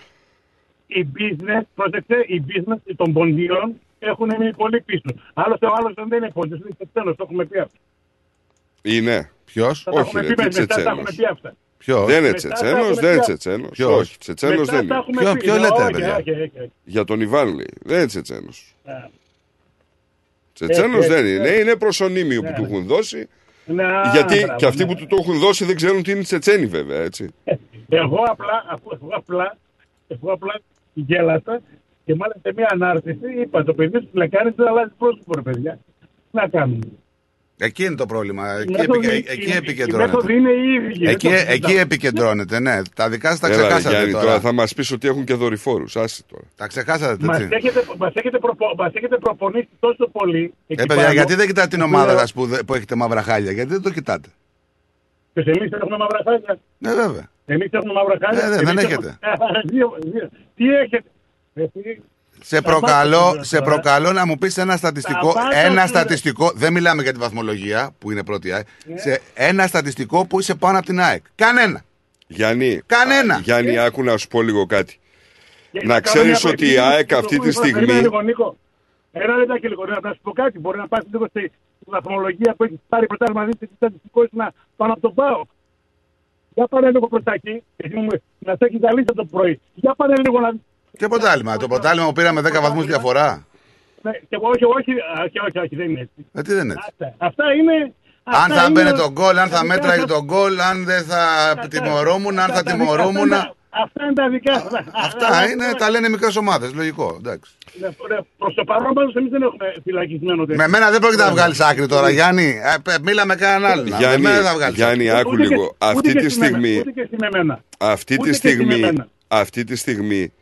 Η business, πρόσεξε, η business των ποντίων έχουν μείνει πολύ πίσω. Άλλωστε ο άλλος δεν είναι πόντιος, είναι τσετσένος, το έχουμε πει αυτό. Είναι. Ποιος; Θα τα Όχι έχουμε ρε, πει τι μετά, τα έχουμε Τσετσένος. πει αυτά. Ποιος; Δεν είναι Μετά τα Τσετσένος, έχουμε δεν είναι πει. Τσετσένος. Ποιος; Όχι, Τσετσένος Μετά δεν τα είναι. έχουμε Ποιο- πει. ποιο Ναι, λέτε, όχι, παιδιά; όχι, όχι, όχι. Για τον Ιβάν λέει. Δεν είναι Τσετσένος. Ναι. Τσετσένος Ε, δεν ε, είναι. ε. Είναι προσωνύμιο που Ναι, του ναι. έχουν δώσει. Ναι, Γιατί μπράβο, και αυτοί ναι. που του το έχουν δώσει δεν ξέρουν τι είναι Τσετσένοι βέβαια έτσι. Εγώ απλά, αφού, αφού απλά, εγώ απλά γέλασα και μάλιστα σε μια ανάρτηση είπα το παιδί του λεκάνη δεν αλλάζει πρόσωπο ρε παιδιά. Τι να κάνουμε; Εκεί είναι το πρόβλημα. Εκεί, μέθοδοι- επικε- εκεί η- η επικεντρώνεται. μέθοδοι είναι οι ίδιοι. Εκεί, δεν το εκεί συζητάω. επικεντρώνεται, ναι. Τα δικά σας τα Έλα, ρε, ξεχάσατε Γιάννη, τώρα. τώρα θα μας πεις ότι έχουν και δορυφόρους. Άσε τώρα. Τα ξεχάσατε, Μας έτσι. έχετε, μας, έχετε προπο, μας έχετε προπονήσει τόσο πολύ. εκεί Ε, παιδιά, πάνω, γιατί δεν κοιτάτε την που ομάδα λέω, σας που, δε- που έχετε μαύρα χάλια, γιατί δεν το κοιτάτε; Και εμείς έχουμε μαύρα χάλια. Ναι, βέβαια. Εμείς έχουμε μαύρα χάλια. Ε, δεν- δεν Εμείς έχετε. [LAUGHS] έχουμε- Δύο- δύο. Τι έχετε; Εσύ, Σε τα προκαλώ, πάτε σε τώρα. προκαλώ να μου πεις ένα στατιστικό, Τα πάτε ένα τώρα. στατιστικό, δεν μιλάμε για τη βαθμολογία που είναι πρώτη ΑΕΚ, Ναι. σε ένα στατιστικό που είσαι πάνω από την ΑΕΚ. Κανένα. Γιάννη, Κανένα. α, Γιάννη, άκου να σου πω λίγο κάτι. Και Να κάνω ξέρεις μια ότι η επίθεση ΑΕΚ στο αυτή τη κόμμα. στιγμή- Περίμενε λίγο, Νίκο. Ένα λεπτάκι λίγο, να σου πω κάτι. Μπορεί να πας λίγο στη στη βαθμολογία που έχεις πάρει πρωτάθλημα, να δεις τι στατιστικό είναι να πάνω από τον ΠΑΟ. Για πάνε λίγο προς τα εκεί, γιατί μου να σε έχει ζαλίσει το πρωί. Για πάνε λίγο να δεις. Και ποτάλιμα. Το ποτάλιμα που πήραμε 10 βαθμούς διαφορά. Ναι, και εγώ, όχι, όχι, όχι, όχι, όχι, δεν είναι έτσι. Ε, τι δεν είναι έτσι. Αυτά, αυτά είναι... Αν αυτά θα είναι- μπαίνει το γκολ, αν θα τα δικά μέτραγε σας- το γκολ, αν δεν θα τιμωρούμουν, αν θα τα δικά- τιμωρούμουν. αυτά- Αυτά είναι τα δικά σας. Αυτά είναι, τα λένε μικρές ομάδες. Λογικό. Εντάξει. Ναι, ναι, Προς το παρόν πάντως εμείς δεν έχουμε φυλακισμένο τέτοιο. Με μένα δεν πρόκειται να βγάλεις άκρη τώρα, Γιάννη. Ε, πε- Μίλα με κανέναν άλλον. Με Γιάννη, μένα δεν θα βγάλεις Γιάννη, άκρη. άκου Ούτε και- λίγο. ούτε Αυτή και τη στη μένα, στιγμή, Ούτε και στη μεμένα. αυτή Ούτε τη και στη στιγμή, μεμένα. αυτή τη στιγμή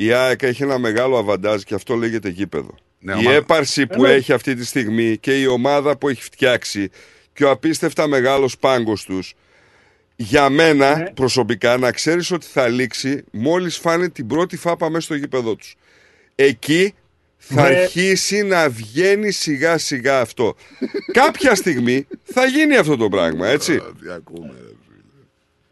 η ΑΕΚ έχει ένα μεγάλο αβαντάζ και αυτό λέγεται γήπεδο. Ναι, η ομάδα. έπαρση που Ε, ναι. έχει αυτή τη στιγμή και η ομάδα που έχει φτιάξει και ο απίστευτα μεγάλος πάγκος τους για μένα Ναι. προσωπικά να ξέρεις ότι θα λήξει μόλις φάνε την πρώτη φάπα μέσα στο γήπεδο τους. Εκεί Θα Ναι. αρχίσει να βγαίνει σιγά σιγά αυτό. [LAUGHS] Κάποια στιγμή θα γίνει αυτό το πράγμα, έτσι.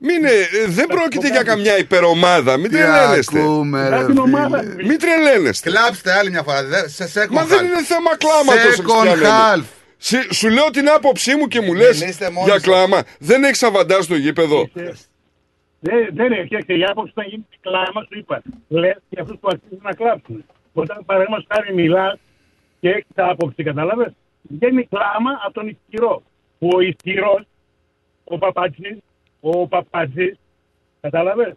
Μην, ε, δεν πρόκειται για καμιά υπερομάδα. Μην Τι τρελαίνεστε. ακούμε, ρε Κάτι ομάδα. φίλε. Μην τρελαίνεστε. Κλάψτε άλλη μια φορά. δε- Σε second Μα δεν half. είναι θέμα κλάματος. Second half. Σου λέω την άποψή μου και μου λες Μιλήστε μόνοι για σας. κλάμα. Δεν έχεις αβαντάζ στο γήπεδο. Δεν, δεν είναι, και η άποψη να γίνει κλάμα, σου είπα. Λες για αυτούς που αρχίζουν να κλάψουν. Όταν παραδείγματος χάρη μιλάς και έχεις τα άποψη, κατάλαβες, βγαίνει κλάμα από τον ισχυρό. Που ο ισχυρός, ο παπατζή, ο παπατζής, κατάλαβες;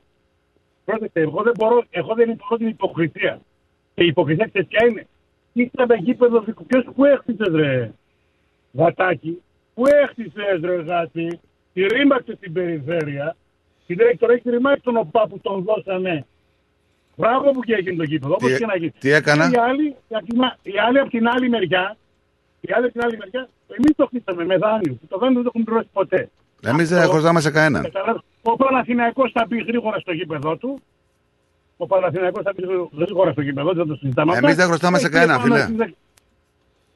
Πρόσεχε, εγώ δεν μπορώ, εγώ δεν μπορώ την υποκρισία. Και η υποκρισία ξέρεις ποια είναι; Ήταν τα γήπεδο δικό. Ποιος που έχτισες, ρε; Γατάκι, που έχτισες, ρε γάτι, τη ρήμαξε στην περιφέρεια. Την τώρα έχεις ρημάξει τον ΟΠΑ που τον δώσανε. Μπράβο που και έγινε το γήπεδο, όπως Τι- και να γίνει. τι έκανα; Και Οι άλλοι, απ' την α- οι άλλοι από την άλλη μεριά, οι άλλοι από την άλλη μεριά, εμείς το χτίσαμε με δάνειο. Το δάνειο δεν το έχουμε πληρώσει ποτέ. Εμείς δεν χρωστάμε σε κανέναν. Καταλάβεις. Ο Παναθηναϊκός θα μπει γρήγορα στο γήπεδο του. Ο Παναθηναϊκός θα μπει γρήγορα στο γήπεδο του, δεν το συζητάμε. Εμείς αυτά. δεν χρωστάμε σε Έχει κανέναν, πάνω φίλε. στις-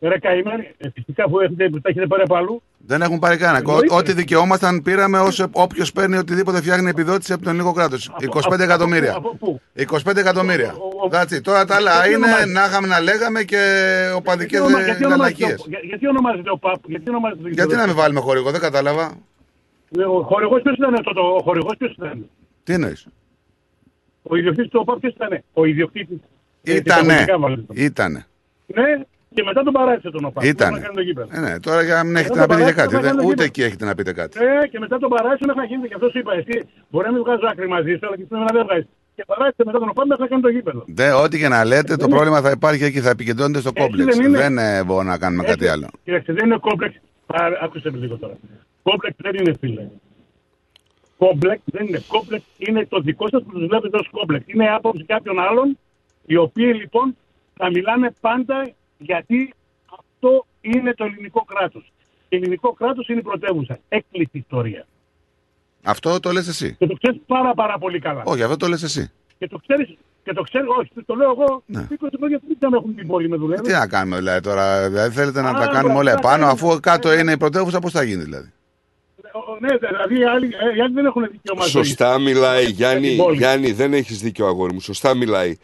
Ρε καημένοι, ε, φυσικά που έχετε, που τα έχετε πάρει από αλλού. Δεν έχουν πάρει κανένα. Εννοείται. Ό,τι δικαιόμασταν πήραμε όσο όποιος παίρνει οτιδήποτε φτιάχνει επιδότηση από τον ελληνικό κράτος. 25 εκατομμύρια. Από πού; 25 εκατομμύρια. That's it. Τώρα τα άλλα Γιατί είναι ονομάζεται- να είχαμε να λέγαμε και οπαδικέ Γιατί ονομα- γιατί ονομάζεται λαλακίε. ο- για- Γιατί ονομάζεται ο ΠΑΠ, γιατί ονομάζεται το Γιατί να μην βάλουμε χορηγό, δεν κατάλαβα. Ο χορηγός ποιος ήταν αυτό το, ο χορηγός ποιος ήταν; Τι εννοείς; Ο ιδιοκτήτης του ΟΠΑΠ ποιος ήταν. Ο ιδιοκτήτης. ε, Ήτανε. εισαγωγικά βάλτε. Ήτανε. Ναι, και μετά τον παράτησε τον ΟΠΑΠ. Ήτανε. Να κάνει το γήπεδο. Ε, ναι, τώρα για να μην Εγώ έχετε το να πείτε για παράδειγμα κάτι. θα δεν- κάνω Ούτε γήπεδο. εκεί έχετε να πείτε κάτι. Ε, και μετά τον παράτησε μέχρι να γίνεται. Και αυτός σου είπα. Εσύ μπορεί να μην βγάζω άκρη μαζί σου, αλλά και εσύ να δεν βγάζεις. Και παράτησε μετά τον ΟΠΑΠ μέχρι να κάνει το γήπεδο. Δε, ό,τι και να λέτε, το Είναι- πρόβλημα θα υπάρχει εκεί, θα επικεντρώνεται στο κόμπλεξ. δεν είναι. Δεν ε, μπορώ να κάνουμε κάτι Έτσι, άλλο. Κοίταξε, δεν είναι κόμπλεξ. Α, Άκουσε με λίγο τώρα. Κόμπλεξ δεν είναι φίλε. Κόμπλεξ δεν είναι. Κόμπλεξ είναι το δικό σας που τους βλέπετε ως κόμπλεξ. Είναι η άποψη κάποιων άλλων, οι οποίοι λοιπόν θα μιλάνε πάντα γιατί αυτό είναι το ελληνικό κράτος. Το ελληνικό κράτος είναι η πρωτεύουσα. Έκλεισε η ιστορία. Αυτό το λες εσύ. Και το ξέρεις πάρα πάρα πολύ καλά. Όχι, αυτό το λες εσύ. Και το ξέρεις, και το ξέρεις, όχι, το λέω εγώ. 20 χρόνια δεν με έχουν την πόλη με δουλεύει. Τι να κάνουμε δηλαδή τώρα, δηλαδή θέλετε να Α, τα κάνουμε μπράβο, όλα μπράβο. επάνω, αφού κάτω είναι η πρωτεύουσα, πώς θα γίνει δηλαδή; Ο- Ναι, δηλαδή οι άλλοι, ε, οι άλλοι δεν έχουν δικαίωμα ζωής. Σωστά μιλάει, Γιάννη. την πόλη. Γιάννη, δεν έχεις δίκιο, αγόρι μου. Σωστά μιλάει.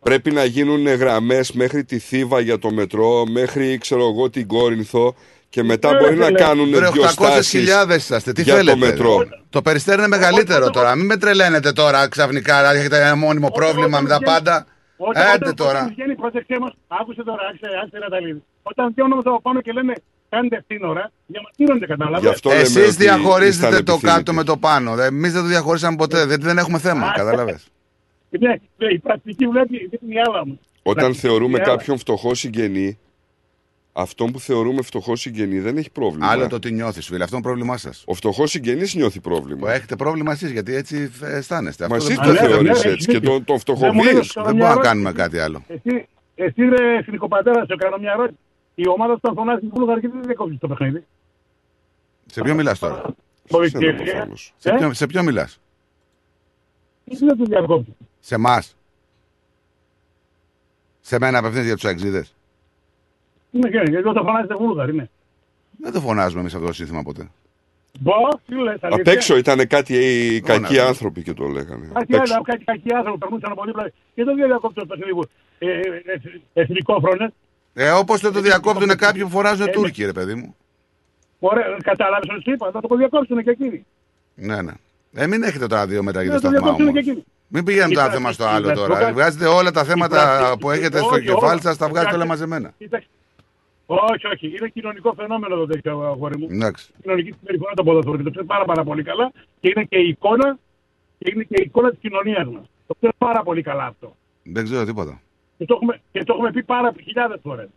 Πρέπει να γίνουν γραμμές μέχρι τη Θήβα για το μετρό, μέχρι ξέρω εγώ την Κόρινθο και μετά Ε, μπορεί να φίλε. κάνουν Βρε, δύο 800.000 στάσεις είσαστε, τι για θέλετε. το μετρό. Το περιστέρι είναι μεγαλύτερο τώρα. Μην με τρελαίνετε τώρα ξαφνικά, δηλαδή έχετε ένα μόνιμο πρόβλημα με τα πάντα. Όταν, Έντε όταν, τώρα. Όταν βγαίνει, πρόσεξέ μας, άκουσε τώρα, άκουσε, άκουσε Ραταλίδη. Όταν βγαίνουν όμως από πάνω και λένε κάντε σύνορα, διαμαρτύρονται κατάλαβες. Εσείς διαχωρίζετε το κάτω με το πάνω. Εμείς δεν το διαχωρίσαμε ποτέ, γιατί δεν έχουμε θέμα. Κατάλαβες. Ναι, ναι, η πρακτική βλέπει, δείχνει άλλα μου. Όταν Πρακτική θεωρούμε είναι άλλα. κάποιον φτωχό συγγενή, αυτόν που θεωρούμε φτωχός συγγενή δεν έχει πρόβλημα. Άλλο το τι νιώθεις, φίλε. Αυτό είναι πρόβλημά σας. Ο φτωχός συγγενής νιώθει πρόβλημα. Έχετε πρόβλημα εσείς, γιατί έτσι αισθάνεστε. Μα Αυτό εσύ δεν- το θεωρεί έτσι και τον, τον φτωχοβεί. Δεν μπορούμε να κάνουμε κάτι άλλο. Εσύ, εσύ ρε εθνικοπατέρα, σε κάνω μια ερώτηση. Η ομάδα που θα φωνάζει την Βούλγαρη και δεν διακόψει το παιχνίδι. Σε ποιο μιλάς τώρα; Πολιτική. Σε ποιο, σε ποιο μιλάς; Τι δεν το διακόψει. Σε εμά. Σε μένα απευθύνει για τους αξίδε. Είναι και γιατί όταν φωνάζετε Βούλγαρη, ναι. Δεν το φωνάζουμε εμείς αυτό το σύνθημα ποτέ. Μπα, τι λες, Απ' αλήθεια. έξω ήταν κάτι οι κακοί ναι. άνθρωποι και το λέγανε. Απ' Κάτι έξω. άλλο, κάτι κακοί άνθρωποι περνούσαν από δίπλα. Και δεν διακόψει το παιχνίδι μου. Ε, ε, ε, Εθνικό φρόνε. Ε, όπως δεν το διακόπτουν κάποιοι που φωνάζουν Τούρκοι, ρε παιδί μου. Ωραία, κατάλαβες ό,τι σου είπα. Θα το διακόψουν και εκείνοι. Ναι, ναι. Ε, μην έχετε τώρα δύο μεταγωγή Ναι, το σταθμά διακόψουν όμως. και εκείνοι. Μην πηγαίνουμε το ένα Κοιτάξτε, θέμα στο άλλο κοιτάξτε, τώρα. το Βγάζετε όλα τα θέματα Κοιτάξτε, που έχετε στο όχι, κεφάλι όλα. σας, τα βγάζετε όλα Κοιτάξτε. μαζεμένα. Κοίταξε. Όχι, όχι. Είναι κοινωνικό φαινόμενο το τέτοιο αγόρι μου. Εντάξει. Κοινωνική συμπεριφορά το ποδόσφαιρο και το ξέρει πάρα, πάρα πολύ καλά. Και είναι και η εικόνα, και είναι και η εικόνα της κοινωνίας μας. Το ξέρει πάρα πολύ καλά αυτό. Δεν ξέρω τίποτα. Και το έχουμε, και το έχουμε πει πάρα χιλιάδες φορές.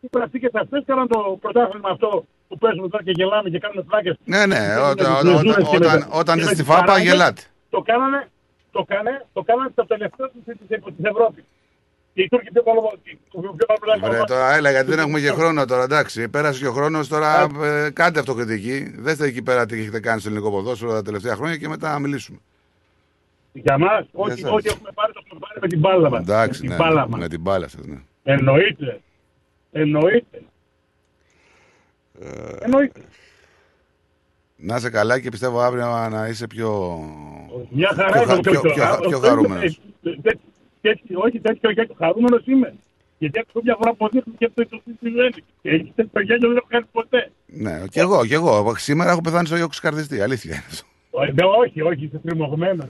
Οι πρακτικέ αυτές κάναν το πρωτάθλημα αυτό που παίζουμε τώρα και γελάμε και κάνουμε φλάκε. Ναι, ναι. Όταν, όταν, όταν, όταν είστε στη ΦΑΠΑ γελάτε. Το κάνανε, το κάνανε, το κάνανε στο τελευταίο της Ευρώπης. Και οι Τούρκοι πιο καλό. το πιο καλό- Βρε, τώρα έλα, γιατί δεν έχουμε και χρόνο τώρα, εντάξει. Πέρασε και ο χρόνος, τώρα ε, κάντε αυτοκριτική. Δέστε εκεί πέρα τι έχετε κάνει στο ελληνικό ποδόσφαιρο τα τελευταία χρόνια και μετά να μιλήσουμε. Για μας, ό,τι σας. ό,τι έχουμε πάρει, το έχουμε πάρει με την μπάλα μας. Εντάξει, την ναι, μπάλα μας. με την μπάλα σας. Ναι. Εννοείται. Εννοείται. Εννοείται. Να είσαι καλά και πιστεύω αύριο να είσαι πιο. Μια χαρά πιο, είμαι χα- το πιο, πιο- πιο, αυτό πιο είναι- χαρούμενος. ε, τέ- τέτοιο- Όχι τέτοιο γέλιο, χαρούμενος είμαι. Γιατί έχω μια φορά που δείχνει και αυτό το τι συμβαίνει. Έχει τέτοιο γέλιο δεν έχω κάνει ποτέ. Ναι, και εγώ, και εγώ. Σήμερα έχω πεθάνει στο Ιώκο Καρδιστή. Αλήθεια είναι αυτό. Ε, ναι, Όχι, όχι, είσαι τριμωγμένο.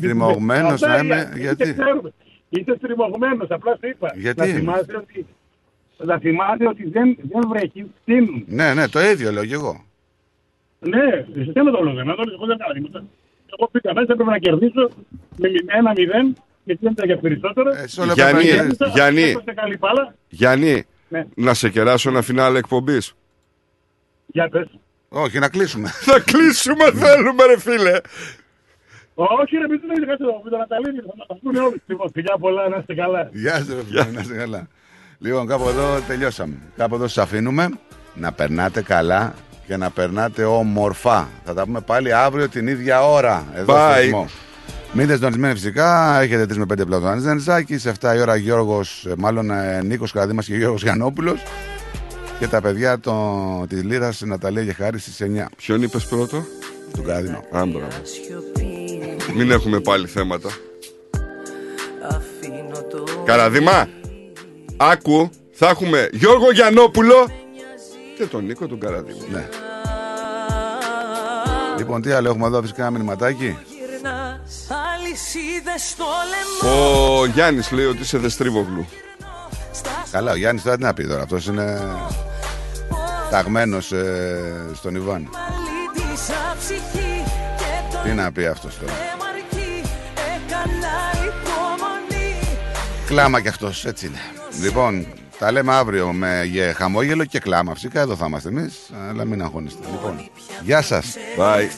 Τριμωγμένος να είμαι, γιατί; Είσαι τριμωγμένο, απλά σου είπα. Γιατί; Να θυμάσαι ότι, να θυμάσαι ότι δεν, δεν βρέχει, φτύνουν. Ναι, ναι, το ίδιο λέω και εγώ. Ναι, δεν το λέω, δεν το λέω, εγώ δεν κάνω τίποτα. Εγώ πήγα μέσα, έπρεπε να κερδίσω με ένα μηδέν, γιατί δεν ήταν για περισσότερο. όλα Γιάννη, Έπαιξε- έπαιξε Γιάννη. καλή μπάλα. Γιάννη, Ναι. να σε κεράσω ένα φινάλε εκπομπής. Για πες. Όχι, να κλείσουμε. [LAUGHS] Θα κλείσουμε, θέλουμε, ρε φίλε. Όχι ρε, μην το έχετε κάτι εδώ, μην το αναταλύνεις, θα μας τα πούνε όλοι. Λοιπόν, φιλιά πολλά, να είστε καλά. Γεια σου, ρε φίλε, να είστε καλά. Λοιπόν, κάπου εδώ τελειώσαμε. Κάπου εδώ σας αφήνουμε. Να περνάτε καλά και να περνάτε όμορφα. Θα τα πούμε πάλι αύριο την ίδια ώρα. Εδώ στο Bye. Ρυθμό. Μείνετε συντονισμένοι φυσικά. Έχετε 3 με 5 πλατών Ζενζάκη. Σε 7 η ώρα Γιώργος, μάλλον ε, Νίκος Καραδίμας και Γιώργος Γιανόπουλο. Και τα παιδιά το, της Λύρας Ναταλία και Χάρη στις 9. Ποιον είπες πρώτο; Τον Καραδίνο. Α, μπράβο. Μην έχουμε πάλι θέματα. Καραδίμα, άκου, θα έχουμε Γιώργο Γιαννόπουλο και τον Νίκο τον Καραδίμα. Ναι. Λοιπόν, τι άλλο έχουμε εδώ, φυσικά ένα μηνυματάκι. Αλυσίδες στο λαιμό Ο Γιάννης λέει ότι είσαι δεστρίβογλου. Καλά, ο Γιάννης τώρα τι να πει τώρα. Αυτός είναι ταγμένος στον Ιβάν. Λύτησα ψυχή και το Τι να πει αυτός τώρα. μαρκή Έκανα υπομονή Κλάμα κι αυτός, έτσι είναι. Λοιπόν, τα λέμε αύριο με γε- χαμόγελο και κλάμα. Φυσικά εδώ θα είμαστε εμείς, αλλά μην αγχώνεστε. Λοιπόν, γεια σας. Bye.